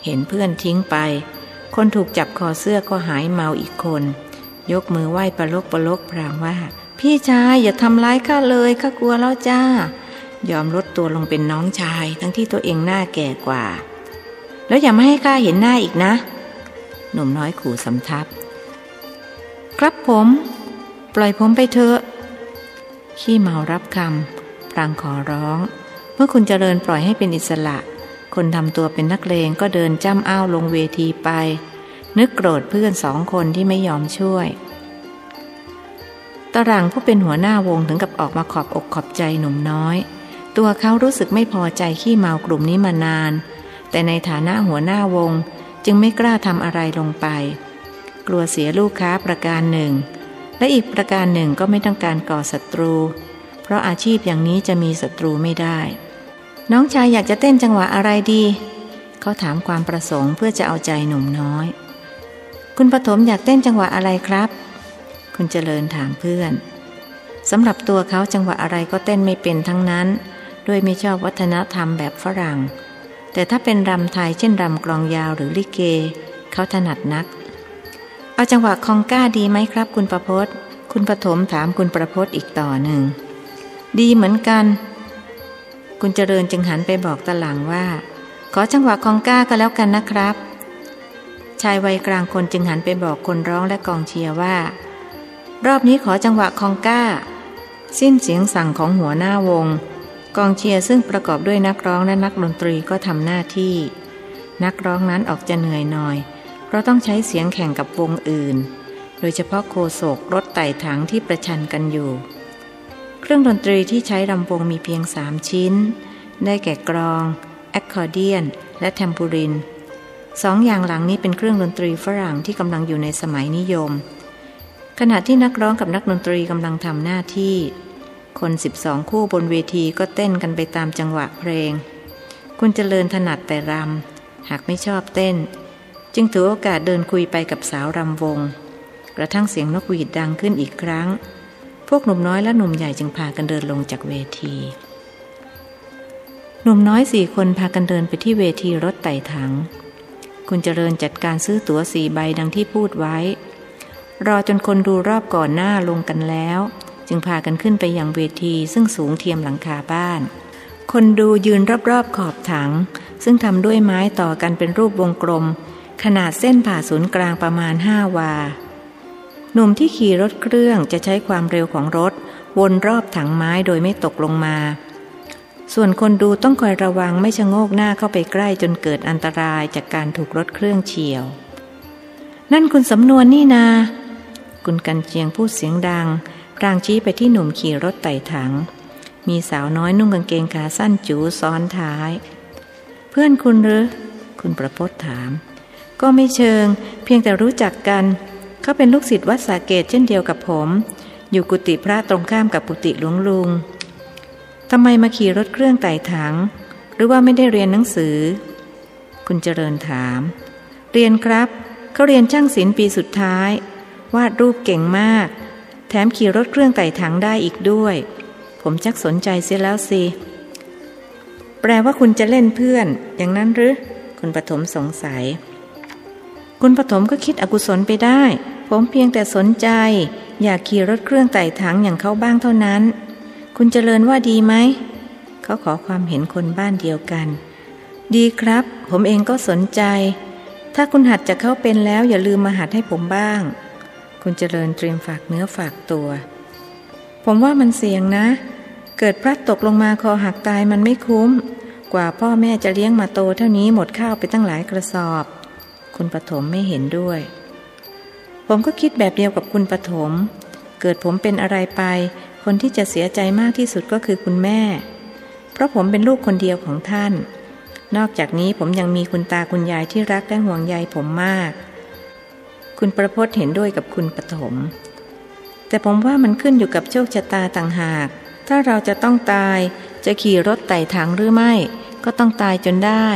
เห็นเพื่อนทิ้งไป คนถูกจับคอเสื้อก็หายเมาอีกคน ยกมือไหว้ประลกประลกพรางว่า พี่ชายอย่าทำร้ายข้าเลยข้ากลัวแล้วจ้ายอมลดตัวลงเป็นน้องชายทั้งที่ตัวเองหน้าแก่กว่า แล้วอย่าไม่ให้ข้าเห็นหน้าอีกนะ หนุ่มน้อยขู่สำทับ ครับผม ปล่อยผมไปเถอะ ขี้เมารับคำพลางขอร้อง เมื่อคุณเจริญปล่อยให้เป็นอิสระ คนทำตัวเป็นนักเลงก็เดินจ้ำอ้าวลงเวทีไป นึกโกรธเพื่อนสองคนที่ไม่ยอมช่วยตรังผู้เป็นหัวหน้าวงถึงกับออกมาขอบอกขอบใจหนุ่มน้อย ตัวเขารู้สึกไม่พอใจขี้เมากลุ่มนี้มานาน แต่ในฐานะหัวหน้าวง จึงไม่กล้าทำอะไรลงไป กลัวเสียลูกค้าประการหนึ่ง และอีกประการหนึ่งก็ไม่ต้องการก่อศัตรู เพราะอาชีพอย่างนี้จะมีศัตรูไม่ได้ น้องชายอยากจะเต้นจังหวะอะไรดี เขาถามความประสงค์เพื่อจะเอาใจหนุ่มน้อย คุณปฐมอยากเต้นจังหวะอะไรครับ คุณเจริญถามเพื่อนสำหรับตัวเขาจังหวะอะไรก็เต้นไม่เป็นทั้งนั้น ด้วยไม่ชอบวัฒนธรรมแบบฝรั่ง แต่ถ้าเป็นรำไทยเช่นรำกลองยาวหรือลิเก เขาถนัดนัก เอาจังหวะคองก้าดีไหมครับ คุณประพศคุณปฐมถามคุณประพศอีกต่อหนึ่ง ดีเหมือนกัน คุณเจริญจึงหันไปบอกตะหลังว่า ขอจังหวะคองก้าก็แล้วกันนะครับ ชายวัยกลางคนจึงหันไปบอกคนร้องและกองเชียร์ว่า รอบนี้ขอจังหวะคองก้า สิ้นเสียงสั่งของหัวหน้าวง กองเชียร์ซึ่งประกอบด้วยนักร้องและนักดนตรีก็ทำหน้าที่ นักร้องนั้นออกจะเหนื่อยหน่อย เพราะต้องใช้เสียงแข่งกับวงอื่น โดยเฉพาะโฆษกรถไต่ถังที่ประชันกันอยู่ เครื่องดนตรีที่ใช้รำวงมีเพียงสามชิ้น ได้แก่กลองแอคคอร์เดียน และแทมบูรินสองอย่างหลังนี้เป็นเครื่องดนตรีฝรั่งที่กำลังอยู่ในสมัยนิยม ขณะที่นักร้องกับนักดนตรีกำลังทำหน้าที่ คนสิบสองคู่บนเวทีก็เต้นกันไปตามจังหวะเพลง คุณเจริญถนัดแต่รำ หากไม่ชอบเต้น จึงถือโอกาสเดินคุยไปกับสาวรำวง กระทั่งเสียงนกหวีดดังขึ้นอีกครั้ง พวกหนุ่มน้อยและหนุ่มใหญ่จึงพากันเดินลงจากเวที หนุ่มน้อยสี่คนพากันเดินไปที่เวทีรถไต่ถัง คุณเจริญจัดการซื้อตั๋วสี่ใบดังที่พูดไว้ รอจนคนดูรอบก่อนหน้าลงกันแล้ว จึงพากันขึ้นไปยังเวทีซึ่งสูงเทียมหลังคาบ้าน คนดูยืนรอบๆขอบถัง ซึ่งทำด้วยไม้ต่อกันเป็นรูปวงกลม ขนาดเส้นผ่าศูนย์กลางประมาณห้าวา หนุ่มที่ขี่รถเครื่องจะใช้ความเร็วของรถ วนรอบถังไม้โดยไม่ตกลงมา ส่วนคนดูต้องคอยระวังไม่ชะโงกหน้าเข้าไปใกล้จนเกิดอันตรายจากการถูกรถเครื่องเฉียว นั่นคุณสำนวนนี่นา คุณกันเจียงพูดเสียงดัง รางชี้ไปที่หนุ่มขี่รถไต่ถัง มีสาวน้อยนุ่งกางเกงขาสั้นจูซ้อนท้าย เพื่อนคุณหรือ คุณประพศถาม ก็ไม่เชิง เพียงแต่รู้จักกัน เขาเป็นลูกศิษย์วัดสาเกตเช่นเดียวกับผม อยู่กุฏิพระตรงข้ามกับกุฏิหลวงลุงทำไมมาขี่รถเครื่องไต่ถัง หรือว่าไม่ได้เรียนหนังสือ คุณเจริญถาม เรียนครับ เขาเรียนช่างศิลป์ปีสุดท้าย วาดรูปเก่งมาก แถมขี่รถเครื่องไต่ถังได้อีกด้วย ผมชักสนใจเสียแล้วสิ แปลว่าคุณจะเล่นเพื่อน อย่างนั้นหรือ คุณปฐมสงสัย คุณปฐมก็คิดอกุศลไปได้ ผมเพียงแต่สนใจ อยากขี่รถเครื่องไต่ถังอย่างเขาบ้างเท่านั้น คุณเจริญว่าดีไหม เขาขอความเห็นคนบ้านเดียวกัน ดีครับ ผมเองก็สนใจ ถ้าคุณหัดจะเข้าเป็นแล้วอย่าลืมมาหัดให้ผมบ้าง คุณเจริญเตรียมฝากเนื้อฝากตัว ผมว่ามันเสี่ยงนะ เกิดพลัดตกลงมาคอหักตายมันไม่คุ้ม กว่าพ่อแม่จะเลี้ยงมาโตเท่านี้หมดข้าวไปตั้งหลายกระสอบ คุณปฐมไม่เห็นด้วย ผมก็คิดแบบเดียวกับคุณปฐม เกิดผมเป็นอะไรไป คนที่จะเสียใจมากที่สุดก็คือคุณแม่ เพราะผมเป็นลูกคนเดียวของท่าน นอกจากนี้ผมยังมีคุณตาคุณยายที่รักและห่วงใยผมมาก คุณประพจน์เห็นด้วยกับคุณปฐม แต่ผมว่ามันขึ้นอยู่กับโชคชะตาต่างหาก ถ้าเราจะต้องตายจะขี่รถไต่ถังหรือไม่ ก็ต้องตายจนได้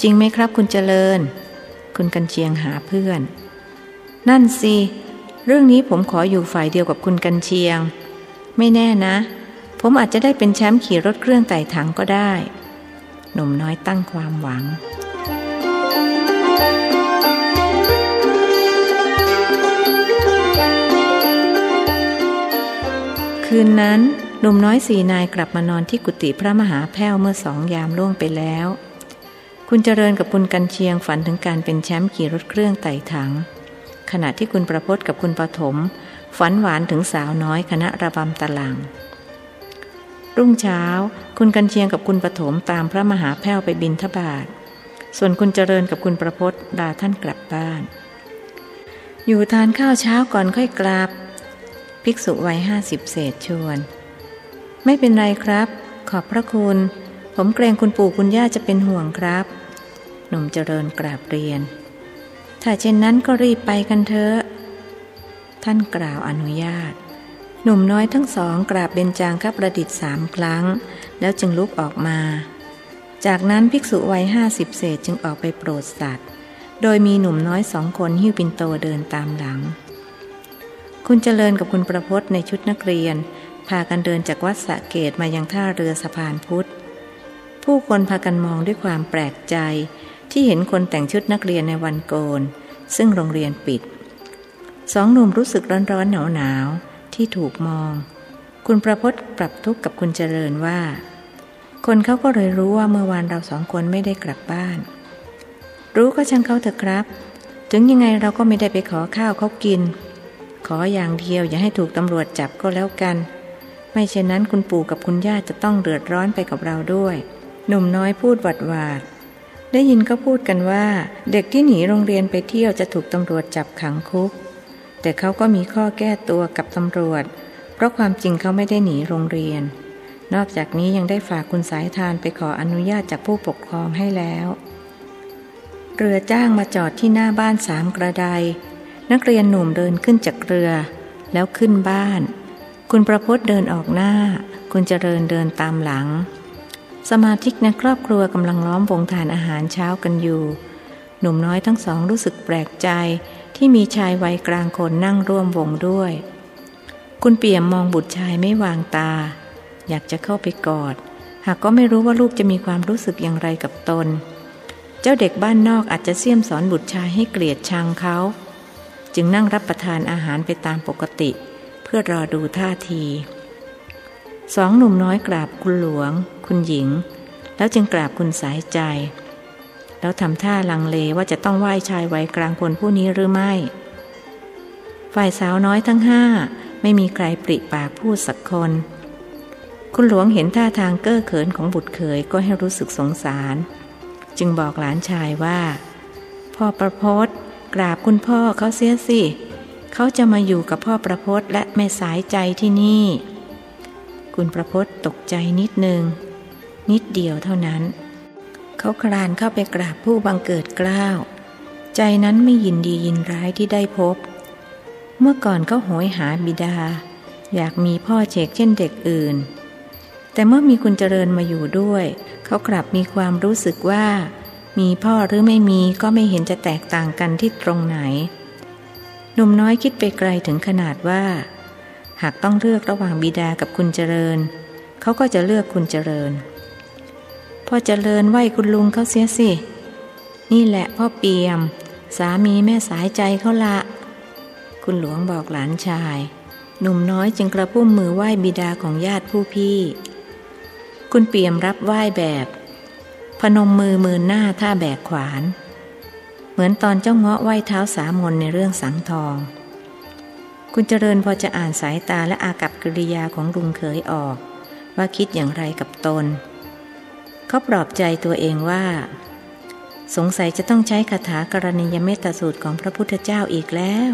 จริงไหมครับคุณเจริญ คุณกันเชียงหาเพื่อน นั่นสิเรื่องนี้ผมขออยู่ฝ่ายเดียวกับคุณกันเชียง ไม่แน่นะ ผมอาจจะได้เป็นแชมป์ขี่รถเครื่องไต่ถังก็ได้ หนุ่มน้อยตั้งความหวัง คืนนั้นหนุ่มน้อยสี่นายกลับมานอนที่กุฏิพระมหาแพ้วเมื่อสองยามล่วงไปแล้ว คุณเจริญกับคุณกันเชียงฝันถึงการเป็นแชมป์ขี่รถเครื่องไต่ถัง ขณะที่คุณประพศกับคุณปฐมฝันหวานถึงสาวน้อยคณะระบำตะลัง รุ่งเช้า คุณกันเชียงกับคุณปฐมตามพระมหาแพ้วไปบินทบาท ส่วนคุณเจริญกับคุณประพศลาท่านกลับบ้าน อยู่ทานข้าวเช้าก่อนค่อยกลับ ภิกษุวัยห้าสิบเศษชวน ไม่เป็นไรครับ ขอบพระคุณ ผมเกรงคุณปู่คุณย่าจะเป็นห่วงครับ หนุ่มเจริญกราบเรียน ถ้าเช่นนั้นก็รีบไปกันเถอะ ท่านกล่าวอนุญาต หนุ่มน้อยทั้งสองกราบเบญจางคประดิษฐ์สามครั้ง แล้วจึงลุกออกมา จากนั้นภิกษุวัยห้าสิบเศษจึงออกไปโปรดสัตว์ โดยมีหนุ่มน้อยสองคนหิ้วปินโตเดินตามหลัง คุณเจริญกับคุณประพศในชุดนักเรียน พากันเดินจากวัดสะเกตมายังท่าเรือสะพานพุทธ ผู้คนพากันมองด้วยความแปลกใจ ที่เห็นคนแต่งชุดนักเรียนในวันโกน ซึ่งโรงเรียนปิด สองหนุ่มรู้สึกร้อนร้อนหนาวหนาวที่ถูกมอง คุณประพศปรับทุกข์กับคุณเจริญว่า คนเขาก็เลยรู้ว่าเมื่อวานเราสองคนไม่ได้กลับบ้าน รู้ก็ช่างเขาเถอะครับ ถึงยังไงเราก็ไม่ได้ไปขอข้าวเขากิน ขออย่างเดียวอย่าให้ถูกตำรวจจับก็แล้วกัน ไม่เช่นนั้นคุณปู่กับคุณย่าจะต้องเดือดร้อนไปกับเราด้วย หนุ่มน้อยพูดหวัดหวาดได้ยินก็พูดกันว่า เด็กที่หนีโรงเรียนไปเที่ยวจะถูกตำรวจจับขังคุก แต่เขาก็มีข้อแก้ตัวกับตำรวจ เพราะความจริงเขาไม่ได้หนีโรงเรียนนนอกจากนี้ยังได้ฝากคุณสายทานไปขออนุญาตจากผู้ปกครองให้แล้ว เรือจ้างมาจอดที่หน้าบ้านสามกระได นักเรียนหนุ่มเดินขึ้นจากเรือ แล้วขึ้นบ้าน คุณประพจน์เดินออกหน้า คุณเจริญเดินตามหลัง สมาชิกในครอบครัวกำลังล้อมวงทานอาหารเช้ากันอยู่ หนุ่มน้อยทั้งสองรู้สึกแปลกใจที่มีชายวัยกลางคนนั่งร่วมวงด้วย คุณเปี่ยมมองบุตรชายไม่วางตา อยากจะเข้าไปกอด หากก็ไม่รู้ว่าลูกจะมีความรู้สึกอย่างไรกับตน เจ้าเด็กบ้านนอกอาจจะเสี่ยมสอนบุตรชายให้เกลียดชังเขา จึงนั่งรับประทานอาหารไปตามปกติ เพื่อรอดูท่าทีสองหนุ่มน้อยกราบคุณหลวง คุณหญิง แล้วจึงกราบคุณสายใจ แล้วทำท่าลังเลว่าจะต้องไหว้ชายวัยกลางคนผู้นี้หรือไม่ ฝ่ายสาวน้อยทั้งห้าไม่มีใครปริปากพูดสักคน คุณหลวงเห็นท่าทางเก้อเขินของบุตรเขยก็ให้รู้สึกสงสาร จึงบอกหลานชายว่า พ่อประพศ กราบคุณพ่อเขาเสียสิ เขาจะมาอยู่กับพ่อประพศและแม่สายใจที่นี่ คุณประพศตกใจนิดนึง นิดเดียวเท่านั้น เขาคลานเข้าไปกราบผู้บังเกิดกล้าว ใจนั้นไม่ยินดียินร้ายที่ได้พบ เมื่อก่อนเขาโหยหาบิดา อยากมีพ่อเชกเช่นเด็กอื่น แต่เมื่อมีคุณเจริญมาอยู่ด้วย เขากลับมีความรู้สึกว่า มีพ่อหรือไม่มีก็ไม่เห็นจะแตกต่างกันที่ตรงไหน หนุ่มน้อยคิดไปไกลถึงขนาดว่า หากต้องเลือกระหว่างบิดากับคุณเจริญ เขาก็จะเลือกคุณเจริญ พ่อเจริญไหวคุณลุงเขาเสียสิ นี่แหละพ่อเปียม สามีแม่สายใจเขาละ คุณหลวงบอกหลานชาย หนุ่มน้อยจึงกระพุ่มมือไหว้บิดาของญาติผู้พี่ คุณเปียมรับไหว้แบบ นมมือมือหน้าท่าแบกขวาน เหมือนตอนเจ้าเงาะไหว้เท้าสามนในเรื่องสังทอง คุณเจริญพอจะอ่านสายตาและอากับกิริยาของลุงเขยออก ว่าคิดอย่างไรกับตน เขาปลอบใจตัวเองว่า สงสัยจะต้องใช้คาถากรณียเมตสูตรของพระพุทธเจ้าอีกแล้ว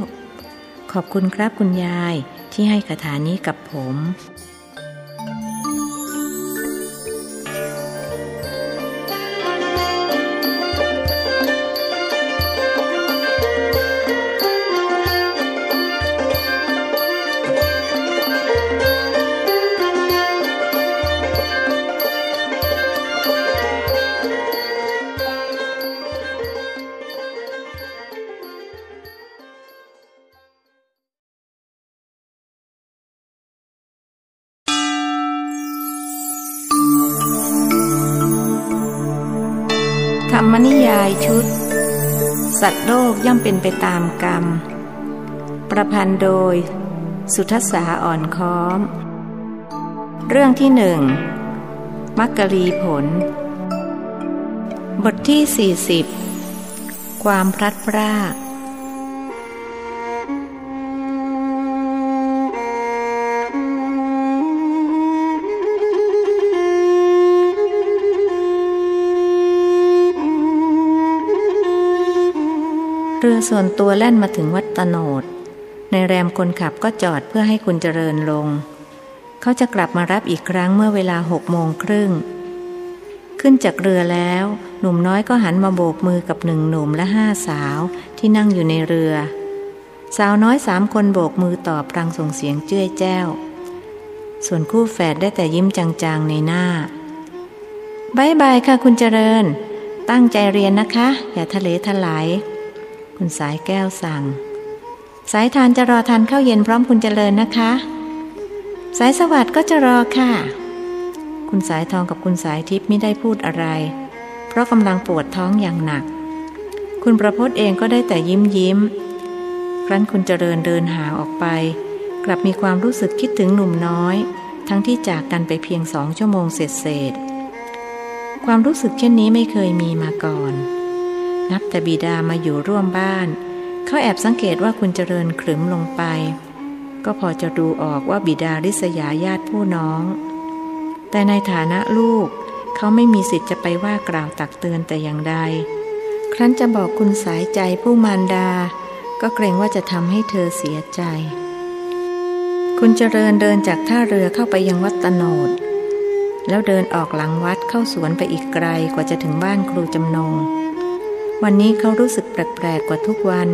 ขอบคุณครับคุณยายที่ให้คาถานี้กับผม สัตว์โลกย่อมเป็นไปตามกรรม ประพันธ์โดย สุทศาอ่อนค้อม เรื่องที่หนึ่งมักกะลีผล บทที่ 40 ความพลัดพราก เรือส่วนตัวแล่นมาถึงวัดตโนด ในแรมคนขับก็จอดเพื่อให้คุณเจริญลง เขาจะกลับมารับอีกครั้งเมื่อเวลาหกโมงครึ่ง ขึ้นจากเรือแล้ว หนุ่มน้อยก็หันมาโบกมือกับหนึ่งหนุ่มและห้าสาวที่นั่งอยู่ในเรือ สาวน้อยสามคนโบกมือตอบรังส่งเสียงเจ้ยแจ้ว ส่วนคู่แฝดได้แต่ยิ้มจางๆในหน้าบายบายค่ะคุณเจริญ ตั้งใจเรียนนะคะ อย่าทะเลทลาย คุณสายแก้วสั่ง สายทานจะรอทานข้าวเย็นพร้อมคุณเจริญนะคะ สายสวัสด์ก็จะรอค่ะ คุณสายทองกับคุณสายทิพย์ไม่ได้พูดอะไร เพราะกำลังปวดท้องอย่างหนัก คุณประพจน์เองก็ได้แต่ยิ้มยิ้ม ครั้นคุณเจริญเดินหาออกไป กลับมีความรู้สึกคิดถึงหนุ่มน้อย ทั้งที่จากกันไปเพียงสองชั่วโมงเสร็จเสร็จความรู้สึกเช่นนี้ไม่เคยมีมาก่อน นับแต่บิดามาอยู่ร่วมบ้าน เขาแอบสังเกตว่าคุณเจริญขรึมลงไป ก็พอจะดูออกว่าบิดาริษยาญาติผู้น้อง แต่ในฐานะลูก เขาไม่มีสิทธิ์จะไปว่ากล่าวตักเตือนแต่อย่างใด ครั้นจะบอกคุณสายใจผู้มารดา ก็เกรงว่าจะทำให้เธอเสียใจ คุณเจริญเดินจากท่าเรือเข้าไปยังวัดตโนดแล้วเดินออกหลังวัดเข้าสวนไปอีกไกลกว่าจะถึงบ้านครูจำนง วันนี้เขารู้สึกแปลกๆกว่าทุกวัน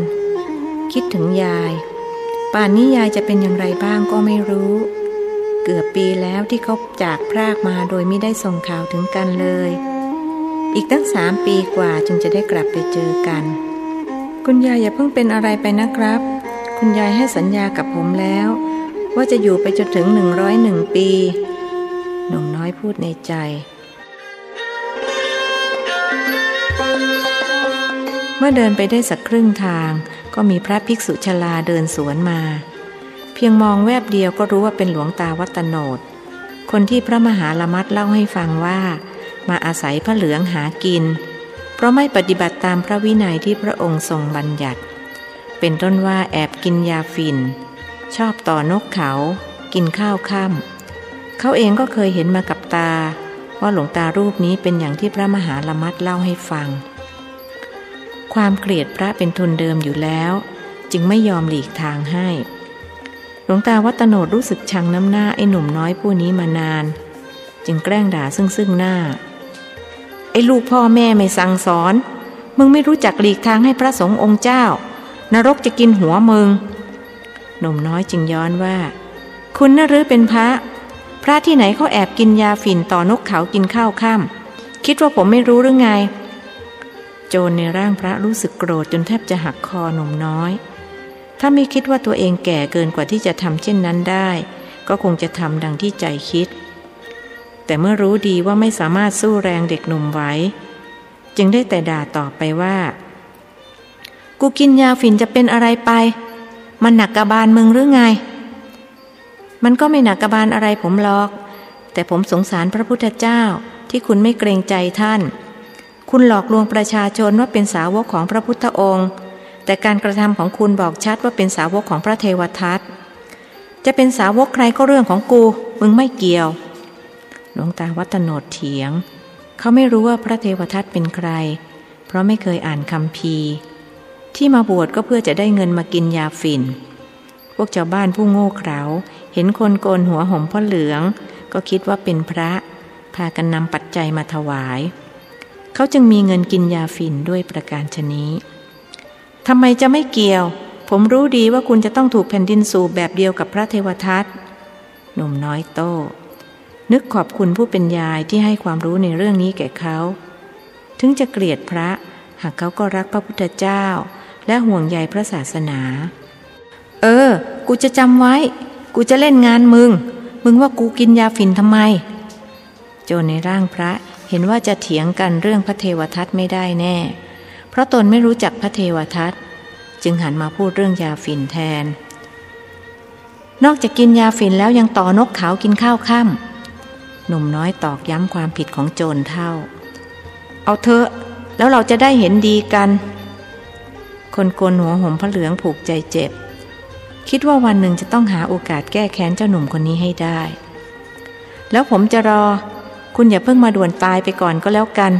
คิดถึงยาย ป่านนี้ยายจะเป็นอย่างไรบ้างก็ไม่รู้ เกือบปีแล้วที่เขาจากพรากมาโดยไม่ได้ส่งข่าวถึงกันเลย อีกตั้งสามปีกว่าจึงจะได้กลับไปเจอกัน คุณยายอย่าเพิ่งเป็นอะไรไปนะครับ คุณยายให้สัญญากับผมแล้ว ว่าจะอยู่ไปจนถึงหนึ่งร้อยหนึ่งปี หนุ่มน้อยพูดในใจ เมื่อเดินไปได้สักครึ่งทาง ก็มีพระภิกษุชลาเดินสวนมา เพียงมองแวบเดียวก็รู้ว่าเป็นหลวงตาวัตโนดคนที่พระมหาละมัดเล่าให้ฟังว่า มาอาศัยพระเหลืองหากิน เพราะไม่ปฏิบัติตามพระวินัยที่พระองค์ทรงบัญญัติ เป็นต้นว่าแอบกินยาฝิ่น ชอบต่อนกเขา กินข้าวค่ำเขาเองก็เคยเห็นมากับตา ว่าหลวงตารูปนี้เป็นอย่างที่พระมหาละมัดเล่าให้ฟัง ความเกลียดพระเป็นทุนเดิมอยู่แล้ว จึงไม่ยอมหลีกทางให้ หลวงตาวัตโนดรู้สึกชังน้ำหน้าไอ้หนุ่มน้อยผู้นี้มานาน จึงแกล้งด่าซึ่งซึ่งหน้า ไอ้ลูกพ่อแม่ไม่สั่งสอน มึงไม่รู้จักหลีกทางให้พระสงฆ์องค์เจ้า นรกจะกินหัวมึง หนุ่มน้อยจึงย้อนว่า คุณน่ารือเป็นพระ พระที่ไหนเขาแอบกินยาฝิ่นต่อนกเขากินข้าวข้ามคิดว่าผมไม่รู้หรือไง โจรในร่างพระรู้สึกโกรธจนแทบจะหักคอหนุ่มน้อย ถ้าไม่คิดว่าตัวเองแก่เกินกว่าที่จะทำเช่นนั้นได้ ก็คงจะทำดังที่ใจคิด แต่เมื่อรู้ดีว่าไม่สามารถสู้แรงเด็กหนุ่มไว้จึงได้แต่ด่าต่อไปว่า กูกินยาฝิ่นจะเป็นอะไรไป มันหนักกระบาลมึงหรือไง มันก็ไม่หนักกระบาลอะไรผมหรอก แต่ผมสงสารพระพุทธเจ้าที่คุณไม่เกรงใจท่าน คุณหลอกลวงประชาชนว่าเป็นสาวกของพระพุทธองค์ แต่การกระทำของคุณบอกชัดว่าเป็นสาวกของพระเทวทัตจะเป็นสาวกใครก็เรื่องของกู มึงไม่เกี่ยว หลวงตาวัตโนดเถียง เขาไม่รู้ว่าพระเทวทัตเป็นใคร เพราะไม่เคยอ่านคำพีที่มาบวชก็เพื่อจะได้เงินมากินยาฝิ่น พวกชาวบ้านผู้โง่เขลาเห็นคนโกนหัวห่มพ่อเหลือง ก็คิดว่าเป็นพระ พากันนำปัจจัยมาถวาย เขาจึงมีเงินกินยาฝิ่นด้วยประการชนี้ทำไมจะไม่เกี่ยว ผมรู้ดีว่าคุณจะต้องถูกแผ่นดินสูบแบบเดียวกับพระเทวทัตหนุ่มน้อยโต นึกขอบคุณผู้เป็นยายที่ให้ความรู้ในเรื่องนี้แก่เขา ถึงจะเกลียดพระ หากเขาก็รักพระพุทธเจ้า และห่วงใยพระศาสนา เออ กูจะจำไว้ กูจะเล่นงานมึง มึงว่ากูกินยาฝิ่นทำไม โจในร่างพระ เห็นว่าจะเถียงกันเรื่องพระเทวทัตไม่ได้แน่ เพราะตนไม่รู้จักพระเทวทัตจึงหันมาพูดเรื่องยาฝิ่นแทน นอกจากกินยาฝิ่นแล้วยังต่อนกเขากินข้าวค่ำหนุ่มน้อยตอกย้ำความผิดของโจรเท่า เอาเถอะแล้วเราจะได้เห็นดีกัน คนโกนหัวหมพระเหลืองผูกใจเจ็บ คิดว่าวันหนึ่งจะต้องหาโอกาสแก้แค้นเจ้าหนุ่มคนนี้ให้ได้ แล้วผมจะรอ คุณอย่าเพิ่งมาด่วนตายไปก่อนก็แล้วกัน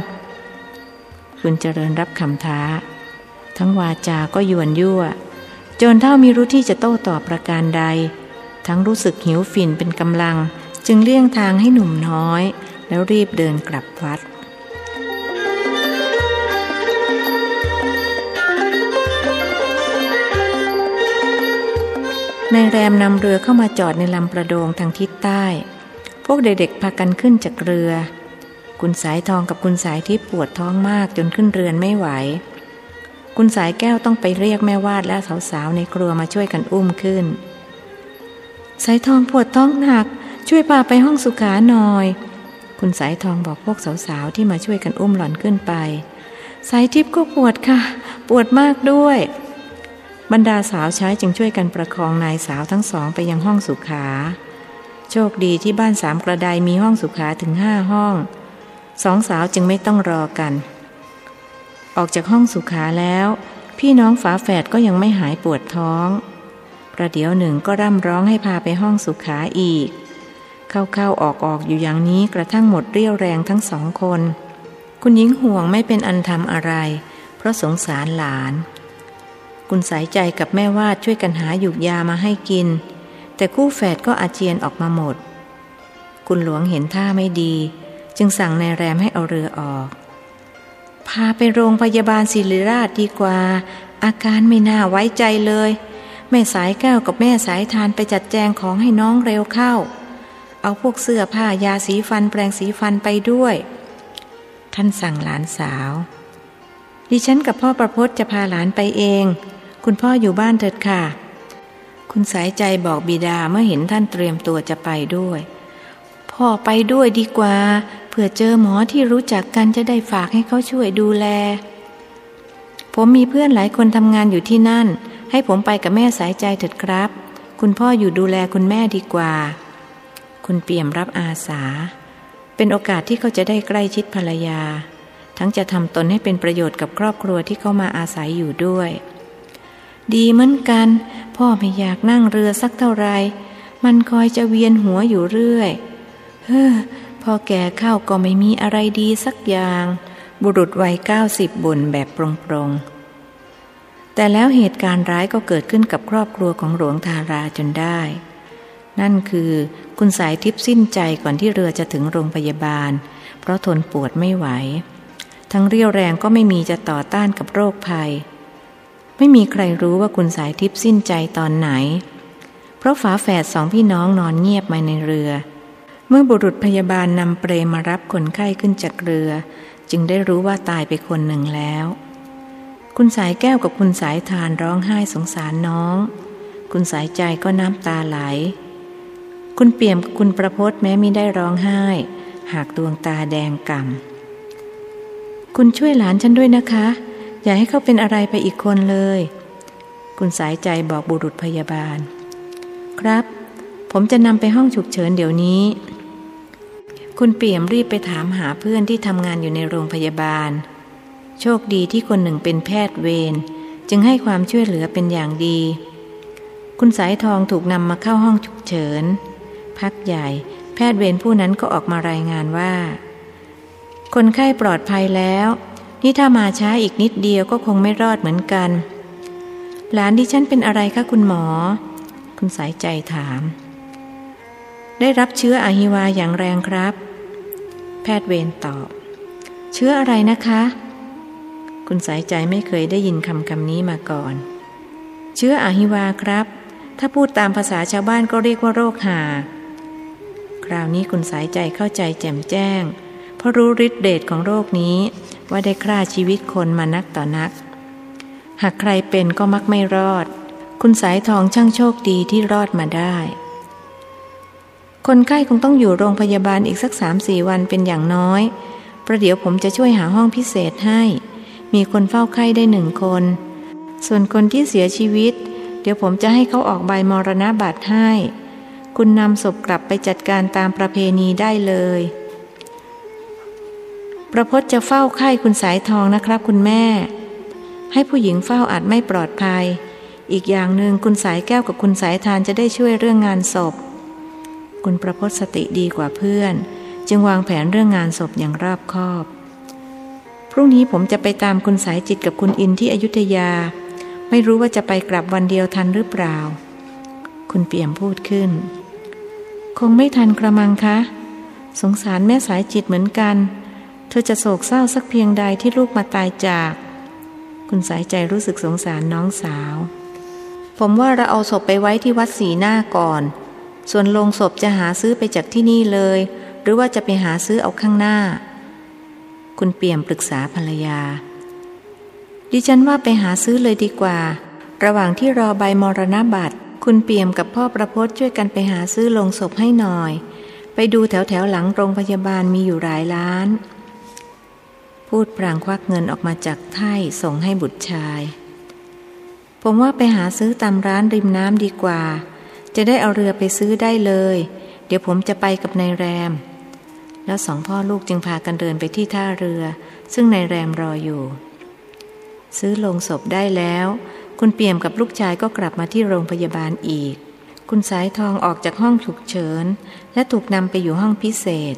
คุณเจริญรับคำท้า ทั้งวาจาก็ยวนยั่ว จนเท่ามีรู้ที่จะโต้ตอบประการใด ทั้งรู้สึกหิวฝิ่นเป็นกำลัง จึงเลี่ยงทางให้หนุ่มน้อย แล้วรีบเดินกลับวัดนายแรมนำเรือเข้ามาจอดในลำประโดงทางทิศใต้ พวกเด็กๆพากันขึ้นจากเรือ คุณสายทองกับคุณสายที่ปวดท้องมากจนขึ้นเรือนไม่ไหว คุณสายแก้วต้องไปเรียกแม่วาดและสาวๆในครัวมาช่วยกันอุ้มขึ้น สายทองปวดท้องหนัก ช่วยพาไปห้องสุขาหน่อย คุณสายทองบอกพวกสาวๆที่มาช่วยกันอุ้มหล่อนขึ้นไป สายทิพย์ก็ปวดค่ะ ปวดมากด้วย บรรดาสาวใช้จึงช่วยกันประคองนายสาวทั้งสองไปยังห้องสุขา โชคดีที่บ้านสามกระไดมีห้องสุขาถึงห้าห้อง สองสาวจึงไม่ต้องรอกัน ออกจากห้องสุขาแล้ว พี่น้องฝาแฝดก็ยังไม่หายปวดท้อง ประเดี๋ยวหนึ่งก็ร่ำร้องให้พาไปห้องสุขาอีก เข้าๆออกๆอยู่อย่างนี้กระทั่งหมดเรี่ยวแรงทั้งสองคน คุณหญิงห่วงไม่เป็นอันทำอะไร เพราะสงสารหลาน คุณสายใจกับแม่วาดช่วยกันหาหยุกยามาให้กิน แต่คู่แฝดก็อาเจียนออกมาหมด คุณหลวงเห็นท่าไม่ดี จึงสั่งนายแรมให้เอาเรือออก พาไปโรงพยาบาลศิริราชดีกว่า อาการไม่น่าไว้ใจเลย แม่สายแก้วกับแม่สายทานไปจัดแจงของให้น้องเร็วเข้า เอาพวกเสื้อผ้ายาสีฟันแปรงสีฟันไปด้วย ท่านสั่งหลานสาว ดิฉันกับพ่อประพศจะพาหลานไปเอง คุณพ่ออยู่บ้านเถิดค่ะ คุณสายใจบอกบิดาเมื่อเห็นท่านเตรียมตัวจะไปด้วย พ่อไปด้วยดีกว่า เผื่อเจอหมอที่รู้จักกันจะได้ฝากให้เขาช่วยดูแล ผมมีเพื่อนหลายคนทำงานอยู่ที่นั่น ให้ผมไปกับแม่สายใจเถิดครับ คุณพ่ออยู่ดูแลคุณแม่ดีกว่า คุณเปี่ยมรับอาสา เป็นโอกาสที่เขาจะได้ใกล้ชิดภรรยา ทั้งจะทำตนให้เป็นประโยชน์กับครอบครัวที่เขามาอาศัยอยู่ด้วย ดีเหมือนกัน พ่อไม่อยากนั่งเรือสักเท่าไร มันคอยจะเวียนหัวอยู่เรื่อย เฮ้อพอแก่เข้าก็ไม่มีอะไรดีสักอย่าง บุรุษวัยเก้าสิบบ่นแบบปรง ๆ แต่แล้วเหตุการณ์ร้ายก็เกิดขึ้นกับครอบครัวของหลวงทาราจนได้ นั่นคือคุณสายทิพย์สิ้นใจก่อนที่เรือจะถึงโรงพยาบาล เพราะทนปวดไม่ไหว ทั้งเรี่ยวแรงก็ไม่มีจะต่อต้านกับโรคภัย ไม่มีใครรู้ว่าคุณสายทิพย์สิ้นใจตอนไหน เพราะฝาแฝดสองพี่น้องนอนเงียบมาในเรือ เมื่อบุรุษพยาบาลนำเปรมารับคนไข้ขึ้นจากเรือ จึงได้รู้ว่าตายไปคนหนึ่งแล้ว คุณสายแก้วกับคุณสายทานร้องไห้สงสารน้อง คุณสายใจก็น้ำตาไหล คุณเปี่ยมคุณประพศแม้มิได้ร้องไห้ หากดวงตาแดงกำ่ำคุณช่วยหลานฉันด้วยนะคะ อย่าให้เขาเป็นอะไรไปอีกคนเลย คุณสายใจบอกบุรุษพยาบาล ครับ ผมจะนำไปห้องฉุกเฉินเดี๋ยวนี้ คุณเปี่ยมรีบไปถามหาเพื่อนที่ทำงานอยู่ในโรงพยาบาล โชคดีที่คนหนึ่งเป็นแพทย์เวรจึงให้ความช่วยเหลือเป็นอย่างดี คุณสายทองถูกนำมาเข้าห้องฉุกเฉิน พักใหญ่ แพทย์เวรผู้นั้นก็ออกมารายงานว่า คนไข้ปลอดภัยแล้ว นี่ถ้ามาช้าอีกนิดเดียวก็คงไม่รอดเหมือนกัน หลานดิฉันเป็นอะไรคะคุณหมอ คุณสายใจถาม ได้รับเชื้ออหิวาอย่างแรงครับ แพทย์เวรตอบ เชื้ออะไรนะคะ คุณสายใจไม่เคยได้ยินคำคำนี้มาก่อน เชื้ออหิวาครับ ถ้าพูดตามภาษาชาวบ้านก็เรียกว่าโรคหาคราวนี้คุณสายใจเข้าใจแจ่มแจ้ง เพราะรู้ฤทธิเดชของโรคนี้ ว่าได้ฆ่าชีวิตคนมานักต่อนัก หากใครเป็นก็มักไม่รอด คุณสายทองช่างโชคดีที่รอดมาได้ คนไข้คงต้องอยู่โรงพยาบาลอีกสักสามสี่วันเป็นอย่างน้อย ประเดี๋ยวผมจะช่วยหาห้องพิเศษให้ มีคนเฝ้าไข้ได้หนึ่งคน ส่วนคนที่เสียชีวิต เดี๋ยวผมจะให้เขาออกใบมรณบัตรให้ คุณนำศพกลับไปจัดการตามประเพณีได้เลย ประพจน์จะเฝ้าไข้คุณสายทองนะครับคุณแม่ ให้ผู้หญิงเฝ้าอาจไม่ปลอดภัย อีกอย่างหนึ่งคุณสายแก้วกับคุณสายทานจะได้ช่วยเรื่องงานศพ คุณประพจน์สติดีกว่าเพื่อน จึงวางแผนเรื่องงานศพอย่างรอบคอบ พรุ่งนี้ผมจะไปตามคุณสายจิตกับคุณอินที่อยุธยา ไม่รู้ว่าจะไปกลับวันเดียวทันหรือเปล่า คุณเปี่ยมพูดขึ้น คงไม่ทันกระมังคะ สงสารแม่สายจิตเหมือนกัน เธอจะโศกเศร้าสักเพียงใดที่ลูกมาตายจาก คุณสายใจรู้สึกสงสารน้องสาว ผมว่าเราเอาศพไปไว้ที่วัดสีหน้าก่อน ส่วนโลงศพจะหาซื้อไปจากที่นี่เลย หรือว่าจะไปหาซื้อเอาข้างหน้า คุณเปี่ยมปรึกษาภรรยา ดิฉันว่าไปหาซื้อเลยดีกว่า ระหว่างที่รอใบมรณบัตร คุณเปี่ยมกับพ่อประพจน์ช่วยกันไปหาซื้อโลงศพให้หน่อย ไปดูแถวแถวหลังโรงพยาบาลมีอยู่หลายล้าน พูดพรางควักเงินออกมาจากไถ่ส่งให้บุตรชาย ผมว่าไปหาซื้อตามร้านริมน้ำดีกว่า จะได้เอาเรือไปซื้อได้เลย เดี๋ยวผมจะไปกับนายแรม แล้วสองพ่อลูกจึงพากันเดินไปที่ท่าเรือ ซึ่งนายแรมรออยู่ ซื้อลงศพได้แล้ว คุณเปี่ยมกับลูกชายก็กลับมาที่โรงพยาบาลอีก คุณสายทองออกจากห้องฉุกเฉิน และถูกนำไปอยู่ห้องพิเศษ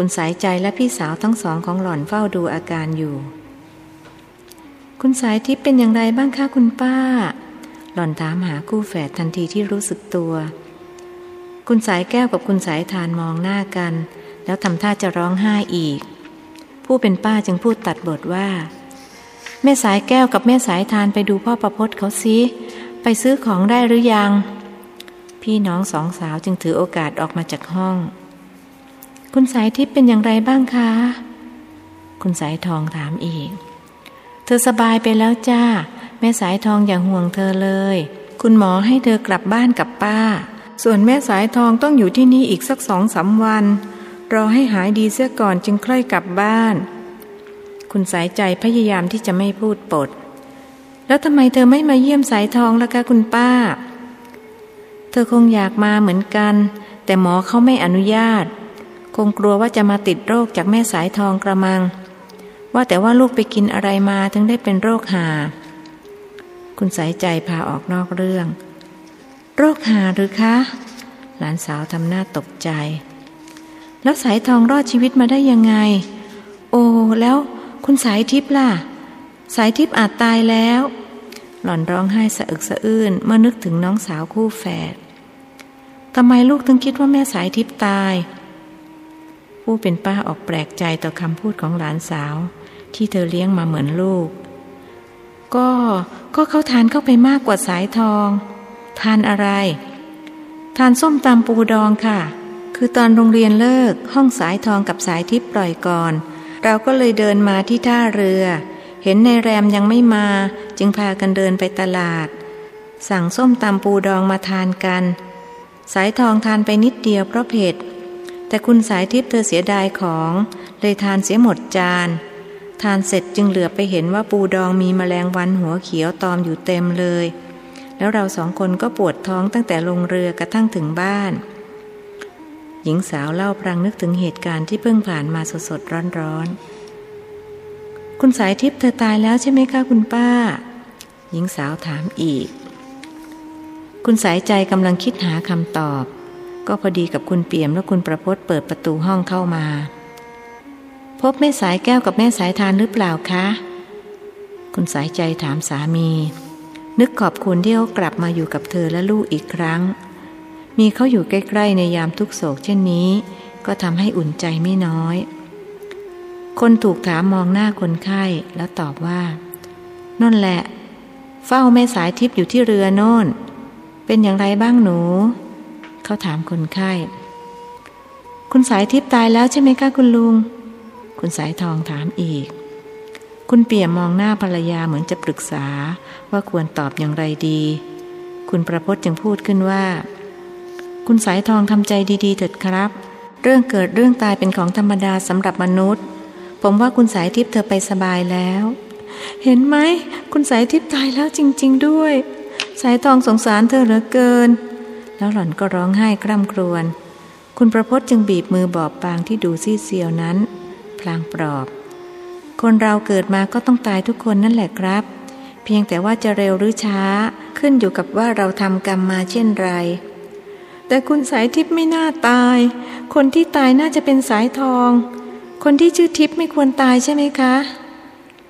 คุณสายใจและพี่สาวทั้งสองของหล่อนเฝ้าดูอาการอยู่ คุณสายทิพย์เป็นอย่างไรบ้างคะคุณป้า หล่อนถามหาคู่แฝดทันทีที่รู้สึกตัว คุณสายแก้วกับคุณสายทานมองหน้ากัน แล้วทำท่าจะร้องไห้อีก ผู้เป็นป้าจึงพูดตัดบทว่า แม่สายแก้วกับแม่สายทานไปดูพ่อประพศเขาซิไปซื้อของได้หรือยัง พี่น้องสองสาวจึงถือโอกาสออกมาจากห้อง คุณสายทิพย์เป็นอย่างไรบ้างคะ คุณสายทองถามอีก เธอสบายไปแล้วจ้า แม่สายทองอย่าห่วงเธอเลย คุณหมอให้เธอกลับบ้านกับป้า ส่วนแม่สายทองต้องอยู่ที่นี่อีกสักสองสาวัน รอให้หายดีเสียก่อนจึงค่อยกลับบ้าน คุณสายใจพยายามที่จะไม่พูดปด แล้วทำไมเธอไม่มาเยี่ยมสายทองล่ะคะคุณป้า เธอคงอยากมาเหมือนกัน แต่หมอเขาไม่อนุญาต คงกลัวว่าจะมาติดโรคจากแม่สายทองกระมัง ว่าแต่ว่าลูกไปกินอะไรมาถึงได้เป็นโรคหา คุณสายใจพาออกนอกเรื่อง โรคหาหรือคะ หลานสาวทำหน้าตกใจ แล้วสายทองรอดชีวิตมาได้ยังไง โอ้แล้วคุณสายทิพย์ล่ะ สายทิพย์อาจตายแล้ว หล่อนร้องไห้สะอึกสะอื้นเมื่อนึกถึงน้องสาวคู่แฝดทำไมลูกถึงคิดว่าแม่สายทิพย์ตาย ผู้เป็นป้าออกแปลกใจต่อคำพูดของหลานสาว ที่เธอเลี้ยงมาเหมือนลูก ก็ก็เขาทานเข้าไปมากกว่าสายทอง ทานอะไร ทานส้มตำปูดองค่ะ คือตอนโรงเรียนเลิกห้องสายทองกับสายทิพย์ปล่อยก่อน เราก็เลยเดินมาที่ท่าเรือ เห็นในแรมยังไม่มา จึงพากันเดินไปตลาด สั่งส้มตำปูดองมาทานกัน สายทองทานไปนิดเดียวเพราะเผ็ด แต่คุณสายทิพย์เธอเสียดายของ เลยทานเสียหมดจาน ทานเสร็จจึงเหลือไปเห็นว่าปูดองมีแมลงวันหัวเขียวตอมอยู่เต็มเลย แล้วเราสองคนก็ปวดท้องตั้งแต่ลงเรือกระทั่งถึงบ้าน หญิงสาวเล่าพรางนึกถึงเหตุการณ์ที่เพิ่งผ่านมาสดๆร้อนๆ คุณสายทิพย์เธอตายแล้วใช่ไหมคะคุณป้า หญิงสาวถามอีก คุณสายใจกำลังคิดหาคำตอบ ก็พอดีกับคุณเปี่ยมและคุณประพศเปิดประตูห้องเข้ามา พบแม่สายแก้วกับแม่สายทานหรือเปล่าคะ คุณสายใจถามสามี นึกขอบคุณที่เขากลับมาอยู่กับเธอและลูกอีกครั้ง มีเขาอยู่ใกล้ ๆ ในยามทุกโศกเช่นนี้ ก็ทำให้อุ่นใจไม่น้อย คนถูกถามมองหน้าคนไข้แล้วตอบว่านั่นแหละ เฝ้าแม่สายทิพย์อยู่ที่เรือโน่น เป็นอย่างไรบ้างหนู เขาถามคนไข้ คุณสายทิพย์ตายแล้วใช่ไหมคะคุณลุง คุณสายทองถามอีก คุณเปี่ยมมองหน้าภรรยาเหมือนจะปรึกษาว่าควรตอบอย่างไรดี คุณประพจน์จึงพูดขึ้นว่า คุณสายทองทำใจดีๆเถิดครับ เรื่องเกิดเรื่องตายเป็นของธรรมดาสำหรับมนุษย์ ผมว่าคุณสายทิพย์เธอไปสบายแล้ว เห็นไหมคุณสายทิพย์ตายแล้วจริง ๆ ด้วย สายทองสงสารเธอเหลือเกิน แล้วหล่อนก็ร้องไห้กร่ำครวญ คุณประพจน์จึงบีบมือบอบบางที่ดูซีเซียวนั้น พลางปลอบ คนเราเกิดมาก็ต้องตายทุกคนนั่นแหละครับ เพียงแต่ว่าจะเร็วหรือช้าขึ้นอยู่กับว่าเราทำกรรมมาเช่นไร แต่คุณสายทิพย์ไม่น่าตาย คนที่ตายน่าจะเป็นสายทอง คนที่ชื่อทิพย์ไม่ควรตายใช่ไหมคะ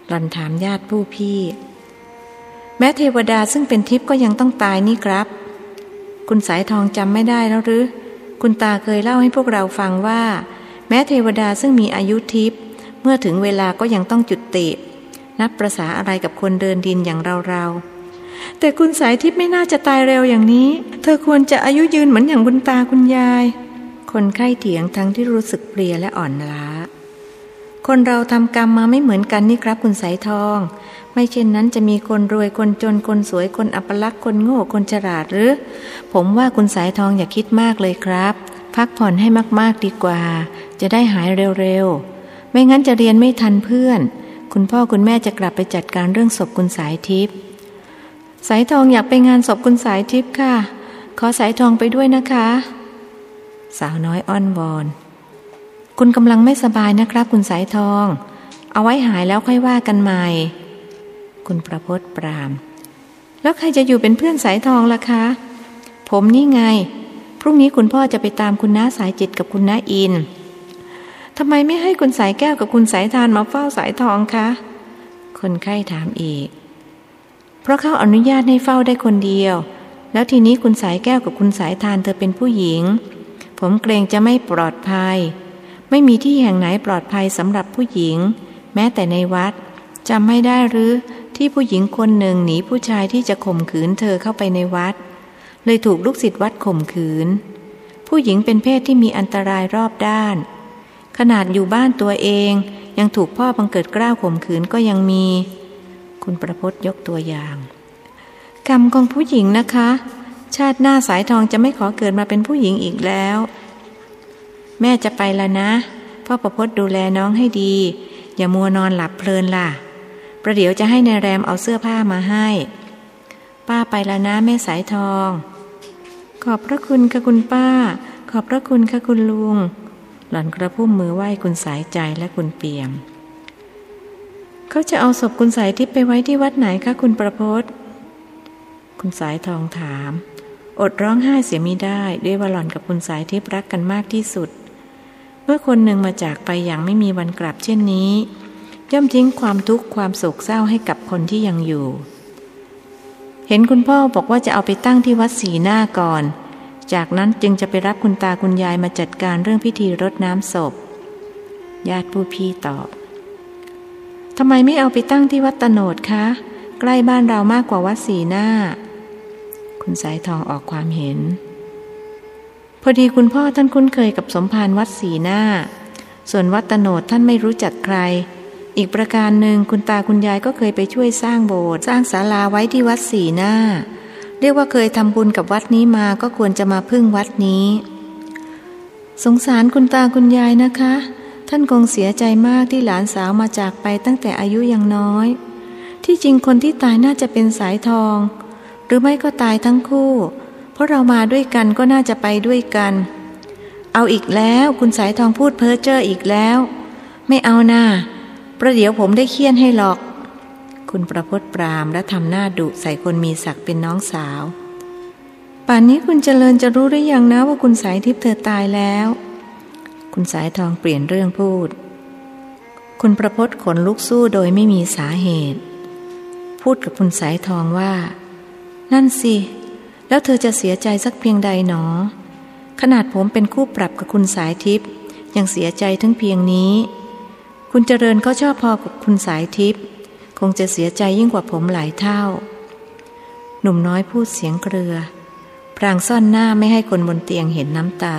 หล่อนถามญาติผู้พี่ แม้เทวดาซึ่งเป็นทิพย์ก็ยังต้องตายนี่ครับ คุณสายทองจำไม่ได้แล้วหรือ คุณตาเคยเล่าให้พวกเราฟังว่า แม้เทวดาซึ่งมีอายุทิพย์เมื่อถึงเวลาก็ยังต้องจุดตินับประษาอะไรกับคนเดินดินอย่างเราเราๆแต่คุณสายทิพย์ไม่น่าจะตายเร็วอย่างนี้ เธอควรจะอายุยืนเหมือนอย่างคุณตาคุณยาย คนไข้เถียงทั้งที่รู้สึกเพลียและอ่อนล้า คนเราทำกรรมมาไม่เหมือนกันนี่ครับคุณสายทอง ไม่เช่นนั้นจะมีคนรวยคนจนคนสวยคนอัปลักษณ์คนโง่คนฉลาดหรือ ผมว่าคุณสายทองอย่าคิดมากเลยครับ พักผ่อนให้มากๆดีกว่า จะได้หายเร็วๆ ไม่งั้นจะเรียนไม่ทันเพื่อน คุณพ่อคุณแม่จะกลับไปจัดการเรื่องศพคุณสายทิพย์สายทองอยากไปงานศพคุณสายทิพย์ค่ะ ขอสายทองไปด้วยนะคะ สาวน้อยอ้อนวอน คุณกำลังไม่สบายนะครับ คุณสายทอง เอาไว้หายแล้วค่อยว่ากันใหม่ คุณประพศปรามแล้วใครจะอยู่เป็นเพื่อนสายทองล่ะคะ ผมนี่ไง พรุ่งนี้คุณพ่อจะไปตามคุณน้าสายจิตกับคุณน้าอินทำไมไม่ให้คุณสายแก้วกับคุณสายทานมาเฝ้าสายทองคะ คนไข้ถามอีก เพราะเขาอนุญาตให้เฝ้าได้คนเดียว แล้วทีนี้คุณสายแก้วกับคุณสายทานเธอเป็นผู้หญิง ผมเกรงจะไม่ปลอดภัย ไม่มีที่แห่งไหนปลอดภัยสำหรับผู้หญิง แม้แต่ในวัดจำไม่ได้หรือ ที่ผู้หญิงคนหนึ่งหนีผู้ชายที่จะข่มขืนเธอเข้าไปในวัด เลยถูกลูกศิษย์วัดข่มขืน ผู้หญิงเป็นเพศที่มีอันตรายรอบด้าน ขนาดอยู่บ้านตัวเองยังถูกพ่อบังเกิดกล้าวข่มขืนก็ยังมี คุณประพจน์ยกตัวอย่าง กรรมของผู้หญิงนะคะ ชาติหน้าสายทองจะไม่ขอเกิดมาเป็นผู้หญิงอีกแล้ว แม่จะไปแล้วนะ พ่อประพจน์ดูแลน้องให้ดี อย่ามัวนอนหลับเพลินล่ะ ประเดี๋ยวจะให้ในแรมเอาเสื้อผ้ามาให้ ป้าไปแล้วนะแม่สายทอง ขอบพระคุณค่ะคุณป้า ขอบพระคุณค่ะคุณลุง หล่อนกระพุ่มมือไหว้คุณสายใจและคุณเปี่ยม เขาจะเอาศพคุณสายทิพย์ไปไว้ที่วัดไหนคะคุณประพศคุณสายทองถาม อดร้องไห้เสียไมิได้ ด้วยว่าหล่อนกับคุณสายทิพย์รักกันมากที่สุด เมื่อคนหนึ่งมาจากไปอย่างไม่มีวันกลับเช่นนี้ ย่อมทิ้งความทุกข์ความโศกเศร้าให้กับคนที่ยังอยู่ เห็นคุณพ่อบอกว่าจะเอาไปตั้งที่วัดสีหน้าก่อน จากนั้นจึงจะไปรับคุณตาคุณยายมาจัดการเรื่องพิธีรดน้ำศพ ญาติผู้พี่ตอบทำไมไม่เอาไปตั้งที่วัดตโนดคะ ใกล้บ้านเรามากกว่าวัดสีหน้า คุณสายทองออกความเห็น พอดีคุณพ่อท่านคุ้นเคยกับสมภารวัดสีหน้า ส่วนวัดตโนดท่านไม่รู้จักใคร อีกประการหนึ่งคุณตาคุณยายก็เคยไปช่วยสร้างโบสถ์สร้างศาลาไว้ที่วัดสีหน้า เรียกว่าเคยทำบุญกับวัดนี้มาก็ควรจะมาพึ่งวัดนี้ สงสารคุณตาคุณยายนะคะ ท่านคงเสียใจมากที่หลานสาวมาจากไปตั้งแต่อายุยังน้อย ที่จริงคนที่ตายน่าจะเป็นสายทอง หรือไม่ก็ตายทั้งคู่ เพราะเรามาด้วยกันก็น่าจะไปด้วยกัน เอาอีกแล้วคุณสายทองพูดเพ้อเจ้ออีกแล้ว ไม่เอาหน้า ประเดี๋ยวผมได้เคี่ยนให้หรอก คุณประพศปรามและทำหน้าดุใส่คนมีศักดิ์เป็นน้องสาว ป่านนี้คุณเจริญจะรู้หรือยังนะว่าคุณสายทิพย์เธอตายแล้ว คุณสายทองเปลี่ยนเรื่องพูด คุณประพศขนลุกสู้โดยไม่มีสาเหตุ พูดกับคุณสายทองว่า นั่นสิ แล้วเธอจะเสียใจสักเพียงใดหนอ ขนาดผมเป็นคู่ปรับกับคุณสายทิพย์ยังเสียใจทั้งเพียงนี้ คุณเจริญก็ชอบพอกับคุณสายทิพย์คงจะเสียใจยิ่งกว่าผมหลายเท่า หนุ่มน้อยพูดเสียงเกลือ พรางซ่อนหน้าไม่ให้คนบนเตียงเห็นน้ำตา